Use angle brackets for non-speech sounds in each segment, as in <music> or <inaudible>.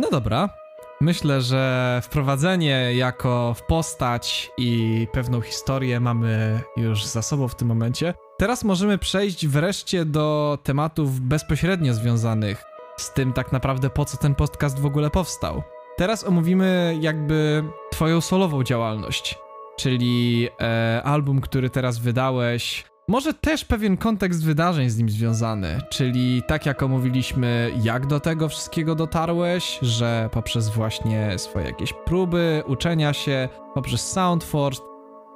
No dobra. Myślę, że wprowadzenie jako w postać i pewną historię mamy już za sobą w tym momencie. Teraz możemy przejść wreszcie do tematów bezpośrednio związanych z tym tak naprawdę po co ten podcast w ogóle powstał. Teraz omówimy jakby twoją solową działalność, czyli e, album, który teraz wydałeś, może też pewien kontekst wydarzeń z nim związany, czyli tak jak omówiliśmy, jak do tego wszystkiego dotarłeś, że poprzez właśnie swoje jakieś próby, uczenia się, poprzez Soundforce,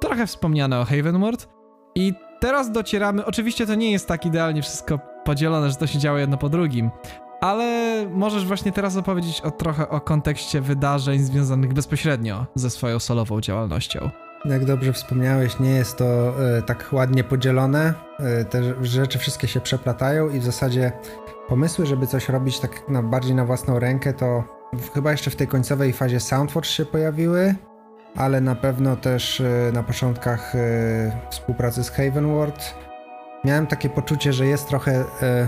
trochę wspomniane o Havenward i teraz docieramy, oczywiście to nie jest tak idealnie wszystko podzielone, że to się działo jedno po drugim, ale możesz właśnie teraz opowiedzieć o trochę o kontekście wydarzeń związanych bezpośrednio ze swoją solową działalnością. Jak dobrze wspomniałeś, nie jest to e, tak ładnie podzielone. E, te rzeczy wszystkie się przeplatają i w zasadzie pomysły, żeby coś robić tak na, bardziej na własną rękę, to chyba jeszcze w tej końcowej fazie Soundforge się pojawiły, ale na pewno też e, na początkach współpracy z Havenward miałem takie poczucie, że jest trochę,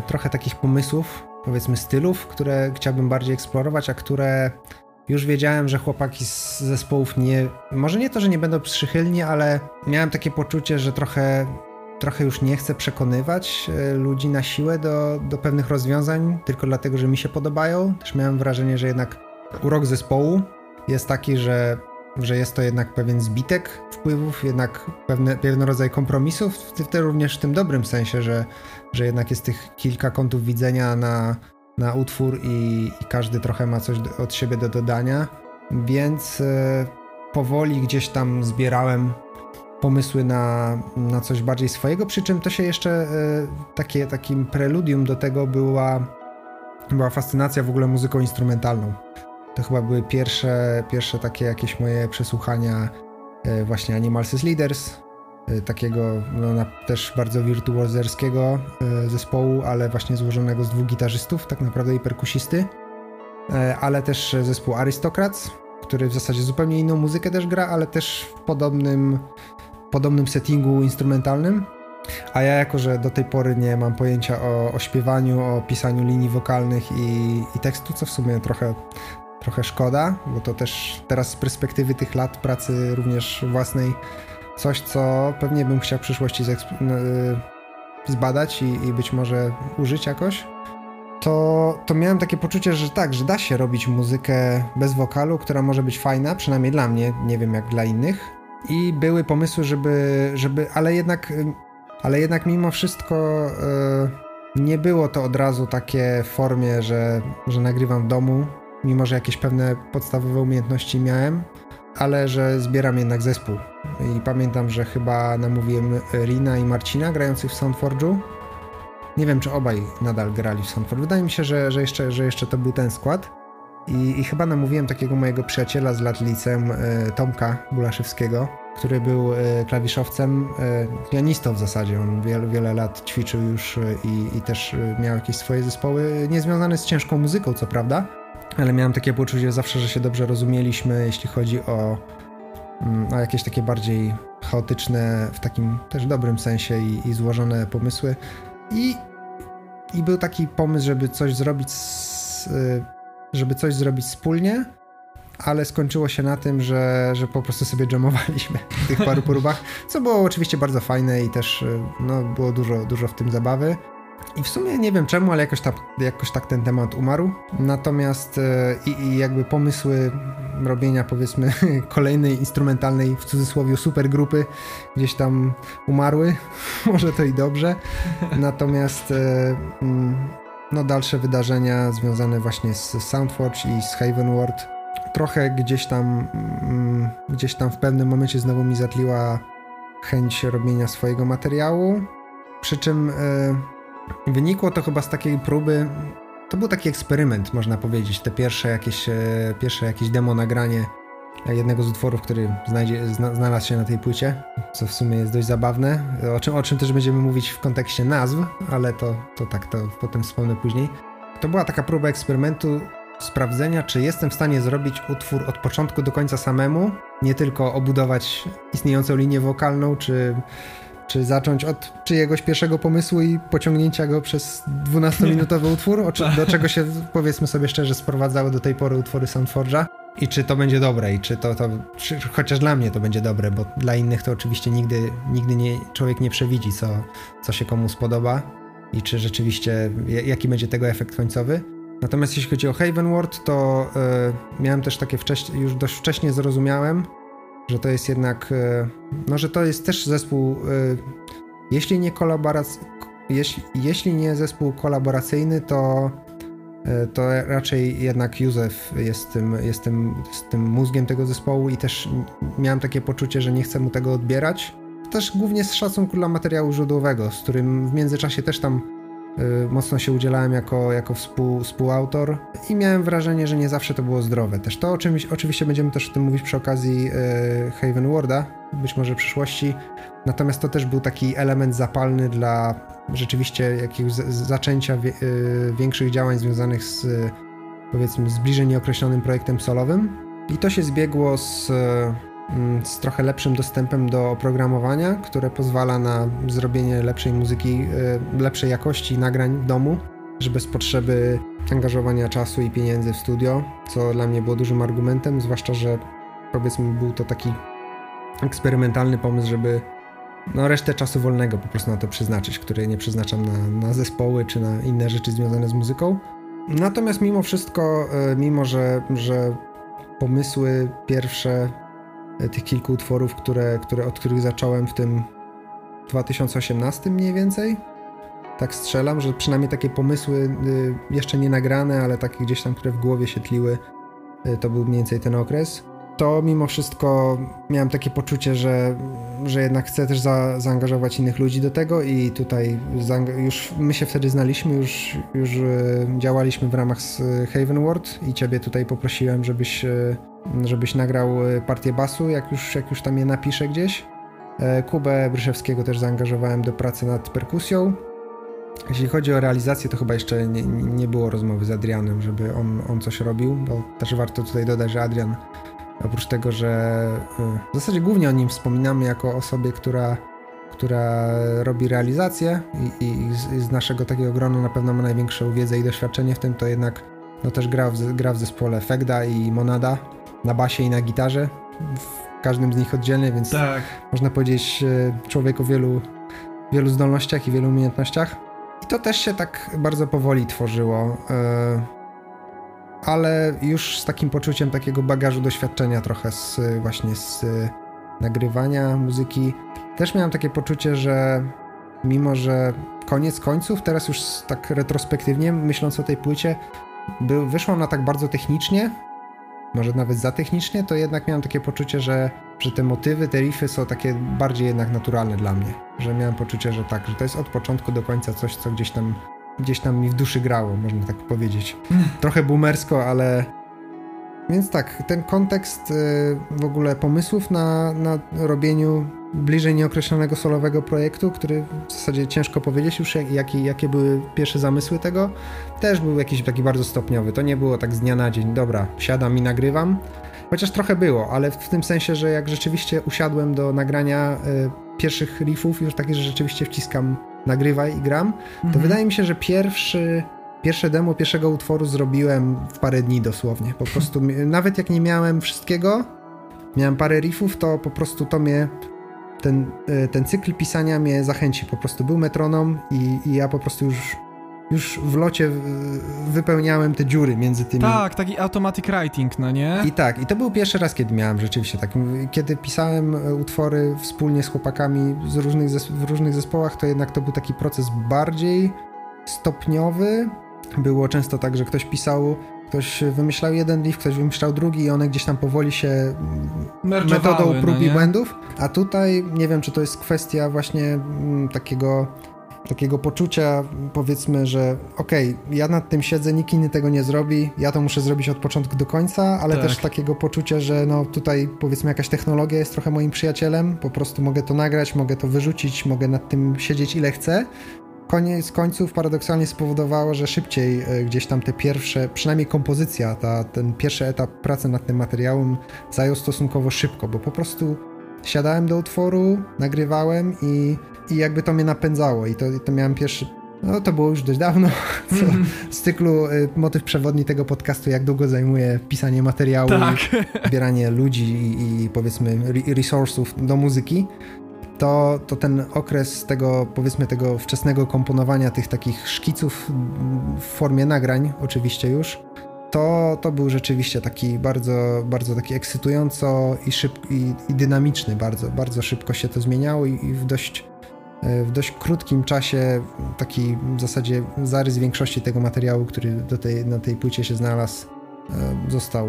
trochę takich pomysłów, powiedzmy stylów, które chciałbym bardziej eksplorować, a które już wiedziałem, że chłopaki z zespołów nie, może nie to, że nie będą przychylni, ale miałem takie poczucie, że trochę, trochę już nie chcę przekonywać e, ludzi na siłę do, do pewnych rozwiązań, tylko dlatego, że mi się podobają. Też miałem wrażenie, że jednak urok zespołu jest taki, że, że jest to jednak pewien zbitek wpływów, jednak pewne, pewien rodzaj kompromisów, w, również w tym dobrym sensie, że, że jednak jest tych kilka kątów widzenia na na utwór i, i każdy trochę ma coś do, od siebie do dodania, więc e, powoli gdzieś tam zbierałem pomysły na, na coś bardziej swojego, przy czym to się jeszcze e, takie, takim preludium do tego była, była fascynacja w ogóle muzyką instrumentalną. To chyba były pierwsze, pierwsze takie jakieś moje przesłuchania e, właśnie Animals Leaders, Y, takiego no, też bardzo wirtuozerskiego y, zespołu, ale właśnie złożonego z dwóch gitarzystów, tak naprawdę i perkusisty, y, ale też zespół Aristocrats, który w zasadzie zupełnie inną muzykę też gra, ale też w podobnym, podobnym settingu instrumentalnym. A ja jako, że do tej pory nie mam pojęcia o, o śpiewaniu, o pisaniu linii wokalnych i, i tekstu, co w sumie trochę, trochę szkoda, bo to też teraz z perspektywy tych lat pracy również własnej coś, co pewnie bym chciał w przyszłości y, zbadać i, i, być może użyć jakoś, to, to miałem takie poczucie, że tak, że da się robić muzykę bez wokalu, która może być fajna, przynajmniej dla mnie, nie wiem jak dla innych. I były pomysły, żeby, żeby ale jednak, ale jednak mimo wszystko yy, nie było to od razu takie w formie, że, że nagrywam w domu, mimo że jakieś pewne podstawowe umiejętności miałem ale że zbieram jednak zespół. I pamiętam, że chyba namówiłem Rina i Marcina grających w Soundforge'u. Nie wiem, czy obaj nadal grali w Soundforge. Wydaje mi się, że, że, jeszcze, że jeszcze to był ten skład. I, I, chyba namówiłem takiego mojego przyjaciela z lat liceum, e, Tomka Bulaszewskiego, który był e, klawiszowcem, e, pianistą w zasadzie. On wiele, wiele lat ćwiczył już i, i też miał jakieś swoje zespoły, niezwiązane z ciężką muzyką, co prawda, ale miałem takie poczucie zawsze, że się dobrze rozumieliśmy, jeśli chodzi o, mm, o jakieś takie bardziej chaotyczne, w takim też dobrym sensie i, i złożone pomysły. I, I był taki pomysł, żeby coś zrobić, z, y, żeby coś zrobić wspólnie, ale skończyło się na tym, że, że po prostu sobie jamowaliśmy w tych paru <laughs> próbach, co było oczywiście bardzo fajne i też y, no, było dużo, dużo w tym zabawy. I w sumie nie wiem czemu, ale jakoś tak, jakoś tak ten temat umarł. Natomiast e, i, i jakby pomysły robienia powiedzmy <laughs> kolejnej instrumentalnej w cudzysłowie supergrupy gdzieś tam umarły. <laughs> Może to i dobrze. Natomiast e, mm, no dalsze wydarzenia związane właśnie z Soundforge i z Havenward trochę gdzieś tam mm, gdzieś tam w pewnym momencie znowu mi zatliła chęć robienia swojego materiału. Przy czym e, Wynikło to chyba z takiej próby, to był taki eksperyment, można powiedzieć, te pierwsze jakieś, e, pierwsze jakieś demo nagranie jednego z utworów, który znajdzie, zna, znalazł się na tej płycie, co w sumie jest dość zabawne, o czym, o czym też będziemy mówić w kontekście nazw, ale to, to tak, to potem wspomnę później. To była taka próba eksperymentu, sprawdzenia, czy jestem w stanie zrobić utwór od początku do końca samemu, nie tylko obudować istniejącą linię wokalną, czy Czy zacząć od czyjegoś pierwszego pomysłu i pociągnięcia go przez 12-minutowy utwór, do czego się, powiedzmy sobie szczerze, sprowadzały do tej pory utwory Soundforge'a? I czy to będzie dobre, i czy to, to czy, chociaż dla mnie to będzie dobre, bo dla innych to oczywiście nigdy, nigdy nie, człowiek nie przewidzi, co, co się komu spodoba i czy rzeczywiście, jaki będzie tego efekt końcowy. Natomiast jeśli chodzi o Havenward, to y, miałem też takie wcześniej, już dość wcześnie zrozumiałem, że to jest jednak, y, no że to jest też zespół, y, jeśli nie kolaboracyjny, jeśli, jeśli nie zespół kolaboracyjny, to to raczej jednak Józef jest tym, jest, tym, jest tym mózgiem tego zespołu i też miałem takie poczucie, że nie chcę mu tego odbierać. Też głównie z szacunku dla materiału źródłowego, z którym w międzyczasie też tam mocno się udzielałem jako, jako współ, współautor i miałem wrażenie, że nie zawsze to było zdrowe. Też to czymś, oczywiście będziemy też o tym mówić przy okazji y, Haven Warda, być może w przyszłości, natomiast to też był taki element zapalny dla rzeczywiście jakiegoś zaczęcia wie, y, większych działań związanych z powiedzmy zbliżeń nieokreślonym projektem solowym i to się zbiegło z z trochę lepszym dostępem do oprogramowania, które pozwala na zrobienie lepszej muzyki, y, lepszej jakości nagrań w domu, że bez potrzeby angażowania czasu i pieniędzy w studio, co dla mnie było dużym argumentem, zwłaszcza, że powiedzmy był to taki eksperymentalny pomysł, żeby no, resztę czasu wolnego po prostu na to przeznaczyć, który nie przeznaczam na, na zespoły czy na inne rzeczy związane z muzyką. Natomiast mimo wszystko, y, mimo że, że pomysły pierwsze tych kilku utworów, które, które, od których zacząłem w tym 2018 mniej więcej. Tak strzelam, że przynajmniej takie pomysły y, jeszcze nie nagrane, ale takie gdzieś tam, które w głowie się tliły, y, to był mniej więcej ten okres. To mimo wszystko miałem takie poczucie, że, że jednak chcę też za, zaangażować innych ludzi do tego i tutaj już my się wtedy znaliśmy, już, już y, działaliśmy w ramach z Haven World i ciebie tutaj poprosiłem, żebyś żebyś nagrał e, partię basu, jak już, jak już tam je napiszę gdzieś. E, Kubę Bryszewskiego też zaangażowałem do pracy nad perkusją. Jeśli chodzi o realizację, to chyba jeszcze nie, nie było rozmowy z Adrianem, żeby on, on coś robił, bo też warto tutaj dodać, że Adrian oprócz tego, że e, w zasadzie głównie o nim wspominamy jako osobie, która, która robi realizację i, i z, naszego takiego grona na pewno ma największą wiedzę i doświadczenie w tym, to jednak no też gra w, gra w zespole Fegda i Monada, na basie i na gitarze, w każdym z nich oddzielnie, więc tak. można powiedzieć e, człowiek o wielu, wielu zdolnościach i wielu umiejętnościach. I to też się tak bardzo powoli tworzyło, e, ale już z takim poczuciem takiego bagażu doświadczenia trochę z, właśnie z nagrywania muzyki. Też miałem takie poczucie, że mimo, że koniec końców, teraz już tak retrospektywnie myśląc o tej płycie, był, wyszła ona tak bardzo technicznie, może nawet za technicznie, to jednak miałem takie poczucie, że, że te motywy, te riffy są takie bardziej jednak naturalne dla mnie. Że miałem poczucie, że tak, że to jest od początku do końca coś, co gdzieś tam, gdzieś tam mi w duszy grało, można tak powiedzieć. Trochę boomersko, ale... Więc tak, ten kontekst y, w ogóle pomysłów na, na robieniu bliżej nieokreślonego solowego projektu, który w zasadzie ciężko powiedzieć już, jakie, jakie były pierwsze zamysły tego, też był jakiś taki bardzo stopniowy. To nie było tak z dnia na dzień, dobra, siadam i nagrywam. Chociaż trochę było, ale w, tym sensie, że jak rzeczywiście usiadłem do nagrania y, pierwszych riffów, już takich, że rzeczywiście wciskam nagrywaj i gram, to mhm. wydaje mi się, że pierwszy pierwsze demo pierwszego utworu zrobiłem w parę dni dosłownie. Po prostu, nawet jak nie miałem wszystkiego, miałem parę riffów, to po prostu to mnie ten, e, ten cykl pisania mnie zachęci. Po prostu był metronom i, i ja po prostu już już w locie wypełniałem te dziury między tymi. Tak, taki automatic writing, no nie? I tak, i to był pierwszy raz, kiedy miałem rzeczywiście tak. Kiedy pisałem e, utwory wspólnie z chłopakami z różnych w różnych zespołach, to jednak to był taki proces bardziej stopniowy. Było często tak, że ktoś pisał Ktoś wymyślał jeden riff, ktoś wymyślał drugi i one gdzieś tam powoli się metodą no prób no i błędów. A tutaj nie wiem, czy to jest kwestia właśnie mm, takiego takiego poczucia, powiedzmy, że okej, okay, ja nad tym siedzę, nikt inny tego nie zrobi, ja to muszę zrobić od początku do końca, ale tak. też takiego poczucia, że no tutaj powiedzmy jakaś technologia jest trochę moim przyjacielem, po prostu mogę to nagrać, mogę to wyrzucić, mogę nad tym siedzieć ile chcę koniec końców paradoksalnie spowodowało, że szybciej e, gdzieś tam te pierwsze, przynajmniej kompozycja, ta, ten pierwszy etap pracy nad tym materiałem zajął stosunkowo szybko, bo po prostu siadałem do utworu, nagrywałem i, i jakby to mnie napędzało i to, to miałem pierwszy no to było już dość dawno. <laughs> Co, mm. Z cyklu y, motyw przewodni tego podcastu, jak długo zajmuje pisanie materiału, tak. <laughs> zbieranie ludzi i, i powiedzmy resursów do muzyki. To, to ten okres tego, powiedzmy, tego wczesnego komponowania tych takich szkiców w formie nagrań, oczywiście już, to, to był rzeczywiście taki bardzo, bardzo taki ekscytująco i, szyb, i, i dynamiczny, bardzo, bardzo szybko się to zmieniało i, i w dość E, w dość krótkim czasie taki w zasadzie zarys większości tego materiału, który do tej, na tej płycie się znalazł, e, został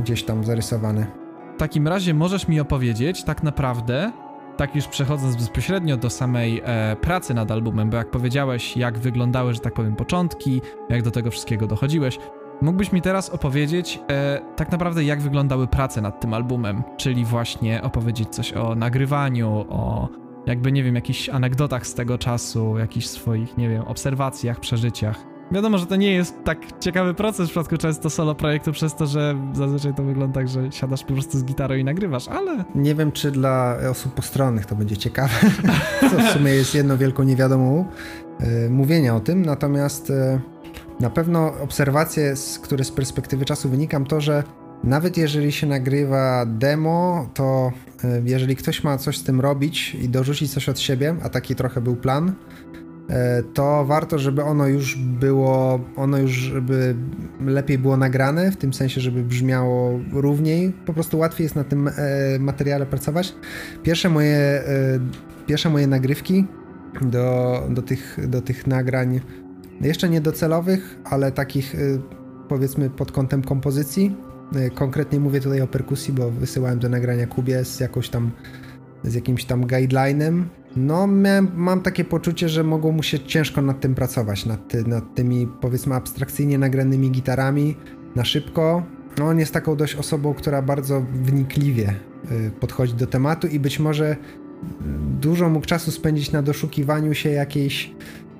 gdzieś tam zarysowany. W takim razie możesz mi opowiedzieć tak naprawdę, tak już przechodząc bezpośrednio do samej e, pracy nad albumem, bo jak powiedziałeś, jak wyglądały, że tak powiem, początki, jak do tego wszystkiego dochodziłeś, mógłbyś mi teraz opowiedzieć e, tak naprawdę, jak wyglądały prace nad tym albumem, czyli właśnie opowiedzieć coś o nagrywaniu, o jakby, nie wiem, jakichś anegdotach z tego czasu, jakichś swoich, nie wiem, obserwacjach, przeżyciach. Wiadomo, że to nie jest tak ciekawy proces w przypadku często solo projektu, przez to, że zazwyczaj to wygląda tak, że siadasz po prostu z gitarą i nagrywasz, ale... Nie wiem, czy dla osób postronnych to będzie ciekawe, <laughs> co w sumie jest jedną wielką niewiadomą yy, mówienia o tym, natomiast yy, na pewno obserwacje, z, które z perspektywy czasu wynikam, to, że nawet jeżeli się nagrywa demo, to e, jeżeli ktoś ma coś z tym robić i dorzucić coś od siebie, a taki trochę był plan, e, to warto, żeby ono już było, ono już żeby lepiej było nagrane, w tym sensie, żeby brzmiało równiej, po prostu łatwiej jest na tym e, materiale pracować. Pierwsze moje, pierwsze moje nagrywki do, do, tych, do tych nagrań, jeszcze nie docelowych, ale takich powiedzmy pod kątem kompozycji, E, konkretnie mówię tutaj o perkusji, bo wysyłałem do nagrania Kubie z jakąś tam z jakimś tam guidelinem. No, miałem, mam takie poczucie, że mogło mu się ciężko nad tym pracować, nad, ty, nad tymi powiedzmy abstrakcyjnie nagranymi gitarami na szybko. No, on jest taką dość osobą, która bardzo wnikliwie y, podchodzi do tematu i być może dużo mógł czasu spędzić na doszukiwaniu się jakiejś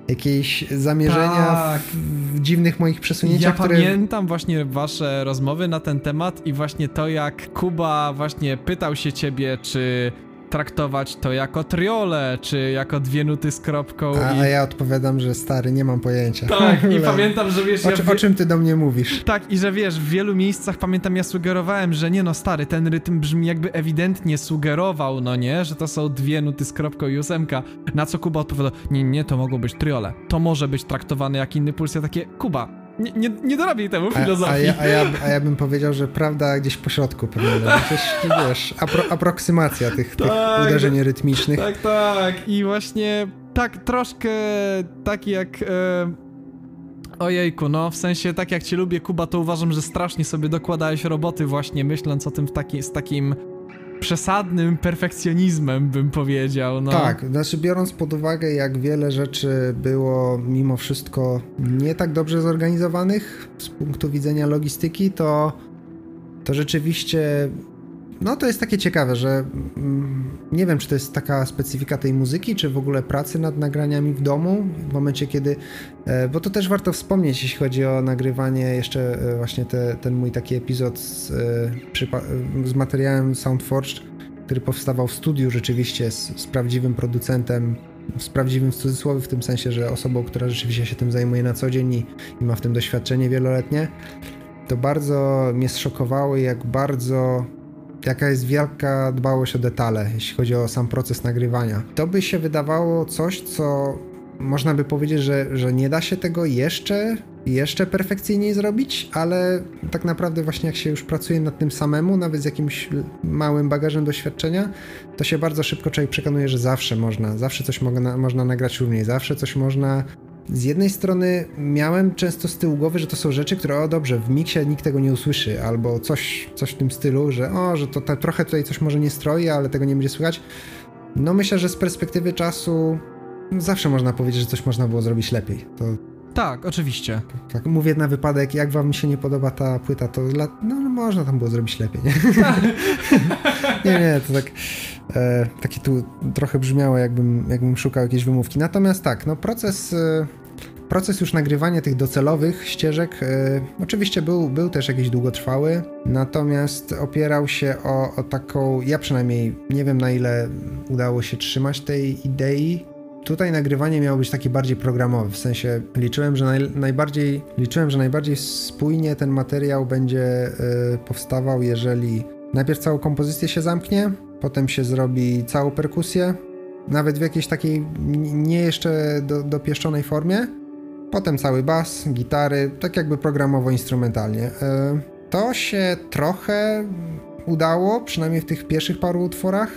jakieś zamierzenia tak. w, w, dziwnych moich przesunięciach, ja które... pamiętam właśnie wasze rozmowy na ten temat i właśnie to, jak Kuba właśnie pytał się ciebie, czy traktować to jako triole, czy jako dwie nuty z kropką. A, i... a ja odpowiadam, że stary, nie mam pojęcia. Tak, i <laughs> pamiętam, że wiesz... O, ja o, czym ty do mnie mówisz? Tak, i że wiesz, w wielu miejscach pamiętam, ja sugerowałem, że nie no, stary, ten rytm brzmi jakby ewidentnie sugerował, no nie, że to są dwie nuty z kropką i ósemka, na co Kuba odpowiadał, nie, nie, to mogą być triole, to może być traktowane jak inny puls, ja takie, Kuba, nie, nie, nie dorobię temu filozofii. A, a, ja, a, ja, a ja bym powiedział, że prawda gdzieś po środku pewnie. <laughs> Coś, wiesz, apro, aproksymacja tych, tak, tych uderzeń rytmicznych. Tak, tak. I właśnie tak troszkę tak jak... E... Ojejku, no w sensie tak jak cię lubię, Kuba, to uważam, że strasznie sobie dokładałeś roboty właśnie myśląc o tym w taki, z takim przesadnym perfekcjonizmem, bym powiedział. No. Tak, znaczy biorąc pod uwagę, jak wiele rzeczy było mimo wszystko nie tak dobrze zorganizowanych z punktu widzenia logistyki, to, to rzeczywiście no to jest takie ciekawe, że mm, nie wiem, czy to jest taka specyfika tej muzyki, czy w ogóle pracy nad nagraniami w domu, w momencie kiedy, e, bo to też warto wspomnieć, jeśli chodzi o nagrywanie, jeszcze e, właśnie te, ten mój taki epizod z, e, z materiałem Soundforged, który powstawał w studiu rzeczywiście z, z prawdziwym producentem, z prawdziwym w cudzysłowie, w tym sensie, że osobą, która rzeczywiście się tym zajmuje na co dzień i, i ma w tym doświadczenie wieloletnie, to bardzo mnie zszokowało, jak bardzo jaka jest wielka dbałość o detale, jeśli chodzi o sam proces nagrywania. To by się wydawało coś, co można by powiedzieć, że, że nie da się tego jeszcze, jeszcze perfekcyjniej zrobić, ale tak naprawdę właśnie jak się już pracuje nad tym samemu, nawet z jakimś małym bagażem doświadczenia, to się bardzo szybko człowiek przekonuje, że zawsze można, zawsze coś można, nagrać równiej, zawsze coś można z jednej strony miałem często z tyłu głowy, że to są rzeczy, które o dobrze, w miksie nikt tego nie usłyszy, albo coś, coś w tym stylu, że o, że to te, trochę tutaj coś może nie stroi, ale tego nie będzie słychać. No myślę, że z perspektywy czasu zawsze można powiedzieć, że coś można było zrobić lepiej. To tak, oczywiście. Tak, mówię na wypadek, jak wam się nie podoba ta płyta, to no, no można tam było zrobić lepiej, nie? <laughs> nie, nie, to tak e, takie tu trochę brzmiało, jakbym, jakbym szukał jakiejś wymówki. Natomiast tak, no proces, e, proces już nagrywania tych docelowych ścieżek e, oczywiście był, był też jakiś długotrwały, natomiast opierał się o, o taką, ja przynajmniej nie wiem na ile udało się trzymać tej idei, Tutaj nagrywanie miało być takie bardziej programowe, w sensie liczyłem, że naj, najbardziej liczyłem, że najbardziej spójnie ten materiał będzie y, powstawał, jeżeli najpierw całą kompozycję się zamknie, potem się zrobi całą perkusję, nawet w jakiejś takiej nie jeszcze do, dopieszczonej formie, potem cały bas, gitary, tak jakby programowo-instrumentalnie. Y, to się trochę udało, przynajmniej w tych pierwszych paru utworach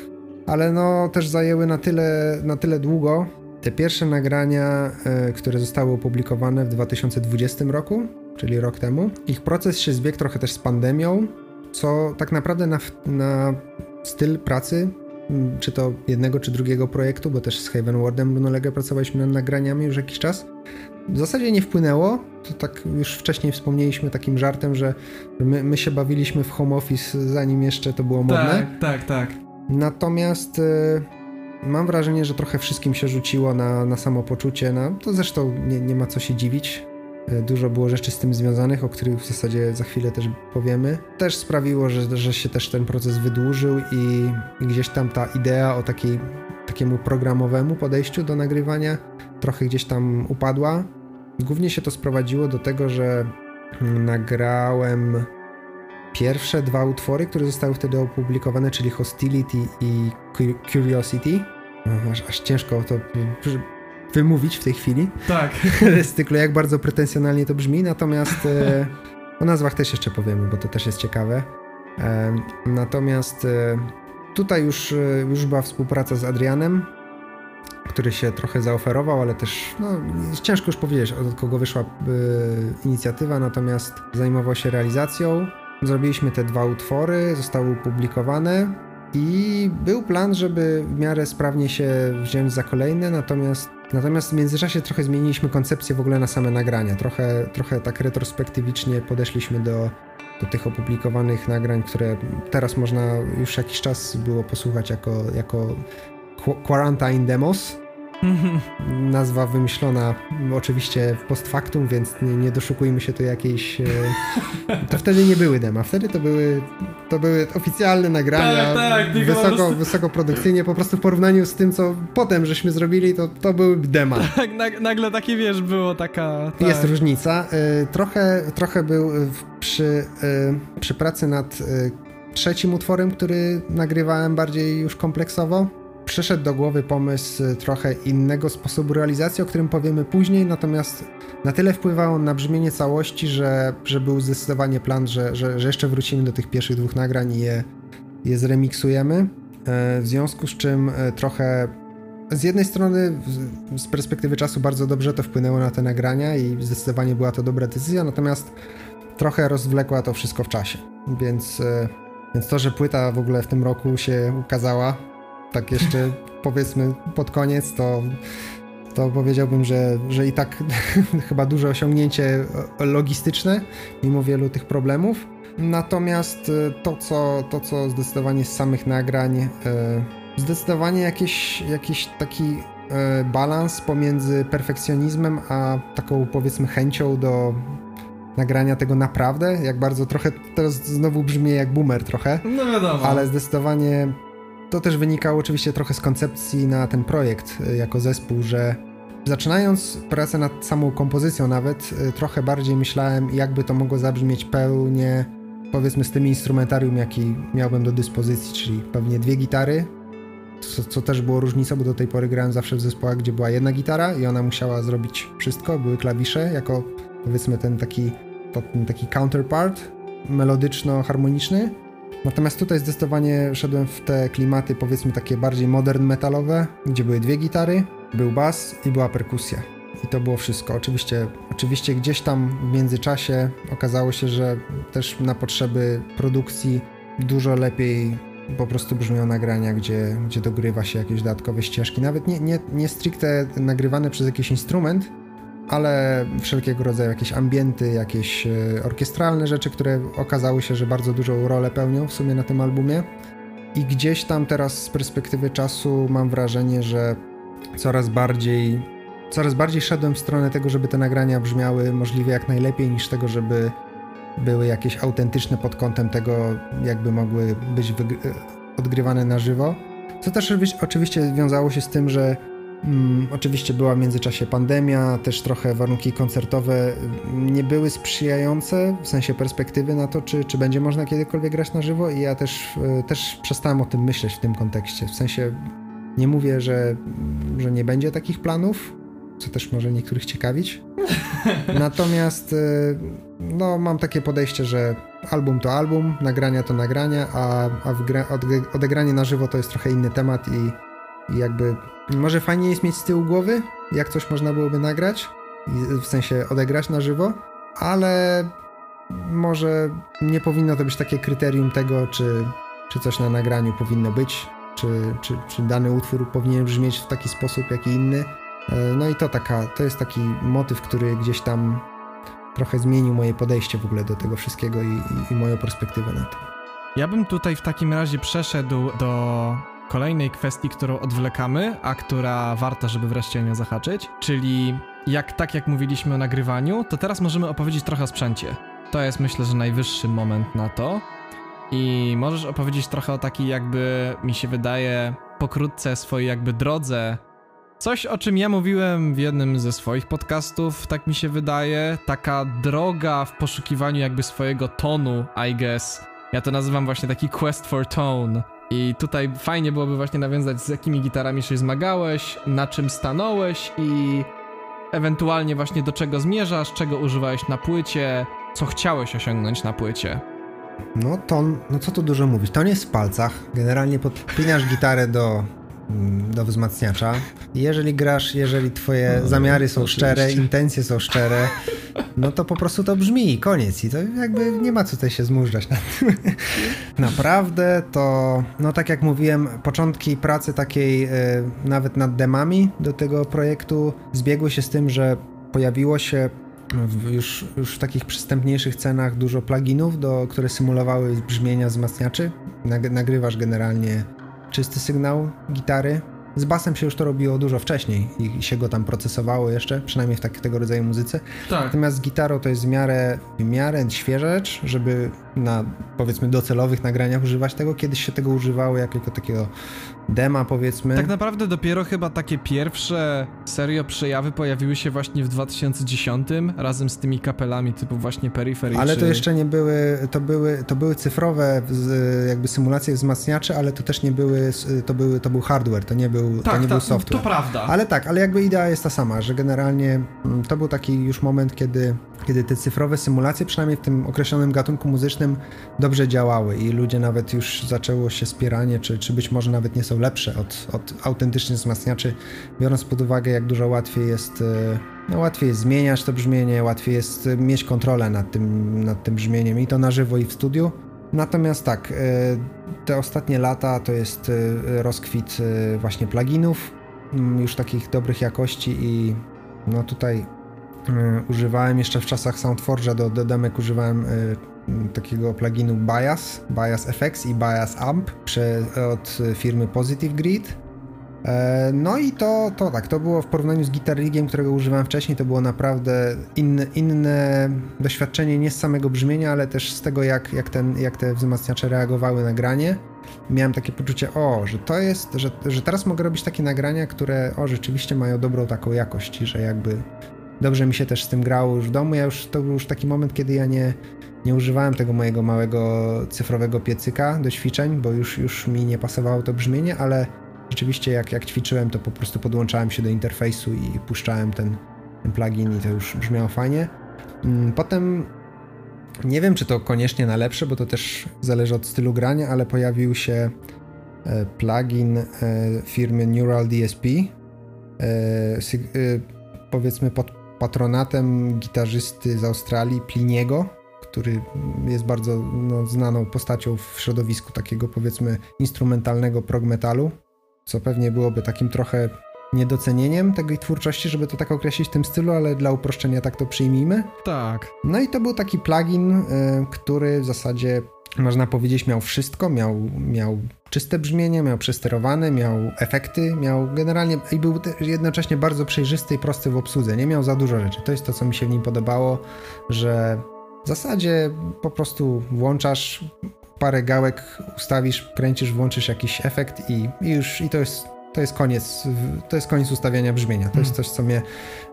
ale no też zajęły na tyle, na tyle długo. Te pierwsze nagrania, e, które zostały opublikowane w 2020 roku, czyli rok temu, ich proces się zbiegł trochę też z pandemią, co tak naprawdę na, na styl pracy, czy to jednego, czy drugiego projektu, bo też z Haven Wardem równolegle pracowaliśmy nad nagraniami już jakiś czas, w zasadzie nie wpłynęło. To tak już wcześniej wspomnieliśmy takim żartem, że my, my się bawiliśmy w home office, zanim jeszcze to było modne. Tak, tak, tak. Natomiast y, mam wrażenie, że trochę wszystkim się rzuciło na, na samopoczucie. Na, to zresztą nie, nie ma co się dziwić. Y, dużo było rzeczy z tym związanych, o których w zasadzie za chwilę też powiemy. Też sprawiło, że, że się też ten proces wydłużył i, gdzieś tam ta idea o takiej, takiemu programowemu podejściu do nagrywania trochę gdzieś tam upadła. Głównie się to sprowadziło do tego, że nagrałem pierwsze dwa utwory, które zostały wtedy opublikowane, czyli Hostility i Curiosity. Aż, aż ciężko to wymówić w tej chwili. Tak. <laughs> Z tyklu, jak bardzo pretensjonalnie to brzmi, natomiast e, o nazwach też jeszcze powiemy, bo to też jest ciekawe. E, natomiast e, tutaj już, już była współpraca z Adrianem, który się trochę zaoferował, ale też no, ciężko już powiedzieć, od kogo wyszła inicjatywa, natomiast zajmował się realizacją. Zrobiliśmy te dwa utwory, zostały opublikowane i był plan, żeby w miarę sprawnie się wziąć za kolejne, natomiast Natomiast w międzyczasie trochę zmieniliśmy koncepcję w ogóle na same nagrania. Trochę, trochę tak retrospektywicznie podeszliśmy do, do tych opublikowanych nagrań, które teraz można już jakiś czas było posłuchać jako, jako Quarantine Demos. Nazwa wymyślona oczywiście post factum, więc nie, nie doszukujmy się tu jakiejś. E, to wtedy nie były dema, wtedy to były, to były oficjalne nagrania. Tak, tak, wysoko, wysokoprodukcyjnie, po prostu w porównaniu z tym, co potem żeśmy zrobili, to, to były dema. <laughs> Tak, nagle takie wiesz, było taka. Tak. Jest różnica. E, trochę, trochę był przy, e, przy pracy nad trzecim utworem, który nagrywałem bardziej już kompleksowo przyszedł do głowy pomysł trochę innego sposobu realizacji, o którym powiemy później, natomiast na tyle wpływał on na brzmienie całości, że, że był zdecydowanie plan, że, że, że jeszcze wrócimy do tych pierwszych dwóch nagrań i je, je zremiksujemy. E, w związku z czym e, trochę z jednej strony z perspektywy czasu bardzo dobrze to wpłynęło na te nagrania i zdecydowanie była to dobra decyzja, natomiast trochę rozwlekła to wszystko w czasie. Więc, e, więc to, że płyta w ogóle w tym roku się ukazała, tak jeszcze powiedzmy pod koniec, to, to powiedziałbym, że, że i tak <laughs> chyba duże osiągnięcie logistyczne, mimo wielu tych problemów. Natomiast e, to, co, to, co zdecydowanie z samych nagrań, e, zdecydowanie jakiś, jakiś taki e, balans pomiędzy perfekcjonizmem a taką powiedzmy chęcią do nagrania tego naprawdę, jak bardzo trochę, teraz znowu brzmi jak boomer trochę, no wiadomo. ale zdecydowanie to też wynikało oczywiście trochę z koncepcji na ten projekt y, jako zespół, że zaczynając pracę nad samą kompozycją nawet, y, trochę bardziej myślałem, jakby to mogło zabrzmieć pełnie, powiedzmy z tym instrumentarium, jaki miałbym do dyspozycji, czyli pewnie dwie gitary, co, co, też było różnicą, bo do tej pory grałem zawsze w zespołach, gdzie była jedna gitara i ona musiała zrobić wszystko, były klawisze jako powiedzmy ten taki, ten taki counterpart melodyczno-harmoniczny Natomiast tutaj zdecydowanie szedłem w te klimaty, powiedzmy takie bardziej modern metalowe, gdzie były dwie gitary, był bas i była perkusja. I to było wszystko. Oczywiście, oczywiście gdzieś tam w międzyczasie okazało się, że też na potrzeby produkcji dużo lepiej po prostu brzmią nagrania, gdzie, gdzie dogrywa się jakieś dodatkowe ścieżki. Nawet nie, nie, nie stricte nagrywane przez jakiś instrument, ale wszelkiego rodzaju jakieś ambienty, jakieś e, orkiestralne rzeczy, które okazały się, że bardzo dużą rolę pełnią w sumie na tym albumie. I gdzieś tam teraz z perspektywy czasu mam wrażenie, że coraz bardziej coraz bardziej szedłem w stronę tego, żeby te nagrania brzmiały możliwie jak najlepiej, niż tego, żeby były jakieś autentyczne pod kątem tego, jakby mogły być odgrywane na żywo. Co też oczywiście wiązało się z tym, że oczywiście była w międzyczasie pandemia, też trochę warunki koncertowe nie były sprzyjające w sensie perspektywy na to, czy, czy będzie można kiedykolwiek grać na żywo i ja też, e, też przestałem o tym myśleć w tym kontekście. W sensie nie mówię, że, że nie będzie takich planów, co też może niektórych ciekawić. <laughs> Natomiast e, no, mam takie podejście, że album to album, nagrania to nagrania, a, a odegranie na żywo to jest trochę inny temat i, i jakby może fajnie jest mieć z tyłu głowy, jak coś można byłoby nagrać, w sensie odegrać na żywo, ale może nie powinno to być takie kryterium tego, czy, czy coś na nagraniu powinno być, czy, czy, czy dany utwór powinien brzmieć w taki sposób, jak i inny. E, no i to taka, to jest taki motyw, który gdzieś tam trochę zmienił moje podejście w ogóle do tego wszystkiego i, i, i moją perspektywę na to. Ja bym tutaj w takim razie przeszedł do kolejnej kwestii, którą odwlekamy, a która warto, żeby wreszcie nią zahaczyć, czyli jak tak jak mówiliśmy o nagrywaniu, to teraz możemy opowiedzieć trochę o sprzęcie. To jest myślę, że najwyższy moment na to. I możesz opowiedzieć trochę o takiej jakby, mi się wydaje, pokrótce swojej jakby drodze Coś, o czym ja mówiłem w jednym ze swoich podcastów, tak mi się wydaje. Taka droga w poszukiwaniu jakby swojego tonu, I guess. Ja to nazywam właśnie taki quest for tone. I tutaj fajnie byłoby właśnie nawiązać, z jakimi gitarami się zmagałeś, na czym stanąłeś i ewentualnie właśnie do czego zmierzasz, czego używałeś na płycie, co chciałeś osiągnąć na płycie. No ton, no co tu dużo mówić, ton jest w palcach. Generalnie podpinasz gitarę do do wzmacniacza. Jeżeli grasz, jeżeli twoje no, zamiary są oczywiście. szczere, intencje są szczere, no to po prostu to brzmi i koniec. I to jakby nie ma co tutaj się zmużdżać nad tym. <laughs> Naprawdę to, no tak jak mówiłem, początki pracy takiej y, nawet nad demami do tego projektu zbiegły się z tym, że pojawiło się w już, już w takich przystępniejszych cenach dużo pluginów, do, które symulowały brzmienia wzmacniaczy. Nagrywasz generalnie czysty sygnał gitary. Z basem się już to robiło dużo wcześniej i się go tam procesowało jeszcze, przynajmniej w takiego rodzaju muzyce. Tak. Natomiast z gitarą to jest w miarę, w miarę świeża rzecz, żeby na powiedzmy docelowych nagraniach używać tego. Kiedyś się tego używało jako takiego dema powiedzmy. Tak naprawdę dopiero chyba takie pierwsze serio przejawy pojawiły się właśnie w 2010 razem z tymi kapelami typu właśnie Periphery. Ale czy... to jeszcze nie były, to były, to były cyfrowe jakby symulacje wzmacniaczy, ale to też nie były, to, były, to był hardware, to nie był, tak, to nie ta, był software. To prawda. Ale tak, ale jakby idea jest ta sama, że generalnie mm, to był taki już moment, kiedy, kiedy te cyfrowe symulacje, przynajmniej w tym określonym gatunku muzycznym, dobrze działały i ludzie nawet już zaczęło się spieranie, czy, czy być może nawet nie są lepsze od, od autentycznych wzmacniaczy, biorąc pod uwagę, jak dużo łatwiej jest, e, no łatwiej jest zmieniać to brzmienie, łatwiej jest mieć kontrolę nad tym, nad tym brzmieniem i to na żywo i w studiu. Natomiast tak, e, te ostatnie lata to jest e, rozkwit właśnie pluginów, mm, już takich dobrych jakości i no tutaj używałem jeszcze w czasach SoundForge'a do, do demek używałem takiego pluginu Bias, Bias FX i Bias Amp od firmy Positive Grid. E, no i to, to tak, to było w porównaniu z Guitar Rigiem, którego używałem wcześniej, to było naprawdę inne, inne doświadczenie nie z samego brzmienia, ale też z tego, jak, jak, ten, jak te wzmacniacze reagowały na granie. Miałem takie poczucie, o, że to jest, że, że teraz mogę robić takie nagrania, które, o, rzeczywiście mają dobrą taką jakość, że jakby dobrze mi się też z tym grało już w domu. Ja już, to był już taki moment, kiedy ja nie, nie używałem tego mojego małego cyfrowego piecyka do ćwiczeń, bo już, już mi nie pasowało to brzmienie, ale rzeczywiście jak, jak ćwiczyłem, to po prostu podłączałem się do interfejsu i puszczałem ten, ten plugin i to już brzmiało fajnie. Mm, potem nie wiem, czy to koniecznie na lepsze, bo to też zależy od stylu grania, ale pojawił się e, plugin e, firmy Neural DSP, e, powiedzmy pod patronatem gitarzysty z Australii Pliniego, który jest bardzo no, znaną postacią w środowisku takiego powiedzmy instrumentalnego prog metalu, co pewnie byłoby takim trochę niedocenieniem tej twórczości, żeby to tak określić w tym stylu, ale dla uproszczenia tak to przyjmijmy. Tak. No i to był taki plugin, y, który w zasadzie można powiedzieć miał wszystko, miał, miał czyste brzmienie, miał przesterowane, miał efekty, miał generalnie i był jednocześnie bardzo przejrzysty i prosty w obsłudze. Nie miał za dużo rzeczy. To jest to, co mi się w nim podobało, że w zasadzie po prostu włączasz parę gałek, ustawisz, kręcisz, włączysz jakiś efekt i, i już i to jest, to jest koniec, to jest koniec ustawiania brzmienia. To jest hmm. coś, co mnie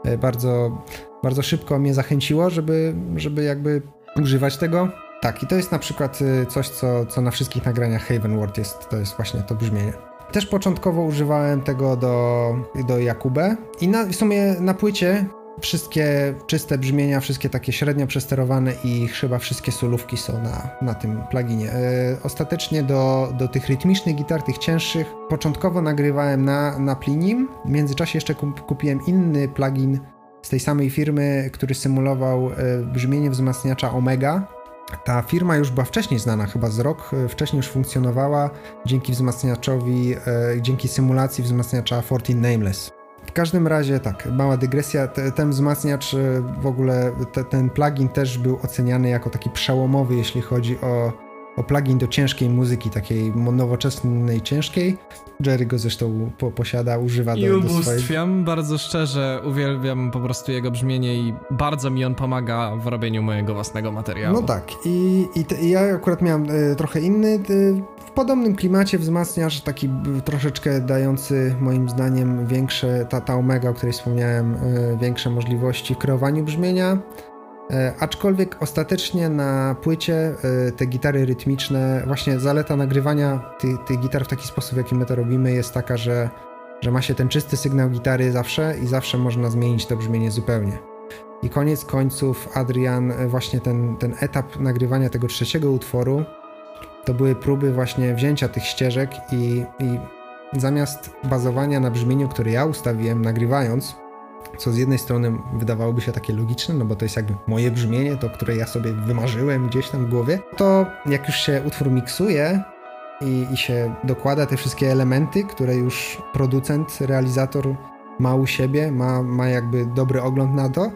e, bardzo, bardzo szybko mnie zachęciło, żeby, żeby jakby używać tego. Tak, i to jest na przykład y, coś, co, co na wszystkich nagraniach Havenward jest, to jest właśnie to brzmienie. Też początkowo używałem tego do, do Jakube i na, w sumie na płycie wszystkie czyste brzmienia, wszystkie takie średnio przesterowane i chyba wszystkie solówki są na, na tym pluginie. Yy, ostatecznie do, do tych rytmicznych gitar, tych cięższych, początkowo nagrywałem na, na Plinim. W międzyczasie jeszcze kupiłem inny plugin z tej samej firmy, który symulował yy, brzmienie wzmacniacza Omega ta firma już była wcześniej znana, chyba z rok e, wcześniej już funkcjonowała dzięki wzmacniaczowi, e, dzięki symulacji wzmacniacza 14 Nameless. W każdym razie tak, mała dygresja, ten wzmacniacz e, w ogóle, te, ten plugin też był oceniany jako taki przełomowy, jeśli chodzi o o plugin do ciężkiej muzyki, takiej nowoczesnej, ciężkiej. Jerry go zresztą po, posiada, używa do, I ubóstwiam, swojej... bardzo szczerze, uwielbiam po prostu jego brzmienie i bardzo mi on pomaga w robieniu mojego własnego materiału. No tak, i, i, te, i ja akurat miałem y, trochę inny, y, w podobnym klimacie wzmacniacz, taki y, troszeczkę dający moim zdaniem większe, ta, ta Omega, o której wspomniałem, większe możliwości w kreowaniu brzmienia. E, aczkolwiek ostatecznie na płycie e, te gitary rytmiczne, właśnie zaleta nagrywania tych, gitar w taki sposób, w jaki my to robimy, jest taka, że, że ma się ten czysty sygnał gitary zawsze i zawsze można zmienić to brzmienie zupełnie. I koniec końców Adrian, e, właśnie ten, ten etap nagrywania tego trzeciego utworu, to były próby właśnie wzięcia tych ścieżek i, i zamiast bazowania na brzmieniu, które ja ustawiłem nagrywając, co z jednej strony wydawałoby się takie logiczne, no bo to jest jakby moje brzmienie, to które ja sobie wymarzyłem gdzieś tam w głowie, to jak już się utwór miksuje i, i się dokłada te wszystkie elementy, które już producent, realizator ma u siebie, ma, ma jakby dobry ogląd na to,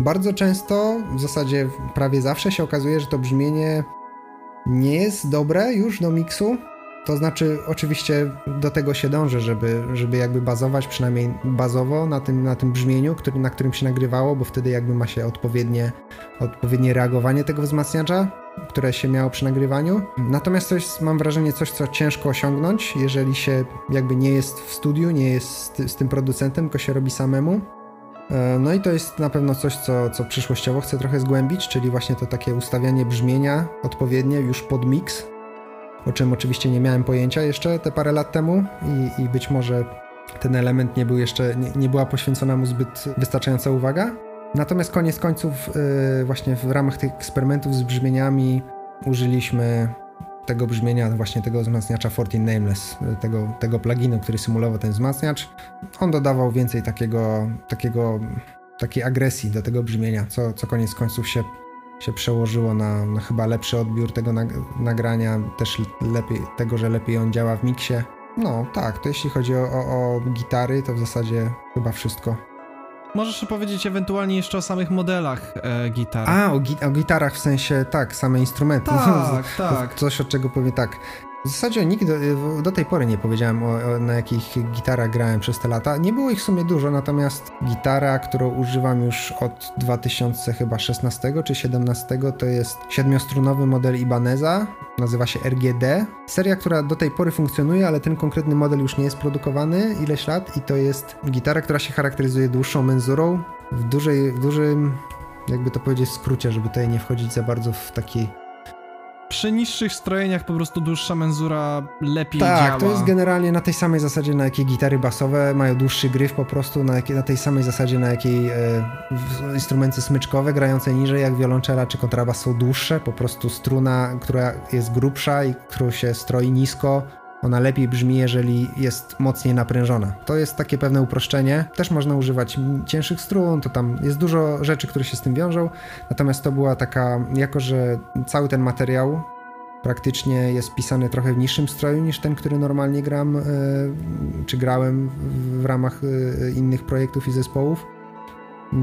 bardzo często, w zasadzie prawie zawsze się okazuje, że to brzmienie nie jest dobre już do miksu, to znaczy, oczywiście do tego się dąży, żeby, żeby jakby bazować przynajmniej bazowo na tym, na tym brzmieniu, który, na którym się nagrywało, bo wtedy jakby ma się odpowiednie, odpowiednie reagowanie tego wzmacniacza, które się miało przy nagrywaniu. Natomiast to jest, mam wrażenie, coś, co ciężko osiągnąć, jeżeli się jakby nie jest w studiu, nie jest z, tym producentem, tylko się robi samemu. E, no i to jest na pewno coś, co, co przyszłościowo chcę trochę zgłębić, czyli właśnie to takie ustawianie brzmienia odpowiednie już pod mix, o czym oczywiście nie miałem pojęcia jeszcze te parę lat temu i, i być może ten element nie był jeszcze, nie, nie, była poświęcona mu zbyt wystarczająca uwaga. Natomiast koniec końców yy, właśnie w ramach tych eksperymentów z brzmieniami użyliśmy tego brzmienia, właśnie tego wzmacniacza 14 Nameless, tego, tego pluginu, który symulował ten wzmacniacz. On dodawał więcej takiego, takiego, takiej agresji do tego brzmienia, co, co koniec końców się się przełożyło na, na chyba lepszy odbiór tego nagrania, też lepiej, tego, że lepiej on działa w miksie. No tak, to jeśli chodzi o, o, o gitary, to w zasadzie chyba wszystko. Możesz powiedzieć ewentualnie jeszcze o samych modelach e, gitar. A, o, gi o, gitarach w sensie, tak, same instrumenty. Tak, <laughs> tak. Coś, od czego powiem tak. W zasadzie nigdy do, do tej pory nie powiedziałem o, o, na jakich gitarach grałem przez te lata. Nie było ich w sumie dużo, natomiast gitara, którą używam już od 2016 czy 17 to jest siedmiostrunowy model Ibaneza, nazywa się RGD. Seria, która do tej pory funkcjonuje, ale ten konkretny model już nie jest produkowany ileś lat i to jest gitara, która się charakteryzuje dłuższą menzurą, w, dużej, w dużym, jakby to powiedzieć, skrócie, żeby tutaj nie wchodzić za bardzo w taki przy niższych strojeniach po prostu dłuższa menzura lepiej tak, działa. Tak, to jest generalnie na tej samej zasadzie, na jakiej gitary basowe mają dłuższy gryf po prostu, na, jakiej, na tej samej zasadzie, na jakiej e, instrumenty smyczkowe grające niżej, jak wiolonczela czy kontrabas są dłuższe, po prostu struna, która jest grubsza i którą się stroi nisko, ona lepiej brzmi, jeżeli jest mocniej naprężona. To jest takie pewne uproszczenie. Też można używać cięższych strun, to tam jest dużo rzeczy, które się z tym wiążą. Natomiast to była taka, jako że cały ten materiał praktycznie jest pisany trochę w niższym stroju niż ten, który normalnie gram, e, czy grałem w ramach e, innych projektów i zespołów.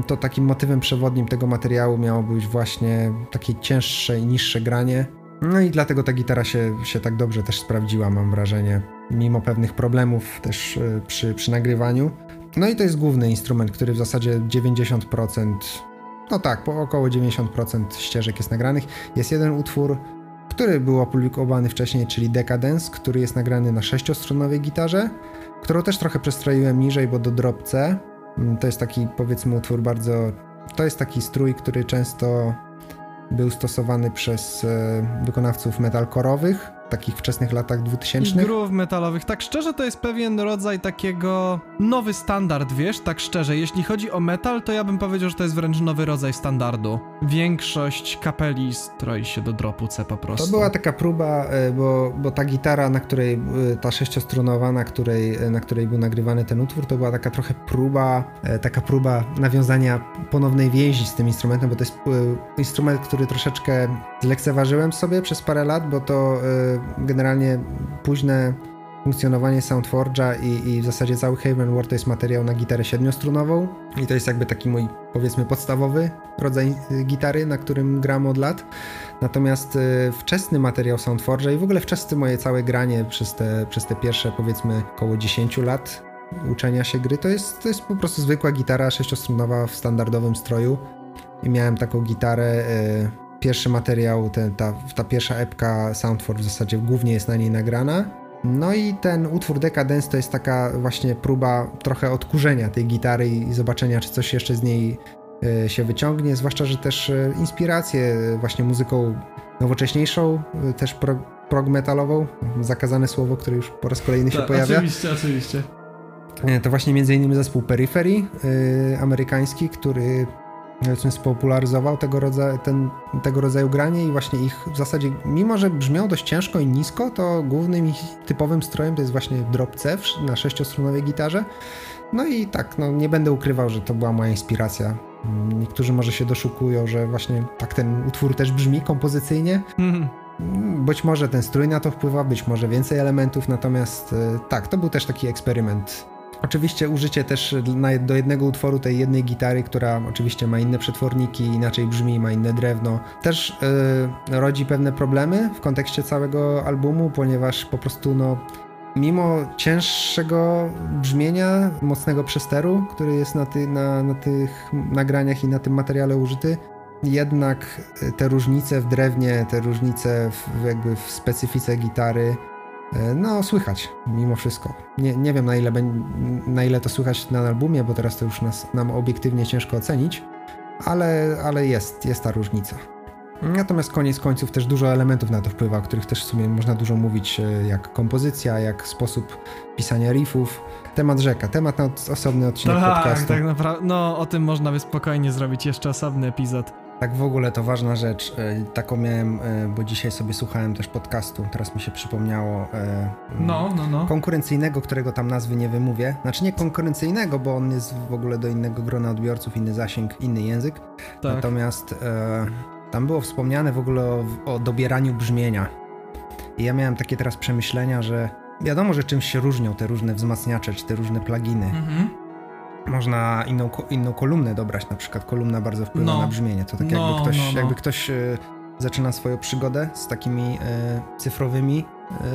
To takim motywem przewodnim tego materiału miało być właśnie takie cięższe i niższe granie No i dlatego ta gitara się, się tak dobrze też sprawdziła, mam wrażenie, mimo pewnych problemów też y, przy, przy nagrywaniu. No i to jest główny instrument, który w zasadzie 90%, no tak, po około 90% ścieżek jest nagranych. Jest jeden utwór, który był opublikowany wcześniej, czyli Decadence, który jest nagrany na sześciostronowej gitarze, którą też trochę przestroiłem niżej, bo do drop C. Mm, to jest taki, powiedzmy, utwór bardzo... To jest taki strój, który często był stosowany przez e, wykonawców metalkorowych takich wczesnych latach 2000. I groove metalowych. Tak szczerze, to jest pewien rodzaj takiego nowy standard, wiesz? Tak szczerze, jeśli chodzi o metal, to ja bym powiedział, że to jest wręcz nowy rodzaj standardu. Większość kapeli stroi się do dropu C po prostu. To była taka próba, e, bo, bo ta gitara, na której, e, ta sześciostrunowa, na której, e, na której był nagrywany ten utwór, to była taka trochę próba, taka próba nawiązania ponownej więzi z tym instrumentem, bo to jest instrument, który troszeczkę lekceważyłem sobie przez parę lat, bo to generalnie późne funkcjonowanie Soundforge'a i, i w zasadzie cały Haven War to jest materiał na gitarę siedmiostrunową i to jest jakby taki mój powiedzmy podstawowy rodzaj y, gitary, na którym gram od lat. Natomiast y, wczesny materiał Soundforge'a i w ogóle wczesne moje całe granie przez te, przez te pierwsze powiedzmy około 10 lat uczenia się gry to jest, to jest po prostu zwykła gitara sześciostrunowa w standardowym stroju i miałem taką gitarę y, pierwszy materiał, ten, ta, ta pierwsza epka Soundforge w zasadzie głównie jest na niej nagrana. No i ten utwór Decadence to jest taka właśnie próba trochę odkurzenia tej gitary i zobaczenia, czy coś jeszcze z niej e, się wyciągnie, zwłaszcza, że też e, inspirację właśnie muzyką nowocześniejszą, e, też prog, prog metalową, zakazane słowo, które już po raz kolejny się tak, pojawia. Oczywiście, oczywiście. To właśnie między innymi zespół Periphery yy, amerykański, który powiedzmy spopularyzował tego rodzaju, ten, tego rodzaju granie i właśnie ich w zasadzie, mimo że brzmią dość ciężko i nisko, to głównym ich typowym strojem to jest właśnie drop C na sześciostronowej gitarze. No i tak, no nie będę ukrywał, że to była moja inspiracja. Niektórzy może się doszukują, że właśnie tak ten utwór też brzmi kompozycyjnie. Mhm. Być może ten strój na to wpływa, być może więcej elementów, natomiast e, tak, to był też taki eksperyment Oczywiście użycie też do jednego utworu tej jednej gitary, która oczywiście ma inne przetworniki, inaczej brzmi, ma inne drewno, też yy, rodzi pewne problemy w kontekście całego albumu, ponieważ po prostu no mimo cięższego brzmienia, mocnego przesteru, który jest na, ty, na, na tych nagraniach i na tym materiale użyty, jednak te różnice w drewnie, te różnice w, jakby w specyfice gitary no, słychać mimo wszystko. Nie, nie wiem na ile, na ile to słychać na albumie, bo teraz to już nas, nam obiektywnie ciężko ocenić, ale, ale jest, jest ta różnica. Natomiast koniec końców też dużo elementów na to wpływa, o których też w sumie można dużo mówić, e, jak kompozycja, jak sposób pisania riffów. Temat rzeka, temat na osobny odcinek tak, podcastu. Tak, naprawdę. No, o tym można by spokojnie zrobić jeszcze osobny epizod. Tak w ogóle to ważna rzecz. E, taką miałem, e, bo dzisiaj sobie słuchałem też podcastu, teraz mi się przypomniało. E, no, no, no. Konkurencyjnego, którego tam nazwy nie wymówię. Znaczy nie konkurencyjnego, bo on jest w ogóle do innego grona odbiorców, inny zasięg, inny język. Tak. Natomiast tam było wspomniane w ogóle o, o dobieraniu brzmienia. I ja miałem takie teraz przemyślenia, że wiadomo, że czymś się różnią te różne wzmacniacze, czy te różne pluginy. Mhm można inną, inną kolumnę dobrać, na przykład kolumna bardzo wpływa no. na brzmienie. To tak no, jakby ktoś, no, no. jakby ktoś y, zaczyna swoją przygodę z takimi y, cyfrowymi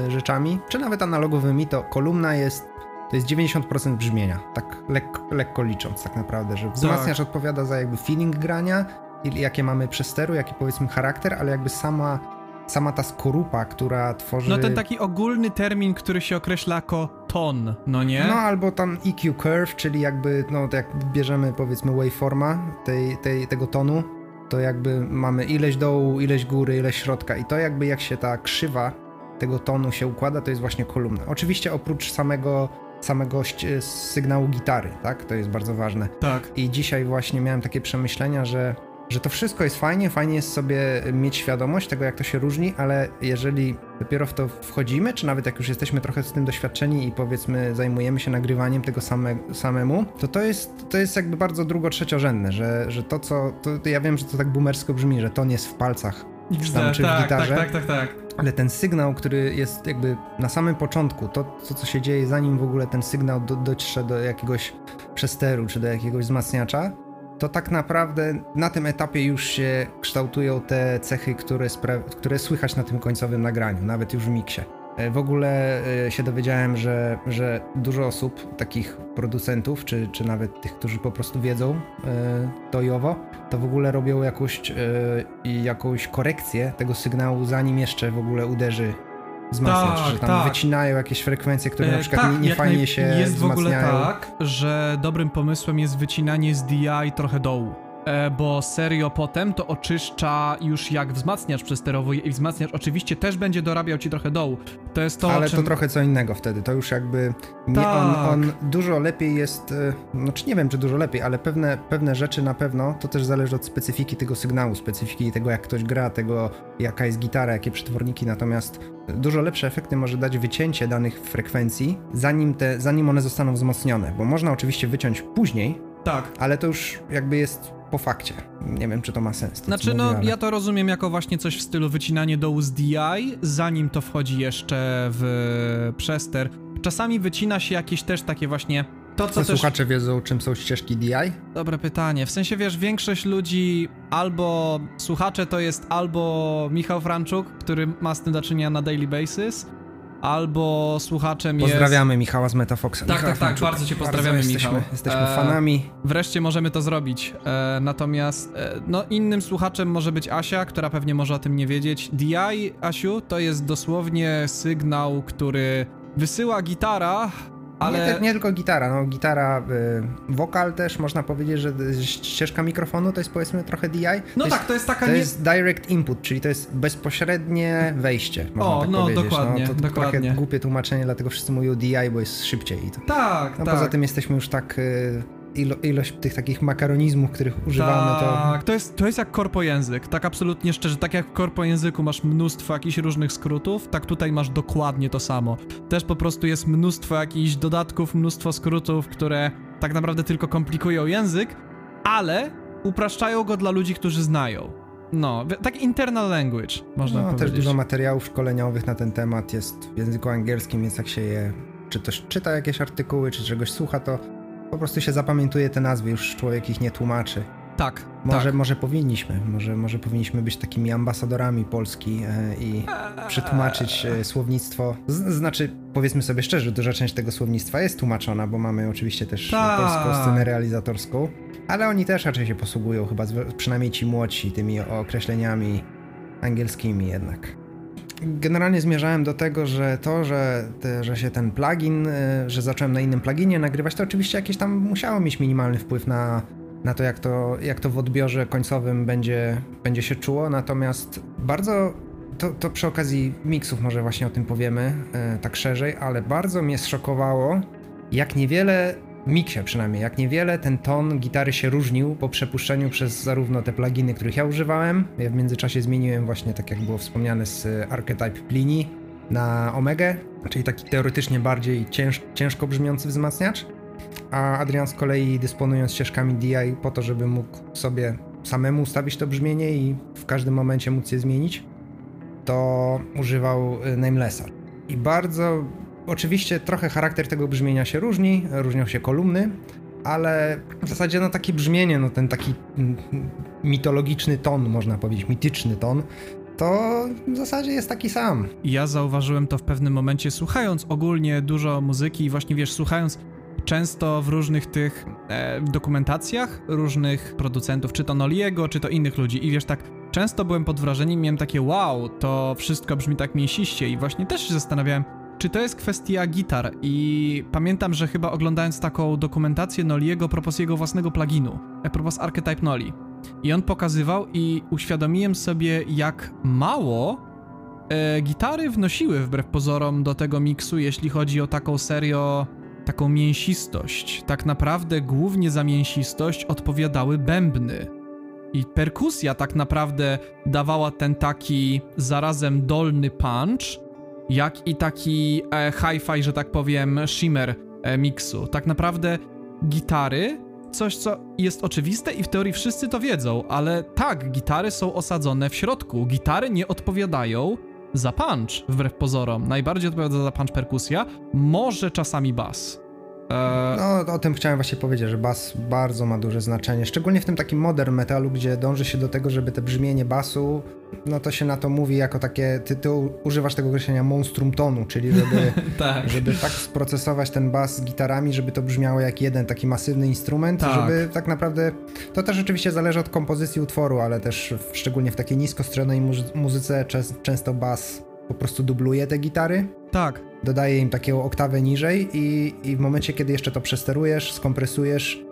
y, rzeczami, czy nawet analogowymi, to kolumna jest to jest 90% brzmienia, tak lekko, lekko licząc tak naprawdę, że wzmacniacz tak. odpowiada za jakby feeling grania, jakie mamy przesteru, jaki powiedzmy charakter, ale jakby sama sama ta skorupa, która tworzy... No ten taki ogólny termin, który się określa jako ton, no nie? No albo tam EQ curve, czyli jakby, no jak bierzemy powiedzmy waveforma tej, tej, tego tonu, to jakby mamy ileś dołu, ileś góry, ileś środka i to jakby jak się ta krzywa tego tonu się układa, to jest właśnie kolumna. Oczywiście oprócz samego samego sygnału gitary, tak? To jest bardzo ważne. Tak. I dzisiaj właśnie miałem takie przemyślenia, że że to wszystko jest fajnie, fajnie jest sobie mieć świadomość tego, jak to się różni, ale jeżeli dopiero w to wchodzimy, czy nawet jak już jesteśmy trochę z tym doświadczeni i powiedzmy zajmujemy się nagrywaniem tego same, samemu, to to jest, to jest jakby bardzo drugo-trzeciorzędne, że, że to co, to, ja wiem, że to tak boomersko brzmi, że ton jest w palcach, czy tam, czy tak, w gitarze. Tak, tak, tak, tak. Ale ten sygnał, który jest jakby na samym początku, to, to co się dzieje zanim w ogóle ten sygnał do, dotrze do jakiegoś przesteru, czy do jakiegoś wzmacniacza, to tak naprawdę na tym etapie już się kształtują te cechy, które, które słychać na tym końcowym nagraniu, nawet już w miksie. E, w ogóle e, się dowiedziałem, że, że dużo osób, takich producentów, czy, czy nawet tych, którzy po prostu wiedzą dojowo, to w ogóle robią jakąś, jakąś korekcję tego sygnału, zanim jeszcze w ogóle uderzy wzmacniacz, tak, że tam tak. wycinają jakieś frekwencje, które na przykład tak, nie, nie fajnie się Jest wzmacniają. w ogóle tak, że dobrym pomysłem jest wycinanie z DI trochę dołu. E, bo serio potem to oczyszcza już jak wzmacniacz przesterowy i wzmacniacz oczywiście też będzie dorabiał ci trochę dołu. To jest to, Ale czym... to trochę co innego wtedy, to już jakby nie, tak. on, on dużo lepiej jest, e, znaczy nie wiem czy dużo lepiej, ale pewne, pewne rzeczy na pewno, to też zależy od specyfiki tego sygnału, specyfiki tego jak ktoś gra, tego jaka jest gitara, jakie przetworniki, natomiast dużo lepsze efekty może dać wycięcie danych frekwencji, zanim, te, zanim one zostaną wzmocnione, bo można oczywiście wyciąć później, tak. ale to już jakby jest po fakcie. Nie wiem, czy to ma sens. To, znaczy, no, ale... ja to rozumiem jako właśnie coś w stylu wycinanie dołu z DI, zanim to wchodzi jeszcze w przester. Czasami wycina się jakieś też takie właśnie to, co, co też... słuchacze wiedzą, czym są ścieżki DI? Dobre pytanie. W sensie, wiesz, większość ludzi albo słuchacze to jest albo Michał Franczuk, który ma z tym do czynienia na daily basis, albo słuchaczem jest... Pozdrawiamy Michała z Metafoxa. Tak, Michała tak, tak, bardzo cię pozdrawiamy, bardzo Michał. Jesteśmy, jesteśmy e, fanami. Wreszcie możemy to zrobić. E, natomiast, e, no, innym słuchaczem może być Asia, która pewnie może o tym nie wiedzieć. DI, Asiu, to jest dosłownie sygnał, który wysyła gitara ale... Nie, nie, tylko gitara, no gitara, y, wokal też można powiedzieć, że ścieżka mikrofonu to jest powiedzmy trochę DI. No to tak, to jest taka... To nie... jest direct input, czyli to jest bezpośrednie wejście, można o, tak no, powiedzieć. Dokładnie, no, to dokładnie. trochę głupie tłumaczenie, dlatego wszyscy mówią DI, bo jest szybciej. I to... Tak, no, tak. Poza tym jesteśmy już tak... Y, ilo, ilość tych takich makaronizmów, których używamy, tak, to... to jest, to jest jak korpojęzyk, tak absolutnie szczerze, tak jak w korpojęzyku masz mnóstwo jakichś różnych skrótów, tak tutaj masz dokładnie to samo. Też po prostu jest mnóstwo jakichś dodatków, mnóstwo skrótów, które tak naprawdę tylko komplikują język, ale upraszczają go dla ludzi, którzy znają. No, tak internal language, można no, powiedzieć. Też dużo materiałów szkoleniowych na ten temat jest w języku angielskim, więc jak się je, czy też czyta jakieś artykuły, czy czegoś słucha, to po prostu się zapamiętuje te nazwy, już człowiek ich nie tłumaczy. Tak. Może, tak. może powinniśmy, może, może powinniśmy być takimi ambasadorami Polski e, i przetłumaczyć e, słownictwo. Z, znaczy, powiedzmy sobie szczerze, duża część tego słownictwa jest tłumaczona, bo mamy oczywiście też tak. polską scenę realizatorską, ale oni też raczej się posługują, chyba przynajmniej ci młodsi, tymi określeniami angielskimi jednak generalnie zmierzałem do tego, że to, że, że się ten plugin, y, że zacząłem na innym pluginie nagrywać, to oczywiście jakieś tam musiało mieć minimalny wpływ na, na to, jak to, jak to w odbiorze końcowym będzie, będzie się czuło. Natomiast bardzo, to, to przy okazji miksów może właśnie o tym powiemy y, tak szerzej, ale bardzo mnie zszokowało, jak niewiele miksie przynajmniej, jak niewiele ten ton gitary się różnił po przepuszczeniu przez zarówno te pluginy, których ja używałem, ja w międzyczasie zmieniłem właśnie, tak jak było wspomniane, z Archetype Plini na Omega, czyli taki teoretycznie bardziej cięż, ciężko brzmiący wzmacniacz, a Adrian z kolei dysponując ścieżkami DI po to, żeby mógł sobie samemu ustawić to brzmienie i w każdym momencie móc je zmienić, to używał Namelessa. I bardzo Oczywiście trochę charakter tego brzmienia się różni, różnią się kolumny, ale w zasadzie no takie brzmienie, no ten taki mitologiczny ton, można powiedzieć, mityczny ton, to w zasadzie jest taki sam. Ja zauważyłem to w pewnym momencie, słuchając ogólnie dużo muzyki i właśnie wiesz, słuchając często w różnych tych e, dokumentacjach różnych producentów, czy to Noliego, czy to innych ludzi i wiesz, tak często byłem pod wrażeniem, miałem takie wow, to wszystko brzmi tak mięsiście i właśnie też się zastanawiałem, czy to jest kwestia gitar i pamiętam, że chyba oglądając taką dokumentację Noliego propos jego własnego pluginu, a propos Archetype Noli. I on pokazywał i uświadomiłem sobie, jak mało e, gitary wnosiły wbrew pozorom do tego miksu, jeśli chodzi o taką serio, taką mięsistość. Tak naprawdę głównie za mięsistość odpowiadały bębny. I perkusja tak naprawdę dawała ten taki zarazem dolny punch, jak i taki e, hi-fi, że tak powiem, shimmer e, miksu. Tak naprawdę gitary, coś co jest oczywiste i w teorii wszyscy to wiedzą, ale tak, gitary są osadzone w środku. Gitary nie odpowiadają za punch, wbrew pozorom. Najbardziej odpowiada za punch perkusja, może czasami bas. E... No, o tym chciałem właśnie powiedzieć, że bas bardzo ma duże znaczenie, szczególnie w tym takim modern metalu, gdzie dąży się do tego, żeby te brzmienie basu, no to się na to mówi jako takie, ty, ty używasz tego określenia monstrum tonu, czyli żeby <laughs> tak. żeby tak sprocesować ten bas z gitarami, żeby to brzmiało jak jeden taki masywny instrument, tak. żeby tak naprawdę, to też oczywiście zależy od kompozycji utworu, ale też szczególnie w takiej niskostronnej muzyce często bas po prostu dubluje te gitary. Tak. Dodaje im taką oktawę niżej i, i w momencie, kiedy jeszcze to przesterujesz, skompresujesz,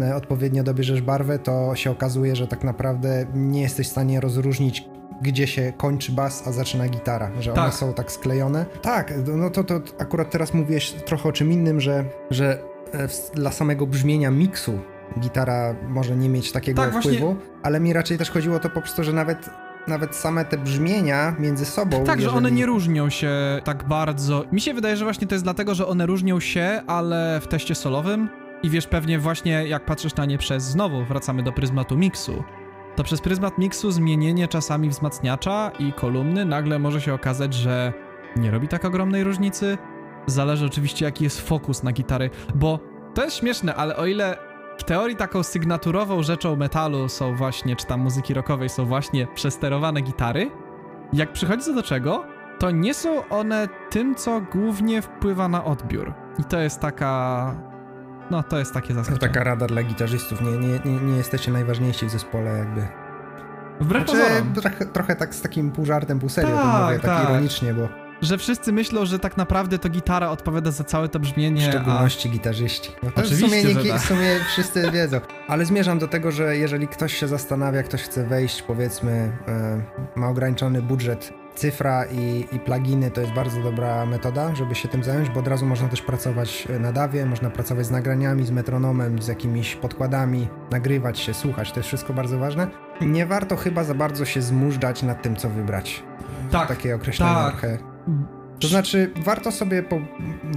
e, odpowiednio dobierzesz barwę, to się okazuje, że tak naprawdę nie jesteś w stanie rozróżnić, gdzie się kończy bas, a zaczyna gitara, że tak. one są tak sklejone. Tak, no to, to akurat teraz mówiłeś trochę o czym innym, że, że e, dla samego brzmienia miksu gitara może nie mieć takiego tak, wpływu, właśnie... ale mi raczej też chodziło o to po prostu, że nawet nawet same te brzmienia między sobą. Tak, jeżeli... że one nie różnią się tak bardzo. Mi się wydaje, że właśnie to jest dlatego, że one różnią się, ale w teście solowym. I wiesz, pewnie właśnie jak patrzysz na nie przez, znowu wracamy do pryzmatu miksu, to przez pryzmat miksu zmienienie czasami wzmacniacza i kolumny nagle może się okazać, że nie robi tak ogromnej różnicy. Zależy oczywiście jaki jest fokus na gitary, bo to jest śmieszne, ale o ile w teorii taką sygnaturową rzeczą metalu są właśnie, czy tam muzyki rockowej są właśnie przesterowane gitary. Jak przychodzi do czego, to nie są one tym, co głównie wpływa na odbiór. I to jest taka... No, to jest takie zaskoczenie. To taka rada dla gitarzystów. Nie, nie, nie, nie jesteście najważniejsi w zespole jakby. Wbrew znaczy, pozorom. Trochę, trochę tak z takim pół żartem, pół serio tak, to mówię, tak, tak ironicznie, bo że wszyscy myślą, że tak naprawdę to gitara odpowiada za całe to brzmienie. W szczególności a... gitarzyści. No to Oczywiście, w sumie, tak. w sumie wszyscy wiedzą. Ale zmierzam do tego, że jeżeli ktoś się zastanawia, ktoś chce wejść, powiedzmy, e, ma ograniczony budżet, cyfra i, i pluginy to jest bardzo dobra metoda, żeby się tym zająć, bo od razu można też pracować na dawie, można pracować z nagraniami, z metronomem, z jakimiś podkładami, nagrywać się, słuchać, to jest wszystko bardzo ważne. Nie warto chyba za bardzo się zmużdżać nad tym, co wybrać. Tak. Takie określenie tak. trochę to znaczy, warto sobie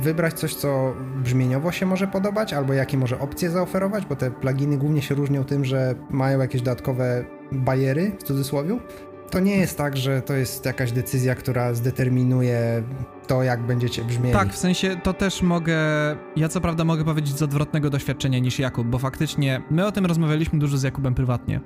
wybrać coś, co brzmieniowo się może podobać, albo jakie może opcje zaoferować, bo te pluginy głównie się różnią tym, że mają jakieś dodatkowe bariery, w cudzysłowie. To nie jest tak, że to jest jakaś decyzja, która zdeterminuje to, jak będziecie brzmieli. Tak, w sensie to też mogę. Ja co prawda mogę powiedzieć z odwrotnego doświadczenia niż Jakub, bo faktycznie my o tym rozmawialiśmy dużo z Jakubem prywatnie.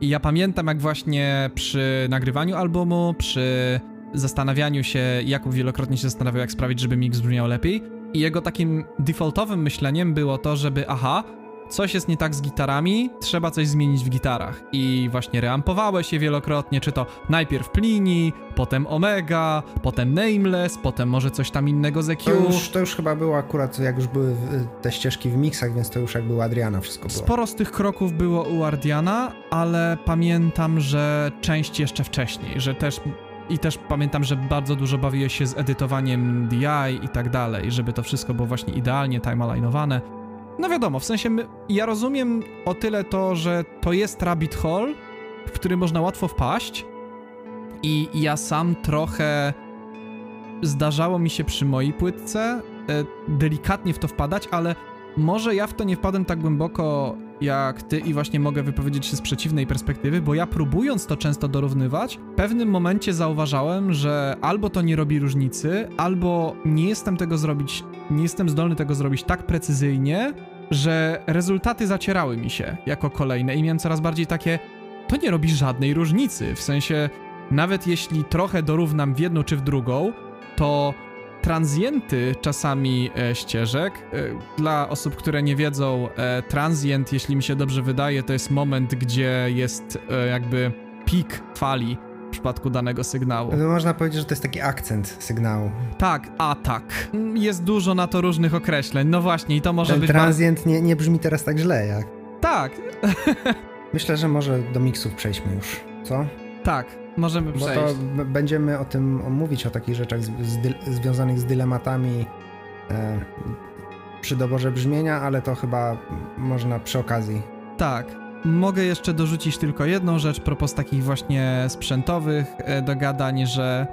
I ja pamiętam, jak właśnie przy nagrywaniu albumu, przy zastanawianiu się, Jakub wielokrotnie się zastanawiał, jak sprawić, żeby mix brzmiał lepiej. I jego takim defaultowym myśleniem było to, żeby aha, coś jest nie tak z gitarami, trzeba coś zmienić w gitarach. I właśnie reampowałeś je wielokrotnie, czy to najpierw Plini, potem Omega, potem Nameless, potem może coś tam innego z EQ. To już, to już chyba było akurat, jak już były te ścieżki w mixach, więc to już jak było Adriana wszystko było. Sporo z tych kroków było u Adriana, ale pamiętam, że część jeszcze wcześniej, że też i też pamiętam, że bardzo dużo bawiłem się z edytowaniem DI i tak dalej, żeby to wszystko było właśnie idealnie timelinowane. No wiadomo, w sensie my, ja rozumiem o tyle to, że to jest rabbit hole, w który można łatwo wpaść i ja sam trochę zdarzało mi się przy mojej płytce e, delikatnie w to wpadać, ale może ja w to nie wpadłem tak głęboko jak ty i właśnie mogę wypowiedzieć się z przeciwnej perspektywy, bo ja próbując to często dorównywać, w pewnym momencie zauważałem, że albo to nie robi różnicy, albo nie jestem tego zrobić, nie jestem zdolny tego zrobić tak precyzyjnie, że rezultaty zacierały mi się jako kolejne i miałem coraz bardziej takie, to nie robi żadnej różnicy, w sensie nawet jeśli trochę dorównam w jedną czy w drugą, to transienty czasami e, ścieżek. E, dla osób, które nie wiedzą, e, transient, jeśli mi się dobrze wydaje, to jest moment, gdzie jest jakby pik fali w przypadku danego sygnału. No, można powiedzieć, że to jest taki akcent sygnału. Tak, atak. Jest dużo na to różnych określeń. No właśnie, i to może Ten być. Transient nie, nie brzmi teraz tak źle, jak. Tak. <laughs> Myślę, że może do miksów przejdźmy już. Co? Tak. Możemy przejść. Bo to będziemy o tym mówić, o takich rzeczach z, z, związanych z dylematami e, przy doborze brzmienia, ale to chyba można przy okazji. Tak. Mogę jeszcze dorzucić tylko jedną rzecz propos takich właśnie sprzętowych e, dogadań, że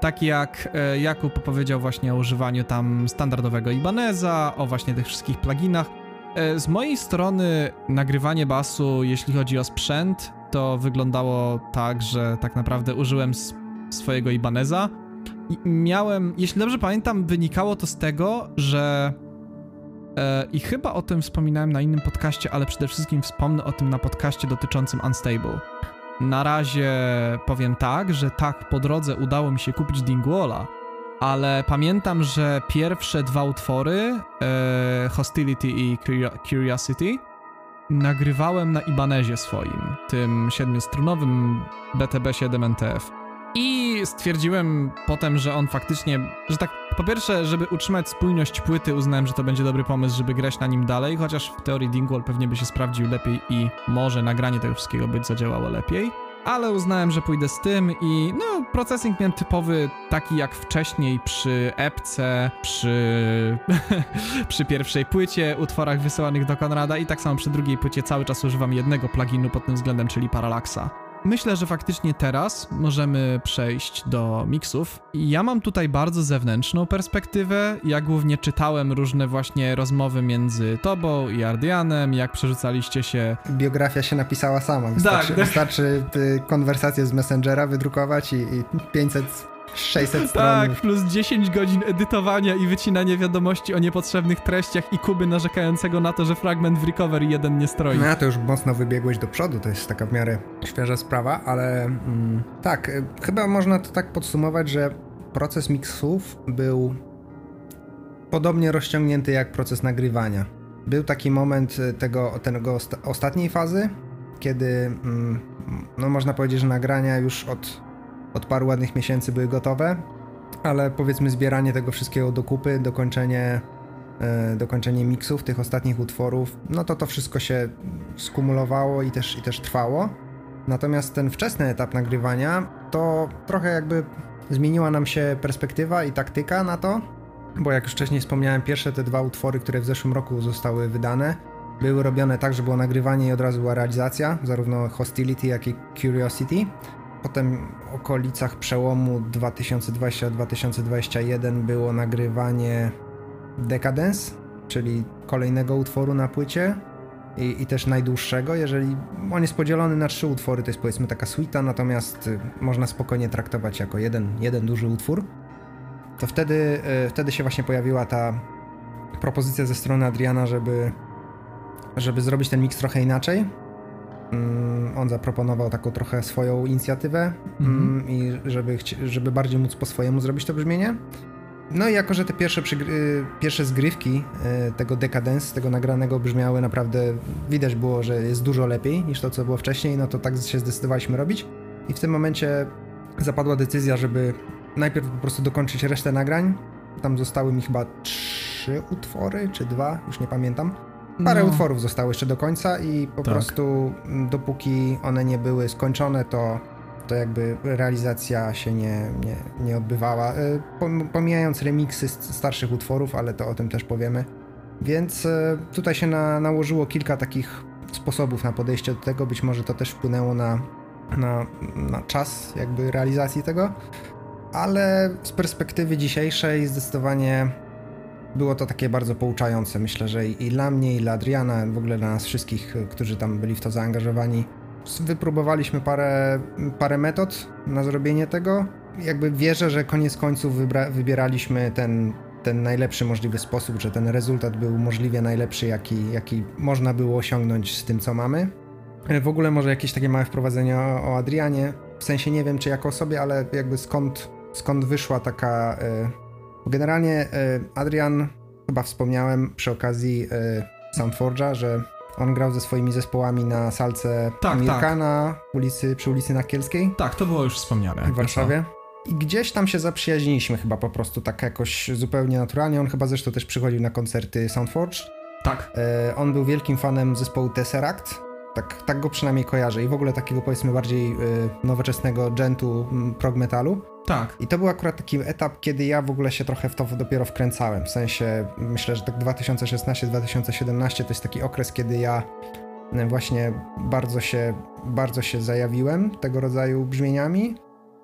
tak jak e, Jakub powiedział właśnie o używaniu tam standardowego Ibaneza, o właśnie tych wszystkich pluginach, e, z mojej strony nagrywanie basu, jeśli chodzi o sprzęt, to wyglądało tak, że tak naprawdę użyłem swojego Ibaneza i miałem, jeśli dobrze pamiętam, wynikało to z tego, że e, i chyba o tym wspominałem na innym podcaście, ale przede wszystkim wspomnę o tym na podcaście dotyczącym Unstable. Na razie powiem tak, że tak po drodze udało mi się kupić Dingwalla, ale pamiętam, że pierwsze dwa utwory, e, Hostility i Curiosity, nagrywałem na Ibanezie swoim, tym siedmiostrunowym BTB-7 NTF. I stwierdziłem potem, że on faktycznie, że tak, po pierwsze, żeby utrzymać spójność płyty, uznałem, że to będzie dobry pomysł, żeby grać na nim dalej, chociaż w teorii Dingwall pewnie by się sprawdził lepiej i może nagranie tego wszystkiego być zadziałało lepiej ale uznałem, że pójdę z tym i no, procesing miałem typowy, taki jak wcześniej przy epce, przy, <laughs> przy pierwszej płycie, utworach wysyłanych do Konrada i tak samo przy drugiej płycie cały czas używam jednego pluginu pod tym względem, czyli Parallaxa. Myślę, że faktycznie teraz możemy przejść do miksów. Ja mam tutaj bardzo zewnętrzną perspektywę. Ja głównie czytałem różne właśnie rozmowy między tobą i Ardianem, jak przerzucaliście się. Biografia się napisała sama. Wystarczy, tak, wystarczy y, konwersację z Messengera wydrukować i, i 500 600 stron. Tak, plus 10 godzin edytowania i wycinania wiadomości o niepotrzebnych treściach i Kuby narzekającego na to, że fragment w recovery jeden nie stroi. No to już mocno wybiegłeś do przodu, to jest taka w miarę świeża sprawa, ale mm, tak, y, chyba można to tak podsumować, że proces miksów był podobnie rozciągnięty jak proces nagrywania. Był taki moment y, tego, tego ostatniej fazy, kiedy mm, no można powiedzieć, że nagrania już od od paru ładnych miesięcy były gotowe, ale powiedzmy zbieranie tego wszystkiego do kupy, dokończenie, e, dokończenie miksów tych ostatnich utworów, no to to wszystko się skumulowało i też, i też trwało. Natomiast ten wczesny etap nagrywania to trochę jakby zmieniła nam się perspektywa i taktyka na to, bo jak już wcześniej wspomniałem, pierwsze te dwa utwory, które w zeszłym roku zostały wydane, były robione tak, że było nagrywanie i od razu była realizacja, zarówno Hostility, jak i Curiosity. Potem w okolicach przełomu 2020-2021 było nagrywanie Decadence, czyli kolejnego utworu na płycie i, i, też najdłuższego, jeżeli on jest podzielony na trzy utwory, to jest powiedzmy taka suita, natomiast y, można spokojnie traktować jako jeden, jeden duży utwór. To wtedy, y, wtedy się właśnie pojawiła ta propozycja ze strony Adriana, żeby, żeby zrobić ten miks trochę inaczej, on zaproponował taką trochę swoją inicjatywę mm. i żeby, żeby bardziej móc po swojemu zrobić to brzmienie. No i jako, że te pierwsze, pierwsze zgrywki y, tego Decadence, tego nagranego brzmiały naprawdę, widać było, że jest dużo lepiej niż to, co było wcześniej, no to tak się zdecydowaliśmy robić. I w tym momencie zapadła decyzja, żeby najpierw po prostu dokończyć resztę nagrań. Tam zostały mi chyba trzy utwory, czy dwa, już nie pamiętam. Parę no. utworów zostało jeszcze do końca i po tak. prostu mm, dopóki one nie były skończone, to, to jakby realizacja się nie, nie, nie odbywała. Y, pomijając remiksy starszych utworów, ale to o tym też powiemy. Więc y, tutaj się na, nałożyło kilka takich sposobów na podejście do tego. Być może to też wpłynęło na, na, na czas jakby realizacji tego. Ale z perspektywy dzisiejszej zdecydowanie było to takie bardzo pouczające. Myślę, że i dla mnie, i dla Adriana, w ogóle dla nas wszystkich, którzy tam byli w to zaangażowani. Wypróbowaliśmy parę, parę metod na zrobienie tego. Jakby wierzę, że koniec końców wybieraliśmy ten, ten najlepszy możliwy sposób, że ten rezultat był możliwie najlepszy, jaki, jaki można było osiągnąć z tym, co mamy. W ogóle może jakieś takie małe wprowadzenie o, o Adrianie. W sensie nie wiem, czy jako osobie, ale jakby skąd, skąd wyszła taka. Y Generalnie e, Adrian, chyba wspomniałem przy okazji e, Soundforge'a, że on grał ze swoimi zespołami na salce tak, Mirka tak. na ulicy, przy ulicy Nakielskiej. Tak, to było już wspomniane. W Warszawie. I gdzieś tam się zaprzyjaźniliśmy chyba po prostu tak jakoś zupełnie naturalnie. On chyba zresztą też przychodził na koncerty Soundforge. Tak. E, on był wielkim fanem zespołu Tesseract. Tak, tak go przynajmniej kojarzę i w ogóle takiego powiedzmy bardziej nowoczesnego gentu prog metalu. Tak. I to był akurat taki etap, kiedy ja w ogóle się trochę w to dopiero wkręcałem. W sensie myślę, że tak 2016-2017 to jest taki okres, kiedy ja e, właśnie bardzo się, bardzo się zajawiłem tego rodzaju brzmieniami.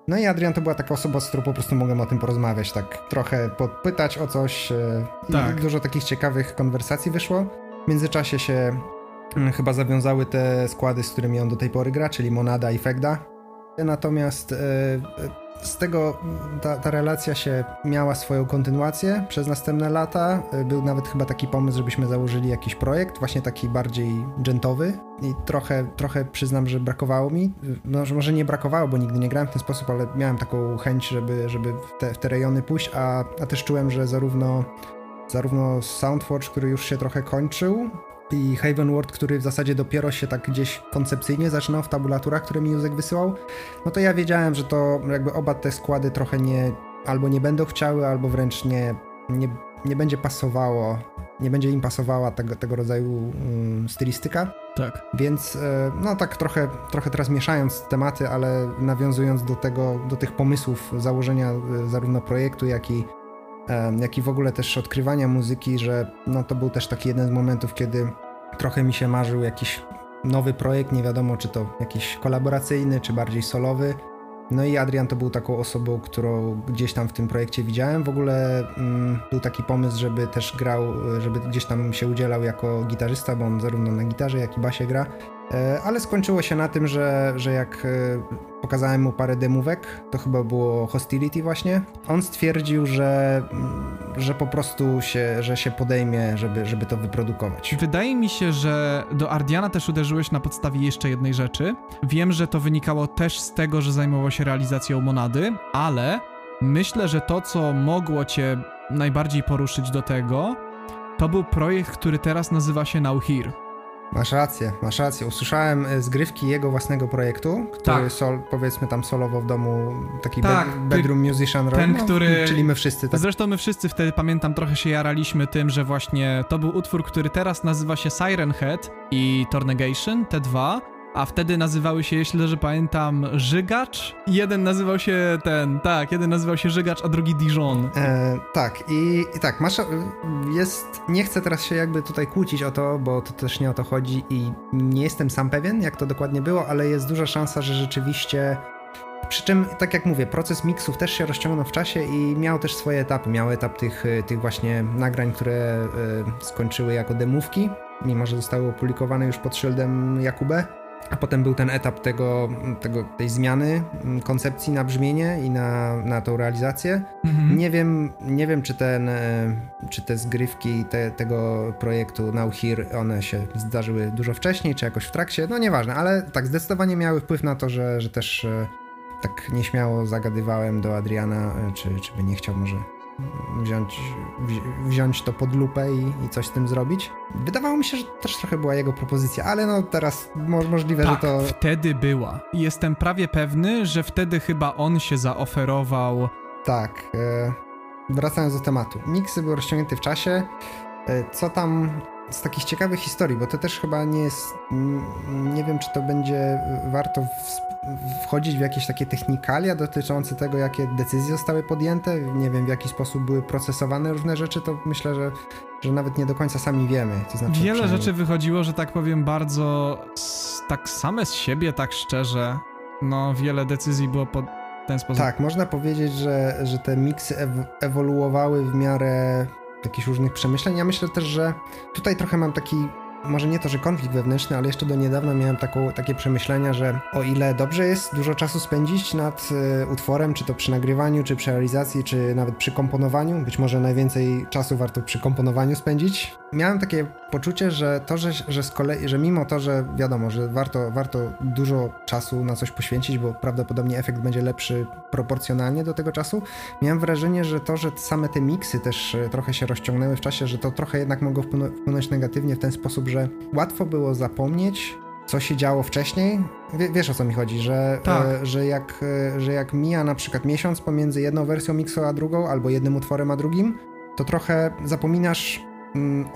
No i Adrian to była taka osoba, z którą po prostu mogłem o tym porozmawiać, tak trochę podpytać o coś. E, tak. Dużo takich ciekawych konwersacji wyszło. W międzyczasie się chyba zawiązały te składy, z którymi on do tej pory gra, czyli Monada i Fegda. Natomiast e, z tego ta, ta, relacja się miała swoją kontynuację przez następne lata. Był nawet chyba taki pomysł, żebyśmy założyli jakiś projekt, właśnie taki bardziej gentowy i trochę, trochę przyznam, że brakowało mi. No, może nie brakowało, bo nigdy nie grałem w ten sposób, ale miałem taką chęć, żeby, żeby w, te, w te rejony pójść, a, a też czułem, że zarówno zarówno Soundforge, który już się trochę kończył, i Haven World, który w zasadzie dopiero się tak gdzieś koncepcyjnie zaczynał w tabulaturach, które mi Józek wysyłał, no to ja wiedziałem, że to jakby oba te składy trochę nie, albo nie będą chciały, albo wręcz nie, nie, nie będzie pasowało, nie będzie im pasowała tego, tego rodzaju um, stylistyka. Tak. Więc e, no tak trochę, trochę teraz mieszając tematy, ale nawiązując do tego, do tych pomysłów założenia e, zarówno projektu, jak i jak i w ogóle też odkrywania muzyki, że no to był też taki jeden z momentów, kiedy trochę mi się marzył jakiś nowy projekt, nie wiadomo czy to jakiś kolaboracyjny, czy bardziej solowy. No i Adrian to był taką osobą, którą gdzieś tam w tym projekcie widziałem. W ogóle mm, był taki pomysł, żeby też grał, żeby gdzieś tam się udzielał jako gitarzysta, bo on zarówno na gitarze, jak i basie gra. E, ale skończyło się na tym, że, że jak e, pokazałem mu parę demówek, to chyba było Hostility właśnie, on stwierdził, że, mm, że po prostu się, że się podejmie, żeby, żeby to wyprodukować. Wydaje mi się, że do Ardiana też uderzyłeś na podstawie jeszcze jednej rzeczy. Wiem, że to wynikało też z tego, że zajmował się realizacją Monady, ale myślę, że to, co mogło cię najbardziej poruszyć do tego, to był projekt, który teraz nazywa się Now Here. Masz rację, masz rację. Usłyszałem e, zgrywki jego własnego projektu, który tak. sol, powiedzmy tam solowo w domu, taki tak, bed, bedroom musician ten, no, który... Czyli my wszyscy. Tak? Zresztą my wszyscy wtedy, pamiętam, trochę się jaraliśmy tym, że właśnie to był utwór, który teraz nazywa się Siren Head i Tornegation, te dwa, a wtedy nazywały się, jeśli dobrze pamiętam, Żygacz. Jeden nazywał się ten, tak, jeden nazywał się Żygacz, a drugi Dijon. E, tak, i, i, tak, masz, jest, nie chcę teraz się jakby tutaj kłócić o to, bo to też nie o to chodzi i nie jestem sam pewien, jak to dokładnie było, ale jest duża szansa, że rzeczywiście przy czym, tak jak mówię, proces miksów też się rozciągnął w czasie i miał też swoje etapy. Miał etap tych, tych właśnie nagrań, które y, skończyły jako demówki, mimo że zostały opublikowane już pod szyldem Jakubę. A potem był ten etap tego, tego, tej zmiany mm, koncepcji na brzmienie i na, na tą realizację. Mhm. Nie, wiem, nie wiem, czy, ten, e, czy te zgrywki te, tego projektu Now Here, one się zdarzyły dużo wcześniej, czy jakoś w trakcie. No nieważne, ale tak, zdecydowanie miały wpływ na to, że, że też e, tak nieśmiało zagadywałem do Adriana, e, czy, czy by nie chciał może wziąć, wziąć to pod lupę i, i, coś z tym zrobić. Wydawało mi się, że też trochę była jego propozycja, ale no teraz mo możliwe, tak, że to... wtedy była. Jestem prawie pewny, że wtedy chyba on się zaoferował. Tak. E, wracając do tematu. Miksy były rozciągnięte w czasie. E, co tam z takich ciekawych historii, bo to też chyba nie jest... Nie wiem, czy to będzie warto wchodzić w jakieś takie technikalia dotyczące tego, jakie decyzje zostały podjęte, nie wiem w jaki sposób były procesowane różne rzeczy, to myślę, że, że nawet nie do końca sami wiemy. To znaczy, Wiele rzeczy wychodziło, że tak powiem, bardzo tak same z siebie, tak szczerze. No, wiele decyzji było pod ten sposób. Tak, można powiedzieć, że, że te miksy ew ewoluowały w miarę jakichś różnych przemyśleń. Ja myślę też, że tutaj trochę mam taki może nie to, że konflikt wewnętrzny, ale jeszcze do niedawna miałem taką, takie przemyślenia, że o ile dobrze jest dużo czasu spędzić nad y, utworem, czy to przy nagrywaniu, czy przy realizacji, czy nawet przy komponowaniu, być może najwięcej czasu warto przy komponowaniu spędzić, miałem takie poczucie, że to, że, że z kolei, że mimo to, że wiadomo, że warto, warto dużo czasu na coś poświęcić, bo prawdopodobnie efekt będzie lepszy proporcjonalnie do tego czasu, miałem wrażenie, że to, że same te miksy też y, trochę się rozciągnęły w czasie, że to trochę jednak mogło wpłynąć negatywnie w ten sposób, że łatwo było zapomnieć, co się działo wcześniej. W, wiesz o co mi chodzi, że, tak. e, że, jak, e, że jak mija na przykład miesiąc pomiędzy jedną wersją miksu a drugą, albo jednym utworem a drugim, to trochę zapominasz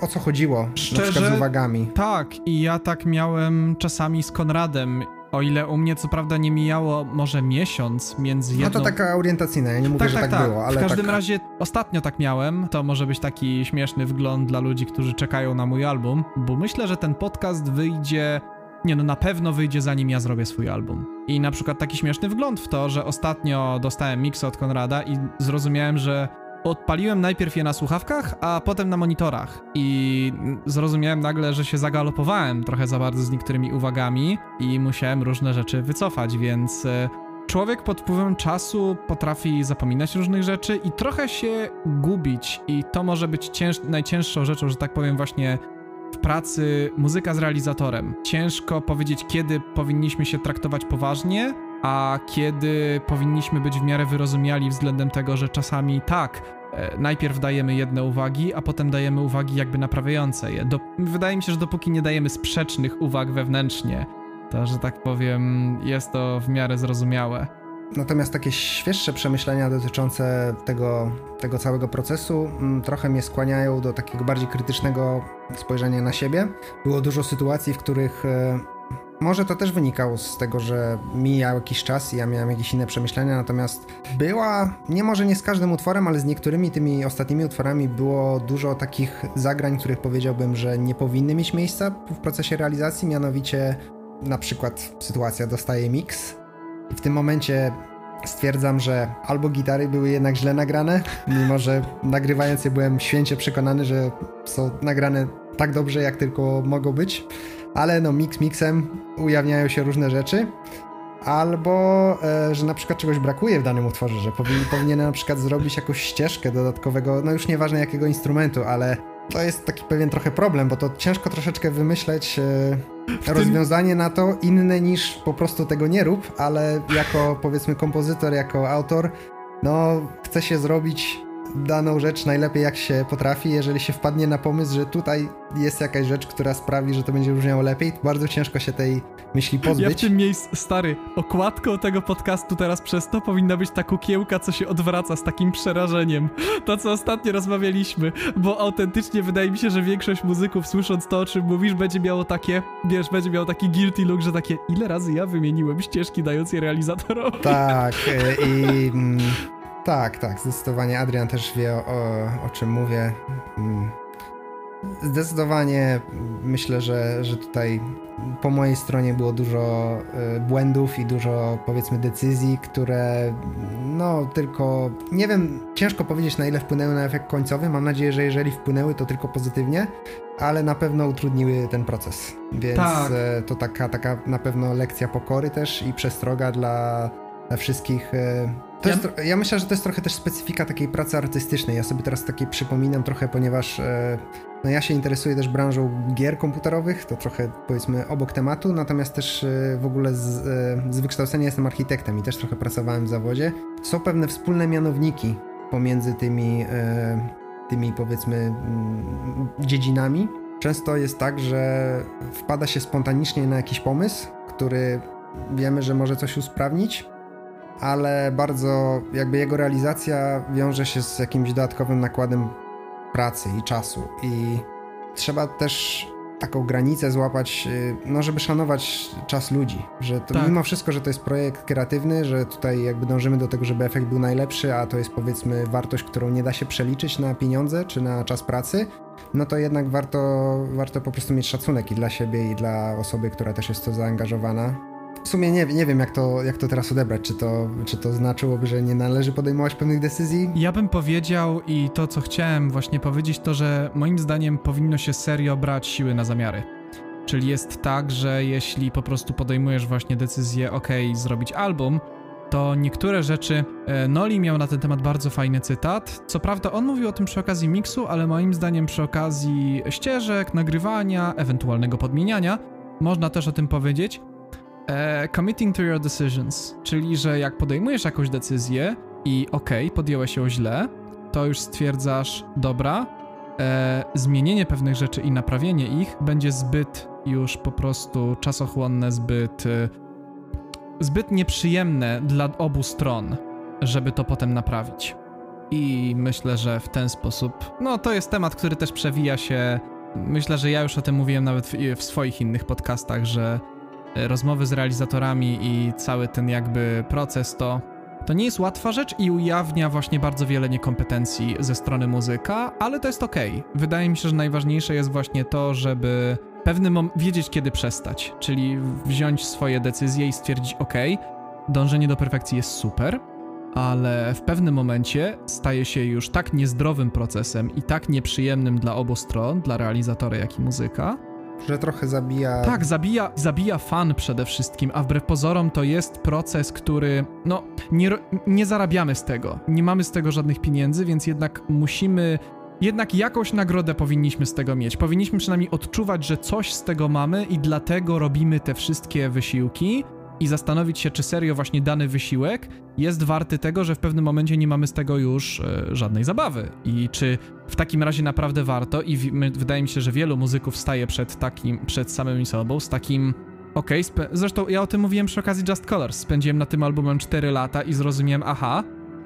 o co chodziło, Szczerze, z uwagami. Tak, i ja tak miałem czasami z Konradem. O ile u mnie co prawda nie mijało może miesiąc między jedną... No to taka orientacyjna, ja nie mówię, tak, że tak, tak, tak. było, ale W każdym tak... razie ostatnio tak miałem, to może być taki śmieszny wgląd dla ludzi, którzy czekają na mój album, bo myślę, że ten podcast wyjdzie... Nie no, na pewno wyjdzie zanim ja zrobię swój album. I na przykład taki śmieszny wgląd w to, że ostatnio dostałem mix od Konrada i zrozumiałem, że odpaliłem najpierw je na słuchawkach, a potem na monitorach i zrozumiałem nagle, że się zagalopowałem trochę za bardzo z niektórymi uwagami i musiałem różne rzeczy wycofać, więc e, człowiek pod wpływem czasu potrafi zapominać różnych rzeczy i trochę się gubić i to może być cięż, najcięższą rzeczą, że tak powiem właśnie w pracy muzyka z realizatorem. Ciężko powiedzieć, kiedy powinniśmy się traktować poważnie, a kiedy powinniśmy być w miarę wyrozumiali względem tego, że czasami tak, e, najpierw dajemy jedne uwagi, a potem dajemy uwagi jakby naprawiające je. Do, wydaje mi się, że dopóki nie dajemy sprzecznych uwag wewnętrznie, to, że tak powiem, jest to w miarę zrozumiałe. Natomiast takie świeższe przemyślenia dotyczące tego, tego całego procesu m, trochę mnie skłaniają do takiego bardziej krytycznego spojrzenia na siebie. Było dużo sytuacji, w których e, może to też wynikało z tego, że mijał jakiś czas i ja miałem jakieś inne przemyślenia, natomiast była, nie może nie z każdym utworem, ale z niektórymi tymi ostatnimi utworami było dużo takich zagrań, których powiedziałbym, że nie powinny mieć miejsca w procesie realizacji, mianowicie na przykład sytuacja dostaje mix i w tym momencie stwierdzam, że albo gitary były jednak źle nagrane, <laughs> mimo że nagrywając je byłem święcie przekonany, że są nagrane tak dobrze, jak tylko mogą być, ale no mix mixem ujawniają się różne rzeczy. Albo, e, że na przykład czegoś brakuje w danym utworze, że powinien, <laughs> powinien na przykład zrobić jakąś ścieżkę dodatkowego, no już nieważne jakiego instrumentu, ale to jest taki pewien trochę problem, bo to ciężko troszeczkę wymyśleć e, rozwiązanie na to inne niż po prostu tego nie rób, ale jako powiedzmy kompozytor, jako autor, no chce się zrobić daną rzecz najlepiej jak się potrafi. Jeżeli się wpadnie na pomysł, że tutaj jest jakaś rzecz, która sprawi, że to będzie brzmiało lepiej, bardzo ciężko się tej myśli pozbyć. Ja w tym miejscu, stary, okładką tego podcastu teraz przez to powinna być ta kukiełka, co się odwraca z takim przerażeniem. To, co ostatnio rozmawialiśmy, bo autentycznie wydaje mi się, że większość muzyków słysząc to, o czym mówisz, będzie miało takie, wiesz, będzie miało taki guilty look, że takie, ile razy ja wymieniłem ścieżki dając je realizatorowi. Tak, e, i... Mm, tak, tak, zdecydowanie Adrian też wie o, o czym mówię. Mm. Zdecydowanie myślę, że, że tutaj po mojej stronie było dużo y, błędów i dużo powiedzmy decyzji, które no tylko nie wiem, ciężko powiedzieć na ile wpłynęły na efekt końcowy. Mam nadzieję, że jeżeli wpłynęły, to tylko pozytywnie, ale na pewno utrudniły ten proces. Więc tak. Y, to taka, taka na pewno lekcja pokory też i przestroga dla, dla wszystkich. Y, to ja... Jest, ja myślę, że to jest trochę też specyfika takiej pracy artystycznej. Ja sobie teraz takiej przypominam trochę, ponieważ e, no ja się interesuję też branżą gier komputerowych, to trochę powiedzmy obok tematu, natomiast też e, w ogóle z, e, z wykształcenia jestem architektem i też trochę pracowałem w zawodzie. Są pewne wspólne mianowniki pomiędzy tymi, tymi powiedzmy mm, dziedzinami. Często jest tak, że wpada się spontanicznie na jakiś pomysł, który wiemy, że może coś usprawnić, ale bardzo jakby jego realizacja wiąże się z jakimś dodatkowym nakładem pracy i czasu. I trzeba też taką granicę złapać, y, no żeby szanować czas ludzi, że to tak. mimo wszystko, że to jest projekt kreatywny, że tutaj jakby dążymy do tego, żeby efekt był najlepszy, a to jest powiedzmy wartość, którą nie da się przeliczyć na pieniądze czy na czas pracy, no to jednak warto, warto po prostu mieć szacunek i dla siebie i dla osoby, która też jest to zaangażowana w sumie nie, nie wiem, jak to, jak to teraz odebrać. Czy to, czy to znaczyłoby, że nie należy podejmować pewnych decyzji? Ja bym powiedział i to, co chciałem właśnie powiedzieć, to, że moim zdaniem powinno się serio brać siły na zamiary. Czyli jest tak, że jeśli po prostu podejmujesz właśnie decyzję, ok, zrobić album, to niektóre rzeczy. E, Noli miał na ten temat bardzo fajny cytat. Co prawda, on mówił o tym przy okazji miksu, ale moim zdaniem przy okazji ścieżek, nagrywania, ewentualnego podmieniania, można też o tym powiedzieć. E, committing to your decisions, czyli że jak podejmujesz jakąś decyzję i okej, okay, podjęłeś ją źle, to już stwierdzasz, dobra, e, zmienienie pewnych rzeczy i naprawienie ich będzie zbyt już po prostu czasochłonne, zbyt, e, zbyt nieprzyjemne dla obu stron, żeby to potem naprawić. I myślę, że w ten sposób, no to jest temat, który też przewija się. Myślę, że ja już o tym mówiłem nawet w, w swoich innych podcastach, że rozmowy z realizatorami i cały ten jakby proces, to to nie jest łatwa rzecz i ujawnia właśnie bardzo wiele niekompetencji ze strony muzyka, ale to jest okej. Okay. Wydaje mi się, że najważniejsze jest właśnie to, żeby pewnym wiedzieć kiedy przestać, czyli wziąć swoje decyzje i stwierdzić ok, dążenie do perfekcji jest super, ale w pewnym momencie staje się już tak niezdrowym procesem i tak nieprzyjemnym dla obu stron, dla realizatora jak i muzyka, że trochę zabija. Tak, zabija, zabija fan przede wszystkim, a wbrew pozorom to jest proces, który, no, nie, nie zarabiamy z tego, nie mamy z tego żadnych pieniędzy, więc jednak musimy jednak jakąś nagrodę powinniśmy z tego mieć. Powinniśmy przynajmniej odczuwać, że coś z tego mamy i dlatego robimy te wszystkie wysiłki i zastanowić się, czy serio właśnie dany wysiłek jest warty tego, że w pewnym momencie nie mamy z tego już e, żadnej zabawy. I czy w takim razie naprawdę warto i w, my, wydaje mi się, że wielu muzyków staje przed takim, przed samymi sobą z takim okej, okay, zresztą ja o tym mówiłem przy okazji Just Colors. Spędziłem na tym albumem 4 lata i zrozumiałem, aha,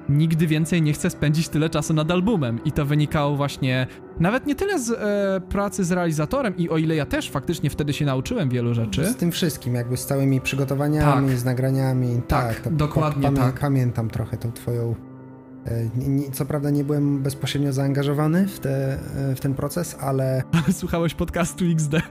nigdy więcej nie chcę spędzić tyle czasu nad albumem. I to wynikało właśnie nawet nie tyle z e, pracy z realizatorem, i o ile ja też faktycznie wtedy się nauczyłem wielu rzeczy. Z tym wszystkim, jakby z całymi przygotowaniami, tak. z nagraniami. Tak, tak dokładnie tak. Pamiętam trochę tą twoją e, co prawda nie byłem bezpośrednio zaangażowany w, te, e, w ten proces, ale. <laughs> Słuchałeś podcastu XD. <laughs>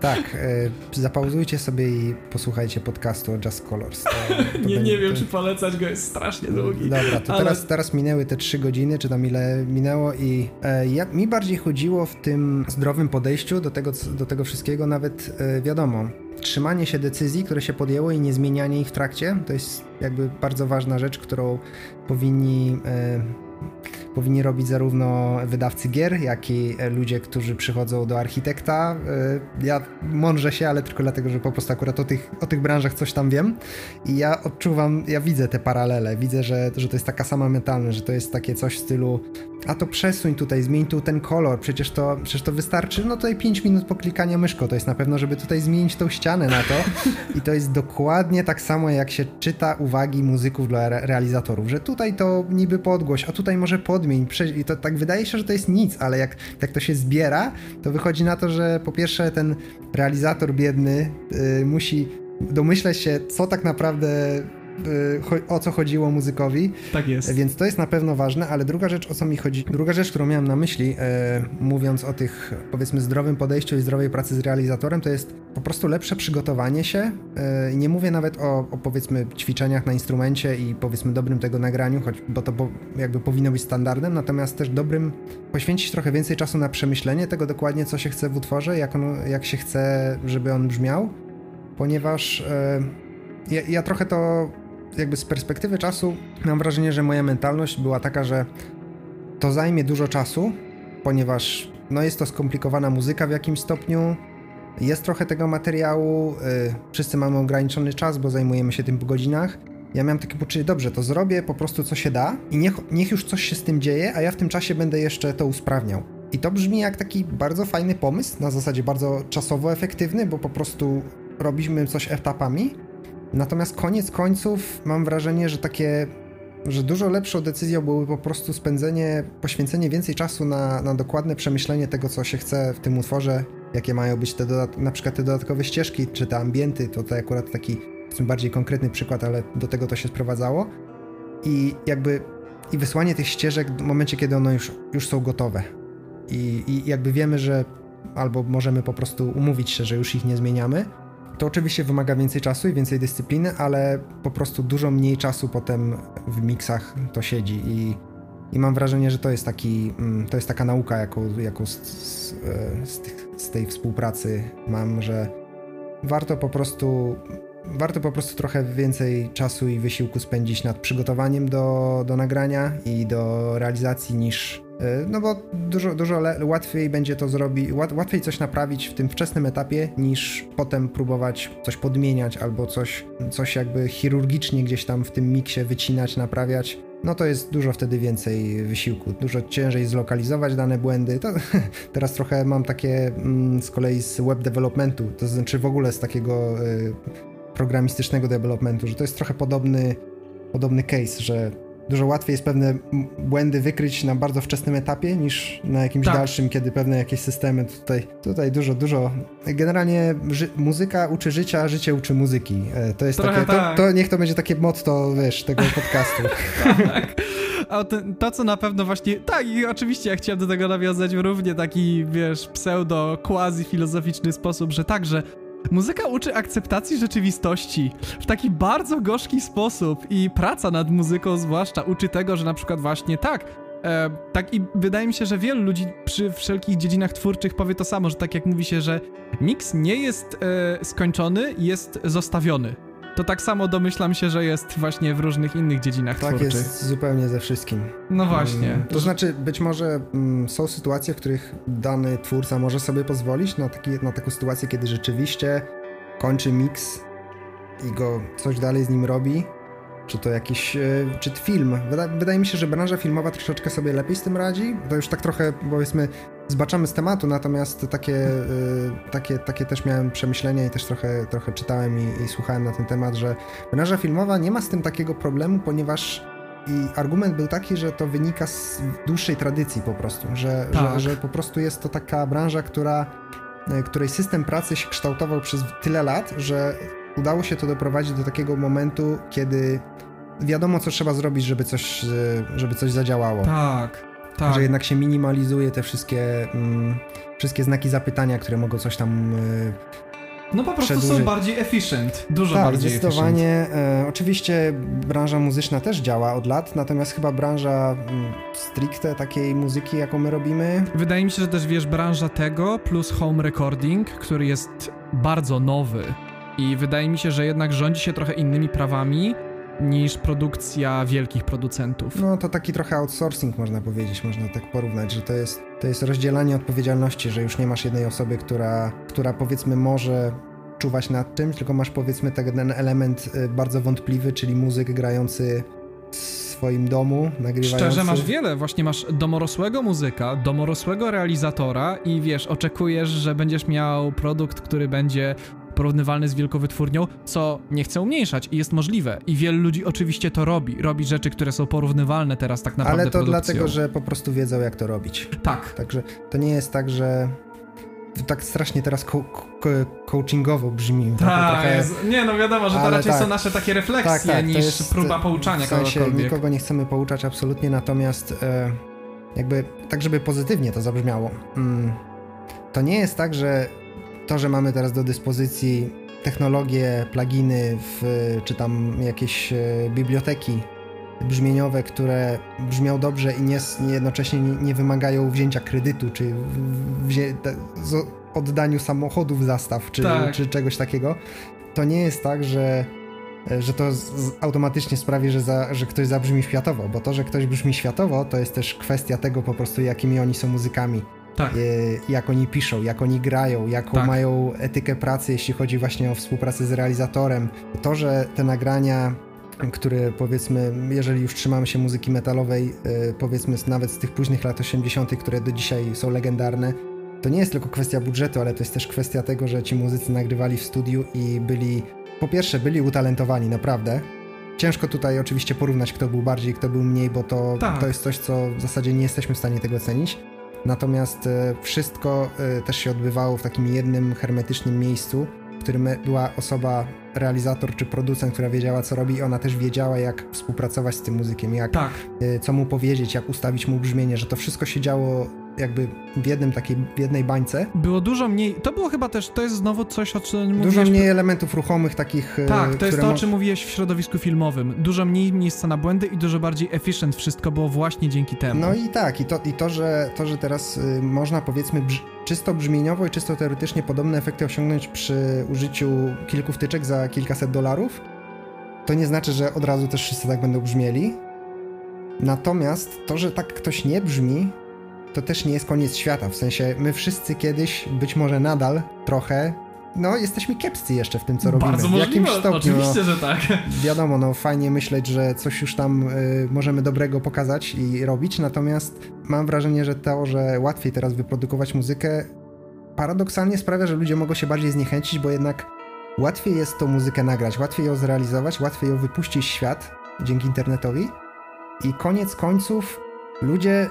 Tak, y, zapauzujcie sobie i posłuchajcie podcastu o Just Colors. To, to nie, nie wiem, to... czy polecać go, jest strasznie długi. Dobra, to ale... teraz, teraz minęły te trzy godziny, czy tam ile minęło i e, ja, mi bardziej chodziło w tym zdrowym podejściu do tego, do tego wszystkiego, nawet e, wiadomo, trzymanie się decyzji, które się podjęło i nie zmienianie ich w trakcie, to jest jakby bardzo ważna rzecz, którą powinni... E, powinni robić zarówno wydawcy gier, jak i ludzie, którzy przychodzą do architekta. Y, ja mądrzę się, ale tylko dlatego, że po prostu akurat o tych, o tych branżach coś tam wiem i ja odczuwam, ja widzę te paralele, widzę, że, że to jest taka sama mentalność, że to jest takie coś w stylu a to przesuń tutaj, zmień tu ten kolor, przecież to, przecież to wystarczy, no tutaj 5 minut poklikania myszką, to jest na pewno, żeby tutaj zmienić tą ścianę na to. <laughs> I to jest dokładnie tak samo, jak się czyta uwagi muzyków dla re realizatorów, że tutaj to niby podgłoś, a tutaj może podmień, i to tak wydaje się, że to jest nic, ale jak, jak to się zbiera, to wychodzi na to, że po pierwsze ten realizator biedny yy, musi domyśleć się, co tak naprawdę o co chodziło muzykowi. Tak jest. Więc to jest na pewno ważne, ale druga rzecz, o co mi chodzi, druga rzecz, którą miałem na myśli, e, mówiąc o tych, powiedzmy, zdrowym podejściu i zdrowej pracy z realizatorem, to jest po prostu lepsze przygotowanie się. E, nie mówię nawet o, o, powiedzmy, ćwiczeniach na instrumencie i powiedzmy dobrym tego nagraniu, choć, bo to jakby powinno być standardem, natomiast też dobrym, poświęcić trochę więcej czasu na przemyślenie tego dokładnie, co się chce w utworze, jak, on, jak się chce, żeby on brzmiał, ponieważ e, ja, ja trochę to jakby z perspektywy czasu mam wrażenie, że moja mentalność była taka, że to zajmie dużo czasu, ponieważ no jest to skomplikowana muzyka w jakimś stopniu, jest trochę tego materiału, yy, wszyscy mamy ograniczony czas, bo zajmujemy się tym po godzinach. Ja miałem takie poczucie, dobrze, to zrobię po prostu co się da i niech, niech już coś się z tym dzieje, a ja w tym czasie będę jeszcze to usprawniał. I to brzmi jak taki bardzo fajny pomysł, na zasadzie bardzo czasowo efektywny, bo po prostu robiliśmy coś etapami, Natomiast koniec końców mam wrażenie, że takie, że dużo lepszą decyzją byłoby po prostu spędzenie, poświęcenie więcej czasu na, na dokładne przemyślenie tego, co się chce w tym utworze, jakie mają być te na przykład te dodatkowe ścieżki, czy te ambienty, to tutaj akurat taki bardziej konkretny przykład, ale do tego to się sprowadzało. I jakby i wysłanie tych ścieżek w momencie, kiedy one już, już są gotowe. I, I jakby wiemy, że albo możemy po prostu umówić się, że już ich nie zmieniamy, to oczywiście wymaga więcej czasu i więcej dyscypliny, ale po prostu dużo mniej czasu potem w miksach to siedzi i, i mam wrażenie, że to jest taki, mm, to jest taka nauka, jaką, jaką z, z, z, tej współpracy mam, że warto po prostu warto po prostu trochę więcej czasu i wysiłku spędzić nad przygotowaniem do, do nagrania i do realizacji niż no bo dużo, dużo łatwiej będzie to zrobić, łatwiej coś naprawić w tym wczesnym etapie, niż potem próbować coś podmieniać albo coś, coś jakby chirurgicznie gdzieś tam w tym miksie wycinać, naprawiać. No to jest dużo wtedy więcej wysiłku, dużo ciężej zlokalizować dane błędy. To, <laughs> teraz trochę mam takie mm, z kolei z web developmentu, to znaczy w ogóle z takiego y, programistycznego developmentu, że to jest trochę podobny, podobny case, że dużo łatwiej jest pewne błędy wykryć na bardzo wczesnym etapie niż na jakimś tak. dalszym, kiedy pewne jakieś systemy tutaj, tutaj dużo, dużo. Generalnie muzyka uczy życia, życie uczy muzyki. E, to jest Trochę takie, tak. to, to, niech to będzie takie motto, wiesz, tego <laughs> podcastu. tak. A to, to, co na pewno właśnie, tak i oczywiście ja chciałem do tego nawiązać w równie taki, wiesz, pseudo, quasi-filozoficzny sposób, że także Muzyka uczy akceptacji rzeczywistości w taki bardzo gorzki sposób i praca nad muzyką zwłaszcza uczy tego, że na przykład właśnie tak, E, tak i wydaje mi się, że wielu ludzi przy wszelkich dziedzinach twórczych powie to samo, że tak jak mówi się, że miks nie jest e, skończony, jest zostawiony. To tak samo domyślam się, że jest właśnie w różnych innych dziedzinach tak twórczych. Tak jest zupełnie ze wszystkim. No właśnie. Mm, to znaczy, być może mm, są sytuacje, w których dany twórca może sobie pozwolić na, taki, na taką sytuację, kiedy rzeczywiście kończy miks i go coś dalej z nim robi, czy to jakiś, e, czy film. Wydaje, wydaje mi się, że branża filmowa troszeczkę sobie lepiej z tym radzi. To już tak trochę, powiedzmy, zbaczamy z tematu, natomiast takie, e, takie, takie też miałem przemyślenia i też trochę, trochę czytałem i, i słuchałem na ten temat, że branża filmowa nie ma z tym takiego problemu, ponieważ i argument był taki, że to wynika z dłuższej tradycji po prostu, że, tak. że, że po prostu jest to taka branża, która, e, której system pracy się kształtował przez tyle lat, że udało się to doprowadzić do takiego momentu, kiedy wiadomo, co trzeba zrobić, żeby coś, żeby coś zadziałało. Tak, tak. Że jednak się minimalizuje te wszystkie, mm, wszystkie znaki zapytania, które mogą coś tam y, no po prostu przedłużyć. są bardziej efficient, dużo tak, bardziej zdecydowanie. E, oczywiście branża muzyczna też działa od lat, natomiast chyba branża mm, stricte takiej muzyki, jaką my robimy. Wydaje mi się, że też wiesz, branża tego plus home recording, który jest bardzo nowy i wydaje mi się, że jednak rządzi się trochę innymi prawami niż produkcja wielkich producentów. No to taki trochę outsourcing można powiedzieć, można tak porównać, że to jest, to jest rozdzielanie odpowiedzialności, że już nie masz jednej osoby, która, która powiedzmy może czuwać nad czymś, tylko masz powiedzmy ten element y, bardzo wątpliwy, czyli muzyk grający w swoim domu, nagrywający... Szczerze, masz wiele. Właśnie masz domorosłego muzyka, domorosłego realizatora i wiesz, oczekujesz, że będziesz miał produkt, który będzie porównywalny z wielką wytwórnią, co nie chcę umniejszać i jest możliwe. I wielu ludzi oczywiście to robi. Robi rzeczy, które są porównywalne teraz tak naprawdę Ale to produkcją. dlatego, że po prostu wiedzą, jak to robić. Tak. Także to nie jest tak, że tak strasznie teraz co coachingowo brzmi. Tak, trochę... nie no wiadomo, że to raczej tak. są nasze takie refleksje tak, tak, niż jest, próba pouczania w sensie nikogo nie chcemy pouczać absolutnie, natomiast e, jakby tak, żeby pozytywnie to zabrzmiało. Mm, to nie jest tak, że to, że mamy teraz do dyspozycji technologie, pluginy, w, czy tam jakieś e, biblioteki brzmieniowe, które brzmią dobrze i nie, jednocześnie nie, wymagają wzięcia kredytu, czy wzię, oddaniu samochodu w zastaw, czy, tak. czy czegoś takiego, to nie jest tak, że e, że to automatycznie sprawi, że, za, że ktoś zabrzmi światowo, bo to, że ktoś brzmi światowo, to jest też kwestia tego po prostu, jakimi oni są muzykami tak. jak oni piszą, jak oni grają, jaką tak. mają etykę pracy, jeśli chodzi właśnie o współpracę z realizatorem. To, że te nagrania które powiedzmy, jeżeli już trzymamy się muzyki metalowej, e, powiedzmy nawet z tych późnych lat 80., które do dzisiaj są legendarne, to nie jest tylko kwestia budżetu, ale to jest też kwestia tego, że ci muzycy nagrywali w studiu i byli, po pierwsze, byli utalentowani, naprawdę. Ciężko tutaj oczywiście porównać, kto był bardziej, kto był mniej, bo to, tak. to jest coś, co w zasadzie nie jesteśmy w stanie tego ocenić. Natomiast e, wszystko e, też się odbywało w takim jednym hermetycznym miejscu, w którym była osoba, realizator czy producent, która wiedziała co robi i ona też wiedziała jak współpracować z tym muzykiem, jak tak. E, co mu powiedzieć, jak ustawić mu brzmienie, że to wszystko się działo jakby w jednym takiej, w jednej bańce. Było dużo mniej, to było chyba też, to jest znowu coś, o czym mówiłeś. Dużo mniej elementów ruchomych takich... E, tak, to jest to, o czym mówiłeś w środowisku filmowym. Dużo mniej miejsca na błędy i dużo bardziej efficient wszystko było właśnie dzięki temu. No i tak, i to, i to, że, to że teraz y, można powiedzmy brz czysto brzmieniowo i czysto teoretycznie podobne efekty osiągnąć przy użyciu kilku wtyczek za kilkaset dolarów, to nie znaczy, że od razu też wszyscy tak będą brzmieli. Natomiast to, że tak ktoś nie brzmi, to też nie jest koniec świata. W sensie my wszyscy kiedyś, być może nadal trochę, no jesteśmy kiepscy jeszcze w tym, co robimy. Bardzo w jakimś stopniu. Oczywiście, no, że tak. Wiadomo, no fajnie myśleć, że coś już tam y, możemy dobrego pokazać i robić, natomiast mam wrażenie, że to, że łatwiej teraz wyprodukować muzykę, paradoksalnie sprawia, że ludzie mogą się bardziej zniechęcić, bo jednak łatwiej jest tą muzykę nagrać, łatwiej ją zrealizować, łatwiej ją wypuścić w świat dzięki internetowi i koniec końców ludzie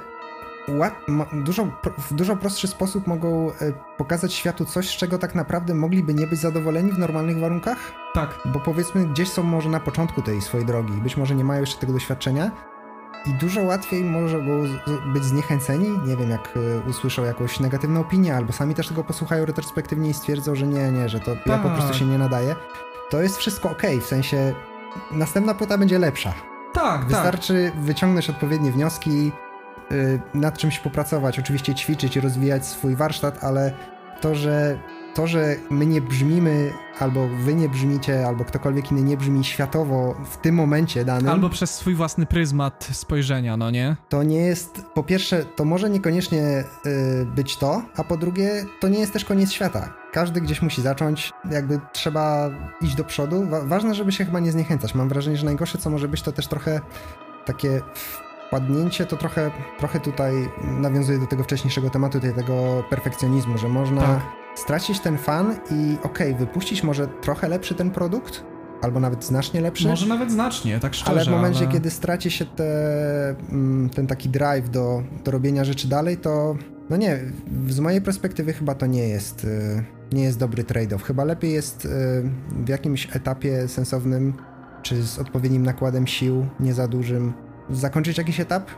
dużo, w dużo prostszy sposób mogą e, pokazać światu coś, z czego tak naprawdę mogliby nie być zadowoleni w normalnych warunkach. Tak. Bo powiedzmy, gdzieś są może na początku tej swojej drogi, być może nie mają jeszcze tego doświadczenia i dużo łatwiej może być zniechęceni, nie wiem, jak e, usłyszą jakąś negatywną opinię, albo sami też tego posłuchają retrospektywnie i stwierdzą, że nie, nie, że to tak. ja po prostu tak. się nie nadaje. To jest wszystko ok, w sensie następna płyta będzie lepsza. Tak, tak. Wystarczy tak. wyciągnąć odpowiednie wnioski, nad czymś popracować, oczywiście ćwiczyć i rozwijać swój warsztat, ale to, że to, że my nie brzmimy, albo wy nie brzmicie, albo ktokolwiek inny nie brzmi światowo w tym momencie danym. Albo przez swój własny pryzmat spojrzenia, no nie? To nie jest, po pierwsze, to może niekoniecznie y, być to, a po drugie, to nie jest też koniec świata. Każdy gdzieś musi zacząć, jakby trzeba iść do przodu. Wa ważne, żeby się chyba nie zniechęcać. Mam wrażenie, że najgorsze, co może być, to też trochę takie wpadnięcie, to trochę, trochę tutaj nawiązuje do tego wcześniejszego tematu, tego perfekcjonizmu, że można. Tak stracić ten fan i okej, okay, wypuścić może trochę lepszy ten produkt, albo nawet znacznie lepszy. Może nawet znacznie, tak szczerze. Ale w momencie, ale... kiedy straci się te, mm, ten taki drive do, do robienia rzeczy dalej, to no nie, z mojej perspektywy chyba to nie jest, y, nie jest dobry trade-off. Chyba lepiej jest y, w jakimś etapie sensownym, czy z odpowiednim nakładem sił, nie za dużym, zakończyć jakiś etap,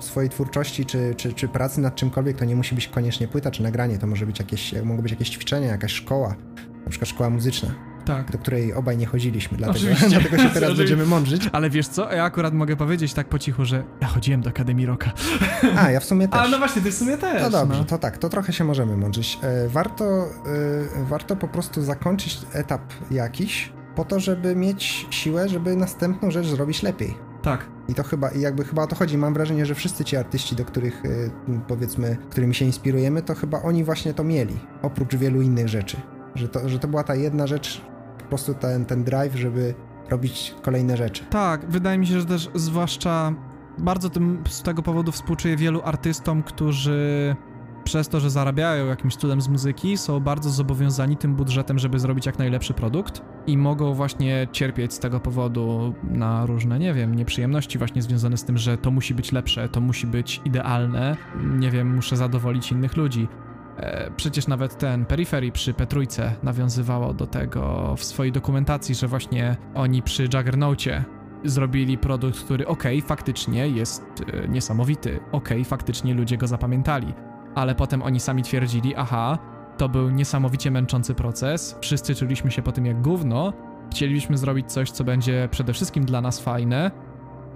swojej twórczości czy, czy, czy pracy nad czymkolwiek, to nie musi być koniecznie płyta czy nagranie, to może być jakieś, mogą być jakieś ćwiczenia, jakaś szkoła, na przykład szkoła muzyczna. Tak. Do której obaj nie chodziliśmy, dlatego, <laughs> dlatego się teraz będziemy mądrzyć. Ale wiesz co, ja akurat mogę powiedzieć tak po cichu, że ja chodziłem do Akademii Rocka. A, ja w sumie <laughs> też. A, no właśnie, ty w sumie też. No dobrze, no. to tak, to trochę się możemy mądrzyć. E, warto, e, warto po prostu zakończyć etap jakiś, po to, żeby mieć siłę, żeby następną rzecz zrobić lepiej. Tak. I to chyba, i jakby chyba o to chodzi. Mam wrażenie, że wszyscy ci artyści, do których y, powiedzmy, którymi się inspirujemy, to chyba oni właśnie to mieli, oprócz wielu innych rzeczy. Że to, że to była ta jedna rzecz, po prostu ten, ten drive, żeby robić kolejne rzeczy. Tak, wydaje mi się, że też zwłaszcza bardzo tym, z tego powodu współczuję wielu artystom, którzy przez to, że zarabiają jakimś cudem z muzyki, są bardzo zobowiązani tym budżetem, żeby zrobić jak najlepszy produkt i mogą właśnie cierpieć z tego powodu na różne, nie wiem, nieprzyjemności właśnie związane z tym, że to musi być lepsze, to musi być idealne, nie wiem, muszę zadowolić innych ludzi. E, przecież nawet ten Periphery przy Petrujce nawiązywało do tego w swojej dokumentacji, że właśnie oni przy Juggernaucie zrobili produkt, który ok, faktycznie jest e, niesamowity, ok, faktycznie ludzie go zapamiętali, ale potem oni sami twierdzili, aha, to był niesamowicie męczący proces, wszyscy czuliśmy się po tym jak gówno, chcielibyśmy zrobić coś, co będzie przede wszystkim dla nas fajne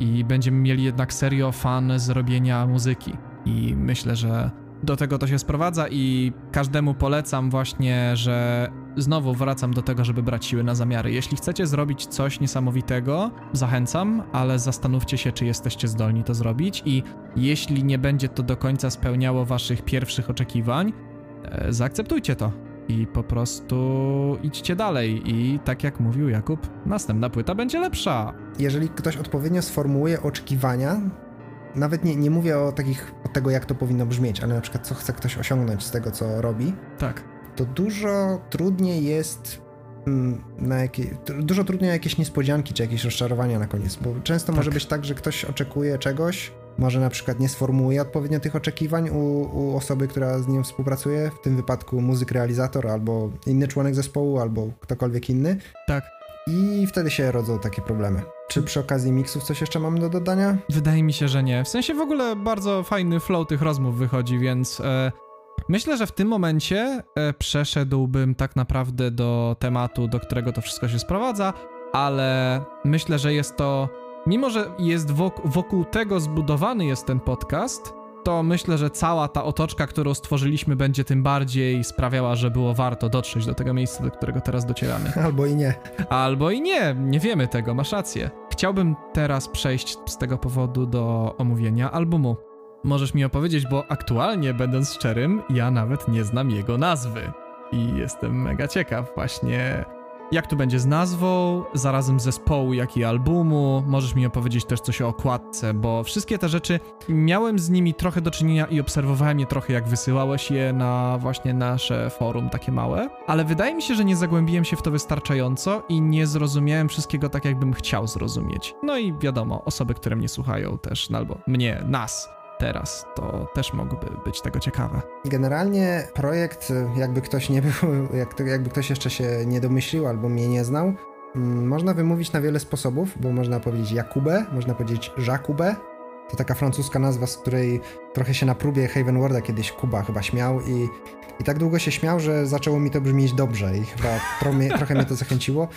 i będziemy mieli jednak serio fan z robienia muzyki. I myślę, że do tego to się sprowadza i każdemu polecam właśnie, że znowu wracam do tego, żeby brać siły na zamiary. Jeśli chcecie zrobić coś niesamowitego, zachęcam, ale zastanówcie się, czy jesteście zdolni to zrobić i jeśli nie będzie to do końca spełniało waszych pierwszych oczekiwań, e, zaakceptujcie to i po prostu idźcie dalej i tak jak mówił Jakub, następna płyta będzie lepsza. Jeżeli ktoś odpowiednio sformułuje oczekiwania, nawet nie, nie mówię o takich, o tego jak to powinno brzmieć, ale na przykład co chce ktoś osiągnąć z tego, co robi. Tak. To dużo trudniej jest mm, na jakie, dużo trudniej jakieś niespodzianki czy jakieś rozczarowania na koniec, bo często tak. może być tak, że ktoś oczekuje czegoś, może na przykład nie sformułuje odpowiednio tych oczekiwań u, u, osoby, która z nim współpracuje, w tym wypadku muzyk realizator albo inny członek zespołu, albo ktokolwiek inny. Tak. I wtedy się rodzą takie problemy. Czy przy okazji miksów coś jeszcze mamy do dodania? Wydaje mi się, że nie. W sensie w ogóle bardzo fajny flow tych rozmów wychodzi, więc e, myślę, że w tym momencie e, przeszedłbym tak naprawdę do tematu, do którego to wszystko się sprowadza, ale myślę, że jest to, mimo że jest wokół, wokół tego zbudowany jest ten podcast, to myślę, że cała ta otoczka, którą stworzyliśmy, będzie tym bardziej sprawiała, że było warto dotrzeć do tego miejsca, do którego teraz docieramy. <laughs> Albo i nie. Albo i nie, nie wiemy tego, masz rację. Chciałbym teraz przejść z tego powodu do omówienia albumu. Możesz mi opowiedzieć, bo aktualnie, będąc szczerym, ja nawet nie znam jego nazwy. I jestem mega ciekaw właśnie jak tu będzie z nazwą, zarazem zespołu, jak i albumu. Możesz mi opowiedzieć też coś o okładce, bo wszystkie te rzeczy miałem z nimi trochę do czynienia i obserwowałem je trochę, jak wysyłałeś je na właśnie nasze forum takie małe, ale wydaje mi się, że nie zagłębiłem się w to wystarczająco i nie zrozumiałem wszystkiego tak, jakbym chciał zrozumieć. No i wiadomo, osoby, które mnie słuchają też, no albo mnie, nas teraz, to też mogłoby być tego ciekawe. Generalnie projekt, jakby ktoś nie był, jakby ktoś jeszcze się nie domyślił albo mnie nie znał, mm, można wymówić na wiele sposobów, bo można powiedzieć Jakubę, można powiedzieć Jakubę. To taka francuska nazwa, z której trochę się na próbie Haven Worda kiedyś Kuba chyba śmiał i, i tak długo się śmiał, że zaczęło mi to brzmieć dobrze i chyba trochę, <laughs> trochę mnie to zachęciło.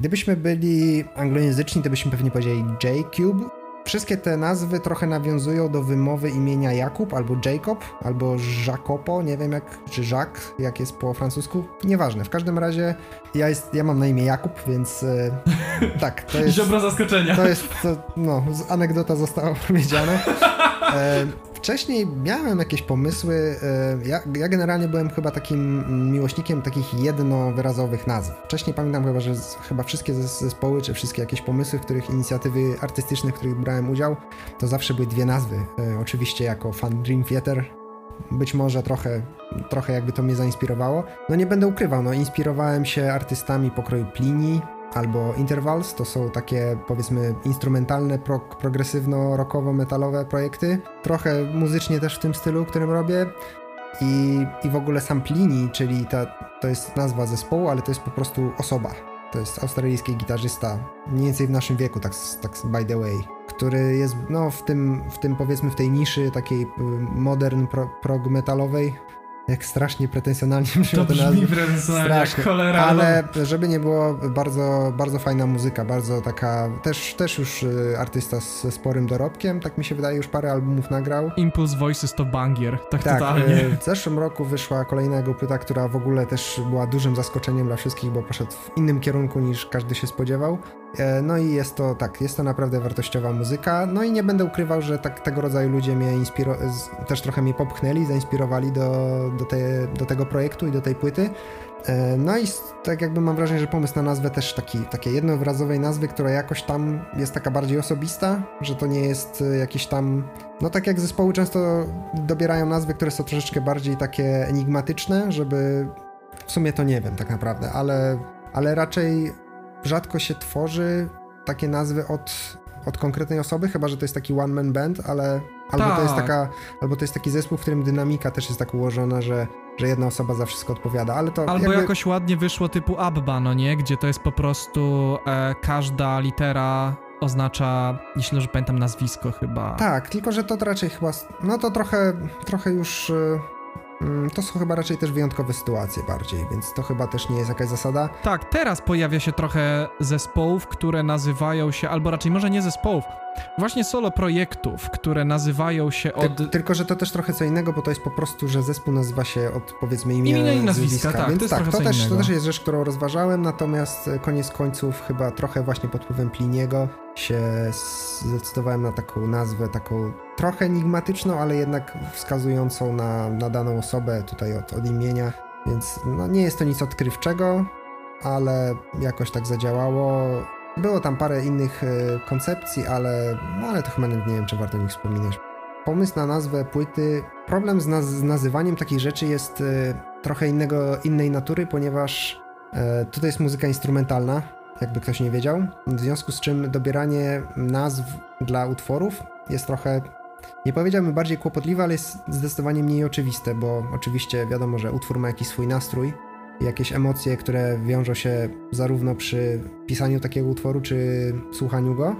Gdybyśmy byli anglojęzyczni, to byśmy pewnie powiedzieli J-Cube, wszystkie te nazwy trochę nawiązują do wymowy imienia Jakub, albo Jacob, albo Jacopo, nie wiem jak, czy Jacques, jak jest po francusku. Nieważne, w każdym razie ja, jest, ja mam na imię Jakub, więc e, <laughs> tak, to jest... Ziobro zaskoczenia. To jest, to, no, anegdota została powiedziana. <laughs> E, wcześniej miałem jakieś pomysły. E, ja, ja, generalnie byłem chyba takim miłośnikiem takich jednowyrazowych nazw. Wcześniej pamiętam chyba, że chyba wszystkie zespoły, czy wszystkie jakieś pomysły, w których inicjatywy artystyczne, w których brałem udział, to zawsze były dwie nazwy. E, oczywiście jako fan Dream Theater, być może trochę, trochę jakby to mnie zainspirowało. No nie będę ukrywał, no inspirowałem się artystami pokroju Plini, albo Intervals, to są takie powiedzmy instrumentalne, pro, progresywno-rockowo-metalowe projekty. Trochę muzycznie też w tym stylu, którym robię. I, i w ogóle Samplini, czyli ta, to jest nazwa zespołu, ale to jest po prostu osoba. To jest australijski gitarzysta, mniej więcej w naszym wieku, tak, tak by the way, który jest no, w, tym, w tym powiedzmy w tej niszy takiej y, modern pro, prog metalowej, jak strasznie pretensjonalnie <laughs> brzmi to brzmi pretensjonalnie jak cholera. Ale żeby nie było, bardzo, bardzo fajna muzyka, bardzo taka, też, też już y, artysta ze sporym dorobkiem, tak mi się wydaje, już parę albumów nagrał. Impulse Voices to bangier, tak, tak totalnie. Y, w zeszłym roku wyszła kolejna jego płyta, która w ogóle też była dużym zaskoczeniem dla wszystkich, bo poszedł w innym kierunku niż każdy się spodziewał. E, no i jest to tak, jest to naprawdę wartościowa muzyka. No i nie będę ukrywał, że tak, tego rodzaju ludzie mnie inspiro- też trochę mnie popchnęli, zainspirowali do, do, te, do tego projektu i do tej płyty. E, no i tak jakby mam wrażenie, że pomysł na nazwę też taki, takiej jednowyrazowej nazwy, która jakoś tam jest taka bardziej osobista, że to nie jest e, jakiś tam, no tak jak zespoły często dobierają nazwy, które są troszeczkę bardziej takie enigmatyczne, żeby w sumie to nie wiem tak naprawdę, ale, ale raczej rzadko się tworzy takie nazwy od, od konkretnej osoby, chyba że to jest taki one man band, ale albo tak. to jest tak. taka, albo to jest taki zespół, w którym dynamika też jest tak ułożona, że, że jedna osoba za wszystko odpowiada, ale to Albo jakby... jakoś ładnie wyszło typu Abba, no nie? Gdzie to jest po prostu e, każda litera oznacza, jeśli dobrze pamiętam, nazwisko chyba. Tak, tylko że to raczej chyba, no to trochę, trochę już e, Mm, to są chyba raczej też wyjątkowe sytuacje bardziej, więc to chyba też nie jest jakaś zasada. Tak, teraz pojawia się trochę zespołów, które nazywają się, albo raczej może nie zespołów, właśnie solo projektów, które nazywają się od... Ty, tylko, że to też trochę co innego, bo to jest po prostu, że zespół nazywa się od powiedzmy imienia, imienia i nazwiska, tak, więc to, tak, to też, to też jest rzecz, którą rozważałem, natomiast koniec końców chyba trochę właśnie pod wpływem Pliniego się zdecydowałem na taką nazwę, taką trochę enigmatyczną, ale jednak wskazującą na, na daną osobę tutaj od, od imienia, więc no, nie jest to nic odkrywczego, ale jakoś tak zadziałało. Było tam parę innych y, koncepcji, ale, no, ale to chyba nie wiem, czy warto o nich wspominać. Pomysł na nazwę płyty, problem z, naz z nazywaniem takiej rzeczy jest y, trochę innego, innej natury, ponieważ y, tutaj jest muzyka instrumentalna, jakby ktoś nie wiedział. W związku z czym dobieranie nazw dla utworów jest trochę, nie powiedziałbym bardziej kłopotliwe, ale jest zdecydowanie mniej oczywiste, bo oczywiście wiadomo, że utwór ma jakiś swój nastrój jakieś emocje, które wiążą się zarówno przy pisaniu takiego utworu, czy słuchaniu go.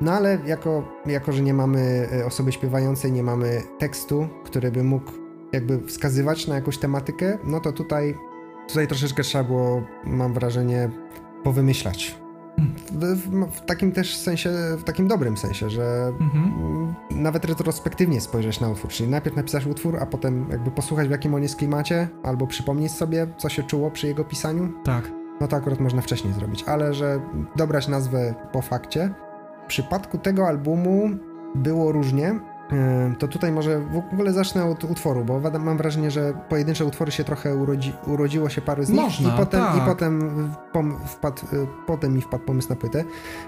No ale jako, jako że nie mamy e, osoby śpiewającej, nie mamy tekstu, który by mógł jakby wskazywać na jakąś tematykę, no to tutaj, tutaj troszeczkę trzeba było, mam wrażenie, powymyślać. W, w, takim też sensie, w takim dobrym sensie, że mhm. nawet retrospektywnie spojrzeć na utwór, czyli najpierw napisać utwór, a potem jakby posłuchać w jakim on jest klimacie, albo przypomnieć sobie, co się czuło przy jego pisaniu. Tak. No to akurat można wcześniej zrobić, ale że dobrać nazwę po fakcie. W przypadku tego albumu było różnie, to tutaj może w ogóle zacznę od utworu, bo mam wrażenie, że pojedyncze utwory się trochę urodzi, urodziło się parę z nich Można, i potem, tak. i potem, wpadł, y, potem mi wpadł pomysł na płytę.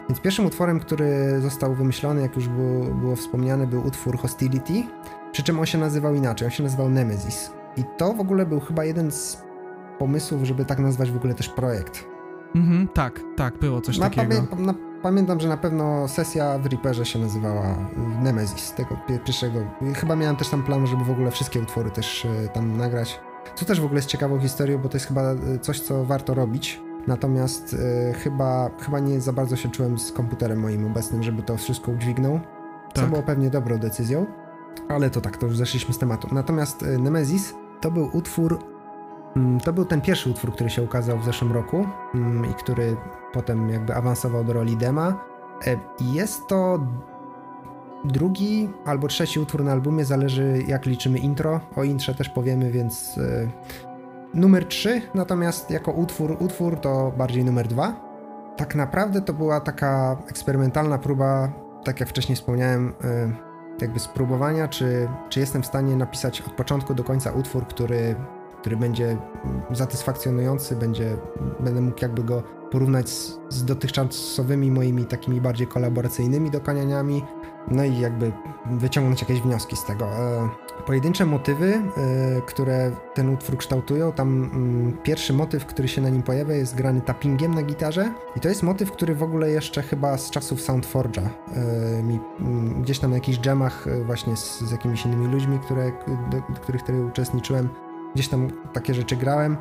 Więc pierwszym utworem, który został wymyślony, jak już było, było wspomniane, był utwór Hostility, przy czym on się nazywał inaczej, on się nazywał Nemesis. I to w ogóle był chyba jeden z pomysłów, żeby tak nazwać w ogóle też projekt. Mhm, tak, tak, było coś na takiego. na, Pamiętam, że na pewno sesja w Reaperze się nazywała Nemesis, tego pierwszego. Chyba miałem też tam plan, żeby w ogóle wszystkie utwory też e, tam nagrać. Co też w ogóle jest ciekawą historią, bo to jest chyba e, coś, co warto robić. Natomiast y, chyba, chyba nie za bardzo się czułem z komputerem moim obecnym, żeby to wszystko udźwignął. Co tak. było pewnie dobrą decyzją, ale to tak, to już zeszliśmy z tematu. Natomiast y, Nemesis to był utwór Mm, to był ten pierwszy utwór, który się ukazał w zeszłym roku mm, i który potem jakby awansował do roli dema. E, jest to drugi albo trzeci utwór na albumie, zależy jak liczymy intro. O intrze też powiemy, więc y, numer 3, natomiast jako utwór, utwór to bardziej numer 2. Tak naprawdę to była taka eksperymentalna próba, tak jak wcześniej wspomniałem, y, jakby spróbowania, czy, czy jestem w stanie napisać od początku do końca utwór, który, który będzie satysfakcjonujący, będzie, będę mógł jakby go porównać z, z dotychczasowymi moimi takimi bardziej kolaboracyjnymi dokonaniami, no i jakby wyciągnąć jakieś wnioski z tego. E, pojedyncze motywy, e, które ten utwór kształtują, tam mm, pierwszy motyw, który się na nim pojawia, jest grany tappingiem na gitarze i to jest motyw, który w ogóle jeszcze chyba z czasów Soundforge'a e, mi mm, gdzieś tam na jakichś jamach właśnie z, z jakimiś innymi ludźmi, które, do których wtedy uczestniczyłem, gdzieś tam takie rzeczy grałem.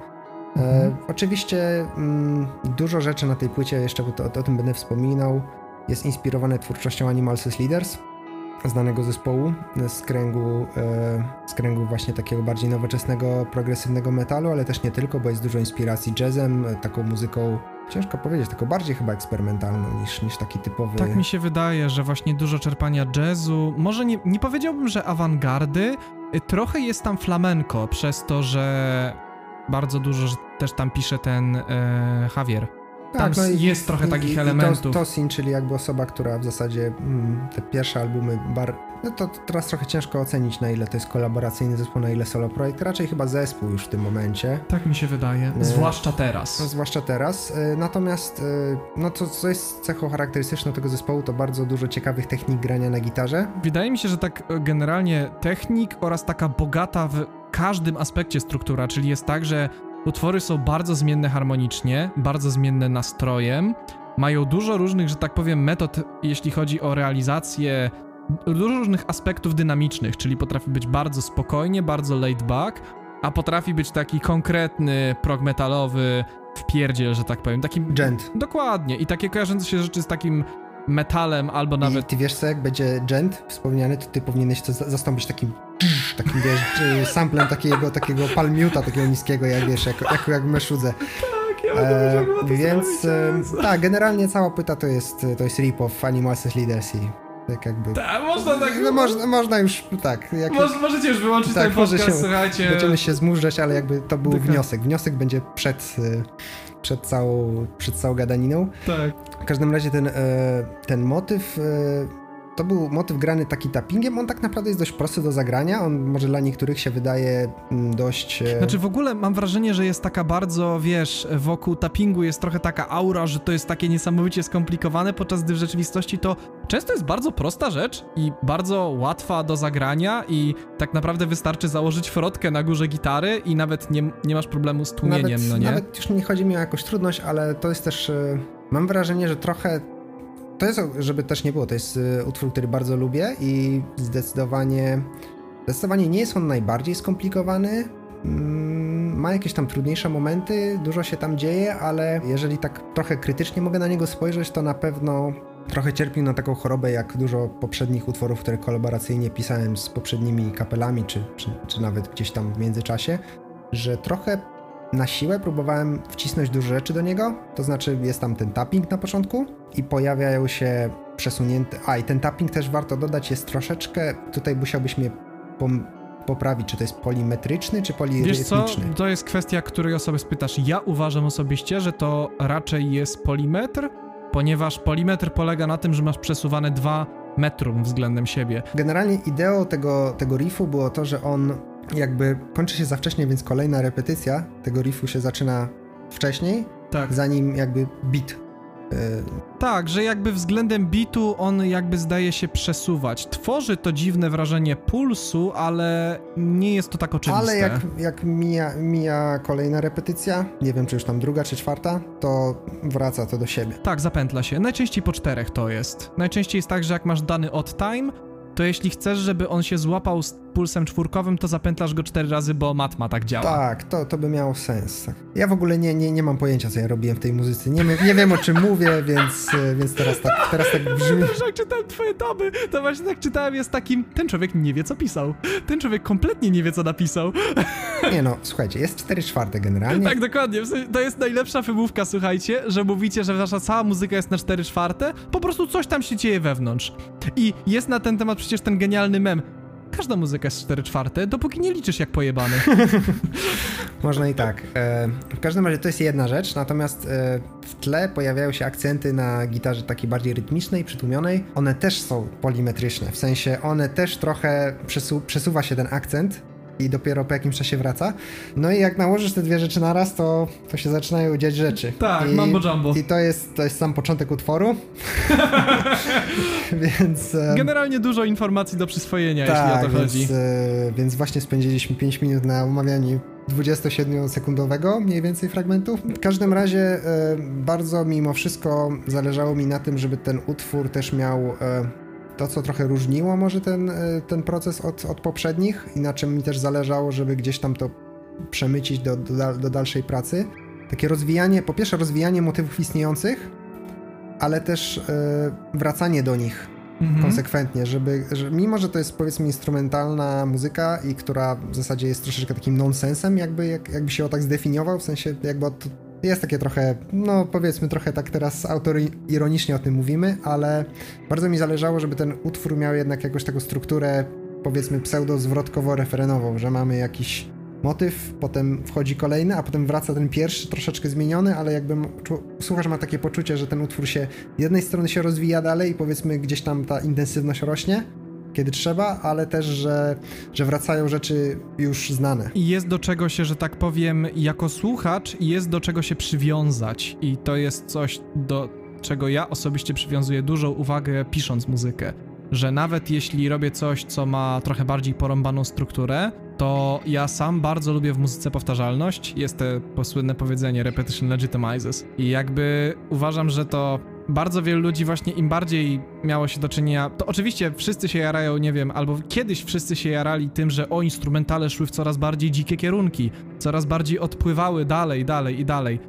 Mhm. oczywiście mm, dużo rzeczy na tej płycie, jeszcze to, o tym będę wspominał, jest inspirowane twórczością Animals Leaders, znanego zespołu z kręgu, e, z kręgu właśnie takiego bardziej nowoczesnego, progresywnego metalu, ale też nie tylko, bo jest dużo inspiracji jazzem, taką muzyką, ciężko powiedzieć, taką bardziej chyba eksperymentalną niż, niż taki typowy... Tak mi się wydaje, że właśnie dużo czerpania jazzu, może nie, nie powiedziałbym, że awangardy, trochę jest tam flamenko, przez to, że bardzo dużo też tam pisze ten e, Javier. Tak, Tam no jest trochę i, takich i, elementów. I Tosin, czyli jakby osoba, która w zasadzie mm, te pierwsze albumy bar... No to teraz trochę ciężko ocenić, na ile to jest kolaboracyjny zespół, na ile solo projekt. Raczej chyba zespół już w tym momencie. Tak mi się wydaje. E, zwłaszcza teraz. No, zwłaszcza teraz. E, natomiast e, no to, co jest cechą charakterystyczną tego zespołu, to bardzo dużo ciekawych technik grania na gitarze. Wydaje mi się, że tak generalnie technik oraz taka bogata w każdym aspekcie struktura, czyli jest tak, że Utwory są bardzo zmienne harmonicznie, bardzo zmienne nastrojem, mają dużo różnych, że tak powiem, metod, jeśli chodzi o realizację, dużo różnych aspektów dynamicznych, czyli potrafi być bardzo spokojnie, bardzo laid back, a potrafi być taki konkretny, prog metalowy wpierdziel, że tak powiem. Takim, Gent. Dokładnie. I takie kojarzące się rzeczy z takim metalem albo nawet... I ty wiesz co, jak będzie gent wspomniany, to ty powinieneś to zastąpić takim takim wiesz, samplem takiego, takiego palmiuta, takiego niskiego, jak wiesz, jak, jak, jak meszudze. Tak, ja e, Więc e, tak, generalnie cała płyta to jest, to jest rip-off Animals Leaders i tak jakby... Tak, można tak... No, można, można już, tak. Jak, Moż, możecie już wyłączyć tak, ten podcast, się, słuchajcie. Będziemy się zmurzać, ale jakby to był wniosek. Wniosek będzie przed, e, przed, całą, przed całą gadaniną. Tak. W każdym razie ten, e, ten motyw to był motyw grany taki tappingiem, on tak naprawdę jest dość prosty do zagrania, on może dla niektórych się wydaje mm, dość... E, znaczy w ogóle mam wrażenie, że jest taka bardzo, wiesz, wokół tappingu jest trochę taka aura, że to jest takie niesamowicie skomplikowane, podczas gdy w rzeczywistości to często jest bardzo prosta rzecz i bardzo łatwa do zagrania i tak naprawdę wystarczy założyć frotkę na górze gitary i nawet nie, nie masz problemu z tłumieniem, nawet, no nie? Nawet już nie chodzi mi o jakąś trudność, ale to jest też... E, mam wrażenie, że trochę to jest, żeby też nie było, to jest y, utwór, który bardzo lubię i zdecydowanie, zdecydowanie nie jest on najbardziej skomplikowany. Mm, ma jakieś tam trudniejsze momenty, dużo się tam dzieje, ale jeżeli tak trochę krytycznie mogę na niego spojrzeć, to na pewno trochę cierpił na taką chorobę, jak dużo poprzednich utworów, które kolaboracyjnie pisałem z poprzednimi kapelami, czy, czy, czy nawet gdzieś tam w międzyczasie, że trochę na siłę próbowałem wcisnąć dużo rzeczy do niego, to znaczy jest tam ten tapping na początku i pojawiają się przesunięte... A, i ten tapping też warto dodać, jest troszeczkę... Tutaj musiałbyś mnie pom poprawić, czy to jest polimetryczny, czy polirytmiczny. Wiesz co, to jest kwestia, której osoby spytasz. Ja uważam osobiście, że to raczej jest polimetr, ponieważ polimetr polega na tym, że masz przesuwane dwa metrum względem siebie. Generalnie ideą tego, tego riffu było to, że on jakby kończy się za wcześnie, więc kolejna repetycja tego riffu się zaczyna wcześniej, tak. zanim jakby beat tak, że jakby względem bitu on jakby zdaje się przesuwać. Tworzy to dziwne wrażenie pulsu, ale nie jest to tak oczywiste. Ale jak, jak mija, mija kolejna repetycja, nie wiem czy już tam druga czy czwarta, to wraca to do siebie. Tak, zapętla się. Najczęściej po czterech to jest. Najczęściej jest tak, że jak masz dany odd time, to jeśli chcesz, żeby on się złapał z pulsem czwórkowym, to zapętlasz go cztery razy, bo matma tak działa. Tak, to, to by miało sens. Tak. Ja w ogóle nie, nie, nie mam pojęcia, co ja robiłem w tej muzyce. Nie, nie wiem, o czym mówię, więc, więc teraz, tak, teraz tak brzmi. Wiesz, jak czytałem twoje taby, to właśnie tak czytałem, jest takim, ten człowiek nie wie, co pisał. Ten człowiek kompletnie nie wie, co napisał. Nie no, słuchajcie, jest 4 czwarte generalnie. Tak, dokładnie. To jest najlepsza wymówka, słuchajcie, że mówicie, że wasza cała muzyka jest na 4 czwarte, po prostu coś tam się dzieje wewnątrz. I jest na ten temat przecież ten genialny mem. Każda muzyka jest 4 czwarte, dopóki nie liczysz jak pojebany. <laughs> Można i tak. E, w każdym razie to jest jedna rzecz, natomiast e, w tle pojawiają się akcenty na gitarze takiej bardziej rytmicznej, przytłumionej. One też są polimetryczne, w sensie one też trochę przesu przesuwa się ten akcent i dopiero po jakimś czasie wraca. No i jak nałożysz te dwie rzeczy naraz, to, to się zaczynają dziać rzeczy. Tak, I, mambo jumbo. I to jest, to jest sam początek utworu. <laughs> więc... E, Generalnie dużo informacji do przyswojenia, tak, jeśli o to więc, chodzi. E, więc właśnie spędziliśmy 5 minut na omawianiu 27-sekundowego mniej więcej fragmentu. W każdym razie e, bardzo mimo wszystko zależało mi na tym, żeby ten utwór też miał to, co trochę różniło może ten, e, ten proces od, od poprzednich i na czym mi też zależało, żeby gdzieś tam to przemycić do, do, do dalszej pracy. Takie rozwijanie, po pierwsze rozwijanie motywów istniejących, ale też e, wracanie do nich mhm. konsekwentnie, żeby, że mimo, że to jest powiedzmy instrumentalna muzyka i która w zasadzie jest troszeczkę takim nonsensem, jakby, jak, jakby się o tak zdefiniował, w sensie jakby od, jest takie trochę, no powiedzmy trochę tak teraz autoironicznie o tym mówimy, ale bardzo mi zależało, żeby ten utwór miał jednak jakąś taką strukturę powiedzmy pseudo-zwrotkowo-referenową, że mamy jakiś motyw, potem wchodzi kolejny, a potem wraca ten pierwszy, troszeczkę zmieniony, ale jakby słuchacz ma takie poczucie, że ten utwór się z jednej strony się rozwija dalej i powiedzmy gdzieś tam ta intensywność rośnie, kiedy trzeba, ale też, że, że wracają rzeczy już znane. I jest do czego się, że tak powiem, jako słuchacz, jest do czego się przywiązać. I to jest coś, do czego ja osobiście przywiązuję dużą uwagę pisząc muzykę. Że nawet jeśli robię coś, co ma trochę bardziej porąbaną strukturę, to ja sam bardzo lubię w muzyce powtarzalność. Jest to posłynne powiedzenie repetition legitimizes. I jakby uważam, że to bardzo wielu ludzi właśnie im bardziej miało się do czynienia, to oczywiście wszyscy się jarają, nie wiem, albo kiedyś wszyscy się jarali tym, że o instrumentale szły w coraz bardziej dzikie kierunki, coraz bardziej odpływały dalej, dalej i dalej.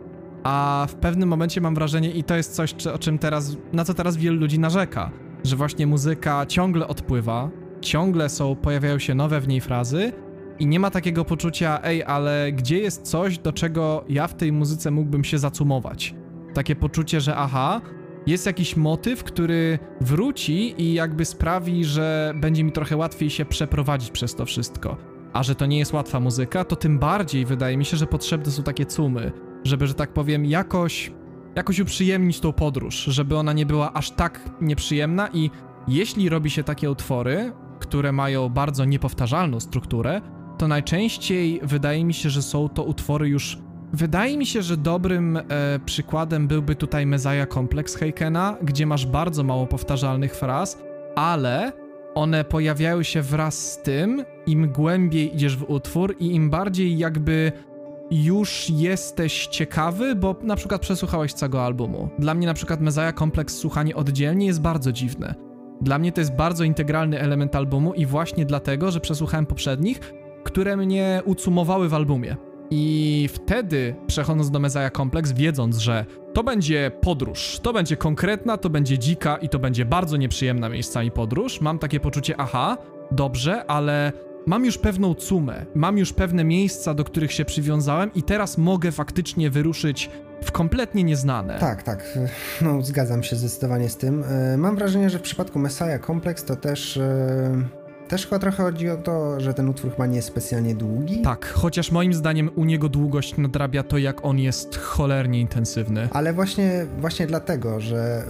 A w pewnym momencie mam wrażenie, i to jest coś, o czym teraz, na co teraz wielu ludzi narzeka, że właśnie muzyka ciągle odpływa, ciągle są, pojawiają się nowe w niej frazy i nie ma takiego poczucia, ej, ale gdzie jest coś, do czego ja w tej muzyce mógłbym się zacumować? Takie poczucie, że aha, jest jakiś motyw, który wróci i jakby sprawi, że będzie mi trochę łatwiej się przeprowadzić przez to wszystko. A że to nie jest łatwa muzyka, to tym bardziej wydaje mi się, że potrzebne są takie cumy, żeby, że tak powiem, jakoś, jakoś uprzyjemnić tą podróż, żeby ona nie była aż tak nieprzyjemna i jeśli robi się takie utwory, które mają bardzo niepowtarzalną strukturę, to najczęściej wydaje mi się, że są to utwory już Wydaje mi się, że dobrym e, przykładem byłby tutaj Messiah Complex Heikena, gdzie masz bardzo mało powtarzalnych fraz, ale one pojawiają się wraz z tym, im głębiej idziesz w utwór i im bardziej jakby już jesteś ciekawy, bo na przykład przesłuchałeś całego albumu. Dla mnie na przykład Messiah Complex słuchanie oddzielnie jest bardzo dziwne. Dla mnie to jest bardzo integralny element albumu i właśnie dlatego, że przesłuchałem poprzednich, które mnie ucumowały w albumie. I wtedy, przechodząc do Messiah Complex, wiedząc, że to będzie podróż, to będzie konkretna, to będzie dzika i to będzie bardzo nieprzyjemna miejscami podróż, mam takie poczucie, aha, dobrze, ale mam już pewną cumę, mam już pewne miejsca, do których się przywiązałem i teraz mogę faktycznie wyruszyć w kompletnie nieznane. Tak, tak. No, zgadzam się zdecydowanie z tym. E, mam wrażenie, że w przypadku Messiah Complex to też e, też chyba trochę chodzi o to, że ten utwór chyba nie jest specjalnie długi. Tak, chociaż moim zdaniem u niego długość nadrabia to, jak on jest cholernie intensywny. Ale właśnie, właśnie dlatego, że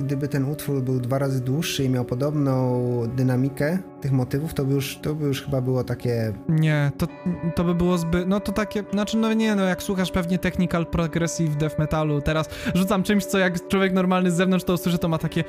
gdyby ten utwór był dwa razy dłuższy i miał podobną dynamikę tych motywów, to by już, to by już chyba było takie... Nie, to, to by było zbyt... No to takie... Znaczy, no nie, no jak słuchasz pewnie technical progressive death metalu, teraz rzucam czymś, co jak człowiek normalny z zewnątrz to usłyszy, to ma takie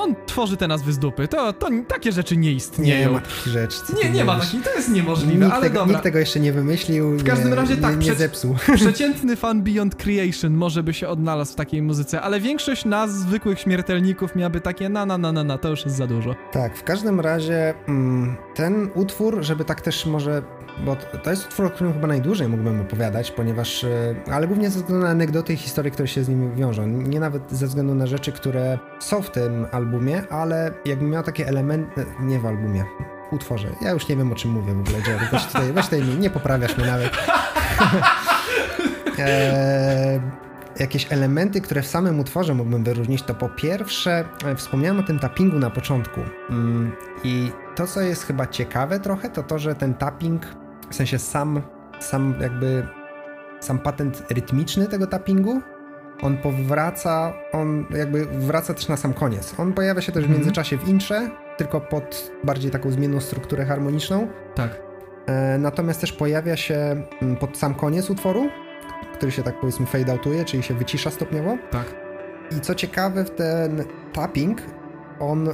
on tworzy te nazwy z dupy. To, to takie rzeczy nie istnieją. Nie ma takich rzeczy. Nie, nie ma takich, to jest niemożliwe, Nikt ale tego, dobra. nikt tego jeszcze nie wymyślił. W każdym nie, razie tak, nie, nie zepsuł. <laughs> Przeciętny fan Beyond Creation może by się odnalazł w takiej muzyce, ale większość nas, zwykłych śmiertelników, miałaby takie na na na na na, to już jest za dużo. Tak, w każdym razie mm, ten utwór, żeby tak też może, bo to jest utwór, o którym chyba najdłużej mógłbym opowiadać, ponieważ, e, ale głównie ze względu na anegdoty i historie, które się z nim wiążą. Nie nawet ze względu na rzeczy, które są w tym albumie, ale jakbym miał takie elementy, nie w albumie, utworze. Ja już nie wiem, o czym mówię w ogóle, Jerry. Weź tutaj, weź tutaj, nie poprawiasz mnie nawet. Eee, <laughs> jakieś elementy, które w samym utworze mógłbym wyróżnić, to po pierwsze e, wspomniałem o tym tappingu na początku. Mm, I to, co jest chyba ciekawe trochę, to to, że ten tapping, w sensie sam, sam jakby sam patent rytmiczny tego tappingu, on powraca, on jakby wraca też na sam koniec. On pojawia się też w Mhm. międzyczasie w intrze, tylko pod bardziej taką zmienną strukturę harmoniczną. Tak. E, Natomiast też pojawia się mm, pod sam koniec utworu, który się tak powiedzmy fade outuje, czyli się wycisza stopniowo. Tak. I co ciekawe, ten tapping, on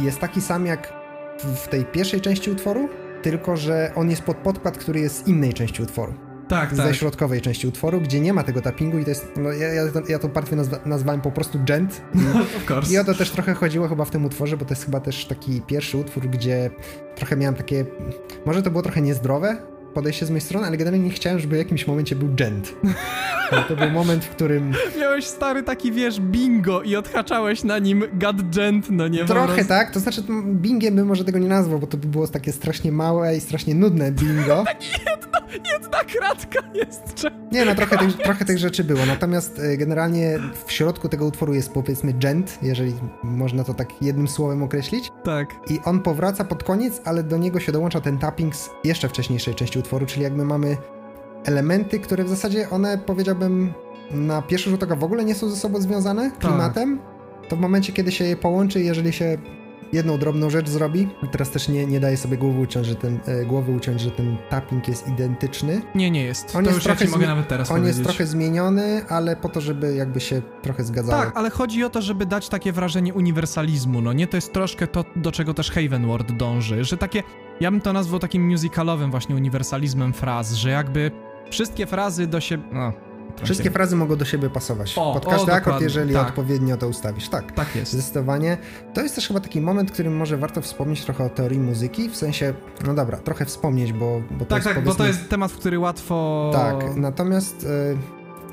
jest taki sam jak w- w tej pierwszej części utworu, tylko że on jest pod podkład, który jest z innej części utworu. Tak, Ze tak. środkowej części utworu, gdzie nie ma tego tappingu i to jest, no ja, ja, to, ja to partię nazwa, nazwałem po prostu gent. <laughs> Of course. I o to też trochę chodziło chyba w tym utworze, bo to jest chyba też taki pierwszy utwór, gdzie trochę miałem takie, może to było trochę niezdrowe podejście z mojej strony, ale generalnie nie chciałem, żeby w jakimś momencie był. No, <laughs> to był moment, w którym Miałeś stary taki, wiesz, bingo i odhaczałeś na nim gadgent, no nie? Trochę prostu. tak, to znaczy bingiem bym może tego nie nazwał, bo to by było takie strasznie małe i strasznie nudne bingo. <laughs> Jedna kratka jeszcze. Nie no, trochę tych, trochę tych rzeczy było, natomiast e, generalnie w środku tego utworu jest powiedzmy gent, jeżeli można to tak jednym słowem określić. Tak. I on powraca pod koniec, ale do niego się dołącza ten tapping z jeszcze wcześniejszej części utworu, czyli jakby mamy elementy, które w zasadzie one powiedziałbym na pierwszy rzut oka w ogóle nie są ze sobą związane klimatem, to w momencie kiedy się je połączy, jeżeli się jedną drobną rzecz zrobi, teraz też nie, nie daję sobie głowy uciąć, że ten, e, głowy uciąć, że ten tapping jest identyczny. Nie, nie jest. On to jest już ja trochę ci mogę nawet teraz On powiedzieć. jest trochę zmieniony, ale po to, żeby jakby się trochę zgadzało. Tak, ale chodzi o to, żeby dać takie wrażenie uniwersalizmu, no nie? To jest troszkę to, do czego też Havenward dąży, że takie, ja bym to nazwał takim musicalowym właśnie uniwersalizmem fraz, że jakby wszystkie frazy do siebie, no... Wszystkie frazy mogą do siebie pasować. O, pod o, każdy akord, dokładnie, jeżeli tak. odpowiednio to ustawisz. Tak. Tak jest. Zdecydowanie. To jest też chyba taki moment, w którym może warto wspomnieć trochę o teorii muzyki, w sensie, no dobra, trochę wspomnieć, bo, bo to Tak, jest tak, bo powiedzmy... to jest temat, w który łatwo... Tak, natomiast y,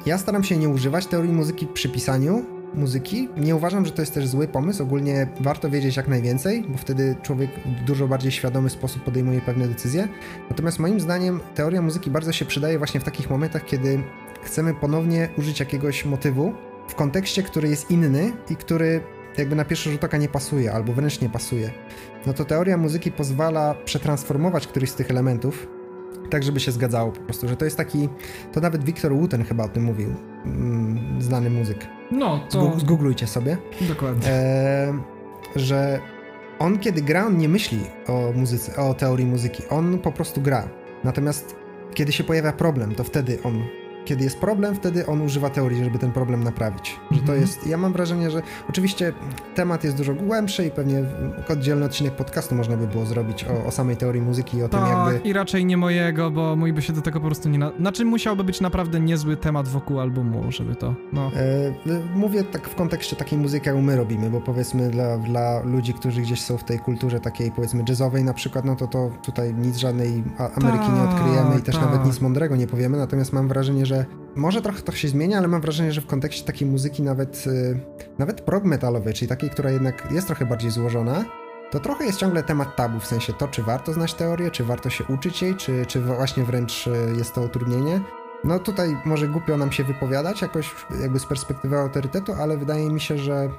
ja staram się nie używać teorii muzyki przy pisaniu muzyki. Nie uważam, że to jest też zły pomysł. Ogólnie warto wiedzieć jak najwięcej, bo wtedy człowiek w dużo bardziej świadomy sposób podejmuje pewne decyzje. Natomiast moim zdaniem teoria muzyki bardzo się przydaje właśnie w takich momentach, kiedy chcemy ponownie użyć jakiegoś motywu w kontekście, który jest inny i który jakby na pierwszy rzut oka nie pasuje, albo wręcz nie pasuje. No to teoria muzyki pozwala przetransformować któryś z tych elementów, tak żeby się zgadzało po prostu, że to jest taki, to nawet Victor Wooten chyba o tym mówił, mm, znany muzyk. No, to... Zgooglujcie sobie, Dokładnie. e, że on kiedy gra, on nie myśli o muzyce, o teorii muzyki, on po prostu gra. Natomiast kiedy się pojawia problem, to wtedy on kiedy jest problem, wtedy on używa teorii, żeby ten problem naprawić. Że to Mhm. jest, ja mam wrażenie, że oczywiście temat jest dużo głębszy i pewnie oddzielny odcinek podcastu można by było zrobić o, o samej teorii muzyki i o tym Tak, jakby... i raczej nie mojego, bo mój by się do tego po prostu nie... Na... Znaczy musiałby być naprawdę niezły temat wokół albumu, żeby to, no... E, Mówię tak w kontekście takiej muzyki, jaką my robimy, bo powiedzmy dla, dla ludzi, którzy gdzieś są w tej kulturze takiej powiedzmy jazzowej na przykład, no to to tutaj nic żadnej Ameryki nie odkryjemy i też Tak, nawet tak. nic mądrego nie powiemy, natomiast mam wrażenie, że może trochę to się zmienia, ale mam wrażenie, że w kontekście takiej muzyki nawet, y, nawet prog metalowej, czyli takiej, która jednak jest trochę bardziej złożona, to trochę jest ciągle temat tabu, w sensie to, czy warto znać teorię, czy warto się uczyć jej, czy, czy właśnie wręcz y, jest to utrudnienie. No tutaj może głupio nam się wypowiadać jakoś jakby z perspektywy autorytetu, ale wydaje mi się, że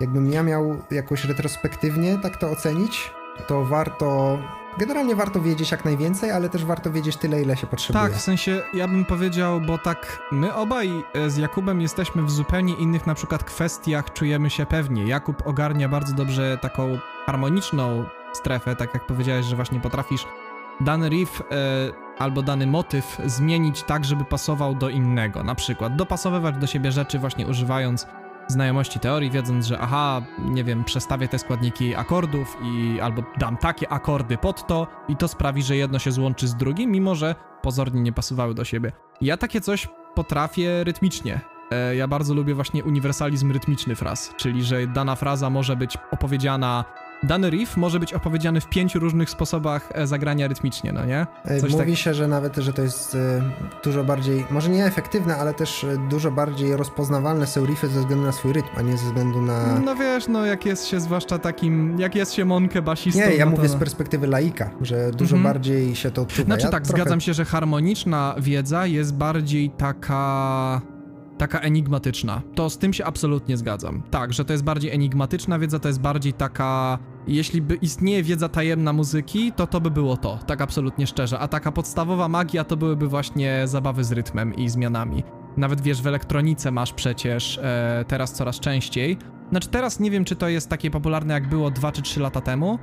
jakbym ja miał jakoś retrospektywnie tak to ocenić, to warto, generalnie warto wiedzieć jak najwięcej, ale też warto wiedzieć tyle, ile się potrzebuje. Tak, w sensie ja bym powiedział, bo tak my obaj e, z Jakubem jesteśmy w zupełnie innych na przykład kwestiach, czujemy się pewnie. Jakub ogarnia bardzo dobrze taką harmoniczną strefę, tak jak powiedziałeś, że właśnie potrafisz dany riff e, albo dany motyw zmienić tak, żeby pasował do innego. Na przykład dopasowywać do siebie rzeczy właśnie używając znajomości teorii, wiedząc, że aha, nie wiem, przestawię te składniki akordów i albo dam takie akordy pod to i to sprawi, że jedno się złączy z drugim, mimo że pozornie nie pasowały do siebie. Ja takie coś potrafię rytmicznie. E, ja bardzo lubię właśnie uniwersalizm rytmiczny fraz, czyli że dana fraza może być opowiedziana dany riff może być opowiedziany w pięciu różnych sposobach e, zagrania rytmicznie, no nie? E, Coś Mówi tak... się, że nawet, że to jest e, dużo bardziej, może nie efektywne, ale też dużo bardziej rozpoznawalne są riffy ze względu na swój rytm, a nie ze względu na... No wiesz, no jak jest się zwłaszcza takim, jak jest się monkę basistą... Nie, ja no mówię z perspektywy laika, że dużo mhm. bardziej się to odczuwa. Znaczy ja tak, trochę... zgadzam się, że harmoniczna wiedza jest bardziej taka taka enigmatyczna. To z tym się absolutnie zgadzam. Tak, że to jest bardziej enigmatyczna wiedza, to jest bardziej taka. Jeśli by istnieje wiedza tajemna muzyki, to to by było to, tak absolutnie szczerze. A taka podstawowa magia to byłyby właśnie zabawy z rytmem i zmianami. Nawet wiesz, w elektronice masz przecież e, teraz coraz częściej. Znaczy teraz nie wiem, czy to jest takie popularne jak było 2 czy 3 lata temu,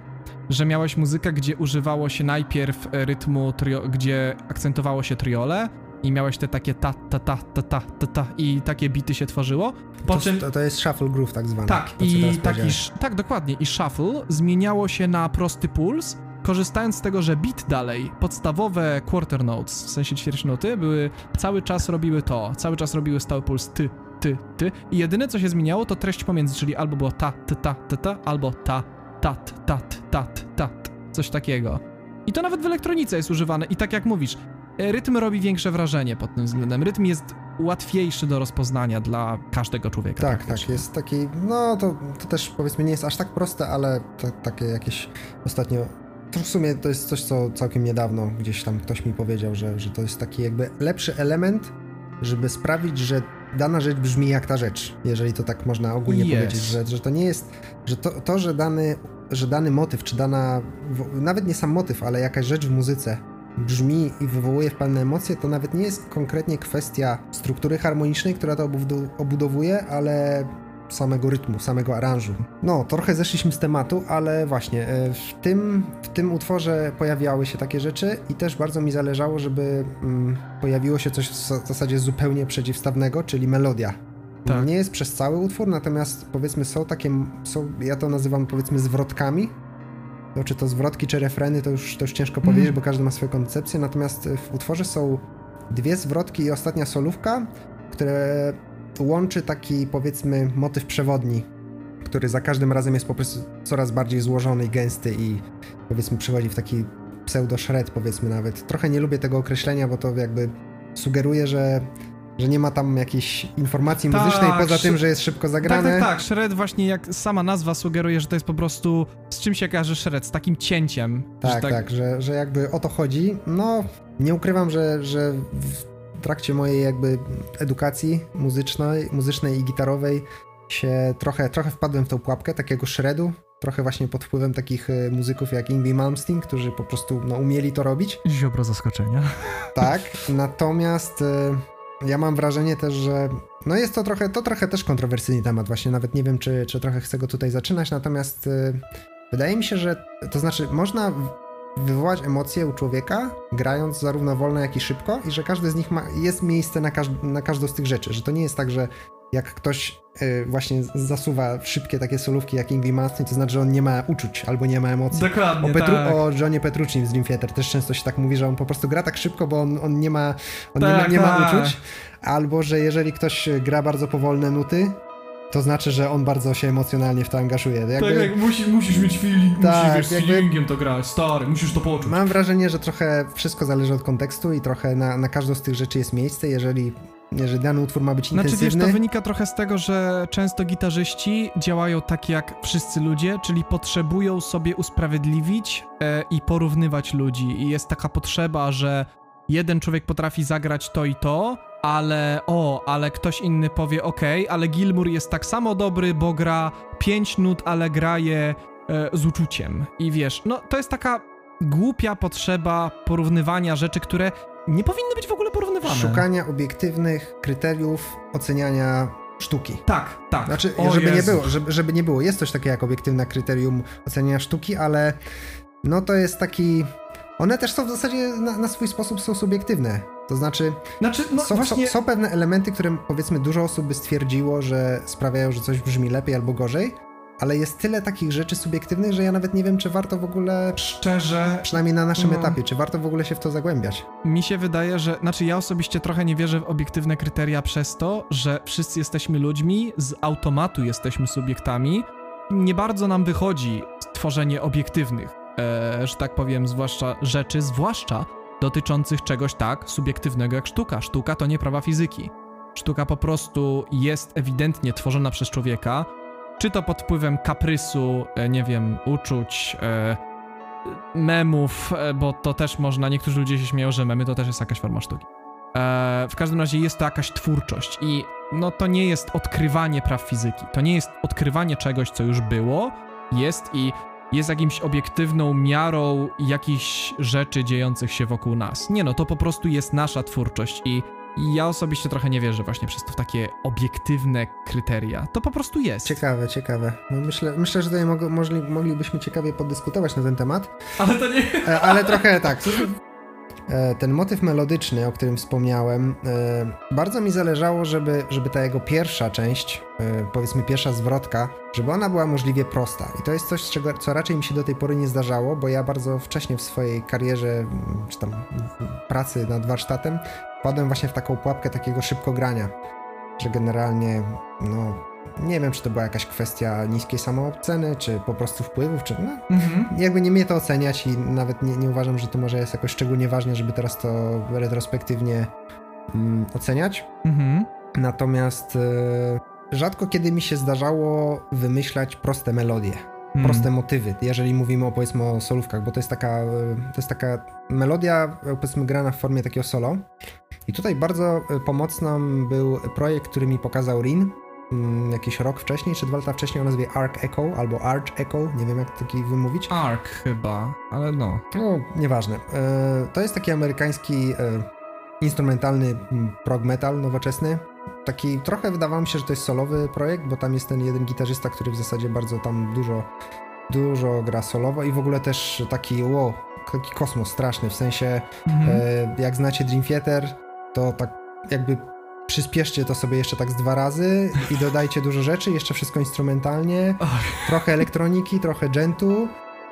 że miałeś muzykę, gdzie używało się najpierw rytmu, trio, gdzie akcentowało się triole, i miałeś te takie ta, ta, ta, ta, ta, ta, ta i takie bity się tworzyło. Po to, czym... to, to jest shuffle groove tak zwany. Tak, to, i taki, tak, dokładnie. I shuffle zmieniało się na prosty puls, korzystając z tego, że beat dalej, podstawowe quarter notes, w sensie ćwierćnoty, były, cały czas robiły to, cały czas robiły stały puls ty, ty, ty i jedyne co się zmieniało to treść pomiędzy, czyli albo było ta, ta, ta, ta, ta albo ta, tat, tat, tat, tat, coś takiego. I to nawet w elektronice jest używane i tak jak mówisz, rytm robi większe wrażenie pod tym względem. Rytm jest łatwiejszy do rozpoznania dla każdego człowieka. Tak, tak, jest taki, no to, to też powiedzmy nie jest aż tak proste, ale to, takie jakieś ostatnio to w sumie to jest coś, co całkiem niedawno gdzieś tam ktoś mi powiedział, że, że to jest taki jakby lepszy element, żeby sprawić, że dana rzecz brzmi jak ta rzecz, jeżeli to tak można ogólnie yes. powiedzieć, że, że to nie jest, że to, to, że dany, że dany motyw, czy dana, nawet nie sam motyw, ale jakaś rzecz w muzyce brzmi i wywołuje w pewne emocje, to nawet nie jest konkretnie kwestia struktury harmonicznej, która to obudowuje, ale samego rytmu, samego aranżu. No, trochę zeszliśmy z tematu, ale właśnie e, w tym, w tym utworze pojawiały się takie rzeczy i też bardzo mi zależało, żeby mm, pojawiło się coś w zasadzie zupełnie przeciwstawnego, czyli melodia. Tak. Nie jest przez cały utwór, natomiast powiedzmy są takie, są, ja to nazywam powiedzmy zwrotkami, no, czy to zwrotki, czy refreny, to już, to już ciężko mm. powiedzieć, bo każdy ma swoją koncepcję, natomiast w utworze są dwie zwrotki i ostatnia solówka, które łączy taki, powiedzmy, motyw przewodni, który za każdym razem jest po prostu coraz bardziej złożony i gęsty i powiedzmy przechodzi w taki pseudo-shred, powiedzmy nawet. Trochę nie lubię tego określenia, bo to jakby sugeruje, że że nie ma tam jakiejś informacji tak, muzycznej poza tym, że jest szybko zagrane. Tak, tak, tak. Shred właśnie jak sama nazwa sugeruje, że to jest po prostu z czym się kojarzy shred, z takim cięciem. Tak, że tak, tak, że, że jakby o to chodzi. No, nie ukrywam, że, że w trakcie mojej jakby edukacji muzycznej, muzycznej i gitarowej się trochę, trochę wpadłem w tą pułapkę takiego shredu, trochę właśnie pod wpływem takich e, muzyków jak Ingwie Malmsteen, którzy po prostu no, umieli to robić. Ziobro zaskoczenia. Tak, natomiast e, ja mam wrażenie też, że no jest to trochę, to trochę też kontrowersyjny temat właśnie, nawet nie wiem, czy, czy trochę chcę go tutaj zaczynać, natomiast y, wydaje mi się, że to znaczy można wywołać emocje u człowieka, grając zarówno wolno, jak i szybko i że każdy z nich ma, jest miejsce na, każ na każdą z tych rzeczy, że to nie jest tak, że jak ktoś y, właśnie zasuwa szybkie takie solówki jak Ingrid Malmsteen, to znaczy, że on nie ma uczuć albo nie ma emocji. Dokładnie, o, Petru tak. o Johnie Petrucci z Dream Theater też często się tak mówi, że on po prostu gra tak szybko, bo on, on nie, ma, on tak, nie, ma, nie ma tak. uczuć. Albo, że jeżeli ktoś gra bardzo powolne nuty, to znaczy, że on bardzo się emocjonalnie w to angażuje. Jakby... Tak, jak musi, musisz mieć feeling, tak, musisz jakby... z feelingiem to grać, stary, musisz to poczuć. Mam wrażenie, że trochę wszystko zależy od kontekstu i trochę na, na każdą z tych rzeczy jest miejsce, jeżeli że dany utwór ma być intensywny. Znaczy wiesz, to wynika trochę z tego, że często gitarzyści działają tak jak wszyscy ludzie, czyli potrzebują sobie usprawiedliwić e, i porównywać ludzi i jest taka potrzeba, że jeden człowiek potrafi zagrać to i to, ale o, ale ktoś inny powie ok, ale Gilmour jest tak samo dobry, bo gra 5 nut, ale graje e, z uczuciem. I wiesz, no to jest taka głupia potrzeba porównywania rzeczy, które nie powinny być w ogóle porównywane. Szukania obiektywnych kryteriów oceniania sztuki. Tak, tak. Znaczy, o żeby nie było, żeby, żeby nie było, jest coś takiego jak obiektywne kryterium oceniania sztuki, ale no to jest taki one też są w zasadzie na, na swój sposób są subiektywne. To znaczy, znaczy no są, właśnie... są, pewne elementy, które powiedzmy dużo osób by stwierdziło, że sprawiają, że coś brzmi lepiej albo gorzej, ale jest tyle takich rzeczy subiektywnych, że ja nawet nie wiem, czy warto w ogóle. Szczerze. Przynajmniej na naszym no. etapie, czy warto w ogóle się w to zagłębiać. Mi się wydaje, że. Znaczy, ja osobiście trochę nie wierzę w obiektywne kryteria przez to, że wszyscy jesteśmy ludźmi, z automatu jesteśmy subiektami. Nie bardzo nam wychodzi tworzenie obiektywnych, e, że tak powiem, zwłaszcza rzeczy, zwłaszcza dotyczących czegoś tak subiektywnego jak sztuka. Sztuka to nie prawa fizyki. Sztuka po prostu jest ewidentnie tworzona przez człowieka, czy to pod wpływem kaprysu, e, nie wiem, uczuć, e, memów, e, bo to też można, niektórzy ludzie się śmieją, że memy to też jest jakaś forma sztuki. w każdym razie jest to jakaś twórczość i no to nie jest odkrywanie praw fizyki, to nie jest odkrywanie czegoś, co już było, jest i jest jakimś obiektywną miarą jakichś rzeczy dziejących się wokół nas. Nie no, to po prostu jest nasza twórczość i ja osobiście trochę nie wierzę właśnie przez to w takie obiektywne kryteria. To po prostu jest. Ciekawe, ciekawe. No myślę, myślę, że tutaj mog, możli, moglibyśmy ciekawie podyskutować na ten temat. Ale to nie... E, ale trochę tak. E, ten motyw melodyczny, o którym wspomniałem, e, bardzo mi zależało, żeby, żeby ta jego pierwsza część, powiedzmy pierwsza zwrotka, żeby ona była możliwie prosta. I to jest coś, czego, co raczej mi się do tej pory nie zdarzało, bo ja bardzo wcześnie w swojej karierze, czy tam pracy nad warsztatem, wpadłem właśnie w taką pułapkę takiego szybkogrania, że generalnie, no, nie wiem, czy to była jakaś kwestia niskiej samooceny, czy po prostu wpływów, czy no, mhm. jakby nie mnie to oceniać i nawet nie, nie, uważam, że to może jest jakoś szczególnie ważne, żeby teraz to retrospektywnie mm, oceniać. Mhm. Natomiast e, rzadko kiedy mi się zdarzało wymyślać proste melodie. Hmm. proste motywy, jeżeli mówimy o powiedzmy o solówkach, bo to jest taka, e, to jest taka melodia powiedzmy grana w formie takiego solo. I tutaj bardzo e, pomocną był projekt, który mi pokazał Rin, mm, jakiś rok wcześniej, czy dwa lata wcześniej o nazwie Arc Echo albo Arch Echo, nie wiem jak taki wymówić. Arc chyba, ale no. No, nieważne. E, to jest taki amerykański instrumentalny mm, prog metal nowoczesny. Taki trochę wydawało mi się, że to jest solowy projekt, bo tam jest ten jeden gitarzysta, który w zasadzie bardzo tam dużo, dużo gra solowo i w ogóle też taki, wow, taki kosmos straszny, w sensie mhm. e, jak znacie Dream Theater, to tak jakby przyspieszcie to sobie jeszcze tak z dwa razy i dodajcie dużo rzeczy, jeszcze wszystko instrumentalnie, <laughs> trochę elektroniki, trochę gentu,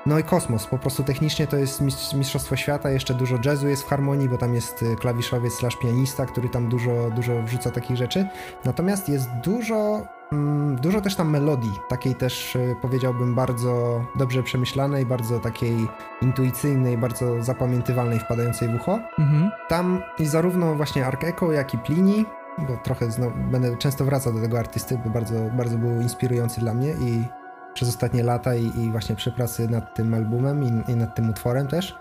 no i kosmos, po prostu technicznie to jest mistrzostwo świata, jeszcze dużo jazzu jest w harmonii, bo tam jest y, klawiszowiec slash pianista, który tam dużo, dużo wrzuca takich rzeczy. Natomiast jest dużo, mm, dużo też tam melodii, takiej też y, powiedziałbym bardzo dobrze przemyślanej, bardzo takiej intuicyjnej, bardzo zapamiętywalnej, wpadającej w ucho. Mhm. Tam i zarówno właśnie Ark Echo, jak i Plini, bo trochę znowu, będę często wracał do tego artysty, bo bardzo, bardzo był inspirujący dla mnie i przez ostatnie lata i, i właśnie przy pracy nad tym albumem i, i, nad tym utworem też,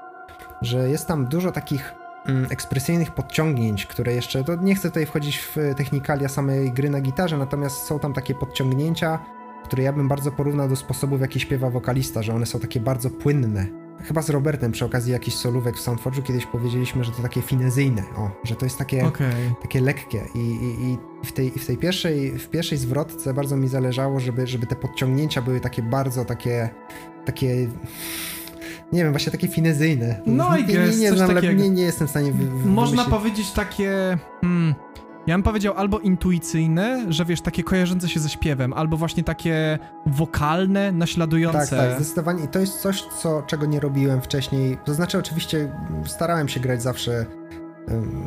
że jest tam dużo takich mm, ekspresyjnych podciągnięć, które jeszcze, to nie chcę tutaj wchodzić w technikalia samej gry na gitarze, natomiast są tam takie podciągnięcia, które ja bym bardzo porównał do sposobu, w jaki śpiewa wokalista, że one są takie bardzo płynne, Chyba z Robertem przy okazji jakichś solówek w Soundforge'u kiedyś powiedzieliśmy, że to takie finezyjne, o, że to jest takie, okay. takie lekkie I, i, i, w, tej, w tej pierwszej, w pierwszej zwrotce bardzo mi zależało, żeby, żeby te podciągnięcia były takie bardzo takie, takie nie wiem, właśnie takie finezyjne. No i nie, nie, nie, nie, nie jestem w stanie wy, Można powiedzieć takie... Hmm ja bym powiedział albo intuicyjne, że wiesz, takie kojarzące się ze śpiewem, albo właśnie takie wokalne, naśladujące. Tak, tak, zdecydowanie. I to jest coś, co, czego nie robiłem wcześniej. To znaczy, oczywiście starałem się grać zawsze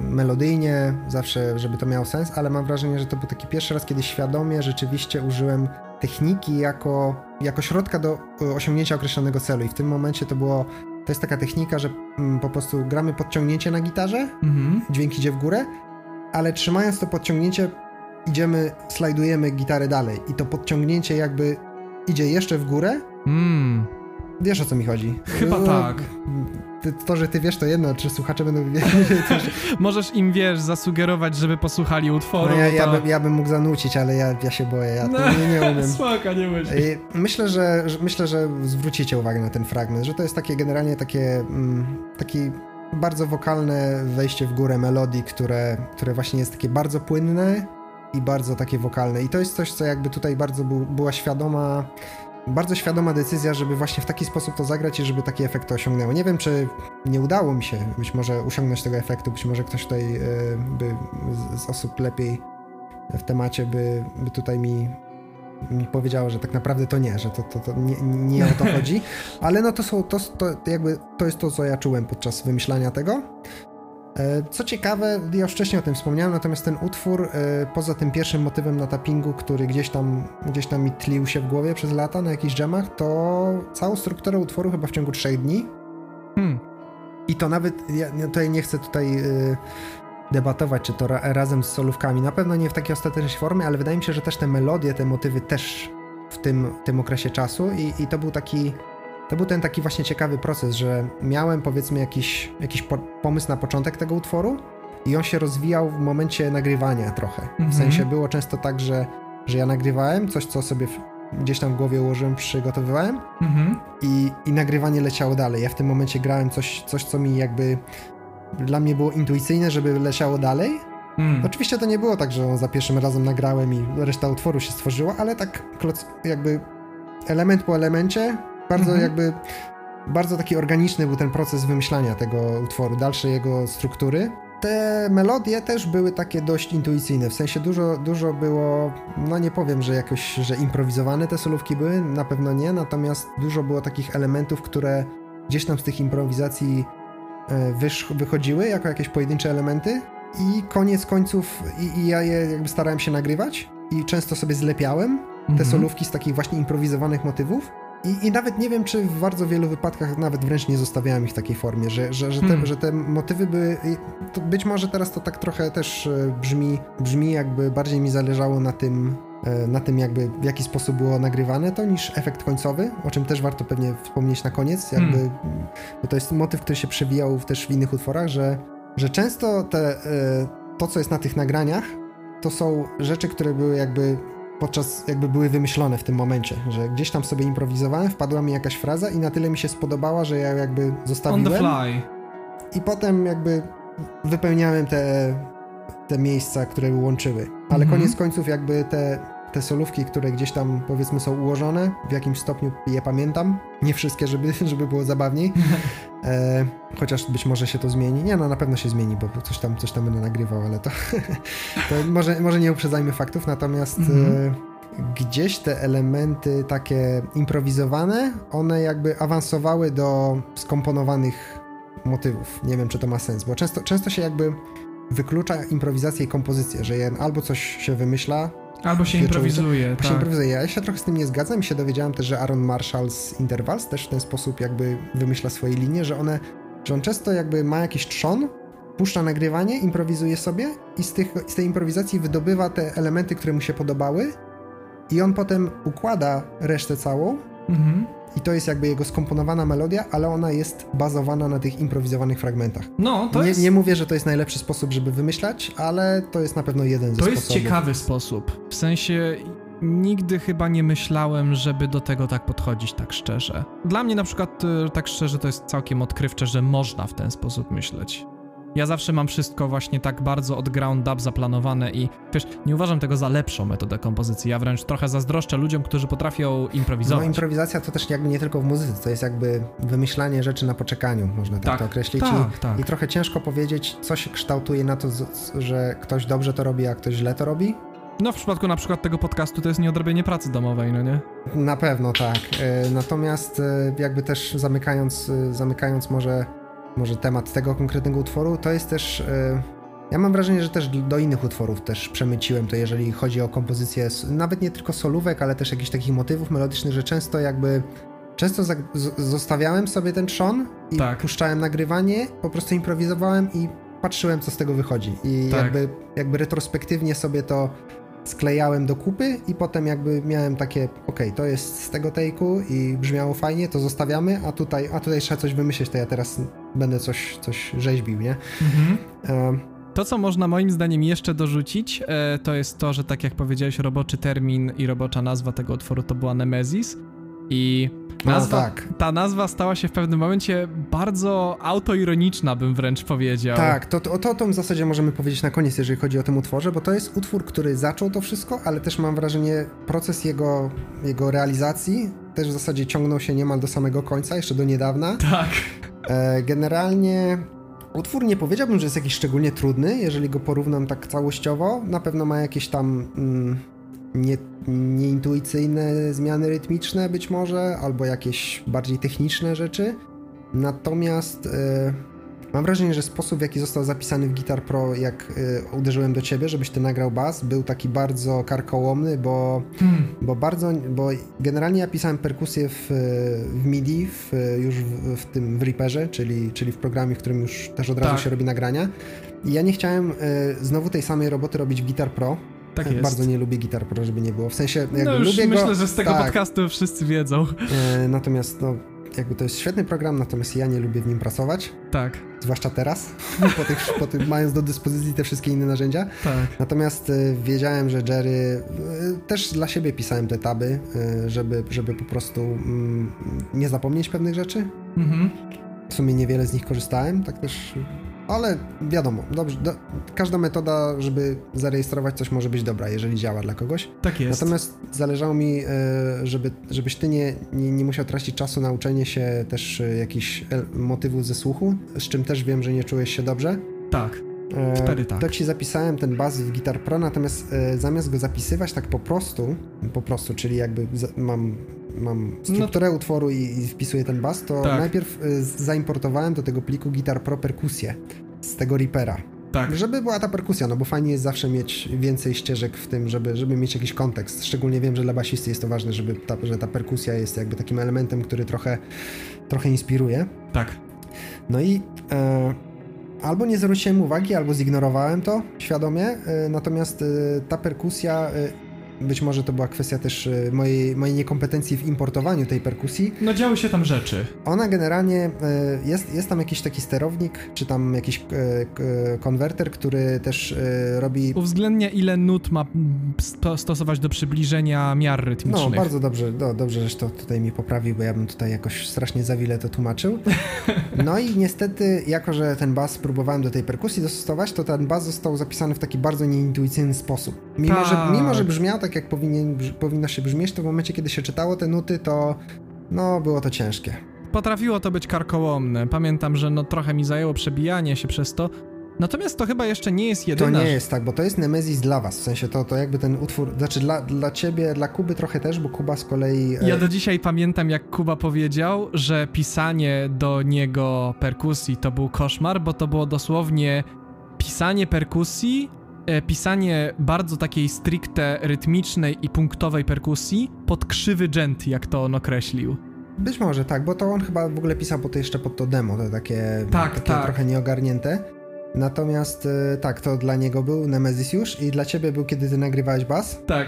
melodyjnie, zawsze, żeby to miało sens, ale mam wrażenie, że to był taki pierwszy raz, kiedy świadomie rzeczywiście użyłem techniki jako, jako środka do e, osiągnięcia określonego celu. I w tym momencie to było. To jest taka technika, że mm, po prostu gramy podciągnięcie na gitarze, mhm. dźwięk idzie w górę, ale trzymając to podciągnięcie, idziemy, slajdujemy gitarę dalej i to podciągnięcie jakby idzie jeszcze w górę. Mm. Wiesz o co mi chodzi? Chyba no, tak. To, że ty wiesz to jedno, czy słuchacze będą wiedzieć. <laughs> Możesz im, wiesz, zasugerować, żeby posłuchali utworu. No ja, ja, bym, ja bym mógł zanucić, ale ja, ja się boję, ja no, nie, nie umiem. <laughs> Słaka, nie Myślę że, myślę, że zwrócicie uwagę na ten fragment, że to jest takie generalnie takie, mm, taki bardzo wokalne wejście w górę melodii, które, które właśnie jest takie bardzo płynne i bardzo takie wokalne. I to jest coś, co jakby tutaj bardzo był, była świadoma bardzo świadoma decyzja, żeby właśnie w taki sposób to zagrać i żeby taki efekt to osiągnęło. Nie wiem, czy nie udało mi się być może osiągnąć tego efektu, być może ktoś tutaj y, by z, z osób lepiej w temacie by, by tutaj mi mi powiedziało, że tak naprawdę to nie, że to, to, to nie, nie o to <laughs> chodzi, ale no to są, to, to jakby to jest to, co ja czułem podczas wymyślania tego. E, co ciekawe, ja już wcześniej o tym wspomniałem, natomiast ten utwór, e, poza tym pierwszym motywem na tappingu, który gdzieś tam, gdzieś tam mi tlił się w głowie przez lata na jakichś dżemach, to całą strukturę utworu chyba w ciągu trzech dni. Hmm. I to nawet, ja tutaj nie chcę tutaj y, debatować, czy to ra razem z solówkami. Na pewno nie w takiej ostatecznej formie, ale wydaje mi się, że też te melodie, te motywy też w tym, tym okresie czasu i, i to był taki to był ten taki właśnie ciekawy proces, że miałem powiedzmy jakiś, jakiś po pomysł na początek tego utworu i on się rozwijał w momencie nagrywania trochę. W mhm. sensie było często tak, że, że ja nagrywałem coś, co sobie gdzieś tam w głowie ułożyłem, przygotowywałem mhm. i, i nagrywanie leciało dalej. Ja w tym momencie grałem coś, coś, co mi jakby dla mnie było intuicyjne, żeby leciało dalej. Mm. Oczywiście to nie było tak, że za pierwszym razem nagrałem i reszta utworu się stworzyła, ale tak jakby element po elemencie, bardzo mm -hmm. jakby, bardzo taki organiczny był ten proces wymyślania tego utworu, dalszej jego struktury. Te melodie też były takie dość intuicyjne, w sensie dużo, dużo było, no nie powiem, że jakoś, że improwizowane te solówki były, na pewno nie, natomiast dużo było takich elementów, które gdzieś tam z tych improwizacji wychodziły jako jakieś pojedyncze elementy i koniec końców i, i, ja je jakby starałem się nagrywać i często sobie zlepiałem te mhm. solówki z takich właśnie improwizowanych motywów i, I, nawet nie wiem, czy w bardzo wielu wypadkach nawet wręcz nie zostawiałem ich w takiej formie, że, że, że, te, hmm. że te motywy były. być może teraz to tak trochę też e, brzmi, brzmi, jakby bardziej mi zależało na tym, e, na tym jakby w jaki sposób było nagrywane to niż efekt końcowy, o czym też warto pewnie wspomnieć na koniec, jakby, hmm. bo to jest motyw, który się przewijał też w innych utworach, że, że często te, e, to, co jest na tych nagraniach, to są rzeczy, które były jakby podczas jakby były wymyślone w tym momencie, że gdzieś tam sobie improwizowałem, wpadła mi jakaś fraza i na tyle mi się spodobała, że ja jakby zostawiłem. On the fly. I potem jakby wypełniałem te, te miejsca, które łączyły. Ale mm -hmm. koniec końców jakby te te solówki, które gdzieś tam powiedzmy są ułożone, w jakimś stopniu je pamiętam. Nie wszystkie, żeby, <laughs> żeby było zabawniej. <laughs> E, chociaż być może się to zmieni. Nie, no na pewno się zmieni, bo coś tam, coś tam będę nagrywał, ale to, <laughs> to może, może nie uprzedzajmy faktów, natomiast mhm. e, gdzieś te elementy takie improwizowane, one jakby awansowały do skomponowanych motywów. Nie wiem, czy to ma sens, bo często, często się jakby wyklucza improwizację i kompozycję, że albo coś się wymyśla, Albo się improwizuje. Tak. się improwizuje. Ja się trochę z tym nie zgadzam i się dowiedziałem też, że Aaron Marshall z Intervals też w ten sposób jakby wymyśla swoje linie, że one, że on często jakby ma jakiś trzon, puszcza nagrywanie, improwizuje sobie i z, tych, z tej improwizacji wydobywa te elementy, które mu się podobały i on potem układa resztę całą mhm. I to jest jakby jego skomponowana melodia, ale ona jest bazowana na tych improwizowanych fragmentach. No, to nie, jest... nie mówię, że to jest najlepszy sposób, żeby wymyślać, ale to jest na pewno jeden ze to sposobów. To jest ciekawy sposób. W sensie nigdy chyba nie myślałem, żeby do tego tak podchodzić tak szczerze. Dla mnie na przykład y, tak szczerze to jest całkiem odkrywcze, że można w ten sposób myśleć. Ja zawsze mam wszystko właśnie tak bardzo od ground up zaplanowane i wiesz, nie uważam tego za lepszą metodę kompozycji. Ja wręcz trochę zazdroszczę ludziom, którzy potrafią improwizować. No improwizacja to też jakby nie tylko w muzyce, to jest jakby wymyślanie rzeczy na poczekaniu, można tak, tak to określić. Tak, I, tak. I trochę ciężko powiedzieć, co się kształtuje na to, że ktoś dobrze to robi, a ktoś źle to robi. No w przypadku na przykład tego podcastu to jest nieodrobienie pracy domowej, no nie? Na pewno tak. E, natomiast e, jakby też zamykając, e, zamykając może może temat tego konkretnego utworu, to jest też. E, ja mam wrażenie, że też do innych utworów też przemyciłem to, jeżeli chodzi o kompozycję, nawet nie tylko solówek, ale też jakichś takich motywów melodycznych, że często jakby. Często zostawiałem sobie ten trzon i tak. puszczałem nagrywanie, po prostu improwizowałem i patrzyłem, co z tego wychodzi. I tak. jakby, jakby retrospektywnie sobie to sklejałem do kupy i potem jakby miałem takie, ok, to jest z tego take'u i brzmiało fajnie, to zostawiamy, a tutaj, a tutaj trzeba coś wymyślić, to ja teraz będę coś, coś rzeźbił, nie? Mhm. To, co można moim zdaniem jeszcze dorzucić, e, to jest to, że tak jak powiedziałeś, roboczy termin i robocza nazwa tego utworu to była Nemesis. I nazwa, tak. ta nazwa stała się w pewnym momencie bardzo autoironiczna, bym wręcz powiedział. Tak, to, to, to, to w zasadzie możemy powiedzieć na koniec, jeżeli chodzi o tym utworze, bo to jest utwór, który zaczął to wszystko, ale też mam wrażenie, proces jego, jego realizacji też w zasadzie ciągnął się niemal do samego końca, jeszcze do niedawna. Tak. E, generalnie utwór nie powiedziałbym, że jest jakiś szczególnie trudny, jeżeli go porównam tak całościowo. Na pewno ma jakieś tam mm, nie, nieintuicyjne zmiany rytmiczne być może, albo jakieś bardziej techniczne rzeczy. Natomiast e, mam wrażenie, że sposób w jaki został zapisany w Guitar Pro, jak e, uderzyłem do ciebie, żebyś ty nagrał bas, był taki bardzo karkołomny, bo, hmm. bo bardzo, bo generalnie ja pisałem perkusję w, w MIDI, w, już w, w, tym w Reaperze, czyli, czyli w programie, w którym już też od razu tak. się robi nagrania. I ja nie chciałem e, znowu tej samej roboty robić w Guitar Pro, tak jest. Bardzo nie lubię Guitar Pro, żeby nie było. W sensie, jakby no już lubię myślę, go, że z tego tak. podcastu wszyscy wiedzą. E, natomiast, no, jakby to jest świetny program, natomiast ja nie lubię w nim pracować. Tak. Zwłaszcza teraz, po, tych, <laughs> po tym, mając do dyspozycji te wszystkie inne narzędzia. Tak. Natomiast e, wiedziałem, że Jerry, e, też dla siebie pisałem te taby, e, żeby, żeby po prostu mm, nie zapomnieć pewnych rzeczy. Mhm. W sumie niewiele z nich korzystałem, tak też ale wiadomo, dobrze, do, każda metoda, żeby zarejestrować coś może być dobra, jeżeli działa dla kogoś. Tak jest. Natomiast zależało mi, e, żeby, żebyś ty nie, nie, nie musiał tracić czasu na uczenie się też e, jakichś motywów ze słuchu, z czym też wiem, że nie czułeś się dobrze. Tak. E, Wtedy tak. Tak ci zapisałem ten bas w Guitar Pro, natomiast zamiast go zapisywać tak po prostu, po prostu, czyli jakby mam mam strukturę no. utworu i, i, wpisuję ten bas, to tak. najpierw y, zaimportowałem do tego pliku Guitar Pro perkusję z tego Reapera. Tak. Żeby była ta perkusja, no bo fajnie jest zawsze mieć więcej ścieżek w tym, żeby, żeby mieć jakiś kontekst. Szczególnie wiem, że dla basisty jest to ważne, żeby ta, że ta perkusja jest jakby takim elementem, który trochę, trochę inspiruje. Tak. No i e, albo nie zwróciłem uwagi, albo zignorowałem to świadomie, e, natomiast e, ta perkusja e, być może to była kwestia też e, mojej, mojej niekompetencji w importowaniu tej perkusji. No działy się tam rzeczy. Ona generalnie, e, jest, jest tam jakiś taki sterownik, czy tam jakiś e, konwerter, który też robi... Uwzględnia ile nut ma stosować do przybliżenia miar rytmicznych. No, bardzo dobrze, do, dobrze, że to tutaj mi poprawił, bo ja bym tutaj jakoś strasznie za wiele to tłumaczył. No i niestety, jako że ten bas próbowałem do tej perkusji dostosować, to ten bas został zapisany w taki bardzo nieintuicyjny sposób. Mimo, że, mimo że brzmiał tak jak powinien, powinno się brzmieć, to w momencie, kiedy się czytało te nuty, to no, było to ciężkie. Potrafiło to być karkołomne. Pamiętam, że no trochę mi zajęło przebijanie się przez to. Natomiast to chyba jeszcze nie jest jedyna... To nie jest tak, bo to jest Nemesis dla was, w sensie to, to jakby ten utwór, znaczy dla, dla ciebie, dla Kuby trochę też, bo Kuba z kolei... E, ja do dzisiaj pamiętam, jak Kuba powiedział, że pisanie do niego perkusji to był koszmar, bo to było dosłownie pisanie perkusji pisanie bardzo takiej stricte rytmicznej i punktowej perkusji pod krzywy dżent, jak to on określił. Być może tak, bo to on chyba w ogóle pisał po to jeszcze pod to demo, to takie, tak, takie tak. trochę nieogarnięte. Natomiast e, tak, to dla niego był Nemesis już i dla ciebie był, kiedy ty nagrywałeś bas. Tak.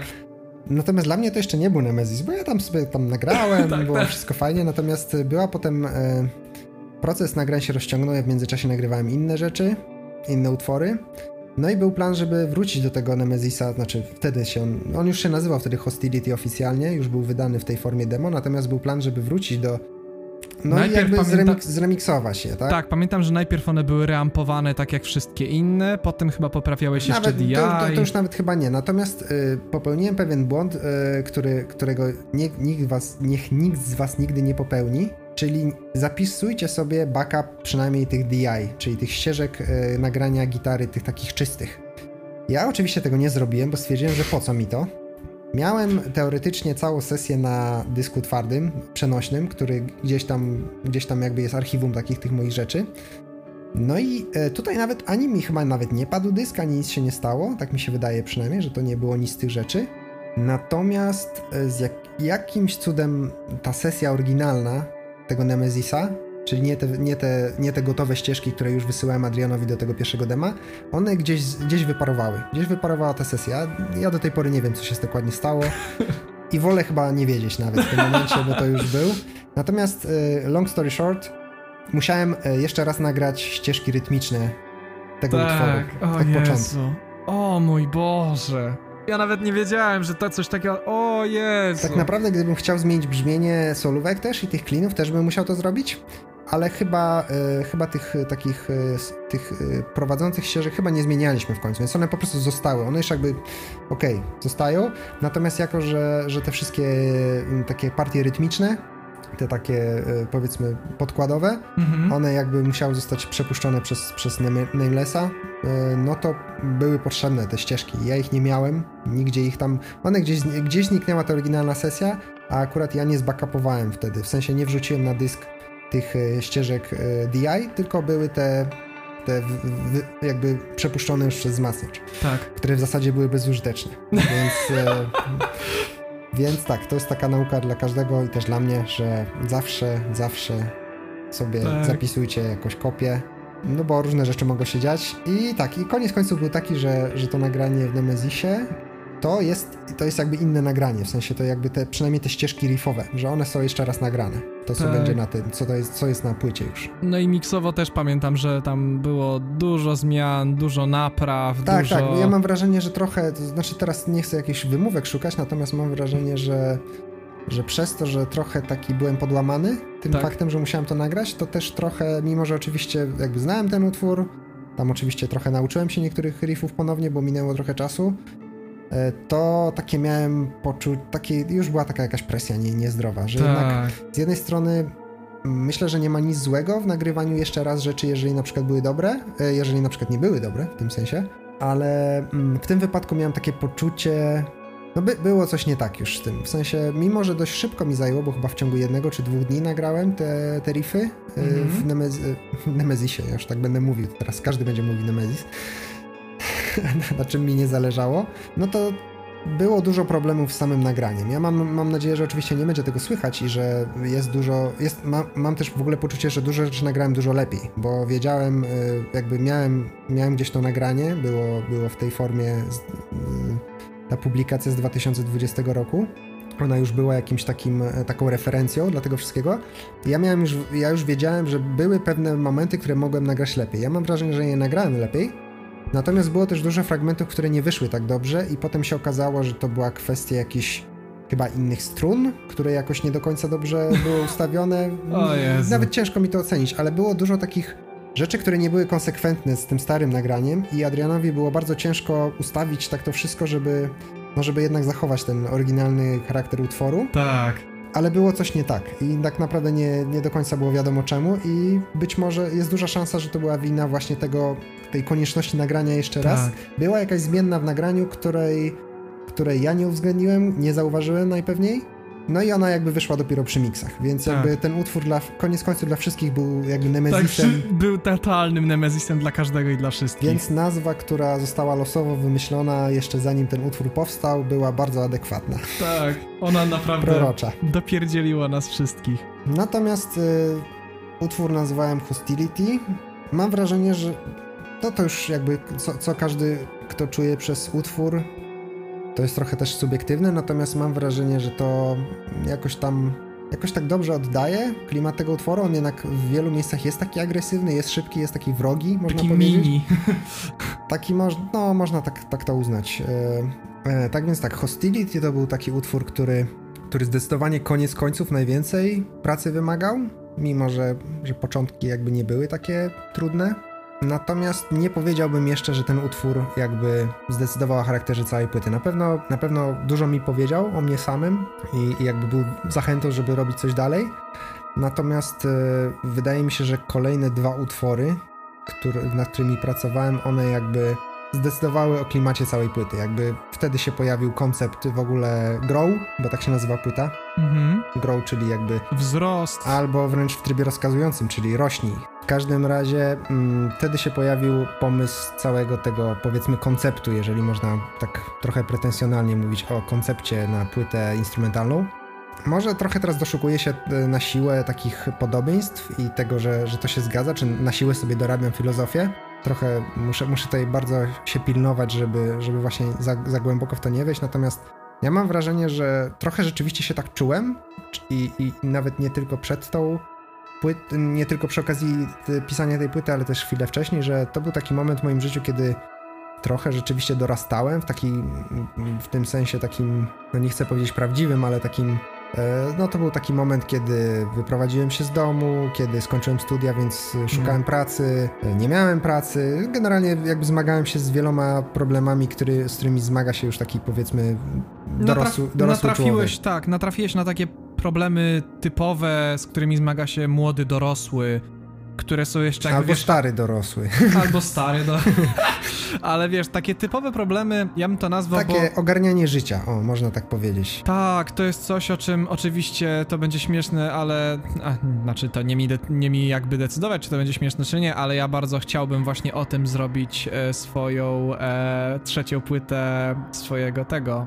Natomiast dla mnie to jeszcze nie był Nemesis, bo ja tam sobie tam nagrałem, <laughs> tak, było tak. wszystko fajnie, natomiast była potem e, proces nagrań się rozciągnął, ja w międzyczasie nagrywałem inne rzeczy, inne utwory no i był plan, żeby wrócić do tego Nemesisa, znaczy wtedy się on, on już się nazywał wtedy Hostility oficjalnie, już był wydany w tej formie demo, natomiast był plan, żeby wrócić do no najpierw i jakby pamięta... zremik zremiksować je, tak? Tak, pamiętam, że najpierw one były reampowane tak jak wszystkie inne, potem chyba poprawiałeś nawet, jeszcze DI. To, to, to, już nawet chyba nie, natomiast y, popełniłem pewien błąd, y, który, którego nie, nikt was, niech nikt z was nigdy nie popełni, czyli zapisujcie sobie backup przynajmniej tych DI, czyli tych ścieżek y, nagrania gitary, tych takich czystych. Ja oczywiście tego nie zrobiłem, bo stwierdziłem, że po co mi to. Miałem teoretycznie całą sesję na dysku twardym, przenośnym, który gdzieś tam, gdzieś tam jakby jest archiwum takich tych moich rzeczy. No i e, tutaj nawet ani mi chyba nawet nie padł dysk, ani nic się nie stało, tak mi się wydaje przynajmniej, że to nie było nic z tych rzeczy. Natomiast e, z jak, jakimś cudem ta sesja oryginalna tego Nemesisa, czyli nie te, nie, te, nie te gotowe ścieżki, które już wysyłałem Adrianowi do tego pierwszego dema, one gdzieś, gdzieś wyparowały. Gdzieś wyparowała ta sesja. Ja do tej pory nie wiem, co się dokładnie stało. I wolę chyba nie wiedzieć nawet w tym momencie, bo to już był. Natomiast y, long story short, musiałem y, jeszcze raz nagrać ścieżki rytmiczne tego tak, utworu. O tak Jezu. O mój Boże. Ja nawet nie wiedziałem, że to coś takiego. O Jezu. Tak naprawdę, gdybym chciał zmienić brzmienie solówek też i tych klinów, też bym musiał to zrobić. Ale chyba, e, chyba tych e, takich s- tych e, prowadzących ścieżek chyba nie zmienialiśmy w końcu, więc one po prostu zostały. One już jakby, okej, zostają. Natomiast jako, że, że te wszystkie takie partie rytmiczne, te takie e, powiedzmy podkładowe, Mhm. one jakby musiały zostać przepuszczone przez, przez Name- Namelessa, e, no to były potrzebne te ścieżki. Ja ich nie miałem, nigdzie ich tam, one gdzieś, gdzieś zniknęła ta oryginalna sesja, a akurat ja nie zbackupowałem wtedy, w sensie nie wrzuciłem na dysk tych e, ścieżek DI, tylko były te, te w, w, jakby przepuszczone już przez wzmacniacz, Tak. które w zasadzie były bezużyteczne, więc... E, <laughs> Więc tak, to jest taka nauka dla każdego i też dla mnie, że zawsze, zawsze sobie Tak. zapisujcie jakąś kopię, no bo różne rzeczy mogą się dziać. I tak, i koniec końców był taki, że, że to nagranie w Nemezisie to jest, to jest jakby inne nagranie, w sensie to jakby te, przynajmniej te ścieżki riffowe, że one są jeszcze raz nagrane. To co Tak. będzie na tym, co to jest, co jest na płycie już. No i miksowo też pamiętam, że tam było dużo zmian, dużo napraw, Tak, dużo... tak. Ja mam wrażenie, że trochę, to znaczy teraz nie chcę jakichś wymówek szukać, natomiast mam wrażenie, że, że przez to, że trochę taki byłem podłamany tym Tak. faktem, że musiałem to nagrać, to też trochę, mimo że oczywiście jakby znałem ten utwór, tam oczywiście trochę nauczyłem się niektórych riffów ponownie, bo minęło trochę czasu, to takie miałem poczuć, takie, już była taka jakaś presja nie, niezdrowa, że jednak Tak, z jednej strony mm, myślę, że nie ma nic złego w nagrywaniu jeszcze raz rzeczy, jeżeli na przykład były dobre, e, jeżeli na przykład nie były dobre w tym sensie, ale mm, w tym wypadku miałem takie poczucie, no by, było coś nie tak już z tym, w sensie mimo, że dość szybko mi zajęło, bo chyba w ciągu jednego czy dwóch dni nagrałem te, te riffy e, w, Nemez <laughs> w Nemezisie, ja już tak będę mówił, teraz każdy będzie mówił Nemezis, <laughs> na czym mi nie zależało, no to było dużo problemów z samym nagraniem. Ja mam, mam nadzieję, że oczywiście nie będzie tego słychać i że jest dużo. Jest, mam, mam też w ogóle poczucie, że dużo rzeczy nagrałem dużo lepiej, bo wiedziałem, y, jakby miałem, miałem gdzieś to nagranie, było, było w tej formie y, ta publikacja z 2020 roku. Ona już była jakimś takim, e, taką referencją dla tego wszystkiego. Ja miałem już, ja już wiedziałem, że były pewne momenty, które mogłem nagrać lepiej. Ja mam wrażenie, że je nagrałem lepiej, Natomiast było też dużo fragmentów, które nie wyszły tak dobrze i potem się okazało, że to była kwestia jakichś chyba innych strun, które jakoś nie do końca dobrze były ustawione. <laughs> Nawet ciężko mi to ocenić, ale było dużo takich rzeczy, które nie były konsekwentne z tym starym nagraniem i Adrianowi było bardzo ciężko ustawić tak to wszystko, żeby, no żeby jednak zachować ten oryginalny charakter utworu tak. ale było coś nie tak i tak naprawdę nie, nie do końca było wiadomo czemu i być może jest duża szansa, że to była wina właśnie tego, tej konieczności nagrania jeszcze raz. Tak. Była jakaś zmienna w nagraniu, której, której ja nie uwzględniłem, nie zauważyłem najpewniej. No i ona jakby wyszła dopiero przy miksach, więc Tak. jakby ten utwór dla, koniec końców dla wszystkich był jakby Tak, Nemezisem, przy, był totalnym nemezisem dla każdego i dla wszystkich. więc nazwa, która została losowo wymyślona jeszcze zanim ten utwór powstał, była bardzo adekwatna, Tak, ona naprawdę prorocza. dopierdzieliła nas wszystkich. Natomiast y, utwór nazwałem Hostility. Mam wrażenie, że to to już jakby co, co każdy, kto czuje przez utwór, to jest trochę też subiektywne, natomiast mam wrażenie, że to jakoś tam jakoś tak dobrze oddaje klimat tego utworu. On jednak w wielu miejscach jest taki agresywny, jest szybki, jest taki wrogi, można Taki powiedzieć. mini. <laughs> Taki moż, no, można tak, tak to uznać. E, e, tak więc tak, Hostility to był taki utwór, który, który zdecydowanie koniec końców najwięcej pracy wymagał, mimo że, że początki jakby nie były takie trudne. Natomiast nie powiedziałbym jeszcze, że ten utwór jakby zdecydował o charakterze całej płyty. Na pewno, na pewno dużo mi powiedział o mnie samym i, i jakby był zachętą, żeby robić coś dalej. Natomiast e, wydaje mi się, że kolejne dwa utwory, który, nad którymi pracowałem, one jakby zdecydowały o klimacie całej płyty. Jakby wtedy się pojawił koncept w ogóle grow, bo tak się nazywa płyta. Mhm. Grow, czyli jakby Wzrost. albo wręcz w trybie rozkazującym, czyli rośnij. W każdym razie mm, wtedy się pojawił pomysł całego tego, powiedzmy, konceptu, jeżeli można tak trochę pretensjonalnie mówić o koncepcie na płytę instrumentalną. Może trochę teraz doszukuję się e, na siłę takich podobieństw i tego, że, że to się zgadza, czy na siłę sobie dorabiam filozofię. Trochę muszę, muszę tutaj bardzo się pilnować, żeby, żeby właśnie za, za głęboko w to nie wejść, natomiast ja mam wrażenie, że trochę rzeczywiście się tak czułem i, i, nawet nie tylko przed tą płyt, nie tylko przy okazji pisania tej płyty, ale też chwilę wcześniej, że to był taki moment w moim życiu, kiedy trochę rzeczywiście dorastałem w takim, w tym sensie takim, no nie chcę powiedzieć prawdziwym, ale takim no to był taki moment, kiedy wyprowadziłem się z domu, kiedy skończyłem studia, więc szukałem mm. pracy, e, nie miałem pracy. Generalnie jakby zmagałem się z wieloma problemami, który, z którymi zmaga się już taki powiedzmy dorosły, Natraf, dorosły natrafiłeś, człowiek. Tak, natrafiłeś na takie problemy typowe, z którymi zmaga się młody dorosły, które są jeszcze... Albo wiesz, stary dorosły. <laughs> Albo stary, do... <laughs> ale wiesz, takie typowe problemy, ja bym to nazwał, Takie bo... ogarnianie życia, o, można tak powiedzieć. Tak, to jest coś, o czym oczywiście to będzie śmieszne, ale... A, znaczy, to nie mi, de... nie mi jakby decydować, czy to będzie śmieszne, czy nie, ale ja bardzo chciałbym właśnie o tym zrobić e, swoją e, trzecią płytę swojego tego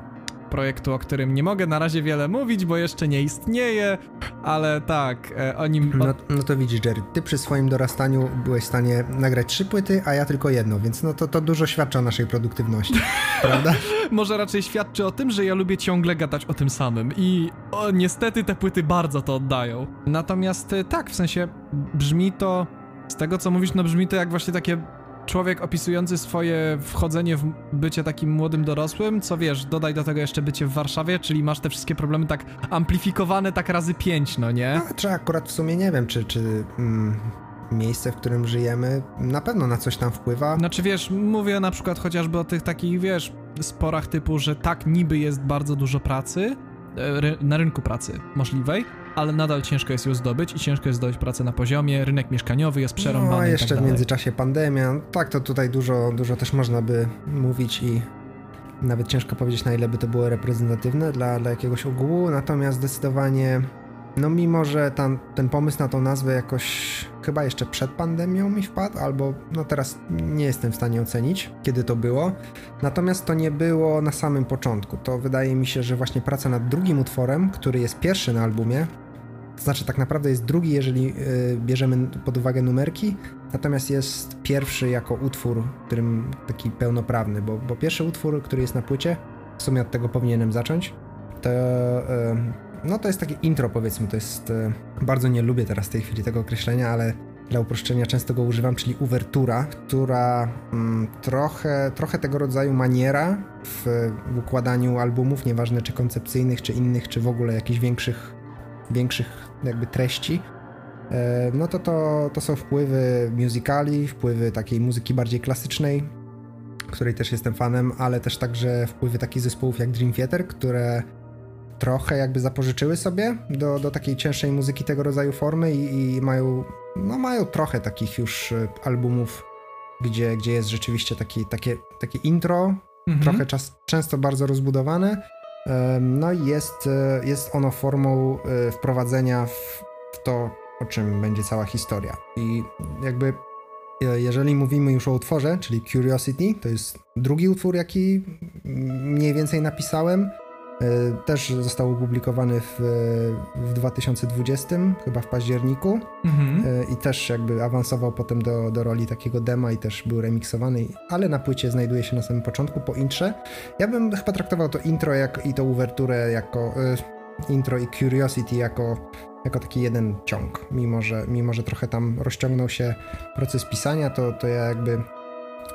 projektu, o którym nie mogę na razie wiele mówić, bo jeszcze nie istnieje, ale tak, e, o nim... No, no to widzisz, Jerry, ty przy swoim dorastaniu byłeś w stanie nagrać trzy płyty, a ja tylko jedno, więc no to, to dużo świadczy o naszej produktywności, <laughs> prawda? Może raczej świadczy o tym, że ja lubię ciągle gadać o tym samym i o, niestety te płyty bardzo to oddają. Natomiast e, tak, w sensie brzmi to... Z tego co mówisz, no brzmi to jak właśnie takie człowiek opisujący swoje wchodzenie w bycie takim młodym dorosłym, co wiesz, dodaj do tego jeszcze bycie w Warszawie, czyli masz te wszystkie problemy tak amplifikowane tak razy pięć, no nie? No, czy akurat w sumie nie wiem, czy, czy mm, miejsce, w którym żyjemy, na pewno na coś tam wpływa. Znaczy wiesz, mówię na przykład chociażby o tych takich, wiesz, sporach typu, że tak niby jest bardzo dużo pracy, e, na rynku pracy możliwej, ale nadal ciężko jest ją zdobyć i ciężko jest zdobyć pracę na poziomie, rynek mieszkaniowy jest przerąbany. No, jeszcze tak w międzyczasie pandemia. Tak, to tutaj dużo, dużo też można by mówić i nawet ciężko powiedzieć, na ile by to było reprezentatywne dla, dla jakiegoś ogółu, natomiast zdecydowanie no mimo, że tam, ten pomysł na tą nazwę jakoś chyba jeszcze przed pandemią mi wpadł, albo no teraz nie jestem w stanie ocenić, kiedy to było. Natomiast to nie było na samym początku. To wydaje mi się, że właśnie praca nad drugim utworem, który jest pierwszy na albumie, to znaczy tak naprawdę jest drugi, jeżeli yy, bierzemy pod uwagę numerki, natomiast jest pierwszy jako utwór, którym taki pełnoprawny, bo, bo pierwszy utwór, który jest na płycie, w sumie od tego powinienem zacząć, to yy, no to jest takie intro powiedzmy, to jest, e, bardzo nie lubię teraz w tej chwili tego określenia, ale dla uproszczenia często go używam, czyli uwertura, która mm, trochę, trochę tego rodzaju maniera w, w, układaniu albumów, nieważne czy koncepcyjnych, czy innych, czy w ogóle jakichś większych, większych jakby treści, e, no to, to to są wpływy musicali, wpływy takiej muzyki bardziej klasycznej, której też jestem fanem, ale też także wpływy takich zespołów jak Dream Theater, które trochę jakby zapożyczyły sobie do, do takiej cięższej muzyki tego rodzaju formy i, i mają, no mają trochę takich już e, albumów, gdzie, gdzie jest rzeczywiście taki, takie, takie intro, mhm. trochę czas, często bardzo rozbudowane, no i jest, e, jest ono formą e, wprowadzenia w, w to, o czym będzie cała historia. I jakby jeżeli mówimy już o utworze, czyli Curiosity, to jest drugi utwór, jaki mniej więcej napisałem. E, też został opublikowany w, w 2020, chyba w październiku mhm. E, i też jakby awansował potem do, do roli takiego dema i też był remiksowany, ale na płycie znajduje się na samym początku po intrze. Ja bym chyba traktował to intro jak, i to uwerturę jako e, intro i Curiosity jako, jako taki jeden ciąg, mimo że, mimo że trochę tam rozciągnął się proces pisania, to, to ja jakby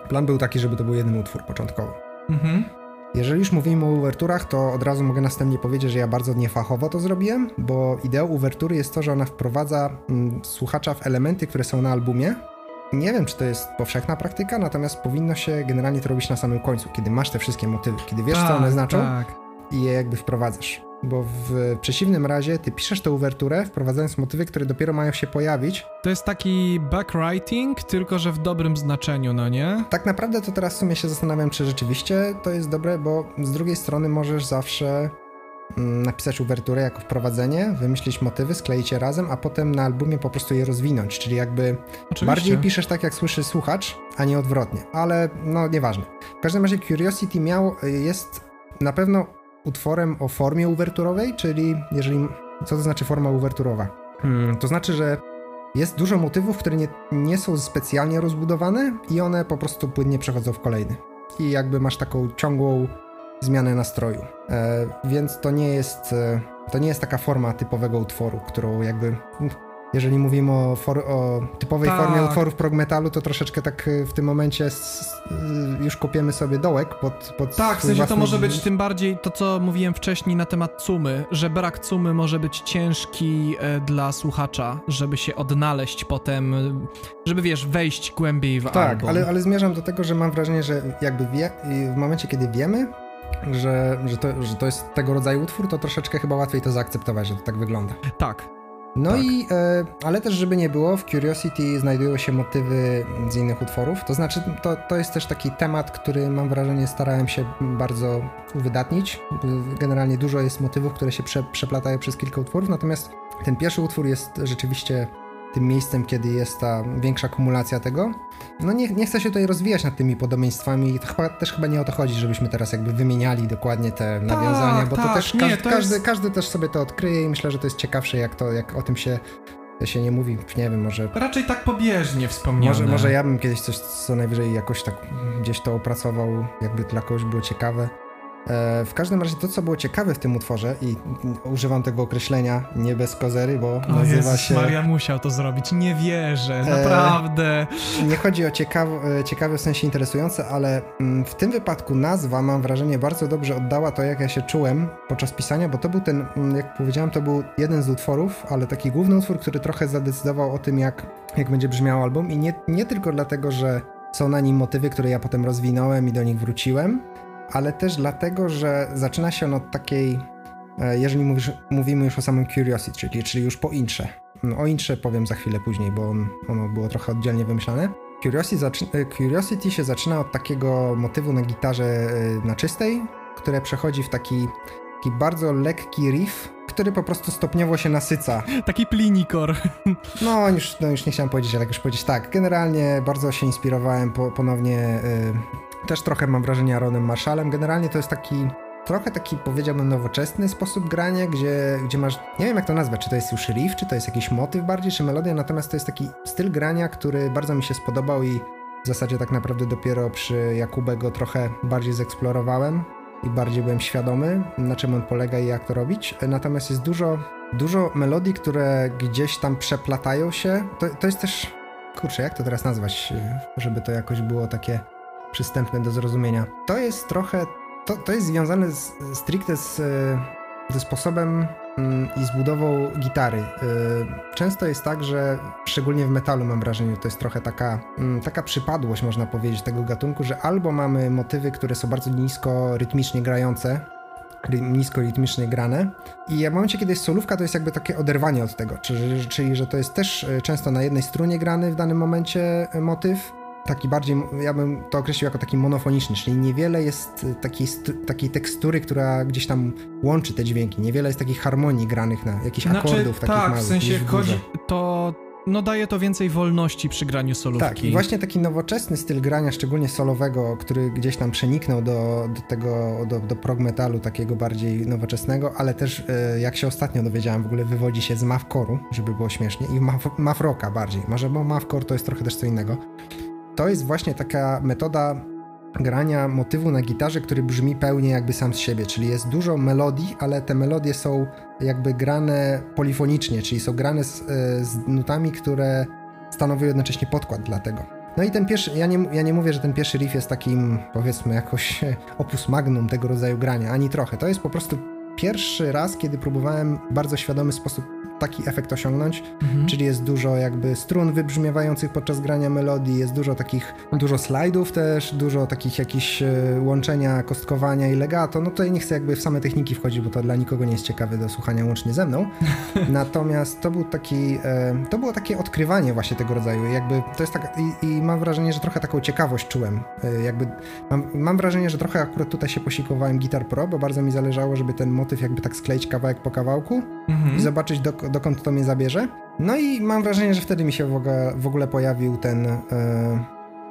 plan był taki, żeby to był jeden utwór początkowo. Mhm. Jeżeli już mówimy o uwerturach, to od razu mogę następnie powiedzieć, że ja bardzo niefachowo to zrobiłem, bo ideą uwertury jest to, że ona wprowadza mm, słuchacza w elementy, które są na albumie. Nie wiem, czy to jest powszechna praktyka, natomiast powinno się generalnie to robić na samym końcu, kiedy masz te wszystkie motywy, kiedy wiesz, tak, co one znaczą tak. i je jakby wprowadzasz bo w przeciwnym razie ty piszesz tę uwerturę, wprowadzając motywy, które dopiero mają się pojawić. To jest taki backwriting, tylko że w dobrym znaczeniu, no nie? Tak naprawdę to teraz w sumie się zastanawiam, czy rzeczywiście to jest dobre, bo z drugiej strony możesz zawsze mm, napisać uwerturę jako wprowadzenie, wymyślić motywy, skleić je razem, a potem na albumie po prostu je rozwinąć, czyli jakby Oczywiście. bardziej piszesz tak, jak słyszy słuchacz, a nie odwrotnie, ale no nieważne. W każdym razie Curiosity miał, jest na pewno utworem o formie uwerturowej, czyli jeżeli. Co to znaczy forma uwerturowa? Hmm, to znaczy, że jest dużo motywów, które nie, nie są specjalnie rozbudowane i one po prostu płynnie przechodzą w kolejny. I jakby masz taką ciągłą zmianę nastroju. E, więc to nie jest. E, to nie jest taka forma typowego utworu, którą jakby jeżeli mówimy o, for, o typowej Tak. formie utworów prog metalu, to troszeczkę tak y, w tym momencie s, y, już kopiemy sobie dołek pod, pod Tak, w sensie to może być tym bardziej to, co mówiłem wcześniej na temat cumy, że brak cumy może być ciężki e, dla słuchacza, żeby się odnaleźć potem, żeby wiesz, wejść głębiej w Tak, album. ale, ale zmierzam do tego, że mam wrażenie, że jakby wie, w momencie, kiedy wiemy, że, że, to, że to jest tego rodzaju utwór, to troszeczkę chyba łatwiej to zaakceptować, że to tak wygląda. Tak. No Tak. i, e, ale też żeby nie było, w Curiosity znajdują się motywy z innych utworów, to znaczy to, to jest też taki temat, który mam wrażenie starałem się bardzo uwydatnić. Generalnie dużo jest motywów, które się prze, przeplatają przez kilka utworów, natomiast ten pierwszy utwór jest rzeczywiście tym miejscem, kiedy jest ta większa kumulacja tego. No nie, nie chcę się tutaj rozwijać nad tymi podobieństwami i chyba, też chyba nie o to chodzi, żebyśmy teraz jakby wymieniali dokładnie te nawiązania, bo to tak, też nie, każdy, to każdy, jest- każdy też sobie to odkryje i myślę, że to jest ciekawsze, jak to, jak o tym się, się nie mówi, nie wiem, może Raczej tak pobieżnie wspomniane. może, może ja bym kiedyś coś co najwyżej jakoś tak gdzieś to opracował, jakby dla kogoś było ciekawe. E, w każdym razie to, co było ciekawe w tym utworze i używam tego określenia nie bez kozery, bo O nazywa Jezus się... Maria musiał to zrobić, nie wierzę, E, naprawdę. Nie chodzi o ciekawe, ciekawe w sensie interesujące, ale mm, w tym wypadku nazwa, mam wrażenie, bardzo dobrze oddała to, jak ja się czułem podczas pisania, bo to był ten, mm, jak powiedziałem, to był jeden z utworów, ale taki główny utwór, który trochę zadecydował o tym, jak, jak będzie brzmiał album i nie, nie tylko dlatego, że są na nim motywy, które ja potem rozwinąłem i do nich wróciłem, ale też dlatego, że zaczyna się on od takiej, e, jeżeli mówisz, mówimy już o samym Curiosity, czyli, czyli już po intrze. No, O intrze powiem za chwilę później, bo on, ono było trochę oddzielnie wymyślane. Curiosity, e, Curiosity się zaczyna od takiego motywu na gitarze e, na czystej, które przechodzi w taki, taki bardzo lekki riff, który po prostu stopniowo się nasyca. Taki plinikor. No już, no już nie chciałem powiedzieć, ale jak już powiedzieć tak. Generalnie bardzo się inspirowałem po, ponownie. Też trochę mam wrażenie Aaronem Marshallem. Generalnie to jest taki. Trochę taki powiedziałbym nowoczesny sposób grania, gdzie, gdzie masz, nie wiem jak to nazwać, czy to jest już riff, czy to jest jakiś motyw bardziej, czy melodia, natomiast to jest taki styl grania, który bardzo mi się spodobał i w zasadzie tak naprawdę dopiero przy Jakubie go trochę bardziej zeksplorowałem i bardziej byłem świadomy, na czym on polega i jak to robić. Natomiast jest dużo, dużo melodii, które gdzieś tam przeplatają się. To, to jest też, kurczę, jak to teraz nazwać, żeby to jakoś było takie przystępne do zrozumienia. To jest trochę, to, to jest związane z, stricte z, y, ze sposobem mm, i z budową gitary. Y, Często jest tak, że szczególnie w metalu mam wrażenie, że to jest trochę taka, mm, taka przypadłość, można powiedzieć, tego gatunku, że albo mamy motywy, które są bardzo nisko rytmicznie grające, nisko rytmicznie grane i w momencie, kiedy jest solówka, to jest jakby takie oderwanie od tego, czyli, czyli że to jest też e, często na jednej strunie grany w danym momencie e, motyw, taki bardziej, ja bym to określił jako taki monofoniczny, czyli niewiele jest e, takiej, takiej tekstury, która gdzieś tam łączy te dźwięki, niewiele jest takich harmonii granych na jakichś akordów takich tak, małych. w sensie w chodzi, to no daje to więcej wolności przy graniu solówki. Tak, i właśnie taki nowoczesny styl grania, szczególnie solowego, który gdzieś tam przeniknął do, do tego, do, do prog metalu takiego bardziej nowoczesnego, ale też e, jak się ostatnio dowiedziałem, w ogóle wywodzi się z mavcore'u, żeby było śmiesznie, i mav, mav rocka bardziej, może bo mavcore to jest trochę też co innego. To jest właśnie taka metoda grania motywu na gitarze, który brzmi pełnie jakby sam z siebie, czyli jest dużo melodii, ale te melodie są jakby grane polifonicznie, czyli są grane z, e, z nutami, które stanowią jednocześnie podkład dla tego. No i ten pierwszy, ja nie, ja nie mówię, że ten pierwszy riff jest takim, powiedzmy, jakoś <laughs> opus magnum tego rodzaju grania, ani trochę. To jest po prostu pierwszy raz, kiedy próbowałem w bardzo świadomy sposób taki efekt osiągnąć, Mhm. czyli jest dużo jakby strun wybrzmiewających podczas grania melodii, jest dużo takich, dużo slajdów też, dużo takich jakichś e, łączenia, kostkowania i legato. No tutaj nie chcę jakby w same techniki wchodzić, bo to dla nikogo nie jest ciekawe do słuchania łącznie ze mną. <laughs> Natomiast to był taki, e, to było takie odkrywanie właśnie tego rodzaju. Jakby to jest tak, i, i mam wrażenie, że trochę taką ciekawość czułem. E, jakby mam, mam wrażenie, że trochę akurat tutaj się posikowałem Guitar Pro, bo bardzo mi zależało, żeby ten motyw jakby tak skleić kawałek po kawałku Mhm. i zobaczyć do, dokąd to mnie zabierze. No i mam wrażenie, że wtedy mi się w ogóle, w ogóle pojawił ten, e,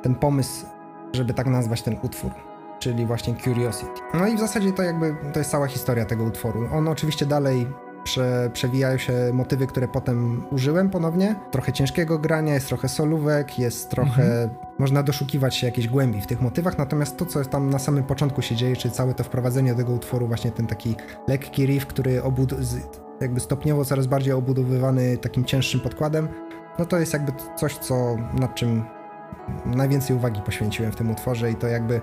ten pomysł, żeby tak nazwać ten utwór. Czyli właśnie Curiosity. No i w zasadzie to jakby to jest cała historia tego utworu. On oczywiście dalej prze, przewijają się motywy, które potem użyłem ponownie. Trochę ciężkiego grania, jest trochę solówek, jest trochę. Można doszukiwać się jakiejś głębi w tych motywach, natomiast to, co tam na samym początku się dzieje, czyli całe to wprowadzenie do tego utworu, właśnie ten taki lekki riff, który obud- jakby stopniowo coraz bardziej obudowywany takim cięższym podkładem, no to jest jakby coś, co nad czym najwięcej uwagi poświęciłem w tym utworze i to jakby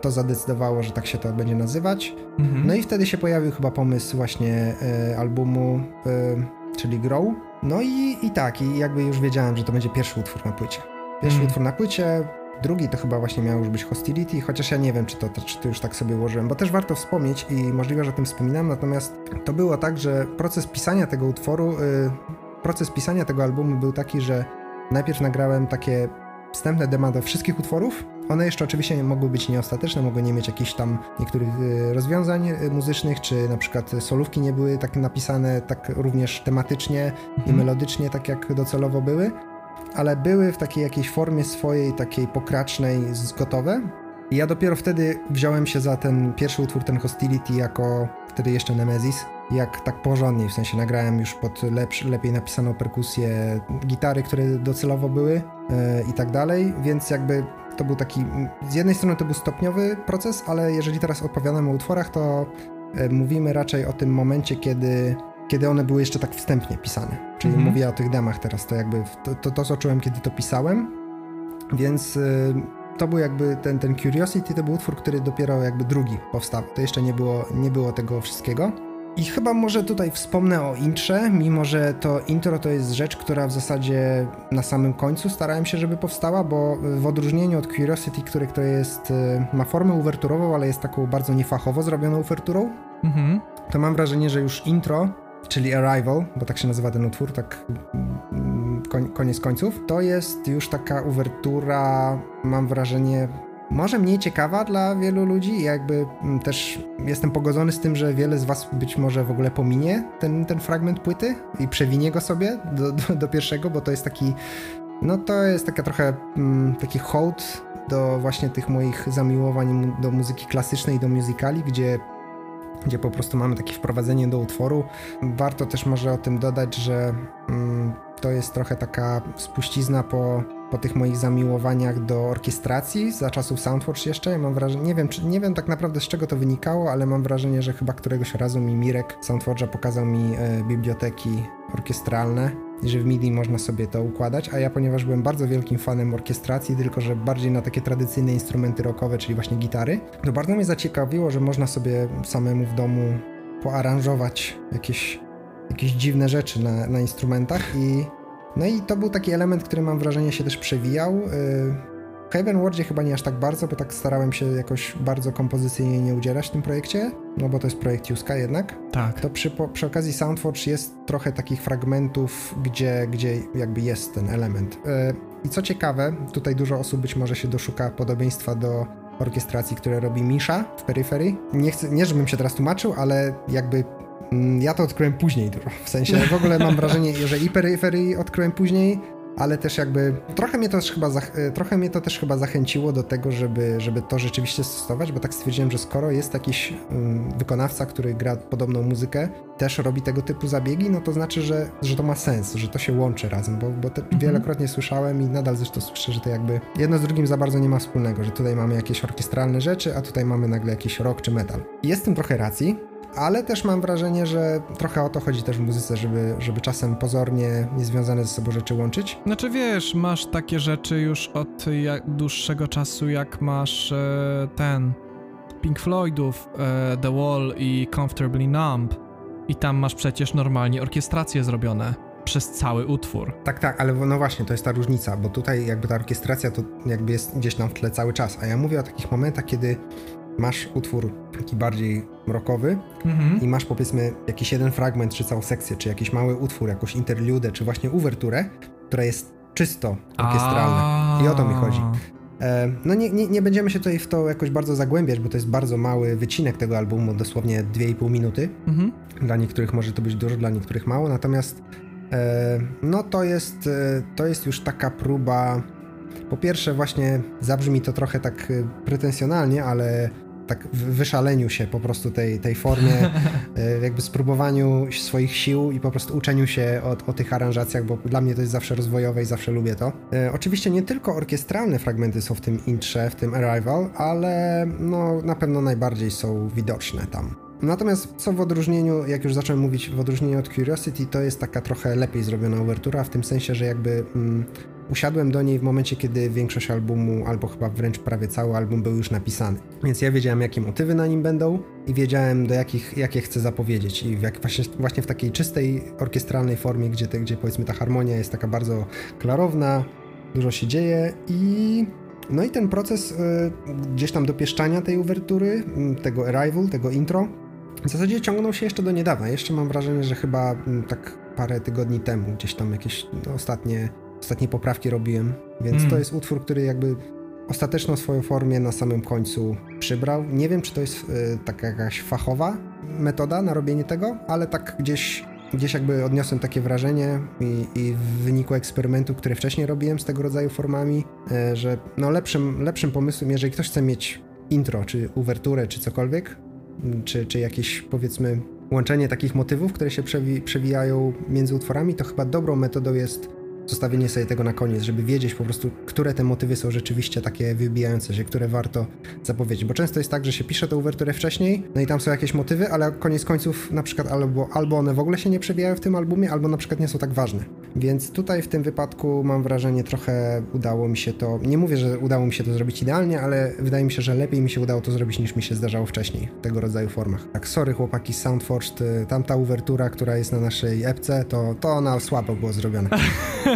to zadecydowało, że tak się to będzie nazywać. Mhm. No i wtedy się pojawił chyba pomysł właśnie e, albumu, e, czyli Grow. No i, i tak, i jakby już wiedziałem, że to będzie pierwszy utwór na płycie. Pierwszy mhm. utwór na płycie, drugi to chyba właśnie miał już być Hostility, chociaż ja nie wiem, czy to, czy to już tak sobie ułożyłem, bo też warto wspomnieć i możliwe, że o tym wspominam, natomiast to było tak, że proces pisania tego utworu, y, proces pisania tego albumu był taki, że najpierw nagrałem takie wstępne dema do wszystkich utworów. One jeszcze oczywiście mogły być nieostateczne, mogły nie mieć jakichś tam niektórych y, rozwiązań y, muzycznych, czy na przykład solówki nie były tak napisane tak również tematycznie mhm. i melodycznie, tak jak docelowo były, ale były w takiej jakiejś formie swojej, takiej pokracznej, gotowe. I ja dopiero wtedy wziąłem się za ten pierwszy utwór, ten Hostility, jako wtedy jeszcze Nemesis, jak tak porządnie, w sensie nagrałem już pod lepsz, lepiej napisaną perkusję, gitary, które docelowo były yy, i tak dalej, więc jakby to był taki, z jednej strony to był stopniowy proces, ale jeżeli teraz opowiadamy o utworach, to yy, mówimy raczej o tym momencie, kiedy, kiedy one były jeszcze tak wstępnie pisane, czyli mhm. mówię o tych demach teraz, to jakby to, to, to co czułem, kiedy to pisałem, więc... Yy, to był jakby ten, ten Curiosity, to był utwór, który dopiero jakby drugi powstał. To jeszcze nie było, nie było tego wszystkiego. I chyba może tutaj wspomnę o intrze, mimo że to intro to jest rzecz, która w zasadzie na samym końcu starałem się, żeby powstała, bo w odróżnieniu od Curiosity, który to jest, y, ma formę uwerturową, ale jest taką bardzo niefachowo zrobioną uwerturą, mhm. to mam wrażenie, że już intro, czyli Arrival, bo tak się nazywa ten utwór, tak mm, koniec końców, to jest już taka uwertura, mam wrażenie, może mniej ciekawa dla wielu ludzi. Jakby mm, też jestem pogodzony z tym, że wiele z was być może w ogóle pominie ten, ten fragment płyty i przewinie go sobie do, do, do pierwszego, bo to jest taki, no to jest taka trochę mm, taki hołd do właśnie tych moich zamiłowań do muzyki klasycznej, do musicali, gdzie gdzie po prostu mamy takie wprowadzenie do utworu. Warto też może o tym dodać, że mm, to jest trochę taka spuścizna po po tych moich zamiłowaniach do orkiestracji za czasów Soundforge jeszcze. Ja mam wrażenie, nie wiem, czy, nie wiem tak naprawdę z czego to wynikało, ale mam wrażenie, że chyba któregoś razu mi Mirek Soundforge'a pokazał mi e, biblioteki orkiestralne że w MIDI można sobie to układać, a ja ponieważ byłem bardzo wielkim fanem orkiestracji, tylko że bardziej na takie tradycyjne instrumenty rockowe, czyli właśnie gitary, to bardzo mnie zaciekawiło, że można sobie samemu w domu poaranżować jakieś, jakieś dziwne rzeczy na, na instrumentach i no i to był taki element, który mam wrażenie się też przewijał. Y, w Heaven Worldzie chyba nie aż tak bardzo, bo tak starałem się jakoś bardzo kompozycyjnie nie udzielać w tym projekcie, no bo to jest projekt Juska jednak. Tak. To przy, przy okazji Soundforge jest trochę takich fragmentów, gdzie, gdzie jakby jest ten element. Y, I co ciekawe, tutaj dużo osób być może się doszuka podobieństwa do orkiestracji, które robi Misha w Periphery. Nie, chcę, nie żebym się teraz tłumaczył, ale jakby Mm, ja to odkryłem później dużo. W sensie w ogóle mam wrażenie, że i peryferii odkryłem później, ale też jakby trochę mnie to też chyba, e, trochę mnie to też chyba zachęciło do tego, żeby, żeby to rzeczywiście stosować, bo tak stwierdziłem, że skoro jest jakiś um, wykonawca, który gra podobną muzykę, też robi tego typu zabiegi, no to znaczy, że, że to ma sens, że to się łączy razem, bo, bo mhm. wielokrotnie słyszałem i nadal zresztą słyszę, że to jakby jedno z drugim za bardzo nie ma wspólnego, że tutaj mamy jakieś orkiestralne rzeczy, a tutaj mamy nagle jakiś rock czy metal. Jest w tym trochę racji, ale też mam wrażenie, że trochę o to chodzi też w muzyce, żeby, żeby czasem pozornie niezwiązane ze sobą rzeczy łączyć. Znaczy wiesz, masz takie rzeczy już od dłuższego czasu, jak masz e, ten Pink Floydów, e, The Wall i Comfortably Numb i tam masz przecież normalnie orkiestracje zrobione przez cały utwór. Tak, tak, ale no właśnie, to jest ta różnica, bo tutaj jakby ta orkiestracja to jakby jest gdzieś tam w tle cały czas, a ja mówię o takich momentach, kiedy masz utwór taki bardziej rockowy mhm. i masz powiedzmy jakiś jeden fragment, czy całą sekcję, czy jakiś mały utwór, jakąś interludę, czy właśnie uwerturę, która jest czysto orkiestralna. I o to mi chodzi. E, no nie, nie, nie, będziemy się tutaj w to jakoś bardzo zagłębiać, bo to jest bardzo mały wycinek tego albumu, dosłownie 2,5 minuty. Mhm. Dla niektórych może to być dużo, dla niektórych mało, natomiast e, no to jest, e, to jest już taka próba po pierwsze właśnie zabrzmi to trochę tak pretensjonalnie, ale tak w wyszaleniu się po prostu tej, tej formie, <laughs> e, jakby spróbowaniu swoich sił i po prostu uczeniu się o, o tych aranżacjach, bo dla mnie to jest zawsze rozwojowe i zawsze lubię to. E, oczywiście nie tylko orkiestralne fragmenty są w tym intrze, w tym Arrival, ale no na pewno najbardziej są widoczne tam. Natomiast co w odróżnieniu, jak już zacząłem mówić, w odróżnieniu od Curiosity, to jest taka trochę lepiej zrobiona uwertura, w tym sensie, że jakby mm, usiadłem do niej w momencie, kiedy większość albumu, albo chyba wręcz prawie cały album był już napisany. Więc ja wiedziałem, jakie motywy na nim będą i wiedziałem, do jakich, jakie chcę zapowiedzieć. I w jak, właśnie, właśnie w takiej czystej orkiestralnej formie, gdzie, te, gdzie powiedzmy ta harmonia jest taka bardzo klarowna, dużo się dzieje i no i ten proces y, gdzieś tam dopieszczania tej uwertury, y, tego arrival, tego intro, w zasadzie ciągnął się jeszcze do niedawna. Jeszcze mam wrażenie, że chyba y, tak parę tygodni temu gdzieś tam jakieś no, ostatnie, ostatnie poprawki robiłem, więc mm. to jest utwór, który jakby ostateczną swoją formę na samym końcu przybrał. Nie wiem, czy to jest y, taka jakaś fachowa metoda na robienie tego, ale tak gdzieś gdzieś jakby odniosłem takie wrażenie i, i, w wyniku eksperymentu, który wcześniej robiłem z tego rodzaju formami, e, że no lepszym, lepszym pomysłem, jeżeli ktoś chce mieć intro, czy uwerturę, czy cokolwiek, czy, czy jakieś powiedzmy łączenie takich motywów, które się przewi przewijają między utworami, to chyba dobrą metodą jest zostawienie sobie tego na koniec, żeby wiedzieć po prostu, które te motywy są rzeczywiście takie wybijające się, które warto zapowiedzieć. Bo często jest tak, że się pisze tę uwerturę wcześniej, no i tam są jakieś motywy, ale koniec końców na przykład albo, albo one w ogóle się nie przewijają w tym albumie, albo na przykład nie są tak ważne. Więc tutaj w tym wypadku mam wrażenie trochę udało mi się to, nie mówię, że udało mi się to zrobić idealnie, ale wydaje mi się, że lepiej mi się udało to zrobić niż mi się zdarzało wcześniej w tego rodzaju formach. Tak, sorry chłopaki Soundforged, y, tamta uwertura, która jest na naszej epce, to, to ona słabo było zrobiona. <laughs>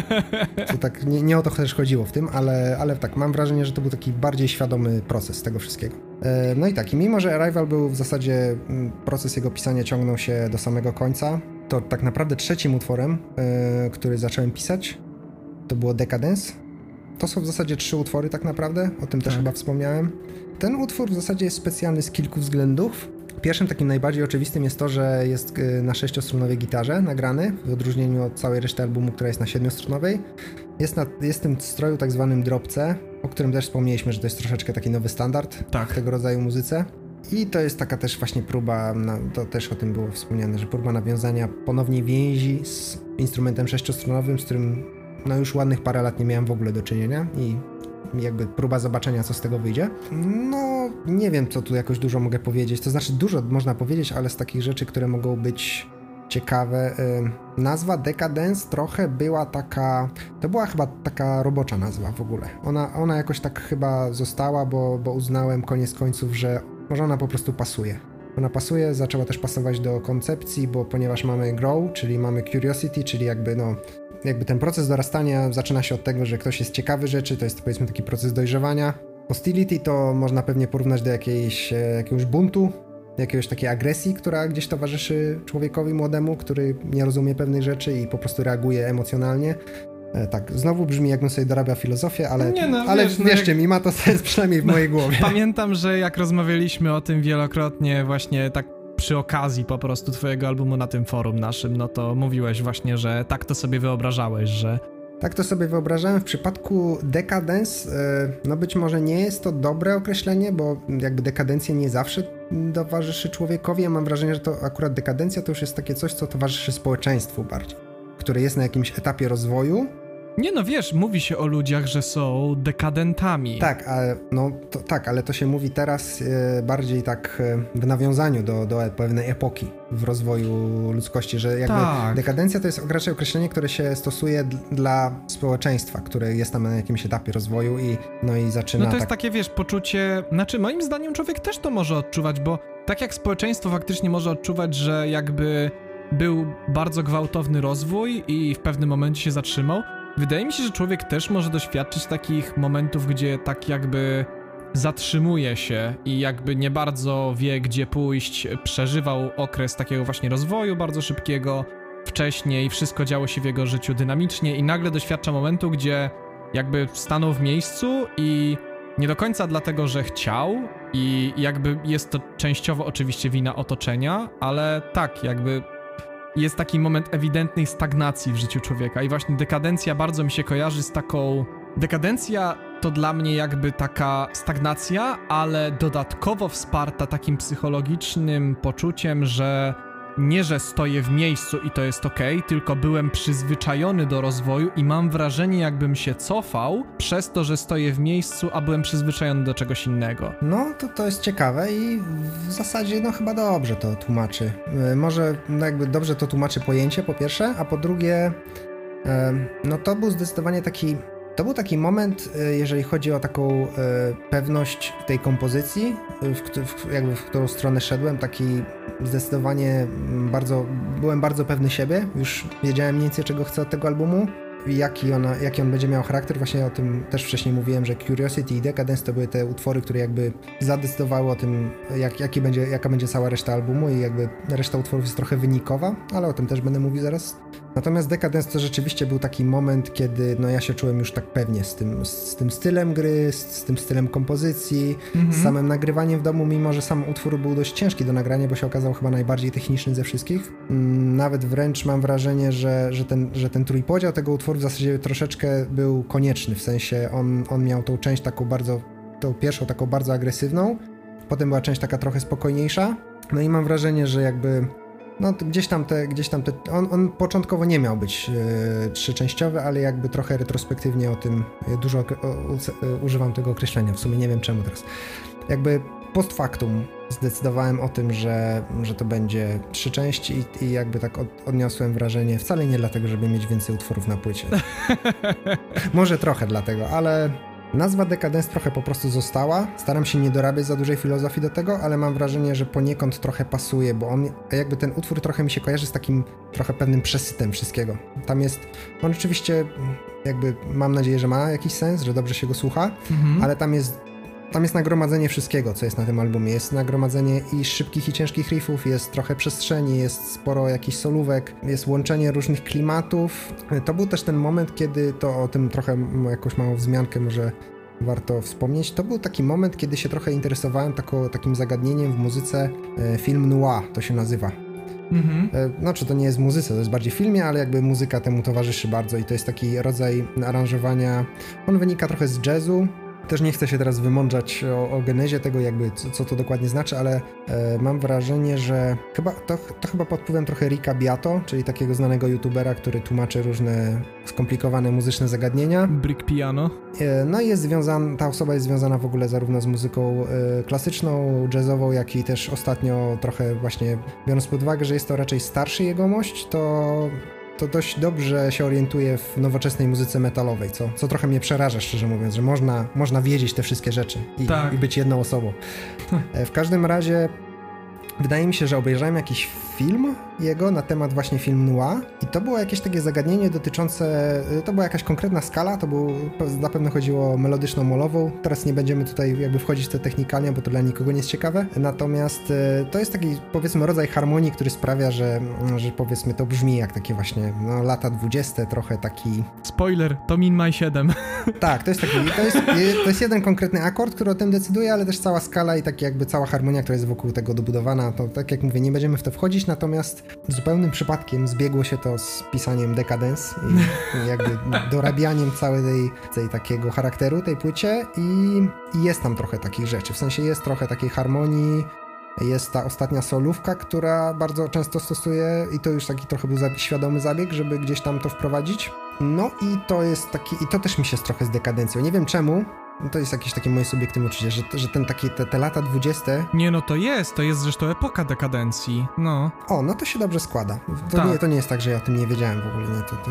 To tak nie, nie, o to też chodziło w tym, ale, ale tak, mam wrażenie, że to był taki bardziej świadomy proces tego wszystkiego. E, no i tak, i mimo, że Arrival był w zasadzie, mm, proces jego pisania ciągnął się do samego końca, to tak naprawdę trzecim utworem, e, który zacząłem pisać, to było Decadence. To są w zasadzie trzy utwory tak naprawdę, o tym też tak. chyba wspomniałem. Ten utwór w zasadzie jest specjalny z kilku względów. Pierwszym takim najbardziej oczywistym jest to, że jest y, na sześciostronowej gitarze nagrany, w odróżnieniu od całej reszty albumu, która jest na siedmiostronowej. Jest, na, jest w tym stroju tak zwanym dropce, o którym też wspomnieliśmy, że to jest troszeczkę taki nowy standard tak. w tego rodzaju muzyce. I to jest taka też właśnie próba, to też o tym było wspomniane, że próba nawiązania ponownie więzi z instrumentem sześciostronowym, z którym no już ładnych parę lat nie miałem w ogóle do czynienia i jakby próba zobaczenia, co z tego wyjdzie. No, nie wiem, co tu jakoś dużo mogę powiedzieć. To znaczy, dużo można powiedzieć, ale z takich rzeczy, które mogą być ciekawe. nazwa Decadence trochę była taka. To była chyba taka robocza nazwa w ogóle. Ona, ona jakoś tak chyba została, bo, bo uznałem koniec końców, że może ona po prostu pasuje. Ona pasuje, zaczęła też pasować do koncepcji, bo ponieważ mamy grow, czyli mamy curiosity, czyli jakby no jakby ten proces dorastania zaczyna się od tego, że ktoś jest ciekawy rzeczy, to jest powiedzmy taki proces dojrzewania. Hostility to można pewnie porównać do jakiejś, e, jakiegoś buntu, jakiegoś takiej agresji, która gdzieś towarzyszy człowiekowi młodemu, który nie rozumie pewnych rzeczy i po prostu reaguje emocjonalnie. E, tak, znowu brzmi jakbym sobie dorabiał filozofię, ale, nie no, ale wiesz, no wierzcie jak... mi, ma to sens przynajmniej w mojej <laughs> głowie. Pamiętam, że jak rozmawialiśmy o tym wielokrotnie właśnie tak przy okazji po prostu twojego albumu na tym forum naszym, no to mówiłeś właśnie, że tak to sobie wyobrażałeś, że tak to sobie wyobrażałem. W przypadku dekadens, e, no być może nie jest to dobre określenie, bo jakby dekadencja nie zawsze towarzyszy człowiekowi. Ja mam wrażenie, że to akurat dekadencja to już jest takie coś, co towarzyszy społeczeństwu bardziej, które jest na jakimś etapie rozwoju nie no, wiesz, mówi się o ludziach, że są dekadentami. Tak, ale, no, to, tak, ale to się mówi teraz e, bardziej tak e, w nawiązaniu do, do pewnej epoki w rozwoju ludzkości, że jakby tak. dekadencja to jest raczej określenie, które się stosuje dla społeczeństwa, które jest tam na jakimś etapie rozwoju i no i zaczyna No to jest tak... takie, wiesz, poczucie, znaczy moim zdaniem człowiek też to może odczuwać, bo tak jak społeczeństwo faktycznie może odczuwać, że jakby był bardzo gwałtowny rozwój i w pewnym momencie się zatrzymał, Wydaje mi się, że człowiek też może doświadczyć takich momentów, gdzie tak jakby zatrzymuje się i jakby nie bardzo wie, gdzie pójść, przeżywał okres takiego właśnie rozwoju bardzo szybkiego. Wcześniej, wszystko działo się w jego życiu dynamicznie i nagle doświadcza momentu, gdzie jakby stanął w miejscu i nie do końca dlatego, że chciał i jakby jest to częściowo oczywiście wina otoczenia, ale tak, jakby jest taki moment ewidentnej stagnacji w życiu człowieka. I właśnie dekadencja bardzo mi się kojarzy z taką... Dekadencja to dla mnie jakby taka stagnacja, ale dodatkowo wsparta takim psychologicznym poczuciem, że nie, że stoję w miejscu i to jest ok, tylko byłem przyzwyczajony do rozwoju i mam wrażenie, jakbym się cofał przez to, że stoję w miejscu, a byłem przyzwyczajony do czegoś innego. No, to, to jest ciekawe i w zasadzie, no chyba dobrze to tłumaczy. E, może no jakby dobrze to tłumaczy pojęcie, po pierwsze, a po drugie, e, no to był zdecydowanie taki to był taki moment, e, jeżeli chodzi o taką e, pewność tej kompozycji, w, w, jakby w którą stronę szedłem, taki zdecydowanie bardzo, byłem bardzo pewny siebie, już wiedziałem mniej więcej czego chcę od tego albumu jaki, ona, jaki on będzie miał charakter. Właśnie o tym też wcześniej mówiłem, że Curiosity i Decadence to były te utwory, które jakby zadecydowały o tym, jak, jaki będzie, jaka będzie cała reszta albumu i jakby reszta utworów jest trochę wynikowa, ale o tym też będę mówił zaraz. Natomiast Decadence to rzeczywiście był taki moment, kiedy no ja się czułem już tak pewnie z tym, z tym stylem gry, z, z tym stylem kompozycji, mhm. z samym nagrywaniem w domu, mimo że sam utwór był dość ciężki do nagrania, bo się okazał chyba najbardziej techniczny ze wszystkich. Mm, nawet wręcz mam wrażenie, że, że, ten, że ten trójpodział tego utworu w zasadzie troszeczkę był konieczny, w sensie on, on miał tą część taką bardzo, tą pierwszą taką bardzo agresywną, potem była część taka trochę spokojniejsza, no i mam wrażenie, że jakby no gdzieś tam te, gdzieś tam te, on, on początkowo nie miał być e, trzyczęściowy, ale jakby trochę retrospektywnie o tym dużo o, o, e, używam tego określenia, w sumie nie wiem czemu teraz. Jakby post factum zdecydowałem o tym, że, że to będzie trzy części i, i jakby tak od, odniosłem wrażenie, wcale nie dlatego, żeby mieć więcej utworów na płycie. <laughs> Może trochę dlatego, ale Nazwa Decadence trochę po prostu została. Staram się nie dorabiać za dużej filozofii do tego, ale mam wrażenie, że poniekąd trochę pasuje, bo on, jakby ten utwór trochę mi się kojarzy z takim trochę pewnym przesytem wszystkiego. Tam jest, on oczywiście jakby mam nadzieję, że ma jakiś sens, że dobrze się go słucha, mhm. ale tam jest tam jest nagromadzenie wszystkiego, co jest na tym albumie. Jest nagromadzenie i szybkich i ciężkich riffów, jest trochę przestrzeni, jest sporo jakichś solówek, jest łączenie różnych klimatów. To był też ten moment, kiedy to o tym trochę jakąś małą wzmiankę może warto wspomnieć. To był taki moment, kiedy się trochę interesowałem tako, takim zagadnieniem w muzyce. E, film noir to się nazywa. Mhm. E, no, czy to nie jest muzyce, to jest bardziej filmie, ale jakby muzyka temu towarzyszy bardzo i to jest taki rodzaj aranżowania. On wynika trochę z jazzu, też nie chcę się teraz wymądrzać o, o genezie tego, jakby co, co to dokładnie znaczy, ale e, mam wrażenie, że chyba to, to chyba pod wpływem trochę Rika Biato, czyli takiego znanego youtubera, który tłumaczy różne skomplikowane muzyczne zagadnienia. Brick Piano. E, no i jest związana, ta osoba jest związana w ogóle zarówno z muzyką e, klasyczną, jazzową, jak i też ostatnio trochę właśnie biorąc pod uwagę, że jest to raczej starszy jegomość, to to dość dobrze się orientuje w nowoczesnej muzyce metalowej, co, co trochę mnie przeraża, szczerze mówiąc, że można, można wiedzieć te wszystkie rzeczy i, tak. i być jedną osobą. <laughs> E, w każdym razie wydaje mi się, że obejrzałem jakiś film jego na temat właśnie film noir i to było jakieś takie zagadnienie dotyczące, y, to była jakaś konkretna skala, to był, zapewne chodziło o melodyczną molową, teraz nie będziemy tutaj jakby wchodzić w te technikalnie, bo to dla nikogo nie jest ciekawe, natomiast y, to jest taki powiedzmy rodzaj harmonii, który sprawia, że, że powiedzmy to brzmi jak takie właśnie no, lata dwudzieste, trochę taki... Spoiler, to Min Maj 7. <laughs> Tak, to jest taki, to jest, to jest jeden konkretny akord, który o tym decyduje, ale też cała skala i tak jakby cała harmonia, która jest wokół tego dobudowana, to tak jak mówię, nie będziemy w to wchodzić, natomiast zupełnym przypadkiem zbiegło się to z pisaniem Decadence i <laughs> jakby dorabianiem całej tej, tej takiego charakteru tej płycie i, i jest tam trochę takich rzeczy, w sensie jest trochę takiej harmonii, jest ta ostatnia solówka, która bardzo często stosuje i to już taki trochę był świadomy zabieg, żeby gdzieś tam to wprowadzić. No i to jest taki, i to też mi się trochę z dekadencją. Nie wiem czemu, no to jest jakieś takie moje subiektywne uczucie, że, że ten taki, te, te lata dwudzieste... Nie, no to jest, to jest zresztą epoka dekadencji, no. O, no to się dobrze składa. To, tak. nie, to nie jest tak, że ja o tym nie wiedziałem w ogóle, nie, to, to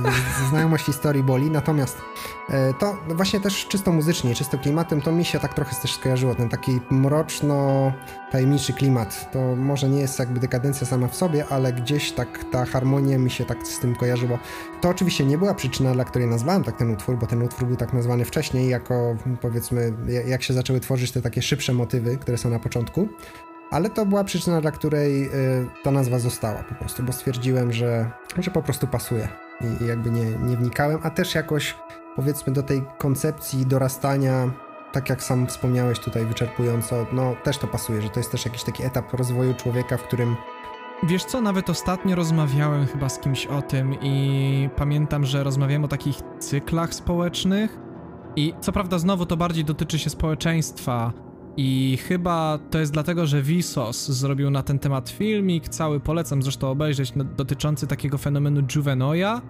znajomość historii boli, natomiast e, to właśnie też czysto muzycznie, czysto klimatem, to mi się tak trochę też skojarzyło, ten taki mroczno tajemniczy klimat. To może nie jest jakby dekadencja sama w sobie, ale gdzieś tak ta harmonia mi się tak z tym kojarzyło. To oczywiście nie była przyczyna, dla której nazwałem tak ten utwór, bo ten utwór był tak nazwany wcześniej jako powiedzmy jak się zaczęły tworzyć te takie szybsze motywy, które są na początku. Ale to była przyczyna, dla której y, ta nazwa została po prostu, bo stwierdziłem, że, że po prostu pasuje i jakby nie, nie wnikałem, a też jakoś powiedzmy do tej koncepcji dorastania, tak jak sam wspomniałeś tutaj wyczerpująco, no też to pasuje, że to jest też jakiś taki etap rozwoju człowieka, w którym Wiesz co, nawet ostatnio rozmawiałem chyba z kimś o tym i pamiętam, że rozmawiałem o takich cyklach społecznych i co prawda znowu to bardziej dotyczy się społeczeństwa, I chyba to jest dlatego, że Vsauce zrobił na ten temat filmik, cały polecam zresztą obejrzeć, no, dotyczący takiego fenomenu Juvenoya.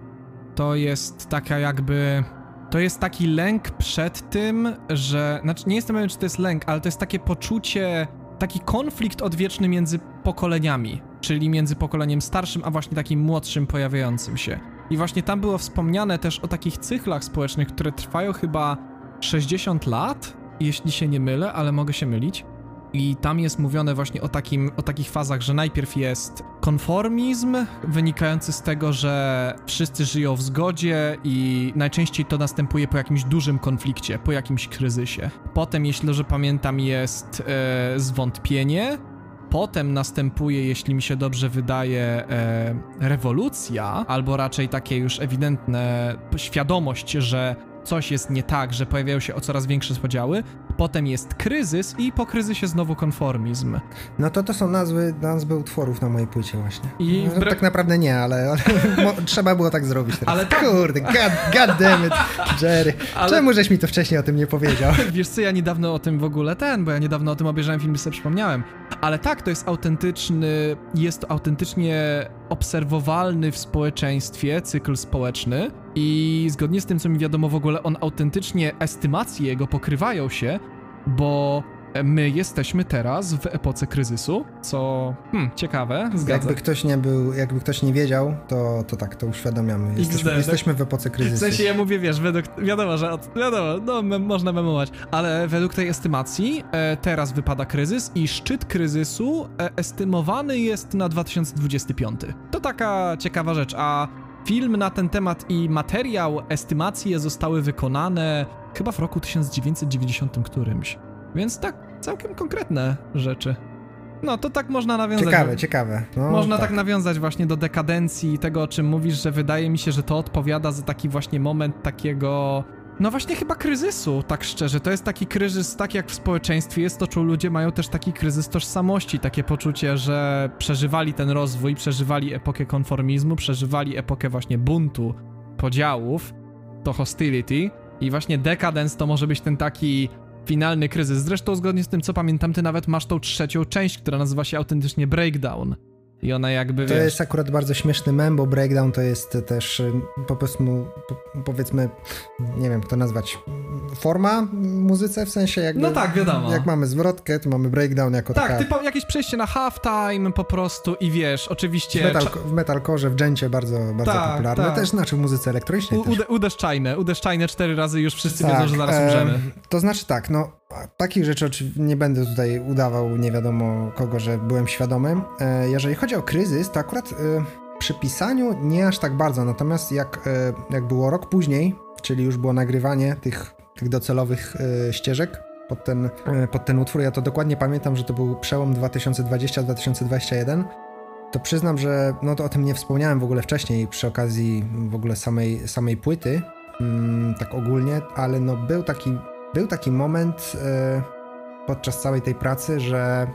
To jest taka jakby... To jest taki lęk przed tym, że... Znaczy, nie jestem pewien, czy to jest lęk, ale to jest takie poczucie... Taki konflikt odwieczny między pokoleniami, czyli między pokoleniem starszym, a właśnie takim młodszym pojawiającym się. I właśnie tam było wspomniane też o takich cyklach społecznych, które trwają chyba 60 lat, jeśli się nie mylę, ale mogę się mylić. I tam jest mówione właśnie o, takim, o takich fazach, że najpierw jest konformizm, wynikający z tego, że wszyscy żyją w zgodzie i najczęściej to następuje po jakimś dużym konflikcie, po jakimś kryzysie. Potem, jeśli dobrze pamiętam, jest e, zwątpienie. Potem następuje, jeśli mi się dobrze wydaje, e, rewolucja, albo raczej takie już ewidentne świadomość, że coś jest nie tak, że pojawiają się o coraz większe podziały, potem jest kryzys i po kryzysie znowu konformizm. No to to są nazwy, nazwy utworów na mojej płycie właśnie. I no, wbrew- Tak naprawdę nie, ale, <laughs> ale trzeba było tak zrobić teraz. Ale tak- Kurde, god, god damn it, Jerry. Ale- Czemu żeś mi to wcześniej o tym nie powiedział? <laughs> Wiesz co, ja niedawno o tym w ogóle ten, bo ja niedawno o tym obejrzałem film i sobie przypomniałem. Ale tak, to jest autentyczny, jest to autentycznie obserwowalny w społeczeństwie cykl społeczny i zgodnie z tym, co mi wiadomo w ogóle, on autentycznie, estymacje jego pokrywają się, bo my jesteśmy teraz w epoce kryzysu, co hmm, ciekawe, zgadza Jakby ktoś nie był, jakby ktoś nie wiedział, to, to tak, to uświadamiamy. Jesteśmy, jesteśmy w epoce W kryzysu. sensie ja mówię, wiesz, według, wiadomo, że od, wiadomo, no mem, można memować, ale według tej estymacji e, teraz wypada kryzys i szczyt kryzysu e, estymowany jest na 2025. To taka ciekawa rzecz, a film na ten temat i materiał, estymacje zostały wykonane chyba w roku 1990 którymś. Więc tak, całkiem konkretne rzeczy. No, to tak można nawiązać. Ciekawe, ciekawe. No, Można tak. nawiązać właśnie do dekadencji i tego, o czym mówisz, że wydaje mi się, że to odpowiada za taki właśnie moment takiego. No właśnie chyba kryzysu, tak szczerze. To jest taki kryzys, tak jak w społeczeństwie jest to, czy ludzie mają też taki kryzys tożsamości, takie poczucie, że przeżywali ten rozwój, przeżywali epokę konformizmu, przeżywali epokę właśnie buntu, podziałów, to hostility i właśnie dekadens to może być ten taki finalny kryzys. Zresztą zgodnie z tym, co pamiętam, ty nawet masz tą trzecią część, która nazywa się autentycznie Breakdown. I ona jakby, To wiesz... jest akurat bardzo śmieszny mem, bo breakdown to jest też y, po prostu, po- powiedzmy, nie wiem jak to nazwać, forma muzyce, w sensie jakby... No tak, wiadomo. Jak mamy zwrotkę, to mamy breakdown jako Tak, taka... typo, jakieś przejście na halftime po prostu i wiesz, oczywiście... W, metal, w metalcore, w dżęcie bardzo, bardzo Tak, popularne. tak. Też znaczy w muzyce elektronicznej U, ude, uderzczajne, uderzczajne cztery razy już wszyscy Tak, wiedzą, że zaraz em, umrzemy. To znaczy tak, no takich rzeczy nie będę tutaj udawał nie wiadomo kogo, że byłem świadomym. E, jeżeli chodzi o kryzys, to akurat e, przy pisaniu nie aż tak bardzo, natomiast jak, e, jak było rok później, czyli już było nagrywanie tych, tych docelowych ścieżek pod ten, pod ten utwór, ja to dokładnie pamiętam, że to był przełom 2020-2021, to przyznam, że no to o tym nie wspomniałem w ogóle wcześniej przy okazji w ogóle samej, samej płyty, mm, tak ogólnie, ale no był taki, był taki moment e, podczas całej tej pracy, że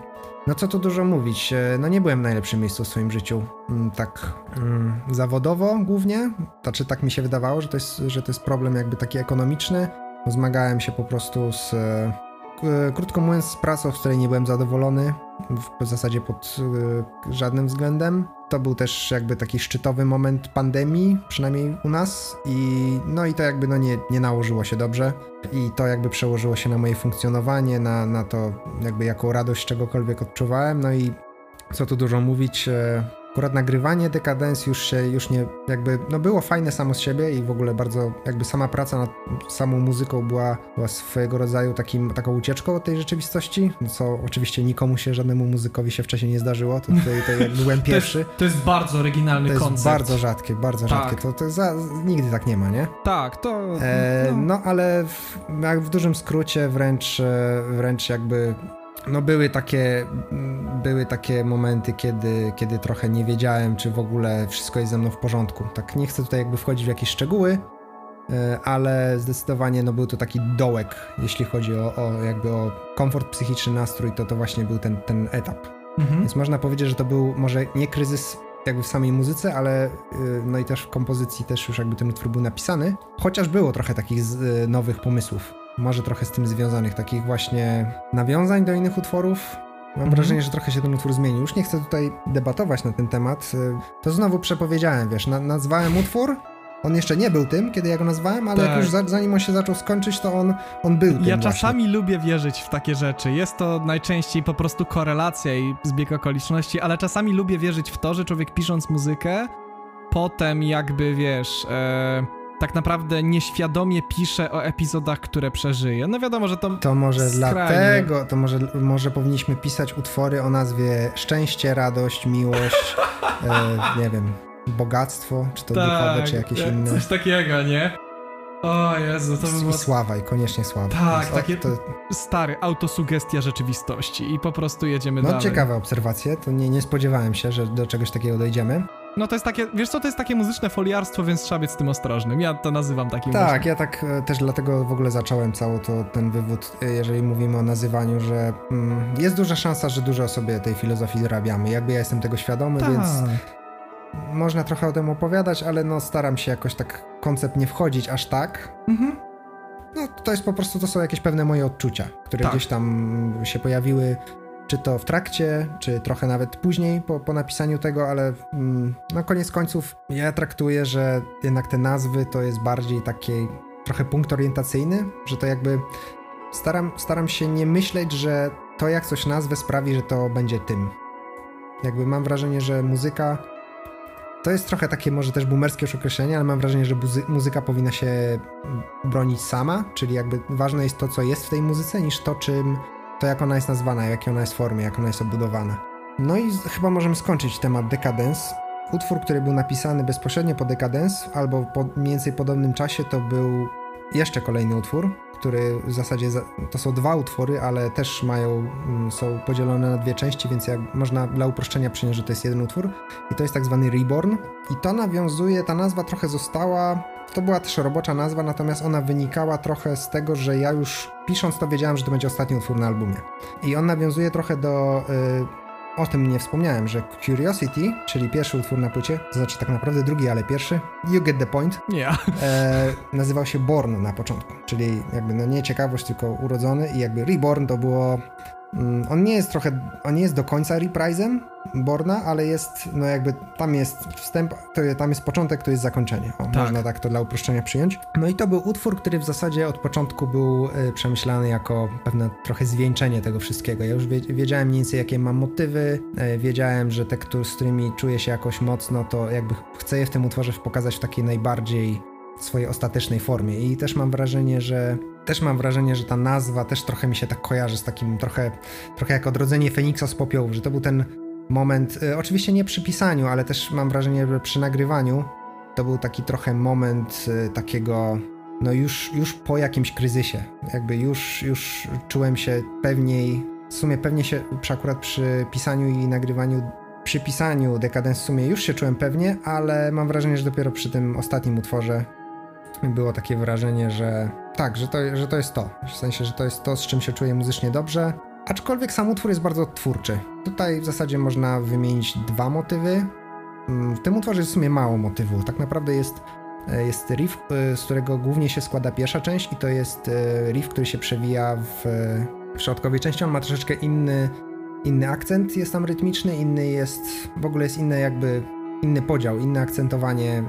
no co tu dużo mówić, e, no nie byłem w najlepszym miejscu w swoim życiu, mm, tak mm, zawodowo głównie, znaczy tak mi się wydawało, że to jest, że to jest problem jakby taki ekonomiczny, zmagałem się po prostu z, e, krótko mówiąc, z pracą, z której nie byłem zadowolony, w zasadzie pod e, żadnym względem. To był też jakby taki szczytowy moment pandemii, przynajmniej u nas i no i to jakby no nie, nie nałożyło się dobrze i to jakby przełożyło się na moje funkcjonowanie, na, na to jakby jaką radość czegokolwiek odczuwałem, no i co tu dużo mówić, e, akurat nagrywanie Decadence już się, już nie, jakby, no było fajne samo z siebie i w ogóle bardzo, jakby sama praca nad samą muzyką była, była swojego rodzaju takim, taką ucieczką od tej rzeczywistości, co oczywiście nikomu się, żadnemu muzykowi się wcześniej nie zdarzyło, to tutaj, tutaj jak byłem <laughs> pierwszy. To jest bardzo oryginalny To jest koncept. bardzo rzadkie, bardzo Tak. rzadkie. To, to za, nigdy tak nie ma, nie? Tak, to... E, no. no ale w, jak w dużym skrócie wręcz, e, wręcz jakby no były takie, mm, były takie momenty, kiedy, kiedy trochę nie wiedziałem, czy w ogóle wszystko jest ze mną w porządku. Tak nie chcę tutaj jakby wchodzić w jakieś szczegóły, e, ale zdecydowanie no był to taki dołek, jeśli chodzi o, o jakby o komfort psychiczny, nastrój, to to właśnie był ten, ten etap. Mhm. Więc można powiedzieć, że to był może nie kryzys jakby w samej muzyce, ale y, no i też w kompozycji też już jakby ten utwór był napisany. Chociaż było trochę takich y, nowych pomysłów może trochę z tym związanych, takich właśnie nawiązań do innych utworów. Mam Mhm. wrażenie, że trochę się ten utwór zmienił. Już nie chcę tutaj debatować na ten temat. Y, To znowu przepowiedziałem, wiesz, na, nazwałem utwór. On jeszcze nie był tym, kiedy ja go nazwałem, ale jak Tak. już za, zanim on się zaczął skończyć, to on, on był tym Ja właśnie. czasami lubię wierzyć w takie rzeczy. Jest to najczęściej po prostu korelacja i zbieg okoliczności, ale czasami lubię wierzyć w to, że człowiek pisząc muzykę, potem jakby wiesz, e, tak naprawdę nieświadomie pisze o epizodach, które przeżyje. No wiadomo, że to. To może Skrajnie. dlatego, to może, może powinniśmy pisać utwory o nazwie szczęście, radość, miłość, <laughs> e, nie wiem, bogactwo, czy to duchowe, czy jakieś e, inne. Coś takiego, nie? O Jezu, to by było I sława, i koniecznie sława. Tak, takie- To, stary, autosugestia rzeczywistości i po prostu jedziemy no dalej. ciekawe obserwacje, to nie, nie spodziewałem się, że do czegoś takiego dojdziemy. No to jest takie, wiesz co, to jest takie muzyczne foliarstwo, więc trzeba być z tym ostrożnym. Ja to nazywam takim Tak, właśnie. ja tak e, też dlatego w ogóle zacząłem cały to, ten wywód, e, jeżeli mówimy o nazywaniu, że mm, jest duża szansa, że dużo sobie tej filozofii dorabiamy. Jakby ja jestem tego świadomy, Tak. więc można trochę o tym opowiadać, ale no staram się jakoś tak koncept nie wchodzić aż tak. Mhm. No to jest po prostu, to są jakieś pewne moje odczucia, które Tak. gdzieś tam się pojawiły, czy to w trakcie, czy trochę nawet później po, po napisaniu tego, ale mm, no koniec końców ja traktuję, że jednak te nazwy to jest bardziej taki trochę punkt orientacyjny, że to jakby staram, staram się nie myśleć, że to jak coś nazwę sprawi, że to będzie tym. Jakby mam wrażenie, że muzyka to jest trochę takie może też boomerskie już określenie, ale mam wrażenie, że muzyka powinna się bronić sama, czyli jakby ważne jest to, co jest w tej muzyce, niż to, czym, to jak ona jest nazwana, w jakiej ona jest formie, jak ona jest obudowana. No i chyba możemy skończyć temat Decadence. Utwór, który był napisany bezpośrednio po Decadence, albo po mniej więcej podobnym czasie, to był jeszcze kolejny utwór, który w zasadzie za, to są dwa utwory, ale też mają, mm, są podzielone na dwie części, więc jak można dla uproszczenia przyjąć, że to jest jeden utwór. I to jest tak zwany Reborn. I to nawiązuje, ta nazwa trochę została. To była też robocza nazwa, natomiast ona wynikała trochę z tego, że ja już pisząc to wiedziałem, że to będzie ostatni utwór na albumie. I on nawiązuje trochę do. y, o tym nie wspomniałem, że Curiosity, czyli pierwszy utwór na płycie, to znaczy tak naprawdę drugi, ale pierwszy, You Get the Point, Nie. e, nazywał się Born na początku, czyli jakby no nie ciekawość, tylko urodzony i jakby Reborn to było on nie jest trochę, on nie jest do końca reprise'em Borna, ale jest, no jakby tam jest wstęp, to, tam jest początek, to jest zakończenie. O, Tak. Można tak to dla uproszczenia przyjąć. No i to był utwór, który w zasadzie od początku był y, przemyślany jako pewne trochę zwieńczenie tego wszystkiego. Ja już wie, wiedziałem mniej więcej, jakie mam motywy, y, wiedziałem, że te, z którymi czuję się jakoś mocno, to jakby chcę je w tym utworze pokazać w takiej najbardziej swojej ostatecznej formie i też mam wrażenie, że też mam wrażenie, że ta nazwa też trochę mi się tak kojarzy z takim trochę, trochę jak odrodzenie Feniksa z popiołów, że to był ten moment, y, oczywiście nie przy pisaniu, ale też mam wrażenie, że przy nagrywaniu to był taki trochę moment y, takiego, no już, już po jakimś kryzysie, jakby już, już czułem się pewniej, w sumie pewnie się przy, akurat przy pisaniu i nagrywaniu przy pisaniu Decadence w sumie już się czułem pewnie, ale mam wrażenie, że dopiero przy tym ostatnim utworze było takie wrażenie, że tak, że to, że to jest to. W sensie, że to jest to, z czym się czuję muzycznie dobrze. Aczkolwiek sam utwór jest bardzo twórczy. Tutaj w zasadzie można wymienić dwa motywy. Mm, W tym utworze jest w sumie mało motywu. Tak naprawdę jest, e, jest riff, e, z którego głównie się składa pierwsza część i to jest e, riff, który się przewija w, w środkowej części. On ma troszeczkę inny, inny akcent, jest tam rytmiczny, inny jest, w ogóle jest inny jakby, inny podział, inne akcentowanie,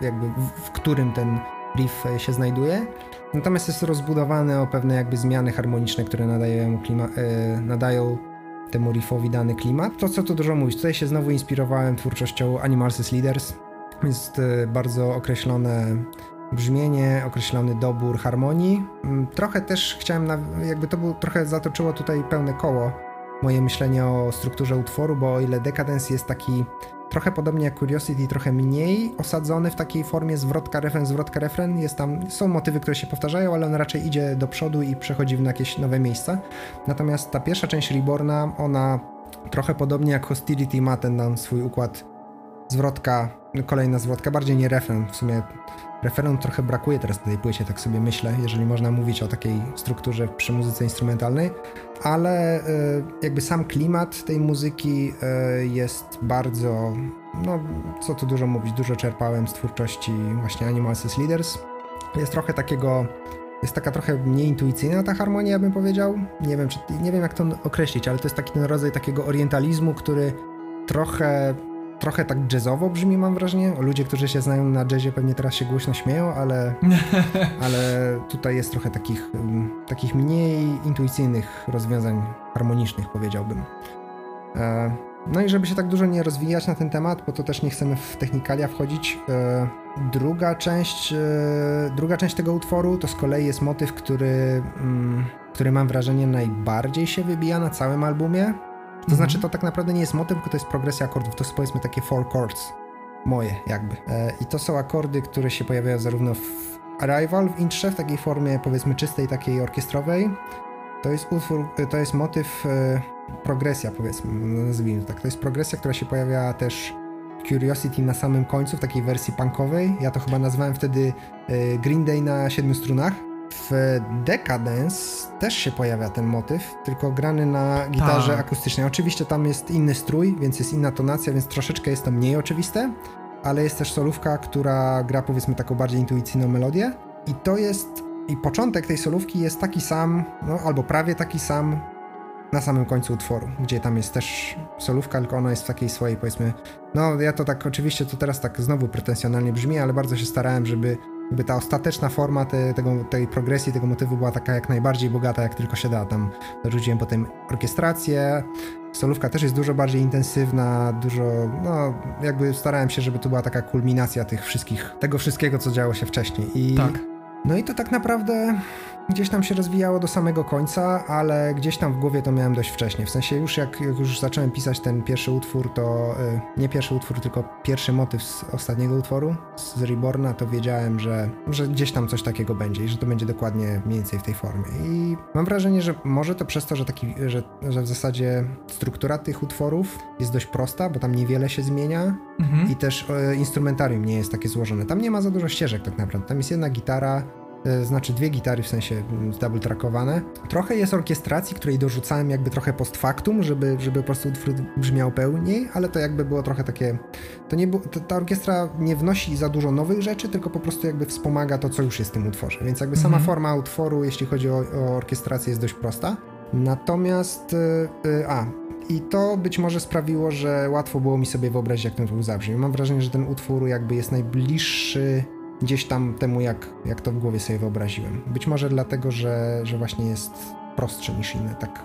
jakby w, w którym ten riff e, się znajduje. Natomiast jest rozbudowany o pewne jakby zmiany harmoniczne, które nadają, klima, e, nadają temu riffowi dany klimat. To co tu dużo mówić, tutaj się znowu inspirowałem twórczością Animals as Leaders. Jest e, bardzo określone brzmienie, określony dobór harmonii. Mm, Trochę też chciałem, jakby to był, trochę zatoczyło tutaj pełne koło moje myślenie o strukturze utworu, bo o ile Decadence jest taki trochę podobnie jak Curiosity, trochę mniej osadzony w takiej formie zwrotka, refren, zwrotka, refren. Jest tam, są motywy, które się powtarzają, ale on raczej idzie do przodu i przechodzi w jakieś nowe miejsca. Natomiast ta pierwsza część Reborna, ona trochę podobnie jak Hostility ma ten tam swój układ zwrotka, kolejna zwrotka, bardziej nie refren, w sumie referendum trochę brakuje teraz na tej płycie, tak sobie myślę, jeżeli można mówić o takiej strukturze przy muzyce instrumentalnej, ale y, jakby sam klimat tej muzyki y, jest bardzo, no co tu dużo mówić, dużo czerpałem z twórczości właśnie Animals as Leaders. Jest trochę takiego jest taka trochę nieintuicyjna ta harmonia, bym powiedział. Nie wiem, czy, nie wiem jak to określić, ale to jest taki ten rodzaj takiego orientalizmu, który trochę, trochę tak jazzowo brzmi, mam wrażenie. Ludzie, którzy się znają na jazzie pewnie teraz się głośno śmieją, ale, <laughs> ale tutaj jest trochę takich, mm, takich mniej intuicyjnych rozwiązań harmonicznych, powiedziałbym. E, no i żeby się tak dużo nie rozwijać na ten temat, bo to też nie chcemy w technikalia wchodzić. E, druga część, e, druga część tego utworu to z kolei jest motyw, który, mm, który mam wrażenie najbardziej się wybija na całym albumie. To mhm. znaczy to tak naprawdę nie jest motyw, tylko to jest progresja akordów. To są powiedzmy takie four chords. Moje jakby. I to są akordy, które się pojawiają zarówno w Arrival w intrze, w takiej formie powiedzmy czystej, takiej orkiestrowej. To jest utwór, to jest motyw progresja, powiedzmy, nazwijmy tak. To jest progresja, która się pojawia też w Curiosity na samym końcu, w takiej wersji punkowej. Ja to chyba nazwałem wtedy e, Green Day na siedmiu strunach. W Decadence też się pojawia ten motyw, tylko grany na gitarze Ta. akustycznej. Oczywiście tam jest inny strój, więc jest inna tonacja, więc troszeczkę jest to mniej oczywiste, ale jest też solówka, która gra powiedzmy taką bardziej intuicyjną melodię. I to jest i początek tej solówki jest taki sam, no albo prawie taki sam na samym końcu utworu, gdzie tam jest też solówka, tylko ona jest w takiej swojej, powiedzmy, no ja to tak oczywiście to teraz tak znowu pretensjonalnie brzmi, ale bardzo się starałem, żeby, żeby ta ostateczna forma te, tego, tej progresji, tego motywu była taka jak najbardziej bogata, jak tylko się da. Tam dorzuciłem potem orkiestrację, solówka też jest dużo bardziej intensywna, dużo, no jakby starałem się, żeby to była taka kulminacja tych wszystkich, tego wszystkiego, co działo się wcześniej. I, tak. No i to tak naprawdę gdzieś tam się rozwijało do samego końca, ale gdzieś tam w głowie to miałem dość wcześnie. W sensie już jak, jak już zacząłem pisać ten pierwszy utwór, to y, nie pierwszy utwór, tylko pierwszy motyw z ostatniego utworu, z Reborna, to wiedziałem, że, że gdzieś tam coś takiego będzie i że to będzie dokładnie mniej więcej w tej formie. I mam wrażenie, że może to przez to, że, taki, że, że w zasadzie struktura tych utworów jest dość prosta, bo tam niewiele się zmienia mhm. i też y, instrumentarium nie jest takie złożone. Tam nie ma za dużo ścieżek tak naprawdę. Tam jest jedna gitara, E, znaczy dwie gitary w sensie double trackowane. Trochę jest orkiestracji, której dorzucałem jakby trochę post factum, żeby, żeby po prostu utwór brzmiał pełniej, ale to jakby było trochę takie, to nie było, ta orkiestra nie wnosi za dużo nowych rzeczy, tylko po prostu jakby wspomaga to, co już jest w tym utworze, więc jakby sama mhm. forma utworu, jeśli chodzi o, o orkiestrację jest dość prosta. Natomiast, yy, a, i to być może sprawiło, że łatwo było mi sobie wyobrazić, jak ten utwór zabrzmi. Mam wrażenie, że ten utwór jakby jest najbliższy gdzieś tam temu, jak, jak to w głowie sobie wyobraziłem. Być może dlatego, że, że właśnie jest prostszy niż inne, tak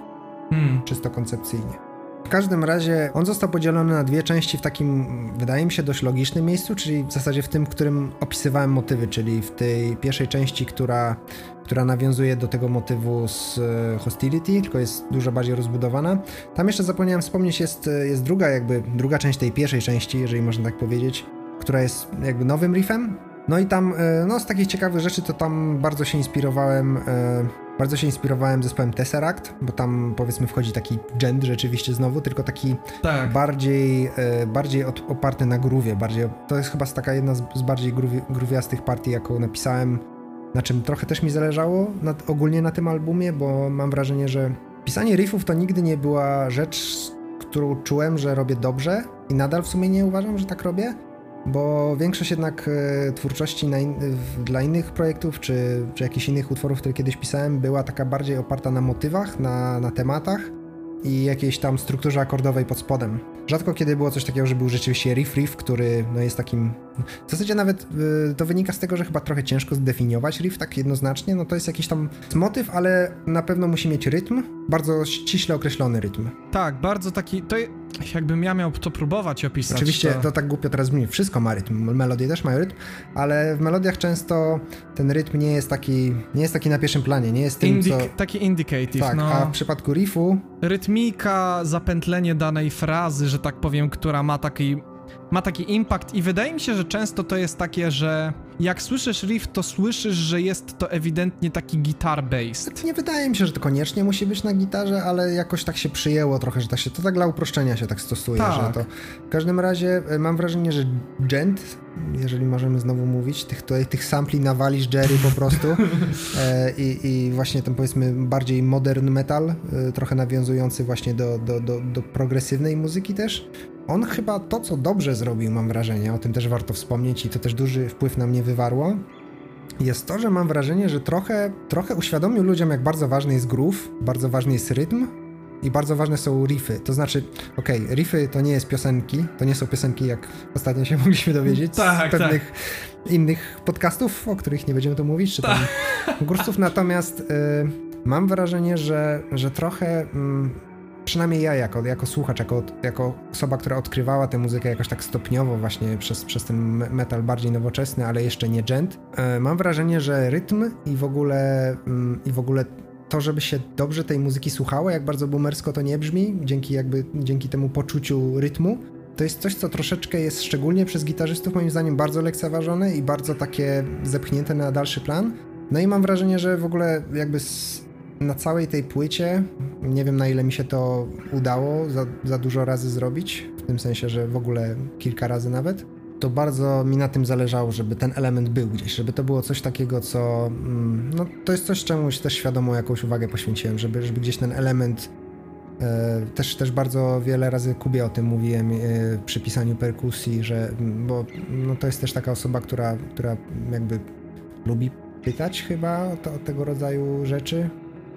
hmm. czysto koncepcyjnie. W każdym razie on został podzielony na dwie części w takim, wydaje mi się, dość logicznym miejscu, czyli w zasadzie w tym, w którym opisywałem motywy, czyli w tej pierwszej części, która, która nawiązuje do tego motywu z e, Hostility, tylko jest dużo bardziej rozbudowana. Tam jeszcze zapomniałem wspomnieć, jest, jest druga jakby, druga część tej pierwszej części, jeżeli można tak powiedzieć, która jest jakby nowym riffem, no i tam, e, no z takich ciekawych rzeczy, to tam bardzo się inspirowałem, e, bardzo się inspirowałem zespołem Tesseract, bo tam powiedzmy wchodzi taki dżent rzeczywiście znowu, tylko taki tak. bardziej, e, bardziej oparty na gruwie, bardziej, to jest chyba taka jedna z, z bardziej gruwi, gruwiastych partii, jaką napisałem, na czym trochę też mi zależało na, ogólnie na tym albumie, bo mam wrażenie, że pisanie riffów to nigdy nie była rzecz, którą czułem, że robię dobrze i nadal w sumie nie uważam, że tak robię, bo większość jednak e, twórczości in, dla innych projektów, czy, czy jakichś innych utworów, które kiedyś pisałem, była taka bardziej oparta na motywach, na, na tematach i jakiejś tam strukturze akordowej pod spodem. Rzadko kiedy było coś takiego, że był rzeczywiście riff riff, który no, jest takim... W zasadzie nawet y, to wynika z tego, że chyba trochę ciężko zdefiniować riff tak jednoznacznie. No to jest jakiś tam motyw, ale na pewno musi mieć rytm, bardzo ściśle określony rytm. Tak, bardzo taki... To jakbym ja miał to próbować opisać. Oczywiście to, to tak głupio teraz brzmi. Wszystko ma rytm, melodie też mają rytm, ale w melodiach często ten rytm nie jest taki, nie jest taki na pierwszym planie, nie jest tym, co... Taki indicative, tak, no. a w przypadku riffu... Rytmika, zapętlenie danej frazy, że tak powiem, która ma taki ma taki impact i wydaje mi się, że często to jest takie, że jak słyszysz riff, to słyszysz, że jest to ewidentnie taki guitar-based. Nie wydaje mi się, że to koniecznie musi być na gitarze, ale jakoś tak się przyjęło trochę, że tak się, to tak dla uproszczenia się tak stosuje, tak. że to w każdym razie e, mam wrażenie, że Gent, jeżeli możemy znowu mówić, tych, tutaj, tych sampli nawalisz Jerry po prostu <laughs> e, i, i właśnie ten powiedzmy bardziej modern metal, e, trochę nawiązujący właśnie do, do, do, do progresywnej muzyki też, on chyba to, co dobrze zrobił, mam wrażenie, o tym też warto wspomnieć i to też duży wpływ na mnie wywarło, jest to, że mam wrażenie, że trochę, trochę uświadomił ludziom, jak bardzo ważny jest groove, bardzo ważny jest rytm, i bardzo ważne są riffy. To znaczy, okej, okay, riffy to nie jest piosenki, to nie są piosenki, jak ostatnio się <laughs> mogliśmy dowiedzieć tak, z pewnych tak. innych podcastów, o których nie będziemy tu mówić, czy tam tak. Natomiast y, mam wrażenie, że, że trochę. Y, przynajmniej ja jako, jako słuchacz, jako, jako osoba, która odkrywała tę muzykę jakoś tak stopniowo właśnie przez, przez ten metal bardziej nowoczesny, ale jeszcze nie gent, y, mam wrażenie, że rytm i w ogóle, mm, i w ogóle to, żeby się dobrze tej muzyki słuchało, jak bardzo boomersko to nie brzmi, dzięki jakby, dzięki temu poczuciu rytmu, to jest coś, co troszeczkę jest szczególnie przez gitarzystów moim zdaniem bardzo lekceważone i bardzo takie zepchnięte na dalszy plan. No i mam wrażenie, że w ogóle jakby na całej tej płycie, nie wiem na ile mi się to udało za, za dużo razy zrobić, w tym sensie, że w ogóle kilka razy nawet, to bardzo mi na tym zależało, żeby ten element był gdzieś, żeby to było coś takiego, co. Mm, no, to jest coś, czemu też świadomo jakąś uwagę poświęciłem, żeby, żeby gdzieś ten element. E, też, też bardzo wiele razy Kubie o tym mówiłem e, przy pisaniu perkusji, że. Bo no, to jest też taka osoba, która, która jakby lubi pytać chyba o, o tego rodzaju rzeczy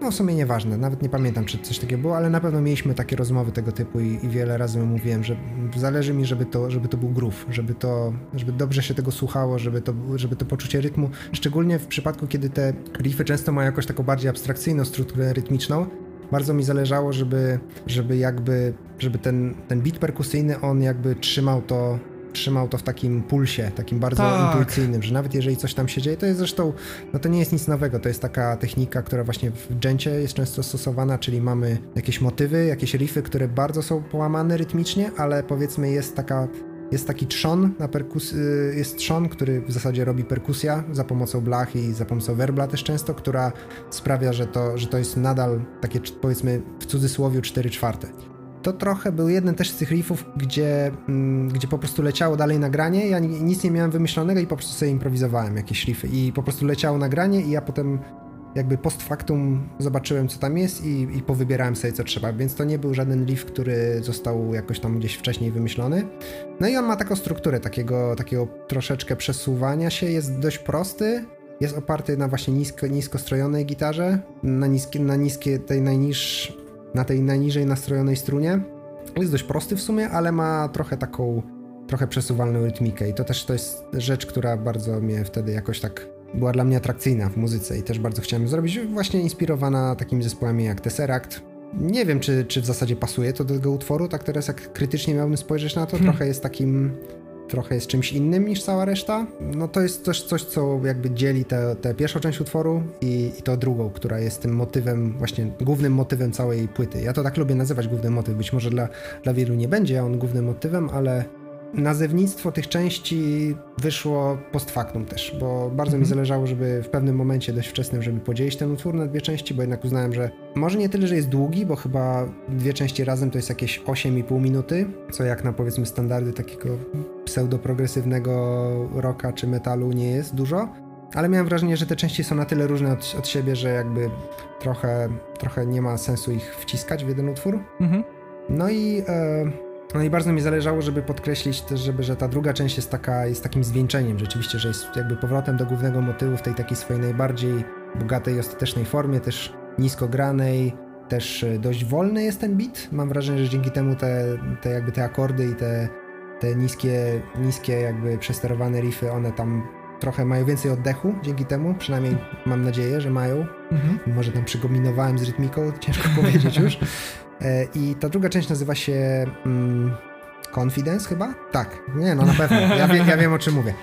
no w sumie nieważne, nawet nie pamiętam, czy coś takiego było, ale na pewno mieliśmy takie rozmowy tego typu i, i wiele razy mówiłem, że zależy mi, żeby to, żeby to był groove, żeby to, żeby dobrze się tego słuchało, żeby to, żeby to poczucie rytmu, szczególnie w przypadku, kiedy te riffy często mają jakoś taką bardziej abstrakcyjną strukturę rytmiczną, bardzo mi zależało, żeby, żeby jakby, żeby ten, ten beat perkusyjny, on jakby trzymał to trzymał to w takim pulsie, takim bardzo tak. intuicyjnym, że nawet jeżeli coś tam się dzieje, to jest zresztą, no to nie jest nic nowego, to jest taka technika, która właśnie w dżęcie jest często stosowana, czyli mamy jakieś motywy, jakieś riffy, które bardzo są połamane rytmicznie, ale powiedzmy jest taka jest taki trzon na perkus y, jest trzon, który w zasadzie robi perkusja za pomocą blach i za pomocą werbla też często, która sprawia, że to, że to jest nadal takie powiedzmy w cudzysłowie 4 czwarte to trochę był jeden też z tych riffów, gdzie, mm, gdzie po prostu leciało dalej nagranie. Ja nic nie miałem wymyślonego i po prostu sobie improwizowałem jakieś riffy. I po prostu leciało nagranie i ja potem jakby post factum zobaczyłem, co tam jest i, i powybierałem sobie, co trzeba. Więc to nie był żaden riff, który został jakoś tam gdzieś wcześniej wymyślony. No i on ma taką strukturę takiego, takiego troszeczkę przesuwania się. Jest dość prosty, jest oparty na właśnie nisko, nisko strojonej gitarze, na, niskie, na niskie, tej najniższej na tej najniżej nastrojonej strunie. Jest dość prosty w sumie, ale ma trochę taką, trochę przesuwalną rytmikę i to też to jest rzecz, która bardzo mnie wtedy jakoś tak była dla mnie atrakcyjna w muzyce i też bardzo chciałem zrobić, właśnie inspirowana takimi zespołami jak Tesseract. Nie wiem, czy, czy w zasadzie pasuje to do tego utworu, tak teraz jak krytycznie miałbym spojrzeć na to, hmm. trochę jest takim trochę jest czymś innym niż cała reszta. No to jest też coś, co jakby dzieli tę pierwszą część utworu i, i to drugą, która jest tym motywem, właśnie głównym motywem całej płyty. Ja to tak lubię nazywać główny motyw. Być może dla, dla wielu nie będzie on głównym motywem, ale nazewnictwo tych części wyszło post factum też, bo bardzo mi mhm. zależało, żeby w pewnym momencie dość wczesnym, żeby podzielić ten utwór na dwie części, bo jednak uznałem, że może nie tyle, że jest długi, bo chyba dwie części razem to jest jakieś 8,5 minuty, co jak na powiedzmy standardy takiego pseudo-progresywnego rocka czy metalu nie jest dużo, ale miałem wrażenie, że te części są na tyle różne od, od siebie, że jakby trochę, trochę nie ma sensu ich wciskać w jeden utwór. Mhm. No i... E, no i bardzo mi zależało, żeby podkreślić też, żeby, że ta druga część jest taka, jest takim zwieńczeniem rzeczywiście, że jest jakby powrotem do głównego motywu w tej takiej swojej najbardziej bogatej, ostatecznej formie, też nisko granej, też e, dość wolny jest ten beat. Mam wrażenie, że dzięki temu te, te jakby te akordy i te, te niskie, niskie jakby przesterowane riffy, one tam trochę mają więcej oddechu dzięki temu, przynajmniej mam nadzieję, że mają. Mhm. Może tam przygominowałem z rytmiką, ciężko powiedzieć już. <laughs> E, I ta druga część nazywa się mm, Confidence chyba? Tak, nie no na pewno, ja, wie, ja wiem o czym mówię.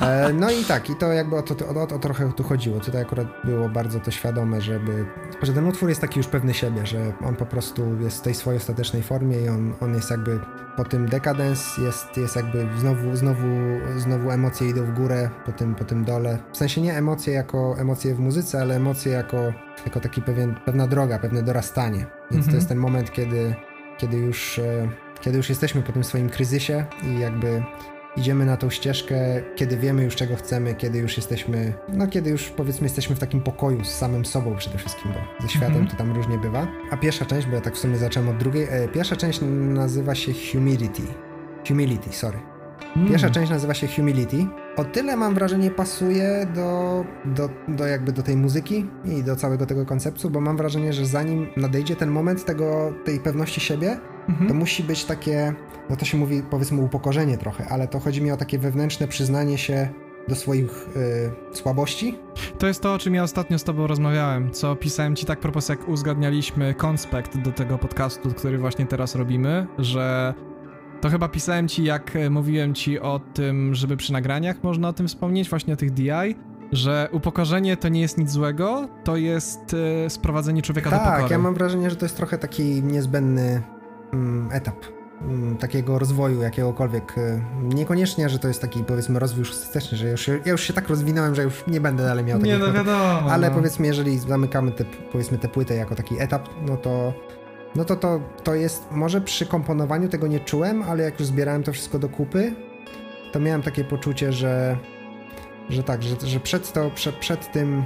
E, no i tak, i to jakby o to, o, o to trochę tu chodziło. Tutaj akurat było bardzo to świadome, żeby, że ten utwór jest taki już pewny siebie, że on po prostu jest w tej swojej ostatecznej formie i on, on jest jakby po tym dekadens jest, jest jakby znowu, znowu, znowu emocje idą w górę po tym, po tym dole. W sensie nie emocje jako emocje w muzyce, ale emocje jako, jako taki pewien, pewna droga, pewne dorastanie. Więc mhm. to jest ten moment, kiedy, kiedy już e, kiedy już jesteśmy po tym swoim kryzysie i jakby idziemy na tą ścieżkę, kiedy wiemy już czego chcemy, kiedy już jesteśmy, no kiedy już powiedzmy jesteśmy w takim pokoju z samym sobą przede wszystkim, bo ze światem mm -hmm. to tam różnie bywa. A pierwsza część, bo ja tak w sumie zacząłem od drugiej, e, pierwsza część nazywa się Humility. Humility, sorry. Mm. Pierwsza część nazywa się Humility. O tyle mam wrażenie pasuje do, do, do jakby do tej muzyki i do całego tego konceptu, bo mam wrażenie, że zanim nadejdzie ten moment tego, tej pewności siebie, mhm. to musi być takie, no to się mówi powiedzmy upokorzenie trochę, ale to chodzi mi o takie wewnętrzne przyznanie się do swoich y, słabości. To jest to, o czym ja ostatnio z tobą rozmawiałem, co pisałem ci tak propos, jak uzgadnialiśmy konspekt do tego podcastu, który właśnie teraz robimy, że to chyba pisałem ci, jak e, mówiłem ci o tym, żeby przy nagraniach można o tym wspomnieć, właśnie o tych DI, że upokorzenie to nie jest nic złego, to jest e, sprowadzenie człowieka tak, do pokory. Tak, ja mam wrażenie, że to jest trochę taki niezbędny etap mm, takiego rozwoju jakiegokolwiek. E, niekoniecznie, że to jest taki powiedzmy rozwój już estetyczny, że już, ja już się tak rozwinąłem, że już nie będę dalej miał takiego. Nie, no wiadomo. Ale no. powiedzmy, jeżeli zamykamy te, powiedzmy tę płytę jako taki etap, no to no to, to to jest, może przy komponowaniu tego nie czułem, ale jak już zbierałem to wszystko do kupy, to miałem takie poczucie, że, że tak, że, że przed, to, przed, przed tym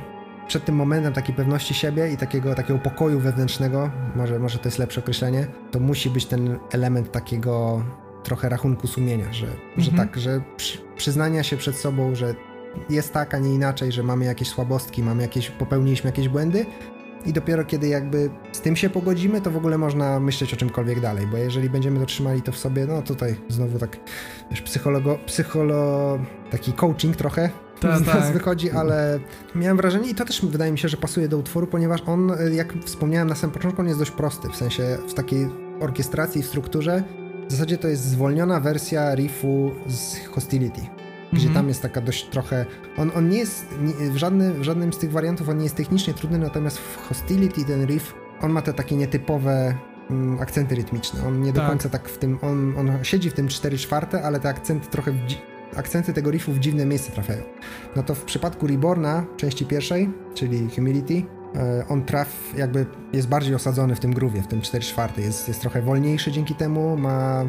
przed tym momentem takiej pewności siebie i takiego, takiego pokoju wewnętrznego, może, może to jest lepsze określenie, to musi być ten element takiego trochę rachunku sumienia, że, mhm. że tak, że przy, przyznania się przed sobą, że jest tak, a nie inaczej, że mamy jakieś słabostki, mamy jakieś, popełniliśmy jakieś błędy, i dopiero kiedy jakby z tym się pogodzimy, to w ogóle można myśleć o czymkolwiek dalej, bo jeżeli będziemy dotrzymali to w sobie, no tutaj znowu tak, wiesz, psychologo, psycholo, taki coaching trochę ta, tak. wychodzi, ale miałem wrażenie i to też wydaje mi się, że pasuje do utworu, ponieważ on, jak wspomniałem na samym początku, on jest dość prosty, w sensie w takiej orkiestracji w strukturze, w zasadzie to jest zwolniona wersja riffu z Hostility gdzie mm -hmm. tam jest taka dość trochę. On, on nie jest nie, w, żadnym, w żadnym z tych wariantów on nie jest technicznie trudny, natomiast w Hostility ten riff on ma te takie nietypowe mm, akcenty rytmiczne. On nie tak. do końca tak w tym. On, on siedzi w tym 4 czwarte, ale te akcenty trochę. Akcenty tego riffu w dziwne miejsce trafiają. No to w przypadku Reborna, części pierwszej, czyli Humility, e, on traf jakby jest bardziej osadzony w tym groove'ie, w tym 4 czwarte. Jest, jest trochę wolniejszy dzięki temu, ma...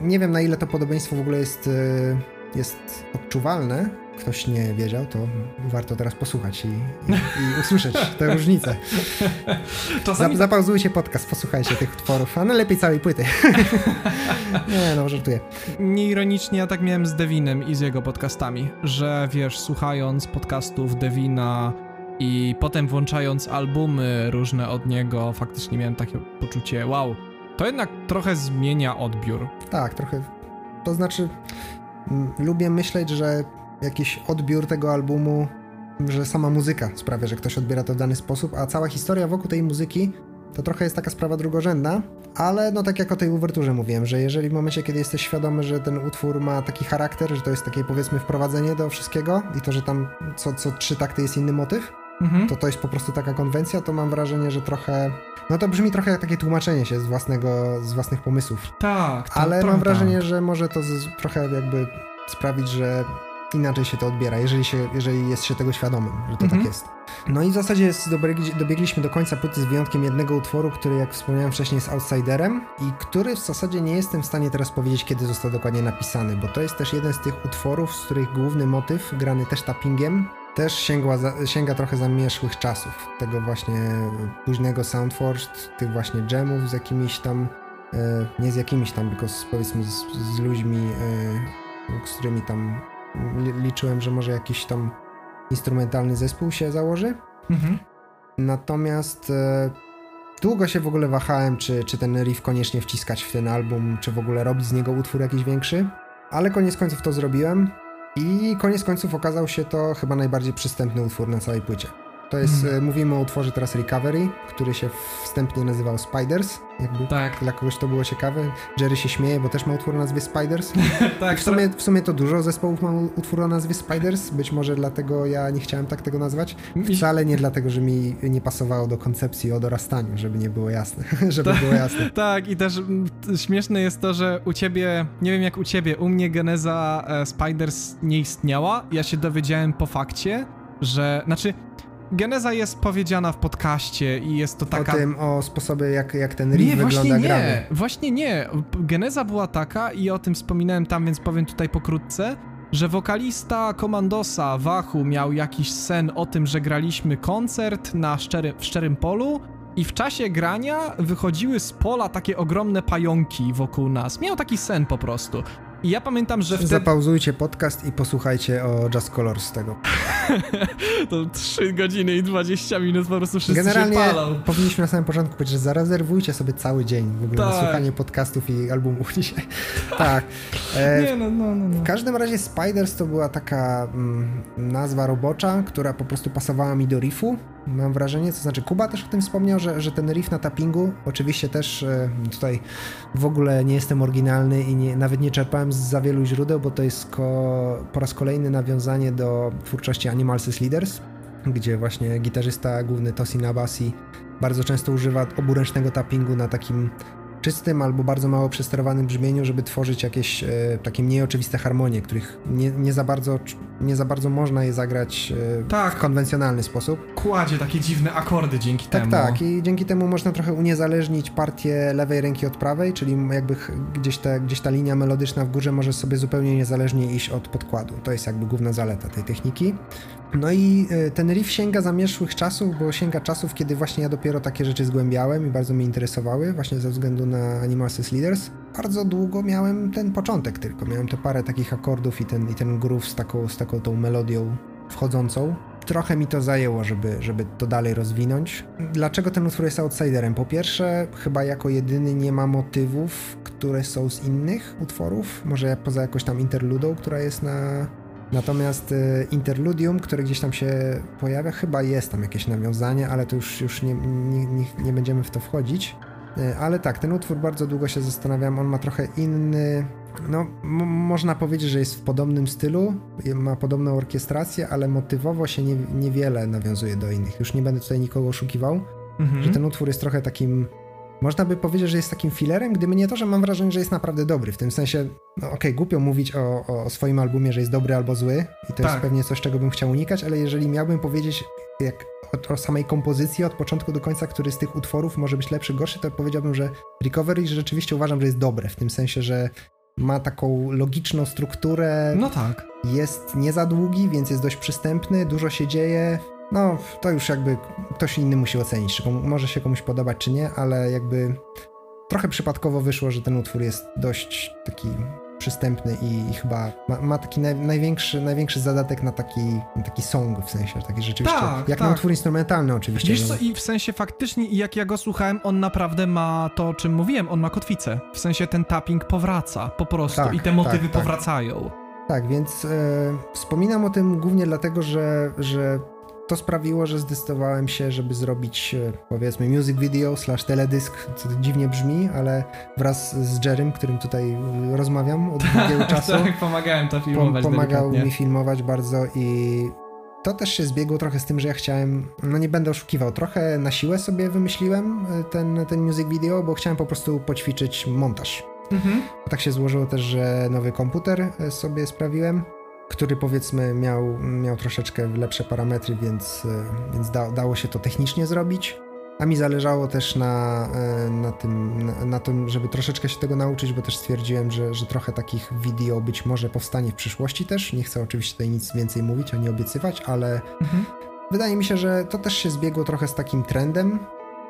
Nie wiem na ile to podobieństwo w ogóle jest e, jest odczuwalne, ktoś nie wiedział, to warto teraz posłuchać i, i, i usłyszeć tę różnicę. Czasami... <laughs> Zapauzujcie podcast, posłuchajcie tych utworów, a najlepiej całej płyty. <laughs> nie, no, żartuję. Nieironicznie ja tak miałem z Devinem i z jego podcastami, że wiesz, słuchając podcastów Devina i potem włączając albumy różne od niego, faktycznie miałem takie poczucie, wow, to jednak trochę zmienia odbiór. Tak, trochę. To znaczy, lubię myśleć, że jakiś odbiór tego albumu, że sama muzyka sprawia, że ktoś odbiera to w dany sposób, a cała historia wokół tej muzyki to trochę jest taka sprawa drugorzędna, ale no tak jak o tej uwerturze mówiłem, że jeżeli w momencie, kiedy jesteś świadomy, że ten utwór ma taki charakter, że to jest takie powiedzmy wprowadzenie do wszystkiego i to, że tam co, co trzy takty jest inny motyw, mhm. to to jest po prostu taka konwencja, to mam wrażenie, że trochę no to brzmi trochę jak takie tłumaczenie się z, własnego, z własnych pomysłów. Tak. To Ale mam wrażenie, że może to z, trochę jakby sprawić, że inaczej się to odbiera, jeżeli, się, jeżeli jest się tego świadomym, że to tak mhm. tak jest. No i w zasadzie dobiegliśmy do końca płyty z wyjątkiem jednego utworu, który jak wspomniałem wcześniej jest outsiderem i który w zasadzie nie jestem w stanie teraz powiedzieć, kiedy został dokładnie napisany, bo to jest też jeden z tych utworów, z których główny motyw, grany też tappingiem, też sięgła sięga trochę zamierzchłych czasów. Tego właśnie późnego Soundforged, tych właśnie jamów z jakimiś tam, e, nie z jakimiś tam, tylko z, powiedzmy z, z ludźmi, e, z którymi tam liczyłem, że może jakiś tam instrumentalny zespół się założy. Mhm. Natomiast e, długo się w ogóle wahałem, czy, czy ten riff koniecznie wciskać w ten album, czy w ogóle robić z niego utwór jakiś większy. Ale koniec końców to zrobiłem. I koniec końców okazał się to chyba najbardziej przystępny utwór na całej płycie. To jest, mm. mówimy o utworze teraz Recovery, który się wstępnie nazywał Spiders. Jakby tak. Dla kogoś to było ciekawe. Jerry się śmieje, bo też ma utwór o nazwie Spiders. <laughs> tak, w sumie, w sumie to dużo zespołów ma utwór o nazwie Spiders. Być może dlatego ja nie chciałem tak tego nazwać. Wcale nie dlatego, że mi nie pasowało do koncepcji o dorastaniu, żeby nie było jasne. <laughs> żeby tak, było jasne. <laughs> Tak, i też śmieszne jest to, że u ciebie, nie wiem jak u ciebie, u mnie geneza e, Spiders nie istniała. Ja się dowiedziałem po fakcie, że, znaczy geneza jest powiedziana w podcaście i jest to taka... O tym, o sposobie jak, jak ten riff nie, wygląda nie, grany. Właśnie nie, geneza była taka i o tym wspominałem tam, więc powiem tutaj pokrótce, że wokalista Komandosa Wachu miał jakiś sen o tym, że graliśmy koncert na szczery, w Szczerym Polu i w czasie grania wychodziły z pola takie ogromne pająki wokół nas. Miał taki sen po prostu. I ja pamiętam, że wtedy... Zapauzujcie podcast i posłuchajcie o Just Colors z tego. <laughs> to 3 godziny i 20 minut po prostu wszyscy Generalnie się palą. powinniśmy na samym początku powiedzieć, że zarezerwujcie sobie cały dzień w ogóle tak. na słuchanie podcastów i albumów <laughs> dzisiaj. tak. E, Nie, no, no, no, no. W każdym razie Spiders to była taka mm, nazwa robocza, która po prostu pasowała mi do riffu mam wrażenie, to znaczy Kuba też o tym wspomniał, że, że ten riff na tappingu, oczywiście też e, tutaj w ogóle nie jestem oryginalny i nie, nawet nie czerpałem z za wielu źródeł, bo to jest ko, po raz kolejny nawiązanie do twórczości Animals Leaders, gdzie właśnie gitarzysta główny Tosin Abasi bardzo często używa oburęcznego tappingu na takim czystym albo bardzo mało przesterowanym brzmieniu, żeby tworzyć jakieś e, takie mniej oczywiste harmonie, których nie, nie, za bardzo, nie za bardzo można je zagrać e, tak. w konwencjonalny sposób. Kładzie takie dziwne akordy dzięki tak, temu. Tak, tak. I dzięki temu można trochę uniezależnić partię lewej ręki od prawej, czyli jakby gdzieś, te, gdzieś ta linia melodyczna w górze może sobie zupełnie niezależnie iść od podkładu. To jest jakby główna zaleta tej techniki. No i e, ten riff sięga zamierzchłych czasów, bo sięga czasów, kiedy właśnie ja dopiero takie rzeczy zgłębiałem i bardzo mnie interesowały, właśnie ze względu na Animals Leaders. Bardzo długo miałem ten początek tylko, miałem te parę takich akordów i ten, i ten groove z taką, z taką tą melodią wchodzącą. Trochę mi to zajęło, żeby, żeby to dalej rozwinąć. Dlaczego ten utwór jest outsiderem? Po pierwsze, chyba jako jedyny nie ma motywów, które są z innych utworów, może poza jakąś tam interludą, która jest na, Natomiast y, interludium, które gdzieś tam się pojawia, chyba jest tam jakieś nawiązanie, ale to już, już nie, nie, nie, nie będziemy w to wchodzić. Y, ale tak, ten utwór bardzo długo się zastanawiam. On ma trochę inny. No, można powiedzieć, że jest w podobnym stylu, ma podobną orkiestrację, ale motywowo się nie, niewiele nawiązuje do innych. Już nie będę tutaj nikogo oszukiwał, mhm. że ten utwór jest trochę takim można by powiedzieć, że jest takim filerem, gdyby nie to, że mam wrażenie, że jest naprawdę dobry. W tym sensie, no okej, okay, głupio mówić o, o, swoim albumie, że jest dobry albo zły i to tak. jest pewnie coś, czego bym chciał unikać, ale jeżeli miałbym powiedzieć jak o, o, samej kompozycji od początku do końca, który z tych utworów może być lepszy, gorszy, to powiedziałbym, że Recovery rzeczywiście uważam, że jest dobre, w tym sensie, że ma taką logiczną strukturę. No tak. Jest nie za długi, więc jest dość przystępny, dużo się dzieje, no, to już jakby ktoś inny musi ocenić, czy może się komuś podobać, czy nie, ale jakby trochę przypadkowo wyszło, że ten utwór jest dość taki przystępny i, i chyba ma, ma, taki naj, największy, największy zadatek na taki, na taki song, w sensie, taki rzeczywiście, tak, jak tak. na utwór instrumentalny oczywiście. Wiesz co, i w sensie faktycznie, jak ja go słuchałem, on naprawdę ma to, o czym mówiłem, on ma kotwicę. W sensie ten tapping powraca po prostu tak, i te motywy tak, tak. powracają. Tak, więc e, wspominam o tym głównie dlatego, że, że to sprawiło, że zdecydowałem się, żeby zrobić e, powiedzmy music video slash teledysk, co dziwnie brzmi, ale wraz z Jerem, którym tutaj rozmawiam od długiego <laughs> czasu. tak, pomagałem to filmować. Pomagał delikatnie. mi filmować bardzo i to też się zbiegło trochę z tym, że ja chciałem, no nie będę oszukiwał, trochę na siłę sobie wymyśliłem e, ten, ten music video, bo chciałem po prostu poćwiczyć montaż. Mhm. Tak się złożyło też, że nowy komputer e, sobie sprawiłem który powiedzmy miał, miał troszeczkę lepsze parametry, więc, e, więc da, dało się to technicznie zrobić. A mi zależało też na, e, na, tym, na, na, tym, żeby troszeczkę się tego nauczyć, bo też stwierdziłem, że, że trochę takich wideo być może powstanie w przyszłości też. Nie chcę oczywiście tutaj nic więcej mówić ani obiecywać, ale mhm. wydaje mi się, że to też się zbiegło trochę z takim trendem,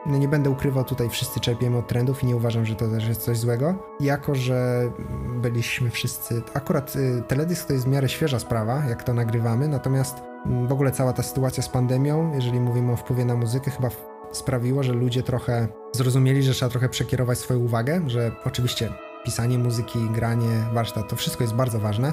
no nie będę ukrywał, tutaj wszyscy czerpiemy od trendów i nie uważam, że to też jest coś złego. Jako, że byliśmy wszyscy. Akurat y, teledysk to jest w miarę świeża sprawa, jak to nagrywamy, natomiast mm, w ogóle cała ta sytuacja z pandemią, jeżeli mówimy o wpływie na muzykę, chyba sprawiło, że ludzie trochę zrozumieli, że trzeba trochę przekierować swoją uwagę, że oczywiście pisanie muzyki, granie, warsztat to wszystko jest bardzo ważne,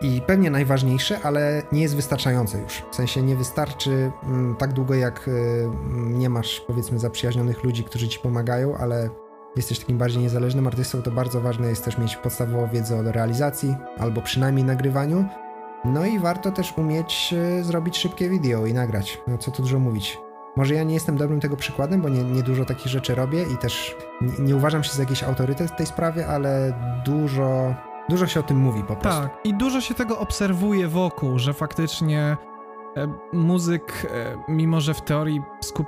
i pewnie najważniejsze, ale nie jest wystarczające już. W sensie nie wystarczy mm, tak długo, jak y, nie masz powiedzmy zaprzyjaźnionych ludzi, którzy ci pomagają, ale jesteś takim bardziej niezależnym artystą, to bardzo ważne jest też mieć podstawową wiedzę o realizacji albo przynajmniej nagrywaniu. No i warto też umieć y, zrobić szybkie wideo i nagrać. No co tu dużo mówić. Może ja nie jestem dobrym tego przykładem, bo nie, nie dużo takich rzeczy robię i też nie, nie uważam się za jakiś autorytet w tej sprawie, ale dużo Dużo się o tym mówi po prostu. Tak, i dużo się tego obserwuje wokół, że faktycznie e, muzyk, e, mimo że w teorii,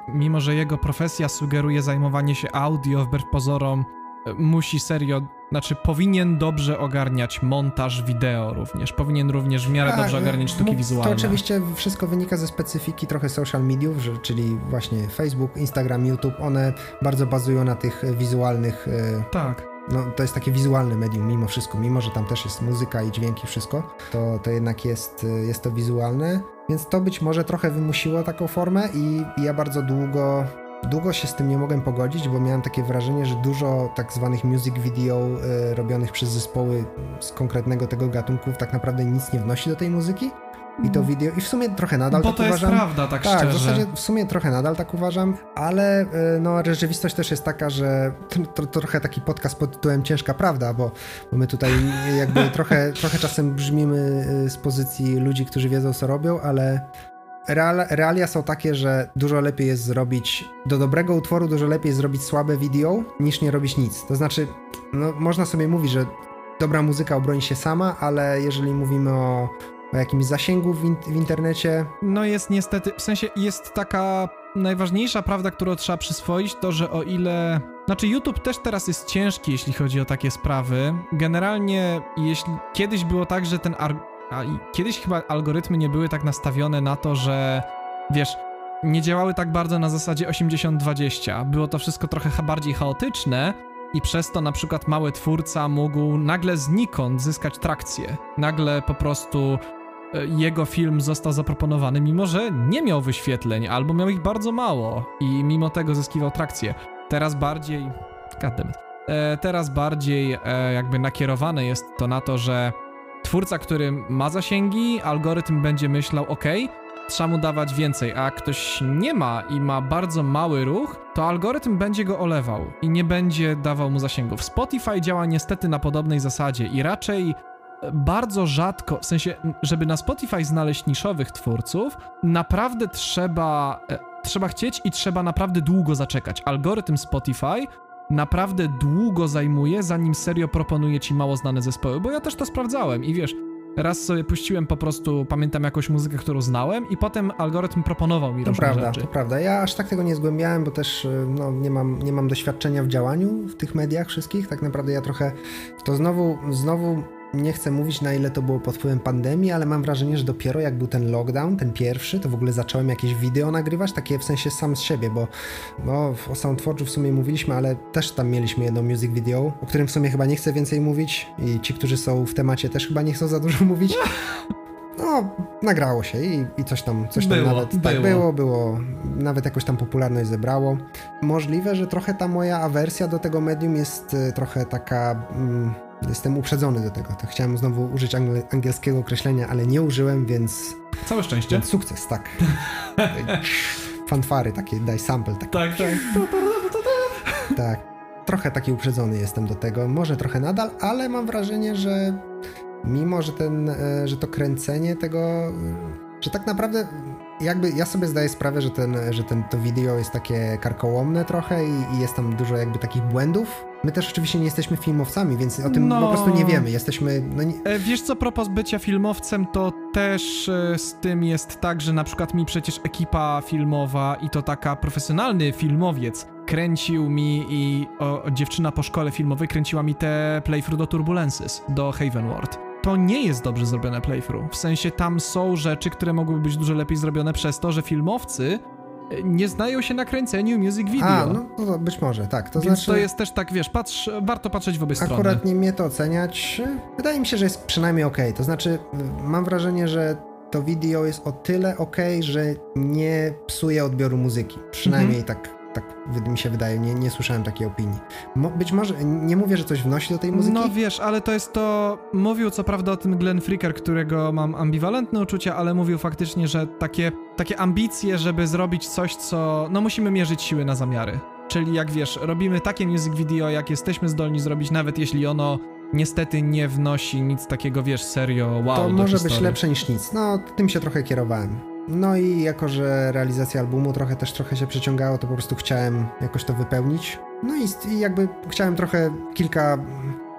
mimo że jego profesja sugeruje zajmowanie się audio wbrew pozorom, e, musi serio, znaczy powinien dobrze ogarniać montaż wideo również, powinien również w miarę tak, dobrze ogarniać sztuki wizualne. To oczywiście wszystko wynika ze specyfiki trochę social mediów, czyli właśnie Facebook, Instagram, YouTube, one bardzo bazują na tych wizualnych tak no, to jest takie wizualne medium mimo wszystko, mimo że tam też jest muzyka i dźwięki, wszystko, to, to jednak jest, jest to wizualne, więc to być może trochę wymusiło taką formę i, i ja bardzo długo Długo się z tym nie mogłem pogodzić, bo miałem takie wrażenie, że dużo tak zwanych music video y, robionych przez zespoły z konkretnego tego gatunku tak naprawdę nic nie wnosi do tej muzyki. I to wideo, i w sumie trochę nadal Bo tak to jest uważam. prawda, tak, tak, szczerze. w zasadzie w sumie trochę nadal tak uważam, ale y, no rzeczywistość też jest taka, że to, to, trochę taki podcast pod tytułem Ciężka Prawda, bo, bo my tutaj jakby <laughs> trochę, trochę czasem brzmimy y, z pozycji ludzi, którzy wiedzą co robią, ale Real, realia są takie, że dużo lepiej jest zrobić do dobrego utworu, dużo lepiej zrobić słabe video, niż nie robić nic. To znaczy, no, można sobie mówić, że dobra muzyka obroni się sama, ale jeżeli mówimy o, o jakimś zasięgu w, in, w internecie. No jest niestety, w sensie jest taka najważniejsza prawda, którą trzeba przyswoić, to że o ile. Znaczy, YouTube też teraz jest ciężki, jeśli chodzi o takie sprawy. Generalnie, jeśli kiedyś było tak, że ten a i kiedyś chyba algorytmy nie były tak nastawione na to, że wiesz, nie działały tak bardzo na zasadzie 80-20. Było to wszystko trochę bardziej chaotyczne i przez to na przykład mały twórca mógł nagle znikąd zyskać trakcję. Nagle po prostu jego film został zaproponowany, mimo że nie miał wyświetleń, albo miał ich bardzo mało i mimo tego zyskiwał trakcję. Teraz bardziej. Goddammit. E, teraz bardziej e, jakby nakierowane jest to na to, że twórca, który ma zasięgi, algorytm będzie myślał, ok, trzeba mu dawać więcej, a ktoś nie ma i ma bardzo mały ruch, to algorytm będzie go olewał i nie będzie dawał mu zasięgów. Spotify działa niestety na podobnej zasadzie i raczej bardzo rzadko, w sensie, żeby na Spotify znaleźć niszowych twórców, naprawdę trzeba, e, trzeba chcieć i trzeba naprawdę długo zaczekać. Algorytm Spotify naprawdę długo zajmuje, zanim serio proponuje ci mało znane zespoły, bo ja też to sprawdzałem i wiesz, raz sobie puściłem po prostu, pamiętam jakąś muzykę, którą znałem i potem algorytm proponował mi to różne prawda, rzeczy. To prawda, ja aż tak tego nie zgłębiałem, bo też no, nie, mam, nie mam doświadczenia w działaniu w tych mediach wszystkich, tak naprawdę ja trochę to znowu, znowu nie chcę mówić na ile to było pod wpływem pandemii, ale mam wrażenie, że dopiero jak był ten lockdown, ten pierwszy, to w ogóle zacząłem jakieś wideo nagrywać, takie w sensie sam z siebie, bo no, o Soundforge'u w sumie mówiliśmy, ale też tam mieliśmy jedno music video, o którym w sumie chyba nie chcę więcej mówić i ci, którzy są w temacie też chyba nie chcą za dużo <laughs> mówić. No, nagrało się i, i coś tam, coś tam było, nawet było. tak było, było, nawet jakoś tam popularność zebrało. Możliwe, że trochę ta moja awersja do tego medium jest y, trochę taka... Mm, Jestem uprzedzony do tego. To chciałem znowu użyć angl angielskiego określenia, ale nie użyłem, więc. Całe szczęście. Więc sukces, tak. <laughs> Fanfary takie, daj sample taki. Tak, tak. tak. Trochę taki uprzedzony jestem do tego. Może trochę nadal, ale mam wrażenie, że mimo, że, ten, e, że to kręcenie tego, że tak naprawdę jakby ja sobie zdaję sprawę, że, ten, że ten, to wideo jest takie karkołomne trochę i, i jest tam dużo jakby takich błędów. My też oczywiście nie jesteśmy filmowcami, więc o tym No. po prostu nie wiemy. Jesteśmy. No nie... E, Wiesz co, propos bycia filmowcem, to też e, z tym jest tak, że na przykład mi przecież ekipa filmowa i to taka profesjonalny filmowiec kręcił mi i o, dziewczyna po szkole filmowej kręciła mi te playthrough do Turbulences, do Havenward. To nie jest dobrze zrobione playthrough. W sensie tam są rzeczy, które mogłyby być dużo lepiej zrobione przez to, że filmowcy nie znają się na kręceniu music video. A, no to być może, tak. To Więc znaczy. to jest też tak, wiesz, patrz, warto patrzeć w obie strony. Akurat nie mnie to oceniać. Wydaje mi się, że jest przynajmniej ok. To znaczy, mam wrażenie, że to wideo jest o tyle ok, że nie psuje odbioru muzyki. Przynajmniej Mhm. tak, tak mi się wydaje. Nie, nie słyszałem takiej opinii. Mo, być może, nie mówię, że coś wnosi do tej muzyki. No wiesz, ale to jest to. Mówił co prawda o tym Glenn Fricker, którego mam ambiwalentne uczucia, ale mówił faktycznie, że takie, takie ambicje, żeby zrobić coś, co. No musimy mierzyć siły na zamiary. Czyli jak wiesz, robimy takie music video, jak jesteśmy zdolni zrobić, nawet jeśli ono niestety nie wnosi nic takiego, wiesz, serio, wow. to może być historii. lepsze niż nic. No, tym się trochę kierowałem. No i jako, że realizacja albumu trochę też trochę się przeciągało, to po prostu chciałem jakoś to wypełnić. No i, i jakby chciałem trochę kilka,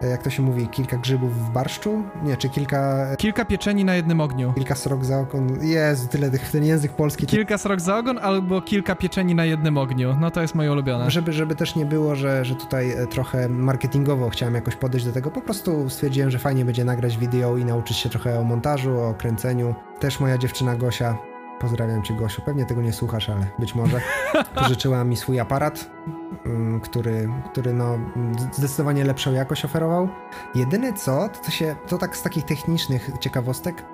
e, jak to się mówi, kilka grzybów w barszczu? Nie, czy kilka, Kilka pieczeni na jednym ogniu. kilka srok za okon. Jezu, tyle tych, ten język polski. Kilka srok za ogon albo kilka pieczeni na jednym ogniu. No to jest moje ulubione. Żeby, żeby też nie było, że, że tutaj e, trochę marketingowo chciałem jakoś podejść do tego, po prostu stwierdziłem, że fajnie będzie nagrać wideo i nauczyć się trochę o montażu, o kręceniu. Też moja dziewczyna Gosia pozdrawiam cię Gosiu, pewnie tego nie słuchasz, ale być może. <laughs> Pożyczyła mi swój aparat, mm, który, który no zdecydowanie lepszą jakość oferował. Jedyne co, to, to się, to tak z takich technicznych ciekawostek,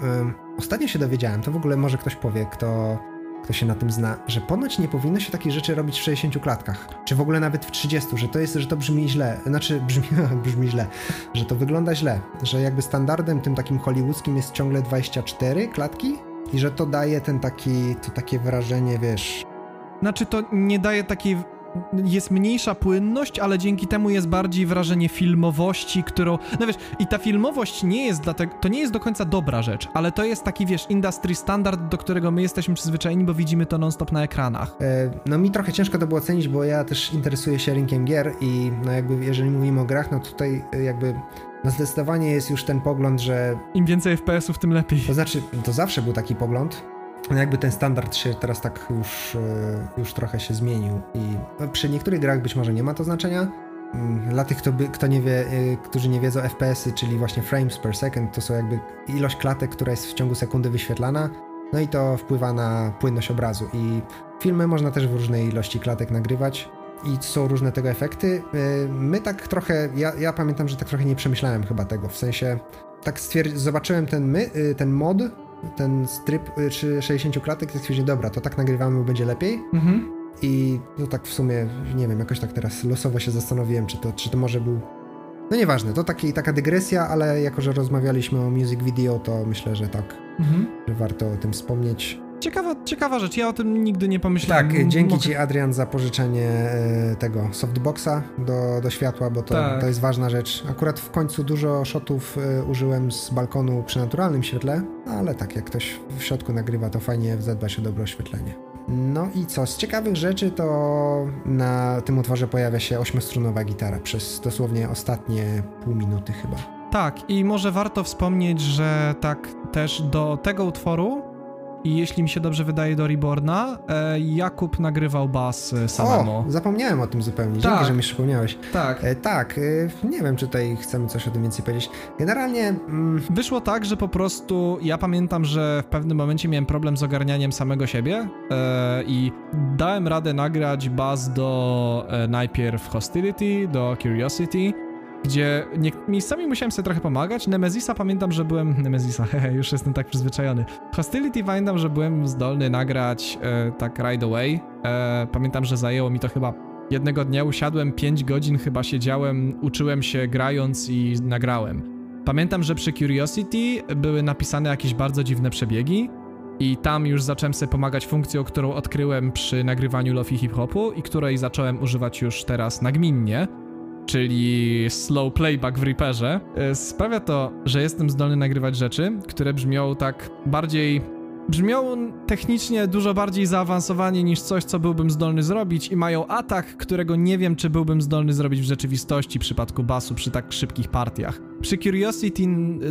ostatnio się dowiedziałem, to w ogóle może ktoś powie, kto kto się na tym zna, że ponoć nie powinno się takich rzeczy robić w 60 klatkach, czy w ogóle nawet w 30, że to jest, że to brzmi źle, znaczy <laughs> brzmi, brzmi źle, że to wygląda źle, że jakby standardem tym takim hollywoodzkim jest ciągle 24 klatki i że to daje ten taki, to takie wrażenie, wiesz... Znaczy to nie daje takiej jest mniejsza płynność, ale dzięki temu jest bardziej wrażenie filmowości, którą, no wiesz, i ta filmowość nie jest dlatego, to nie jest do końca dobra rzecz, ale to jest taki, wiesz, industry standard, do którego my jesteśmy przyzwyczajeni, bo widzimy to non-stop na ekranach. E, no mi trochę ciężko to było ocenić, bo ja też interesuję się rynkiem gier i no jakby, jeżeli mówimy o grach, no tutaj e, jakby no zdecydowanie jest już ten pogląd, że... Im więcej FPS-ów, tym lepiej. To znaczy, to zawsze był taki pogląd, no jakby ten standard się teraz tak już, e, już trochę się zmienił i no, przy niektórych grach być może nie ma to znaczenia. Mm, dla tych, kto, by, kto nie wie, e, którzy nie wiedzą, FPS-y, czyli właśnie frames per second, to są jakby ilość klatek, która jest w ciągu sekundy wyświetlana, no i to wpływa na płynność obrazu. I filmy można też w różnej ilości klatek nagrywać i są różne tego efekty. E, my tak trochę, ja, ja pamiętam, że tak trochę nie przemyślałem chyba tego, w sensie tak zobaczyłem ten, my, ten mod ten strip y, czy 60 klatek, to stwierdziłem, dobra, to tak nagrywamy, bo będzie lepiej. Mhm. I no tak w sumie, nie wiem, jakoś tak teraz losowo się zastanowiłem, czy to, czy to może był... No nieważne, to taki, taka dygresja, ale jako, że rozmawialiśmy o music video, to myślę, że tak, mhm. że warto o tym wspomnieć. Ciekawa, ciekawa rzecz, ja o tym nigdy nie pomyślałem. Tak, dzięki Mogę... Ci Adrian za pożyczenie e, tego softboxa do, do światła, bo to, tak. to jest ważna rzecz. Akurat w końcu dużo shotów e, użyłem z balkonu przy naturalnym świetle, ale tak jak ktoś w środku nagrywa, to fajnie zadbać o dobre oświetlenie. No i co, z ciekawych rzeczy to na tym utworze pojawia się ośmiostrunowa gitara przez dosłownie ostatnie pół minuty chyba. Tak, i może warto wspomnieć, że tak też do tego utworu i jeśli mi się dobrze wydaje do Reborna, e, Jakub nagrywał bas e, samemu. O, zapomniałem o tym zupełnie. Tak. Dzięki, że mi przypomniałeś. Tak. E, tak, e, nie wiem, czy tutaj chcemy coś o tym więcej powiedzieć. Generalnie... Mm... Wyszło tak, że po prostu ja pamiętam, że w pewnym momencie miałem problem z ogarnianiem samego siebie e, i dałem radę nagrać bas do e, najpierw Hostility, do Curiosity, gdzie nie, miejscami musiałem sobie trochę pomagać. Nemezisa pamiętam, że byłem... Nemezisa, <laughs> hehe, już jestem tak przyzwyczajony. Hostility pamiętam, że byłem zdolny nagrać e, tak right away. E, pamiętam, że zajęło mi to chyba jednego dnia, usiadłem 5 godzin, chyba siedziałem, uczyłem się grając i nagrałem. Pamiętam, że przy Curiosity były napisane jakieś bardzo dziwne przebiegi i tam już zacząłem sobie pomagać funkcją, którą odkryłem przy nagrywaniu lofi hip-hopu i której zacząłem używać już teraz nagminnie czyli slow playback w Reaperze, e, sprawia to, że jestem zdolny nagrywać rzeczy, które brzmią tak bardziej brzmią technicznie dużo bardziej zaawansowanie niż coś, co byłbym zdolny zrobić i mają atak, którego nie wiem, czy byłbym zdolny zrobić w rzeczywistości w przypadku basu przy tak szybkich partiach. Przy Curiosity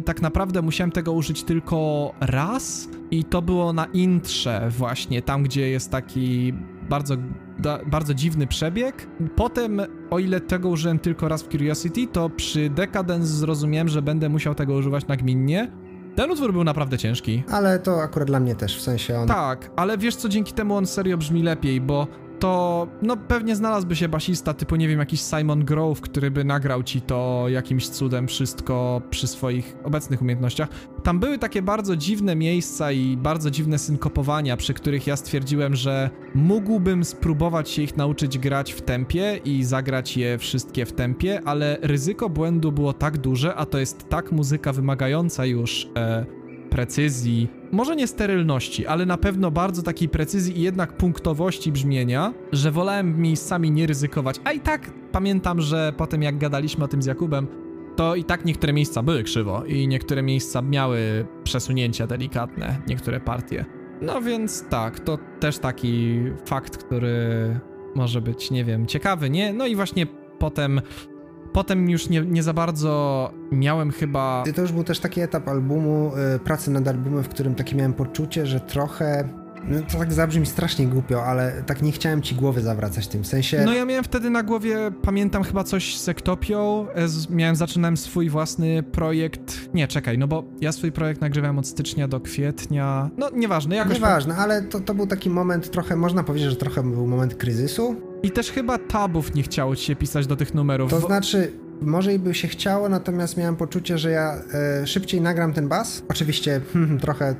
tak naprawdę musiałem tego użyć tylko raz i to było na intrze właśnie, tam gdzie jest taki bardzo, da, bardzo dziwny przebieg. Potem, o ile tego użyłem tylko raz w Curiosity, to przy Decadence zrozumiałem, że będę musiał tego używać nagminnie. Ten utwór był naprawdę ciężki. Ale to akurat dla mnie też, w sensie on... Tak, ale wiesz co, dzięki temu on serio brzmi lepiej, bo to no pewnie znalazłby się basista typu, nie wiem, jakiś Simon Grove, który by nagrał ci to jakimś cudem wszystko przy swoich obecnych umiejętnościach. Tam były takie bardzo dziwne miejsca i bardzo dziwne synkopowania, przy których ja stwierdziłem, że mógłbym spróbować się ich nauczyć grać w tempie i zagrać je wszystkie w tempie, ale ryzyko błędu było tak duże, a to jest tak muzyka wymagająca już e, precyzji, może nie sterylności, ale na pewno bardzo takiej precyzji i jednak punktowości brzmienia, że wolałem miejscami nie ryzykować. A i tak pamiętam, że potem jak gadaliśmy o tym z Jakubem, to i tak niektóre miejsca były krzywo i niektóre miejsca miały przesunięcia delikatne, niektóre partie. No więc tak, to też taki fakt, który może być, nie wiem, ciekawy, nie? No i właśnie potem Potem już nie, nie za bardzo miałem chyba. To już był też taki etap albumu, y, pracy nad albumem, w którym takie miałem poczucie, że trochę No to tak zabrzmi strasznie głupio, ale tak nie chciałem ci głowy zawracać tym, w sensie... No ja miałem wtedy na głowie, pamiętam chyba coś z Ektopią, e, z, miałem, zaczynałem swój własny projekt, nie, czekaj, no bo ja swój projekt nagrywałem od stycznia do kwietnia, no nieważne, jakoś... Nieważne, ale to, to był taki moment trochę, można powiedzieć, że trochę był moment kryzysu. I też chyba tabów nie chciało ci się pisać do tych numerów. To znaczy, może i by się chciało, natomiast miałem poczucie, że ja e, szybciej nagram ten bas. Oczywiście <laughs> hmm, trochę,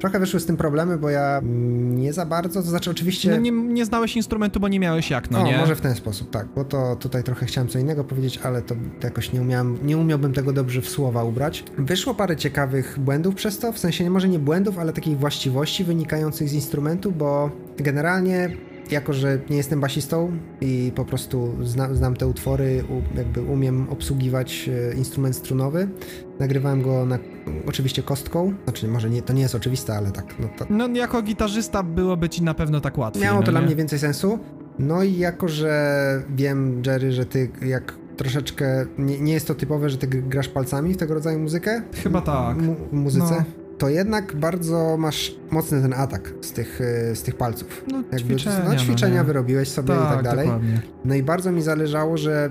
trochę wyszły z tym problemy, bo ja mm, nie za bardzo, to znaczy oczywiście... No nie, nie znałeś instrumentu, bo nie miałeś jak, no o, nie? może w ten sposób, tak, bo to tutaj trochę chciałem co innego powiedzieć, ale to, to jakoś nie umiałem, nie umiałbym tego dobrze w słowa ubrać. Wyszło parę ciekawych błędów przez to, w sensie może nie błędów, ale takich właściwości wynikających z instrumentu, bo generalnie jako, że nie jestem basistą i po prostu zna, znam te utwory, jakby umiem obsługiwać e, instrument strunowy, nagrywałem go na, oczywiście kostką, znaczy może nie, to nie jest oczywiste, ale tak. No, to... no jako gitarzysta byłoby ci na pewno tak łatwiej. Miało no to nie? dla mnie więcej sensu. No i jako, że wiem, Jerry, że ty jak troszeczkę, nie, nie jest to typowe, że ty grasz palcami w tego rodzaju muzykę? Chyba tak. M- w muzyce? No to jednak bardzo masz mocny ten atak z tych, z tych palców. No, Jakby, ćwiczenia, no, ćwiczenia no, wyrobiłeś sobie tak, i tak dalej. Dokładnie. No i bardzo mi zależało, że,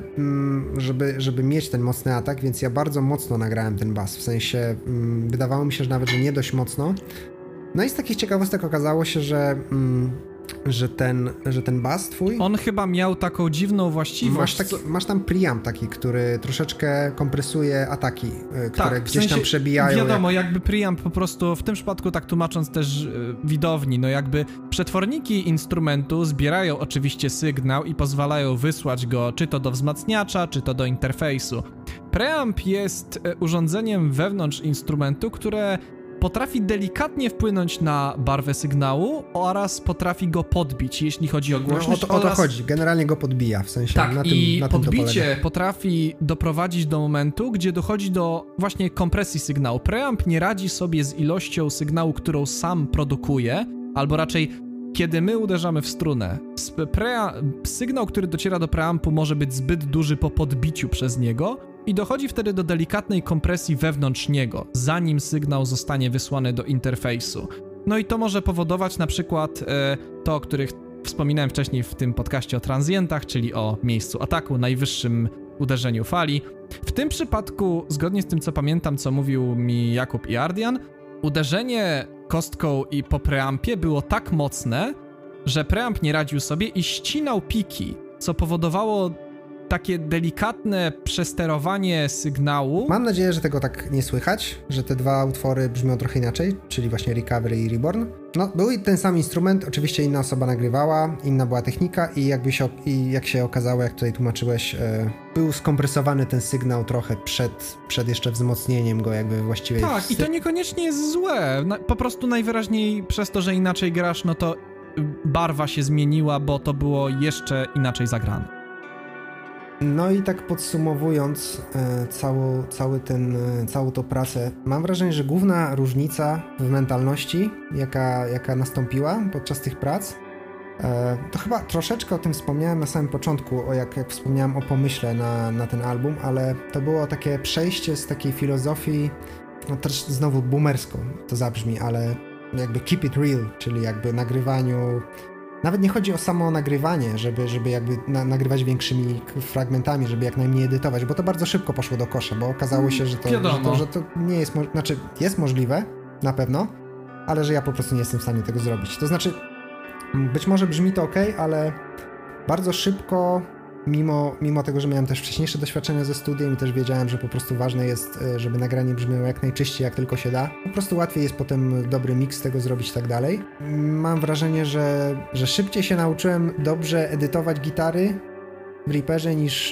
żeby, żeby mieć ten mocny atak, więc ja bardzo mocno nagrałem ten bas. W sensie wydawało mi się, że nawet, że nie dość mocno. No i z takich ciekawostek okazało się, że że ten, że ten bas twój... On chyba miał taką dziwną właściwość. Masz, taki, masz tam preamp taki, który troszeczkę kompresuje ataki, które tak, gdzieś w sensie, tam przebijają. Wiadomo, jak... jakby preamp po prostu, w tym przypadku tak tłumacząc też yy, widowni, no jakby przetworniki instrumentu zbierają oczywiście sygnał i pozwalają wysłać go czy to do wzmacniacza, czy to do interfejsu. Preamp jest urządzeniem wewnątrz instrumentu, które potrafi delikatnie wpłynąć na barwę sygnału oraz potrafi go podbić, jeśli chodzi o głośność. No, o, to, o to chodzi, generalnie go podbija, w sensie tak, na tym, i na podbicie potrafi doprowadzić do momentu, gdzie dochodzi do właśnie kompresji sygnału. Preamp nie radzi sobie z ilością sygnału, którą sam produkuje, albo raczej kiedy my uderzamy w strunę, sygnał, który dociera do preampu może być zbyt duży po podbiciu przez niego, i dochodzi wtedy do delikatnej kompresji wewnątrz niego, zanim sygnał zostanie wysłany do interfejsu. No i to może powodować na przykład e, to, o których wspominałem wcześniej w tym podcaście o transientach, czyli o miejscu ataku, najwyższym uderzeniu fali. W tym przypadku, zgodnie z tym co pamiętam, co mówił mi Jakub i Ardian, uderzenie kostką i po preampie było tak mocne, że preamp nie radził sobie i ścinał piki, co powodowało takie delikatne przesterowanie sygnału. Mam nadzieję, że tego tak nie słychać, że te dwa utwory brzmią trochę inaczej, czyli właśnie Recovery i Reborn. No, był ten sam instrument, oczywiście inna osoba nagrywała, inna była technika i, jakby się, i jak się okazało, jak tutaj tłumaczyłeś, e, był skompresowany ten sygnał trochę przed, przed jeszcze wzmocnieniem go jakby właściwie. Tak, i to niekoniecznie jest złe. Na, po prostu najwyraźniej przez to, że inaczej grasz, no to barwa się zmieniła, bo to było jeszcze inaczej zagrane. No i tak podsumowując e, cało, cały ten, e, całą tą pracę, mam wrażenie, że główna różnica w mentalności, jaka, jaka nastąpiła podczas tych prac, e, to chyba troszeczkę o tym wspomniałem na samym początku, o jak, jak wspomniałem o pomyśle na, na ten album, ale to było takie przejście z takiej filozofii, no też znowu boomersko to zabrzmi, ale jakby keep it real, czyli jakby nagrywaniu nawet nie chodzi o samo nagrywanie, żeby, żeby jakby na, nagrywać większymi fragmentami, żeby jak najmniej edytować, bo to bardzo szybko poszło do kosza, bo okazało się, że to, że to, że to, nie jest, znaczy jest możliwe, na pewno, ale że ja po prostu nie jestem w stanie tego zrobić. To znaczy, być może brzmi to ok, ale bardzo szybko mimo, mimo tego, że miałem też wcześniejsze doświadczenia ze studiem i też wiedziałem, że po prostu ważne jest, e, żeby nagranie brzmiało jak najczyściej, jak tylko się da. Po prostu łatwiej jest potem dobry miks tego zrobić i tak dalej. Mam wrażenie, że, że szybciej się nauczyłem dobrze edytować gitary w Reaperze niż,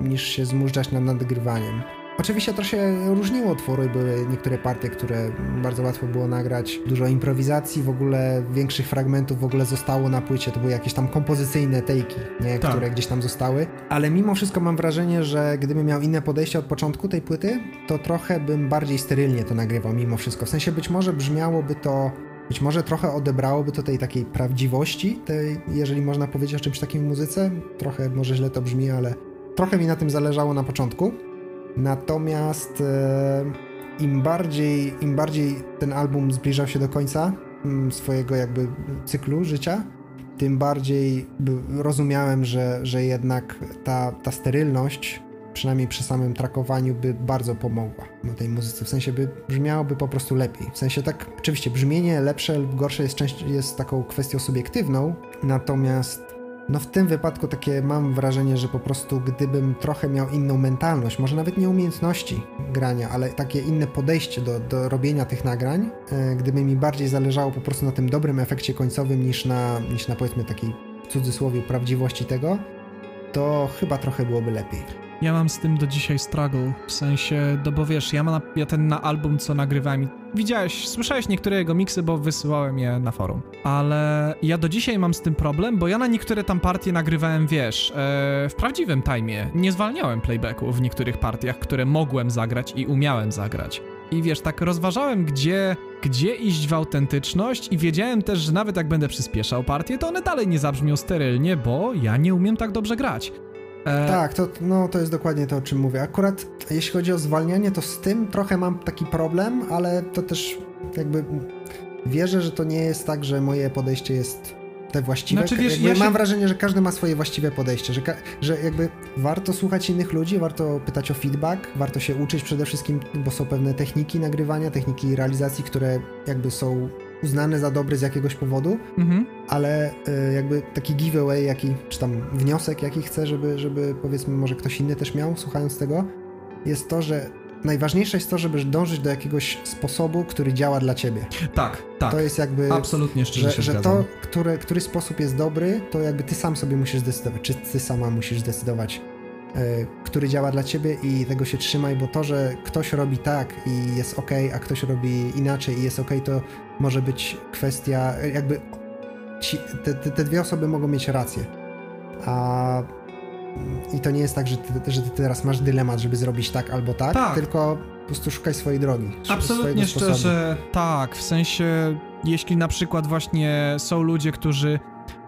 yy, niż się zmużdżać nad nadgrywaniem. Oczywiście to się różniło utwory, były niektóre partie, które bardzo łatwo było nagrać, dużo improwizacji, w ogóle większych fragmentów w ogóle zostało na płycie, to były jakieś tam kompozycyjne tejki, nie, tak. które gdzieś tam zostały, ale mimo wszystko mam wrażenie, że gdybym miał inne podejście od początku tej płyty, to trochę bym bardziej sterylnie to nagrywał mimo wszystko, w sensie być może brzmiałoby to być może trochę odebrałoby to tej takiej prawdziwości, tej, jeżeli można powiedzieć o czymś takim w muzyce. Trochę może źle to brzmi, ale trochę mi na tym zależało na początku. Natomiast e, im bardziej, im bardziej ten album zbliżał się do końca, mm, swojego jakby cyklu życia, tym bardziej rozumiałem, że, że jednak ta, ta sterylność, przynajmniej przy samym trakowaniu, by bardzo pomogła tej muzyce. W sensie by brzmiałoby po prostu lepiej. W sensie tak, oczywiście brzmienie lepsze lub gorsze jest, część, jest taką kwestią subiektywną, natomiast no w tym wypadku takie mam wrażenie, że po prostu gdybym trochę miał inną mentalność, może nawet nie umiejętności grania, ale takie inne podejście do, do robienia tych nagrań, e, gdyby mi bardziej zależało po prostu na tym dobrym efekcie końcowym niż na, niż na powiedzmy takiej w cudzysłowie prawdziwości tego, to chyba trochę byłoby lepiej. Ja mam z tym do dzisiaj struggle, w sensie, no bo wiesz, ja, mam, ja ten na album, co nagrywałem, widziałeś, słyszałeś niektóre jego miksy, bo wysyłałem je na forum, ale ja do dzisiaj mam z tym problem, bo ja na niektóre tam partie nagrywałem, wiesz, e, w prawdziwym timie, nie zwalniałem playbacku w niektórych partiach, które mogłem zagrać i umiałem zagrać. I wiesz, tak rozważałem, gdzie, gdzie iść w autentyczność i wiedziałem też, że nawet jak będę przyspieszał partię, to one dalej nie zabrzmią sterylnie, bo ja nie umiem tak dobrze grać. E... Tak, to, no, to jest dokładnie to, o czym mówię. Akurat jeśli chodzi o zwalnianie, to z tym trochę mam taki problem, ale to też jakby wierzę, że to nie jest tak, że moje podejście jest te właściwe. Znaczy, wiesz, ja mam się... wrażenie, że każdy ma swoje właściwe podejście, że, że jakby warto słuchać innych ludzi, warto pytać o feedback, warto się uczyć przede wszystkim, bo są pewne techniki nagrywania, techniki realizacji, które jakby są uznany za dobry z jakiegoś powodu, mhm. ale y, jakby taki giveaway, jaki, czy tam wniosek, jaki chcę, żeby, żeby powiedzmy może ktoś inny też miał, słuchając tego, jest to, że najważniejsze jest to, żeby dążyć do jakiegoś sposobu, który działa dla ciebie. Tak, tak. To jest jakby. Absolutnie szczerze że, że to, który, który sposób jest dobry, to jakby ty sam sobie musisz zdecydować, czy ty sama musisz zdecydować, który działa dla ciebie i tego się trzymaj, bo to, że ktoś robi tak i jest ok, a ktoś robi inaczej i jest ok, to może być kwestia, jakby ci, te, te, te, dwie osoby mogą mieć rację. A i to nie jest tak, że ty, że ty teraz masz dylemat, żeby zrobić tak albo tak, tak. tylko po prostu szukaj swojej drogi. Absolutnie szczerze, tak. W sensie, jeśli na przykład właśnie są ludzie, którzy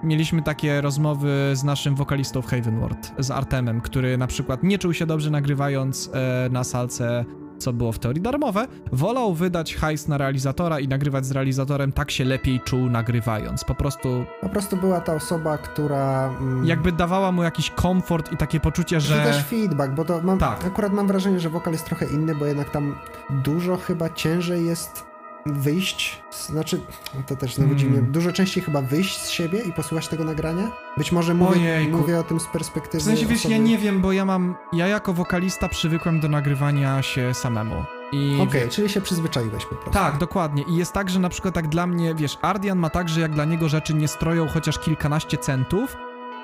mieliśmy takie rozmowy z naszym wokalistą w Havenward, z Artemem, który na przykład nie czuł się dobrze nagrywając e, na salce co było w teorii darmowe, wolał wydać hajs na realizatora i nagrywać z realizatorem, tak się lepiej czuł nagrywając. Po prostu... Po prostu była ta osoba, która... Mm, jakby dawała mu jakiś komfort i takie poczucie, że... To też feedback, bo to mam... Tak. Akurat mam wrażenie, że wokal jest trochę inny, bo jednak tam dużo chyba ciężej jest wyjść, znaczy, to też znowu hmm. dużo częściej chyba wyjść z siebie i posłuchać tego nagrania? Być może mówię, mówię o tym z perspektywy W sensie, wiesz, osoby... ja nie wiem, bo ja mam, ja jako wokalista przywykłem do nagrywania się samemu. Okej, okay, czyli się przyzwyczaiłeś po prostu. Tak, dokładnie. I jest tak, że na przykład tak dla mnie, wiesz, Ardian ma tak, że jak dla niego rzeczy nie stroją chociaż kilkanaście centów,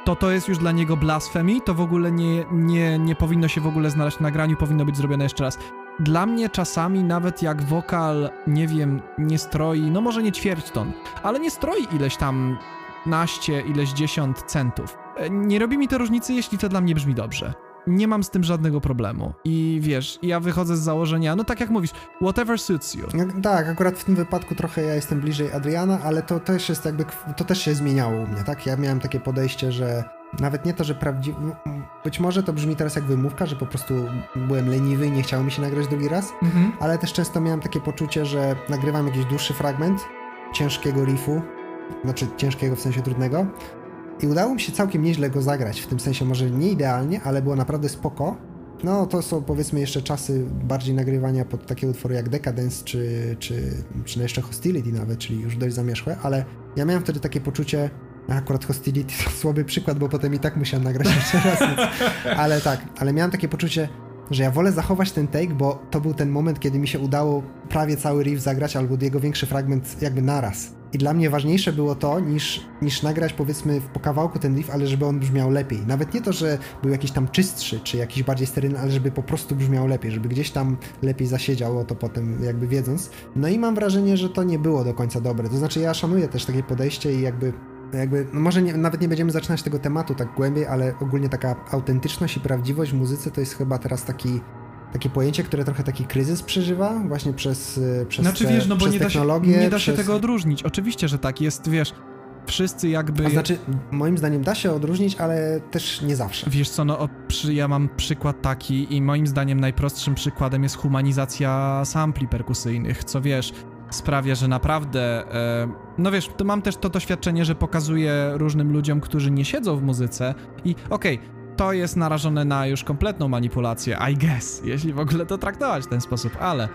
to to jest już dla niego blasfemii, to w ogóle nie, nie, nie powinno się w ogóle znaleźć w nagraniu, powinno być zrobione jeszcze raz. Dla mnie czasami nawet jak wokal, nie wiem, nie stroi, no może nie ćwierć ton, ale nie stroi ileś tam naście, ileś dziesiąt centów. E, nie robi mi to różnicy, jeśli to dla mnie brzmi dobrze. Nie mam z tym żadnego problemu. I wiesz, ja wychodzę z założenia, no tak jak mówisz, whatever suits you. No, tak, akurat w tym wypadku trochę ja jestem bliżej Adriana, ale to też jest jakby, to też się zmieniało u mnie, tak? Ja miałem takie podejście, że nawet nie to, że prawdziwy. Być może to brzmi teraz jak wymówka, że po prostu byłem leniwy i nie chciało mi się nagrać drugi raz, mhm. ale też często miałem takie poczucie, że nagrywam jakiś dłuższy fragment ciężkiego riffu, znaczy ciężkiego w sensie trudnego. I udało mi się całkiem nieźle go zagrać, w tym sensie może nie idealnie, ale było naprawdę spoko. No to są powiedzmy jeszcze czasy bardziej nagrywania pod takie utwory jak Decadence, czy, czy, czy jeszcze Hostility nawet, czyli już dość zamierzchłe, ale ja miałem wtedy takie poczucie, Akurat Hostility to <laughs> słaby przykład, bo potem i tak musiałem nagrać <laughs> jeszcze raz. Więc... Ale tak, ale miałem takie poczucie, że ja wolę zachować ten take, bo to był ten moment, kiedy mi się udało prawie cały riff zagrać, albo jego większy fragment jakby naraz. I dla mnie ważniejsze było to, niż, niż nagrać powiedzmy po kawałku ten riff, ale żeby on brzmiał lepiej. Nawet nie to, że był jakiś tam czystszy, czy jakiś bardziej sterylny, ale żeby po prostu brzmiał lepiej, żeby gdzieś tam lepiej zasiedziało to potem jakby wiedząc. No i mam wrażenie, że to nie było do końca dobre. To znaczy ja szanuję też takie podejście i jakby jakby, no może nie, nawet nie będziemy zaczynać tego tematu tak głębiej, ale ogólnie taka autentyczność i prawdziwość w muzyce to jest chyba teraz taki takie pojęcie, które trochę taki kryzys przeżywa właśnie przez, e, przez Znaczy te, wiesz, no bo nie da, się, nie da się tego odróżnić. Oczywiście, że tak jest, wiesz, wszyscy jakby... A znaczy, moim zdaniem da się odróżnić, ale też nie zawsze. Wiesz co, no przy, ja mam przykład taki i moim zdaniem najprostszym przykładem jest humanizacja sampli perkusyjnych, co wiesz, sprawia, że naprawdę, e, no wiesz, to mam też to doświadczenie, że pokazuję różnym ludziom, którzy nie siedzą w muzyce i okej, to jest narażone na już kompletną manipulację, I guess, jeśli w ogóle to traktować w ten sposób, ale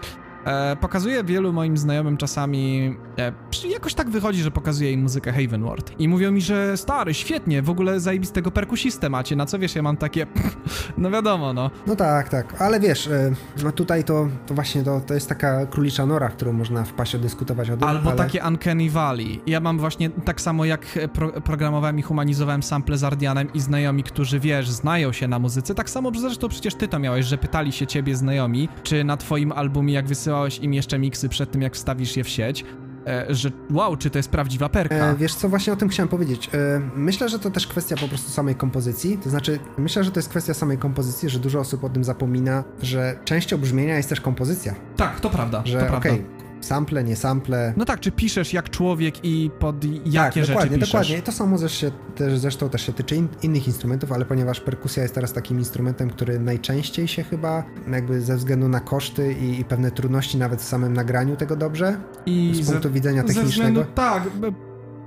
e, pokazuję wielu moim znajomym czasami, e, jakoś tak wychodzi, że pokazuję im muzykę Havenward i mówią mi, że stary, świetnie, w ogóle zajebistego perkusistę macie, na co wiesz, ja mam takie, <laughs> no wiadomo, no. No tak, tak, ale wiesz, y, no tutaj to, to właśnie to, to jest taka królicza nora, w którą można wpaść, dyskutować o tym, Albo ale... takie Uncanny Valley. Ja mam właśnie tak samo jak pro, programowałem i humanizowałem sample z Ardianem i znajomi, którzy wiesz, znają się na muzyce. Tak samo zresztą przecież ty to miałeś, że pytali się ciebie znajomi, czy na twoim albumie, jak wysyłałeś im jeszcze miksy przed tym, jak wstawisz je w sieć, e, że wow, czy to jest prawdziwa perka. E, wiesz co, właśnie o tym chciałem powiedzieć. E, myślę, że to też kwestia po prostu samej kompozycji. To znaczy, myślę, że to jest kwestia samej kompozycji, że dużo osób o tym zapomina, że częścią brzmienia jest też kompozycja. tak, to prawda, Że to prawda. okej, sample, nie sample. No tak, czy piszesz jak człowiek i pod jakie tak, rzeczy dokładnie, piszesz. dokładnie. To samo też się, też, zresztą też się tyczy in, innych instrumentów, ale ponieważ perkusja jest teraz takim instrumentem, który najczęściej się chyba jakby ze względu na koszty i, i pewne trudności nawet w samym nagraniu tego dobrze, I z ze- punktu widzenia Ze technicznego. względu, tak,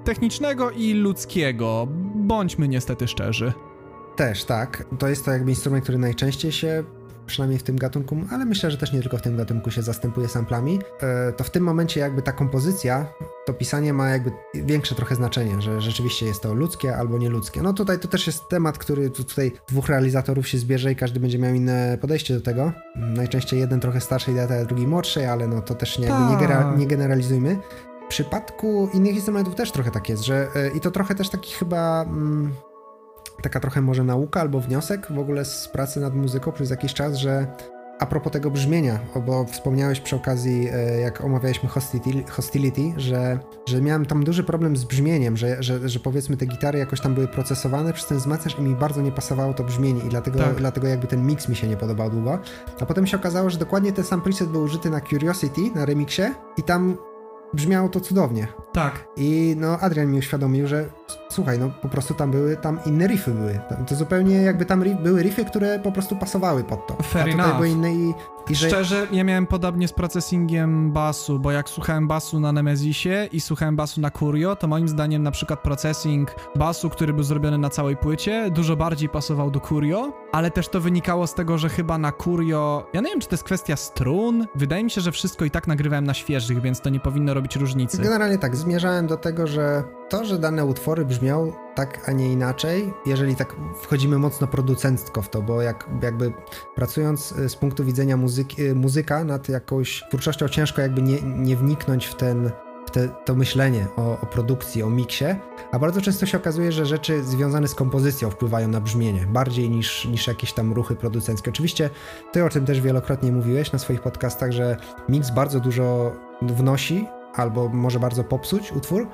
technicznego i ludzkiego. Bądźmy niestety szczerzy. Też, tak. To jest to jakby instrument, który najczęściej się, przynajmniej w tym gatunku, ale myślę, że też nie tylko w tym gatunku się zastępuje samplami, e, to w tym momencie jakby ta kompozycja, to pisanie ma jakby większe trochę znaczenie, że rzeczywiście jest to ludzkie albo nieludzkie. No tutaj to też jest temat, który tu- tutaj dwóch realizatorów się zbierze i każdy będzie miał inne podejście do tego. Najczęściej jeden trochę starszej daty, a drugi młodszej, ale no to też nie, nie, Tak. nie generalizujmy. W przypadku innych instrumentów też trochę tak jest, że e, i to trochę też taki chyba mm, taka trochę może nauka albo wniosek w ogóle z pracy nad muzyką przez jakiś czas, że a propos tego brzmienia, bo wspomniałeś przy okazji, e, jak omawialiśmy hostility, hostility że, że miałem tam duży problem z brzmieniem, że, że, że powiedzmy te gitary jakoś tam były procesowane przez ten wzmacniacz i mi bardzo nie pasowało to brzmienie i dlatego, Tak. dlatego jakby ten mix mi się nie podobał długo. A potem się okazało, że dokładnie ten sam preset był użyty na Curiosity, na remixie i tam brzmiało to cudownie. Tak. I no Adrian mi uświadomił, że słuchaj, no po prostu tam były, tam inne riffy były. To zupełnie jakby tam były riffy, które po prostu pasowały pod to. Fair A tutaj enough. były inne i, i że... Szczerze, ja miałem podobnie z processingiem basu, bo jak słuchałem basu na Nemezisie i słuchałem basu na Curio, to moim zdaniem na przykład processing basu, który był zrobiony na całej płycie, dużo bardziej pasował do Curio, ale też to wynikało z tego, że chyba na Curio, ja nie wiem, czy to jest kwestia strun, wydaje mi się, że wszystko i tak nagrywałem na świeżych, więc to nie powinno robić różnicy. Generalnie tak, zmierzałem do tego, że to, że dane utwory brzmią tak, a nie inaczej, jeżeli tak wchodzimy mocno producencko w to, bo jak, jakby pracując y, z punktu widzenia muzyki, y, muzyka nad jakąś twórczością ciężko jakby nie, nie wniknąć w ten te, to myślenie o, o produkcji, o miksie, a bardzo często się okazuje, że rzeczy związane z kompozycją wpływają na brzmienie, bardziej niż, niż jakieś tam ruchy producenckie. Oczywiście ty o tym też wielokrotnie mówiłeś na swoich podcastach, że mix bardzo dużo wnosi, albo może bardzo popsuć utwór,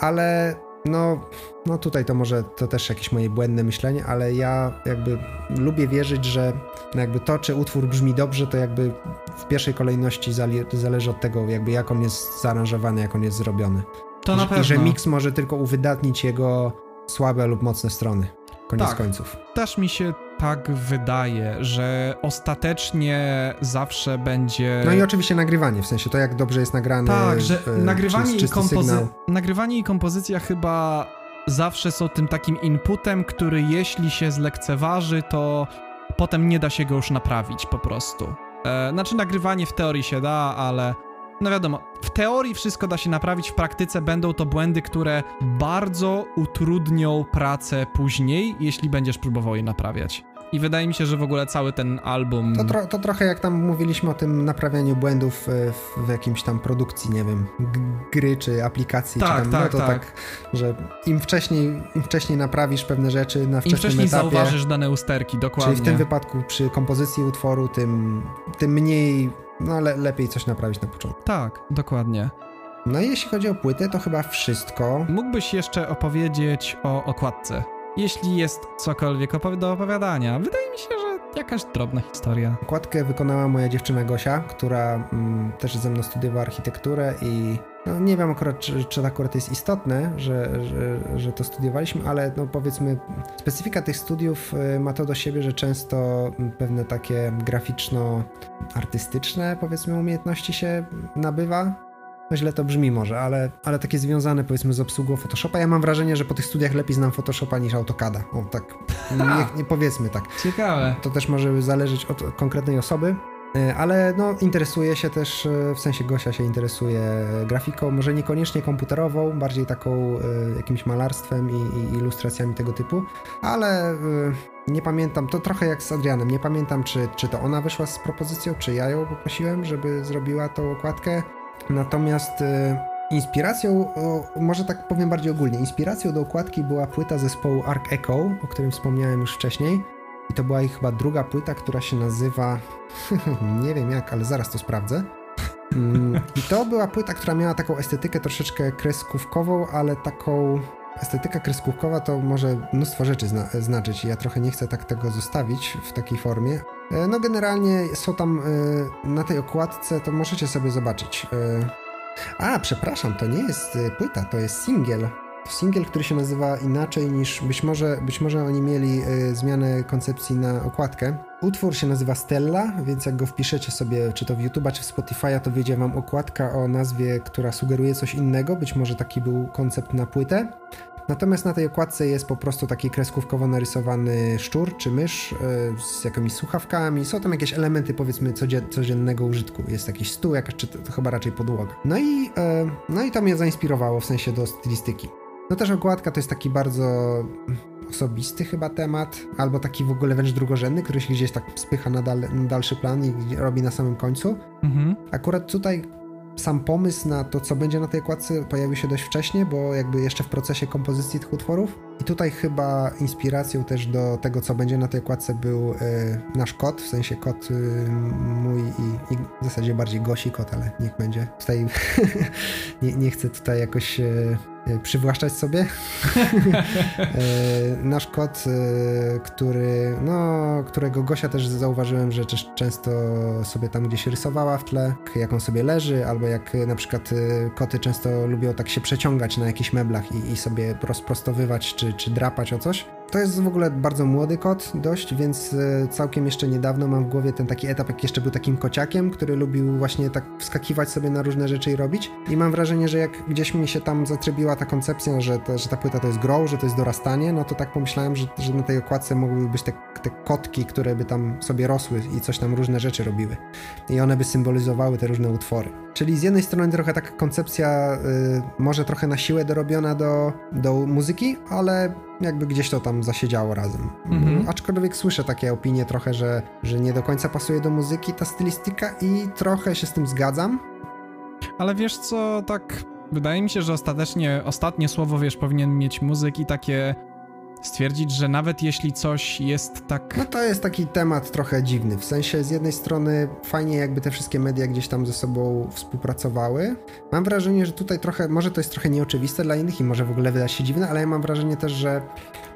ale no, no tutaj to może to też jakieś moje błędne myślenie, ale ja jakby lubię wierzyć, że no jakby to, czy utwór brzmi dobrze, to jakby w pierwszej kolejności zależy od tego, jakby jak on jest zaaranżowany, jak on jest zrobiony. To na I- pewno. I że mix może tylko uwydatnić jego słabe lub mocne strony. Koniec Tak. końców. Też mi się tak wydaje, że ostatecznie zawsze będzie... No i oczywiście nagrywanie, w sensie to jak dobrze jest nagrane. Tak, że e, nagrywanie, i kompozy- nagrywanie i kompozycja chyba zawsze są tym takim inputem, który jeśli się zlekceważy, to potem nie da się go już naprawić po prostu. E, znaczy nagrywanie w teorii się da, ale no wiadomo, w teorii wszystko da się naprawić, w praktyce będą to błędy, które bardzo utrudnią pracę później, jeśli będziesz próbował je naprawiać. I wydaje mi się, że w ogóle cały ten album... To, tro, to trochę jak tam mówiliśmy o tym naprawianiu błędów e, w, w jakimś tam produkcji, nie wiem, gry czy aplikacji. Tak, czy tam, tak, no to tak. tak. że im wcześniej, im wcześniej naprawisz pewne rzeczy na Im wczesnym wcześniej etapie, zauważysz dane usterki, dokładnie. czyli w tym wypadku przy kompozycji utworu, tym, tym mniej, no le, lepiej coś naprawić na początku. Tak, dokładnie. No i jeśli chodzi o płytę, to chyba wszystko. Mógłbyś jeszcze opowiedzieć o okładce? Jeśli jest cokolwiek do opowiadania. Wydaje mi się, że jakaś drobna historia. Okładkę wykonała moja dziewczyna Gosia, która mm, też ze mną studiowała architekturę i no, nie wiem akurat, czy, czy to akurat jest istotne, że, że, że to studiowaliśmy, ale no, powiedzmy specyfika tych studiów y, ma to do siebie, że często pewne takie graficzno-artystyczne powiedzmy umiejętności się nabywa No źle to brzmi może, ale, ale takie związane powiedzmy z obsługą Photoshopa. Ja mam wrażenie, że po tych studiach lepiej znam Photoshopa niż AutoCADa. O tak, <laughs> nie, nie powiedzmy tak. Ciekawe. To też może zależeć od konkretnej osoby. E, ale no, interesuje się też, e, w sensie Gosia się interesuje grafiką, może niekoniecznie komputerową, bardziej taką e, jakimś malarstwem i, i ilustracjami tego typu, ale nie pamiętam, to trochę jak z Adrianem, nie pamiętam czy, czy to ona wyszła z propozycją, czy ja ją poprosiłem, żeby zrobiła tą okładkę. Natomiast inspiracją, może tak powiem bardziej ogólnie, inspiracją do okładki była płyta zespołu Arc Echo, o którym wspomniałem już wcześniej. I to była ich chyba druga płyta, która się nazywa. <laughs> nie wiem jak, ale zaraz to sprawdzę. Mm, I to była płyta, która miała taką estetykę troszeczkę kreskówkową, ale taką. Estetyka kreskówkowa to może mnóstwo rzeczy zna znaczyć ja trochę nie chcę tak tego zostawić w takiej formie. E, no generalnie są tam e, na tej okładce, to możecie sobie zobaczyć. E, a, przepraszam, to nie jest płyta, to jest singiel singiel, który się nazywa inaczej niż być może, być może oni mieli y, zmianę koncepcji na okładkę. Utwór się nazywa Stella, więc jak go wpiszecie sobie, czy to w YouTube'a, czy w Spotify'a, to wyjdzie wam okładka o nazwie, która sugeruje coś innego. Być może taki był koncept na płytę. Natomiast na tej okładce jest po prostu taki kreskówkowo narysowany szczur czy mysz y, z jakimiś słuchawkami. Są tam jakieś elementy powiedzmy codziennego użytku. Jest jakiś stół, jakaś, czy to, to chyba raczej podłoga. No i, y, no i to mnie zainspirowało w sensie do stylistyki. No też okładka to jest taki bardzo osobisty chyba temat, albo taki w ogóle wręcz drugorzędny, który się gdzieś tak spycha na, dal, na dalszy plan i robi na samym końcu. Mhm. Akurat tutaj sam pomysł na to, co będzie na tej okładce, pojawił się dość wcześnie, bo jakby jeszcze w procesie kompozycji tych utworów. I tutaj chyba inspiracją też do tego, co będzie na tej okładce był y, nasz kot, w sensie kot y, mój i, i, w zasadzie bardziej Gosi kot, ale niech będzie. Tutaj <laughs> nie, nie chcę tutaj jakoś y, przywłaszczać sobie. <laughs> nasz kot, który, no, którego Gosia też zauważyłem, że też często sobie tam gdzieś rysowała w tle, jak on sobie leży, albo jak na przykład koty często lubią tak się przeciągać na jakichś meblach i, i sobie rozprostowywać czy, czy drapać o coś. To jest w ogóle bardzo młody kot dość, więc e, całkiem jeszcze niedawno mam w głowie ten taki etap, jak jeszcze był takim kociakiem, który lubił właśnie tak wskakiwać sobie na różne rzeczy i robić. I mam wrażenie, że jak gdzieś mi się tam zatrybiła ta koncepcja, że, to, że ta płyta to jest grow, że to jest dorastanie, no to tak pomyślałem, że, że na tej okładce mogłyby być te, te kotki, które by tam sobie rosły i coś tam różne rzeczy robiły. I one by symbolizowały te różne utwory. Czyli z jednej strony trochę taka koncepcja y, może trochę na siłę dorobiona do, do muzyki, ale jakby gdzieś to tam zasiedziało razem. Mhm. Aczkolwiek słyszę takie opinie trochę, że, że nie do końca pasuje do muzyki ta stylistyka i trochę się z tym zgadzam. Ale wiesz co, tak wydaje mi się, że ostatecznie ostatnie słowo, wiesz, powinien mieć muzyki takie stwierdzić, że nawet jeśli coś jest tak. No to jest taki temat trochę dziwny. W sensie z jednej strony fajnie, jakby te wszystkie media gdzieś tam ze sobą współpracowały. Mam wrażenie, że tutaj trochę, może to jest trochę nieoczywiste dla innych i może w ogóle wyda się dziwne, ale ja mam wrażenie też, że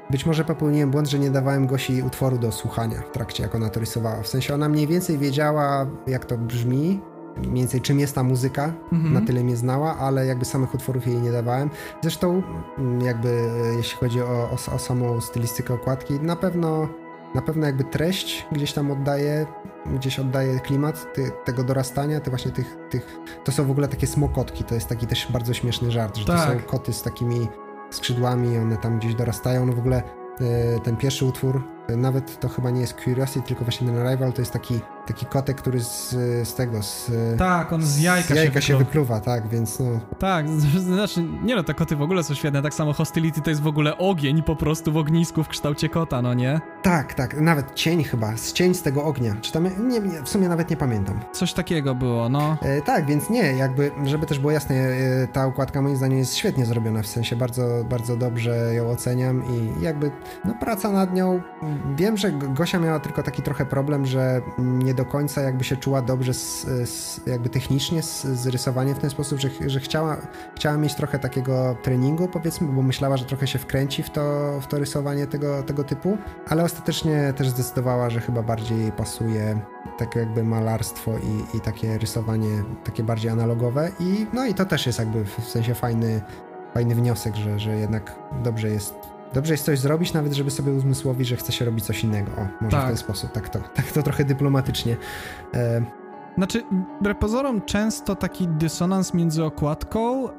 być może popełniłem błąd, że nie dawałem Gosi utworu do słuchania w trakcie, jak ona to rysowała. W sensie ona mniej więcej wiedziała, jak to brzmi, mniej więcej czym jest ta muzyka, mhm. na tyle mnie znała, ale jakby samych utworów jej nie dawałem. Zresztą mm, jakby e, jeśli chodzi o, o, o samą stylistykę okładki, na pewno na pewno jakby treść gdzieś tam oddaje, gdzieś oddaje klimat ty, tego dorastania, ty właśnie tych, tych, to są w ogóle takie smokotki, to jest taki też bardzo śmieszny żart, że tak. to są tak. koty z takimi skrzydłami, one tam gdzieś dorastają, no w ogóle e, ten pierwszy utwór, nawet to chyba nie jest Curiosity, tylko właśnie ten Arrival, to jest taki taki kotek, który z, z tego, z... Tak, on z jajka, z jajka się, się wypluwa, tak, więc no... Tak, znaczy, nie no, te koty w ogóle są świetne, tak samo Hostility to jest w ogóle ogień po prostu w ognisku w kształcie kota, no nie? Tak, tak, nawet cień chyba, z cień z tego ognia, czy tam, nie, nie, w sumie nawet nie pamiętam. Coś takiego było, no. E, tak, więc nie, jakby, żeby też było jasne, e, ta układka moim zdaniem jest świetnie zrobiona, w sensie bardzo, bardzo dobrze ją oceniam i jakby, no praca nad nią, wiem, że Gosia miała tylko taki trochę problem, że nie do końca jakby się czuła dobrze z, z, jakby technicznie z, z rysowaniem w ten sposób, że, że chciała, chciała mieć trochę takiego treningu powiedzmy, bo myślała, że trochę się wkręci w to, w to rysowanie tego, tego typu, ale ostatecznie też zdecydowała, że chyba bardziej pasuje takie jakby malarstwo i, i takie rysowanie takie bardziej analogowe i no i to też jest jakby w sensie fajny, fajny wniosek, że, że jednak dobrze jest Dobrze jest coś zrobić, nawet żeby sobie uzmysłowić, że chce się robić coś innego. O, może tak. w ten sposób, tak to, tak to trochę dyplomatycznie. E, Znaczy, wbrew pozorom, często taki dysonans między okładką e,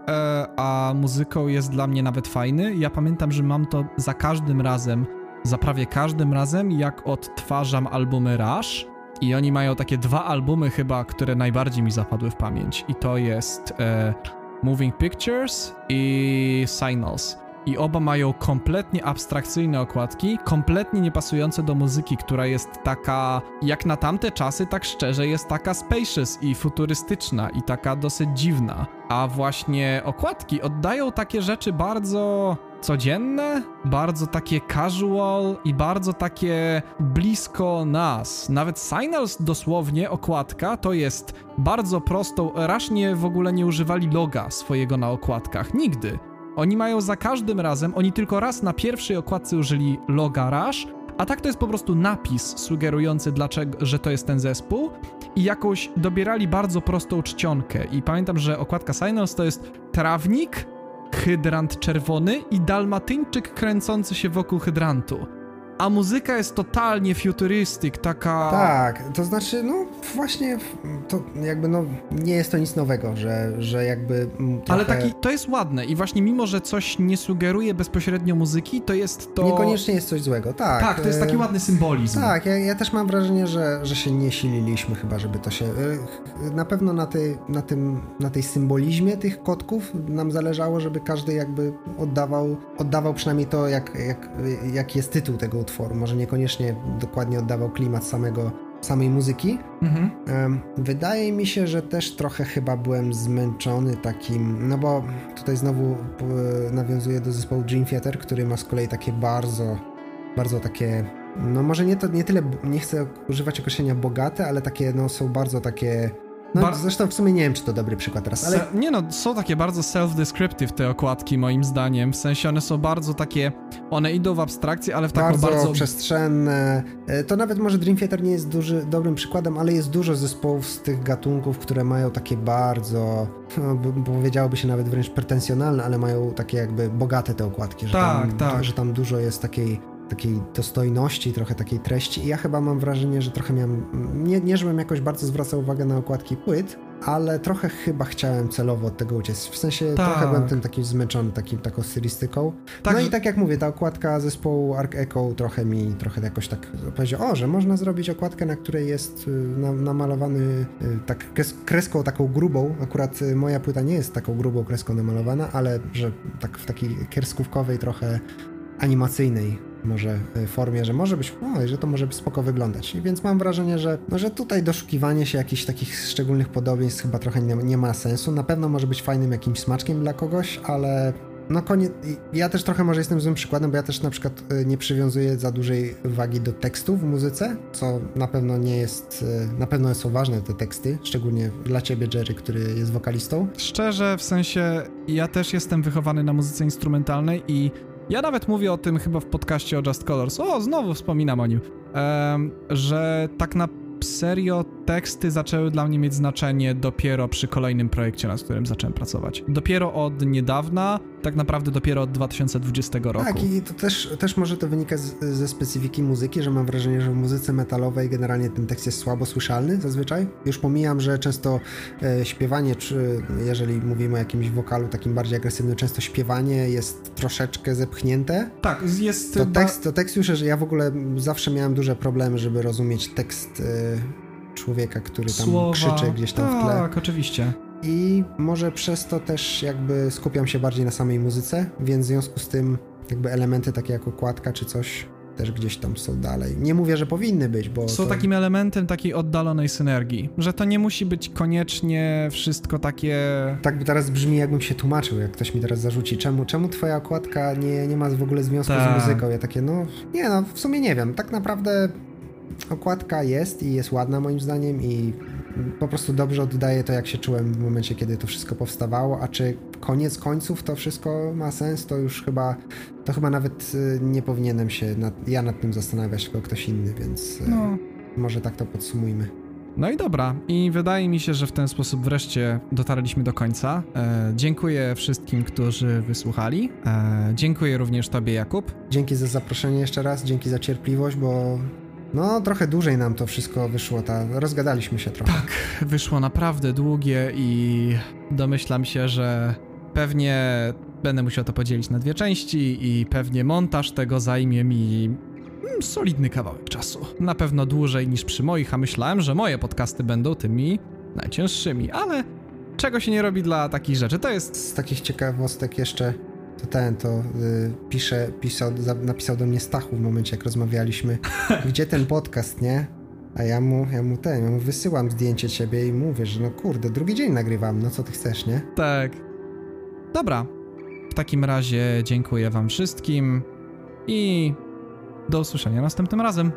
a muzyką jest dla mnie nawet fajny. Ja pamiętam, że mam to za każdym razem, za prawie każdym razem, jak odtwarzam albumy Rush. I oni mają takie dwa albumy chyba, które najbardziej mi zapadły w pamięć. I to jest e, Moving Pictures i Signals. I oba mają kompletnie abstrakcyjne okładki, kompletnie niepasujące do muzyki, która jest taka, jak na tamte czasy, tak szczerze, jest taka spacious i futurystyczna i taka dosyć dziwna. A właśnie okładki oddają takie rzeczy bardzo codzienne, bardzo takie casual i bardzo takie blisko nas. Nawet Signals dosłownie, okładka, to jest bardzo prostą, Rasznie w ogóle nie używali loga swojego na okładkach, nigdy. Oni mają za każdym razem, oni tylko raz na pierwszej okładce użyli loga Rush, a tak to jest po prostu napis sugerujący, dlaczego, że to jest ten zespół i jakoś dobierali bardzo prostą czcionkę. I pamiętam, że okładka Signals to jest trawnik, hydrant czerwony i dalmatyńczyk kręcący się wokół hydrantu a muzyka jest totalnie futuristic, taka... Tak, to znaczy, no właśnie, to jakby, no, nie jest to nic nowego, że, że jakby trochę... Ale taki, to jest ładne i właśnie mimo, że coś nie sugeruje bezpośrednio muzyki, to jest to... Niekoniecznie jest coś złego, tak. Tak, to jest taki ładny symbolizm. Tak, ja, ja też mam wrażenie, że, że się nie sililiśmy chyba, żeby to się... Y, na pewno na tej, na tym, na tej symbolizmie tych kotków nam zależało, żeby każdy jakby oddawał, oddawał przynajmniej to, jak, jak, jak jest tytuł tego utworu. Może niekoniecznie dokładnie oddawał klimat samego, samej muzyki. Mhm. Wydaje mi się, że też trochę chyba byłem zmęczony takim, no bo tutaj znowu nawiązuję do zespołu Dream Theater, który ma z kolei takie bardzo, bardzo takie, no może nie, to, nie tyle, nie chcę używać określenia bogate, ale takie, no są bardzo takie no Bar zresztą w sumie nie wiem, czy to dobry przykład teraz, ale... nie no, są takie bardzo self-descriptive te okładki moim zdaniem, w sensie one są bardzo takie, one idą w abstrakcję, ale w taką bardzo... bardzo przestrzenne. E, to nawet może Dream Theater nie jest duży, dobrym przykładem, ale jest dużo zespołów z tych gatunków, które mają takie bardzo, no, powiedziałoby się nawet wręcz pretensjonalne, ale mają takie jakby bogate te okładki, że, tak, tam, tak. że tam dużo jest takiej takiej dostojności, trochę takiej treści. I ja chyba mam wrażenie, że trochę miałem. Nie, nie żebym jakoś bardzo zwracał uwagę na okładki płyt, ale trochę chyba chciałem celowo od tego uciec. W sensie tak. trochę byłem tym taki zmęczony takim, taką stylistyką. Tak. No i tak jak mówię, ta okładka zespołu Arc Echo trochę mi, trochę jakoś tak powiedział, o, że można zrobić okładkę, na której jest y, namalowany y, tak kreską taką grubą. Akurat y, moja płyta nie jest taką grubą kreską namalowana, ale że tak w takiej kierskówkowej trochę animacyjnej może e, formie, że może być, no, że to może spoko wyglądać. I więc mam wrażenie, że, no, że tutaj doszukiwanie się jakichś takich szczególnych podobieństw chyba trochę nie, nie ma sensu. Na pewno może być fajnym jakimś smaczkiem dla kogoś, ale no koniec, ja też trochę może jestem złym przykładem, bo ja też na przykład e, nie przywiązuję za dużej wagi do tekstów w muzyce, co na pewno nie jest, e, na pewno są ważne te teksty, szczególnie dla ciebie Jerry, który jest wokalistą. Szczerze, w sensie ja też jestem wychowany na muzyce instrumentalnej i ja nawet mówię o tym chyba w podcaście o Just Colors. O, znowu wspominam o nim. Um, że tak na serio teksty zaczęły dla mnie mieć znaczenie dopiero przy kolejnym projekcie, nad którym zacząłem pracować. Dopiero od niedawna, tak naprawdę dopiero od 2020 roku. Tak, i to też, też może to wynika z, ze specyfiki muzyki, że mam wrażenie, że w muzyce metalowej generalnie ten tekst jest słabo słyszalny zazwyczaj. Już pomijam, że często e, śpiewanie, czy jeżeli mówimy o jakimś wokalu takim bardziej agresywnym, często śpiewanie jest troszeczkę zepchnięte. Tak, jest... To tekst, to tekst już, że ja w ogóle zawsze miałem duże problemy, żeby rozumieć tekst e, człowieka, który tam Słowa. krzyczy gdzieś tam tak, w tle. Tak, oczywiście. I może przez to też jakby skupiam się bardziej na samej muzyce, więc w związku z tym jakby elementy takie jak okładka czy coś też gdzieś tam są dalej. Nie mówię, że powinny być, bo. Są to... takim elementem takiej oddalonej synergii, że to nie musi być koniecznie wszystko takie. Tak teraz brzmi, jakbym się tłumaczył, jak ktoś mi teraz zarzuci, czemu, czemu twoja okładka nie, nie ma w ogóle związku Ta. z muzyką. Ja takie, no nie, no w sumie nie wiem. Tak naprawdę okładka jest i jest ładna moim zdaniem i po prostu dobrze oddaje to, jak się czułem w momencie, kiedy to wszystko powstawało, a czy koniec końców to wszystko ma sens, to już chyba, to chyba nawet y, nie powinienem się nad, ja nad tym zastanawiać, tylko ktoś inny, więc y, no. może tak to podsumujmy. No i dobra, i wydaje mi się, że w ten sposób wreszcie dotarliśmy do końca. E, dziękuję wszystkim, którzy wysłuchali. E, dziękuję również Tobie, Jakub. Dzięki za zaproszenie jeszcze raz, dzięki za cierpliwość, bo No, trochę dłużej nam to wszystko wyszło, ta, rozgadaliśmy się trochę. Tak, wyszło naprawdę długie i domyślam się, że pewnie będę musiał to podzielić na dwie części i pewnie montaż tego zajmie mi mm, solidny kawałek czasu. Na pewno dłużej niż przy moich, a myślałem, że moje podcasty będą tymi najcięższymi, ale czego się nie robi dla takich rzeczy, to jest... Z takich ciekawostek jeszcze, to ten, to y, pisze, pisał, napisał do mnie Stachu w momencie, jak rozmawialiśmy, <laughs> gdzie ten podcast, nie? A ja mu, ja mu ten, ja mu wysyłam zdjęcie ciebie i mówię, że no kurde, drugi dzień nagrywam, no co ty chcesz, nie? Tak. Dobra. W takim razie dziękuję wam wszystkim i do usłyszenia następnym razem.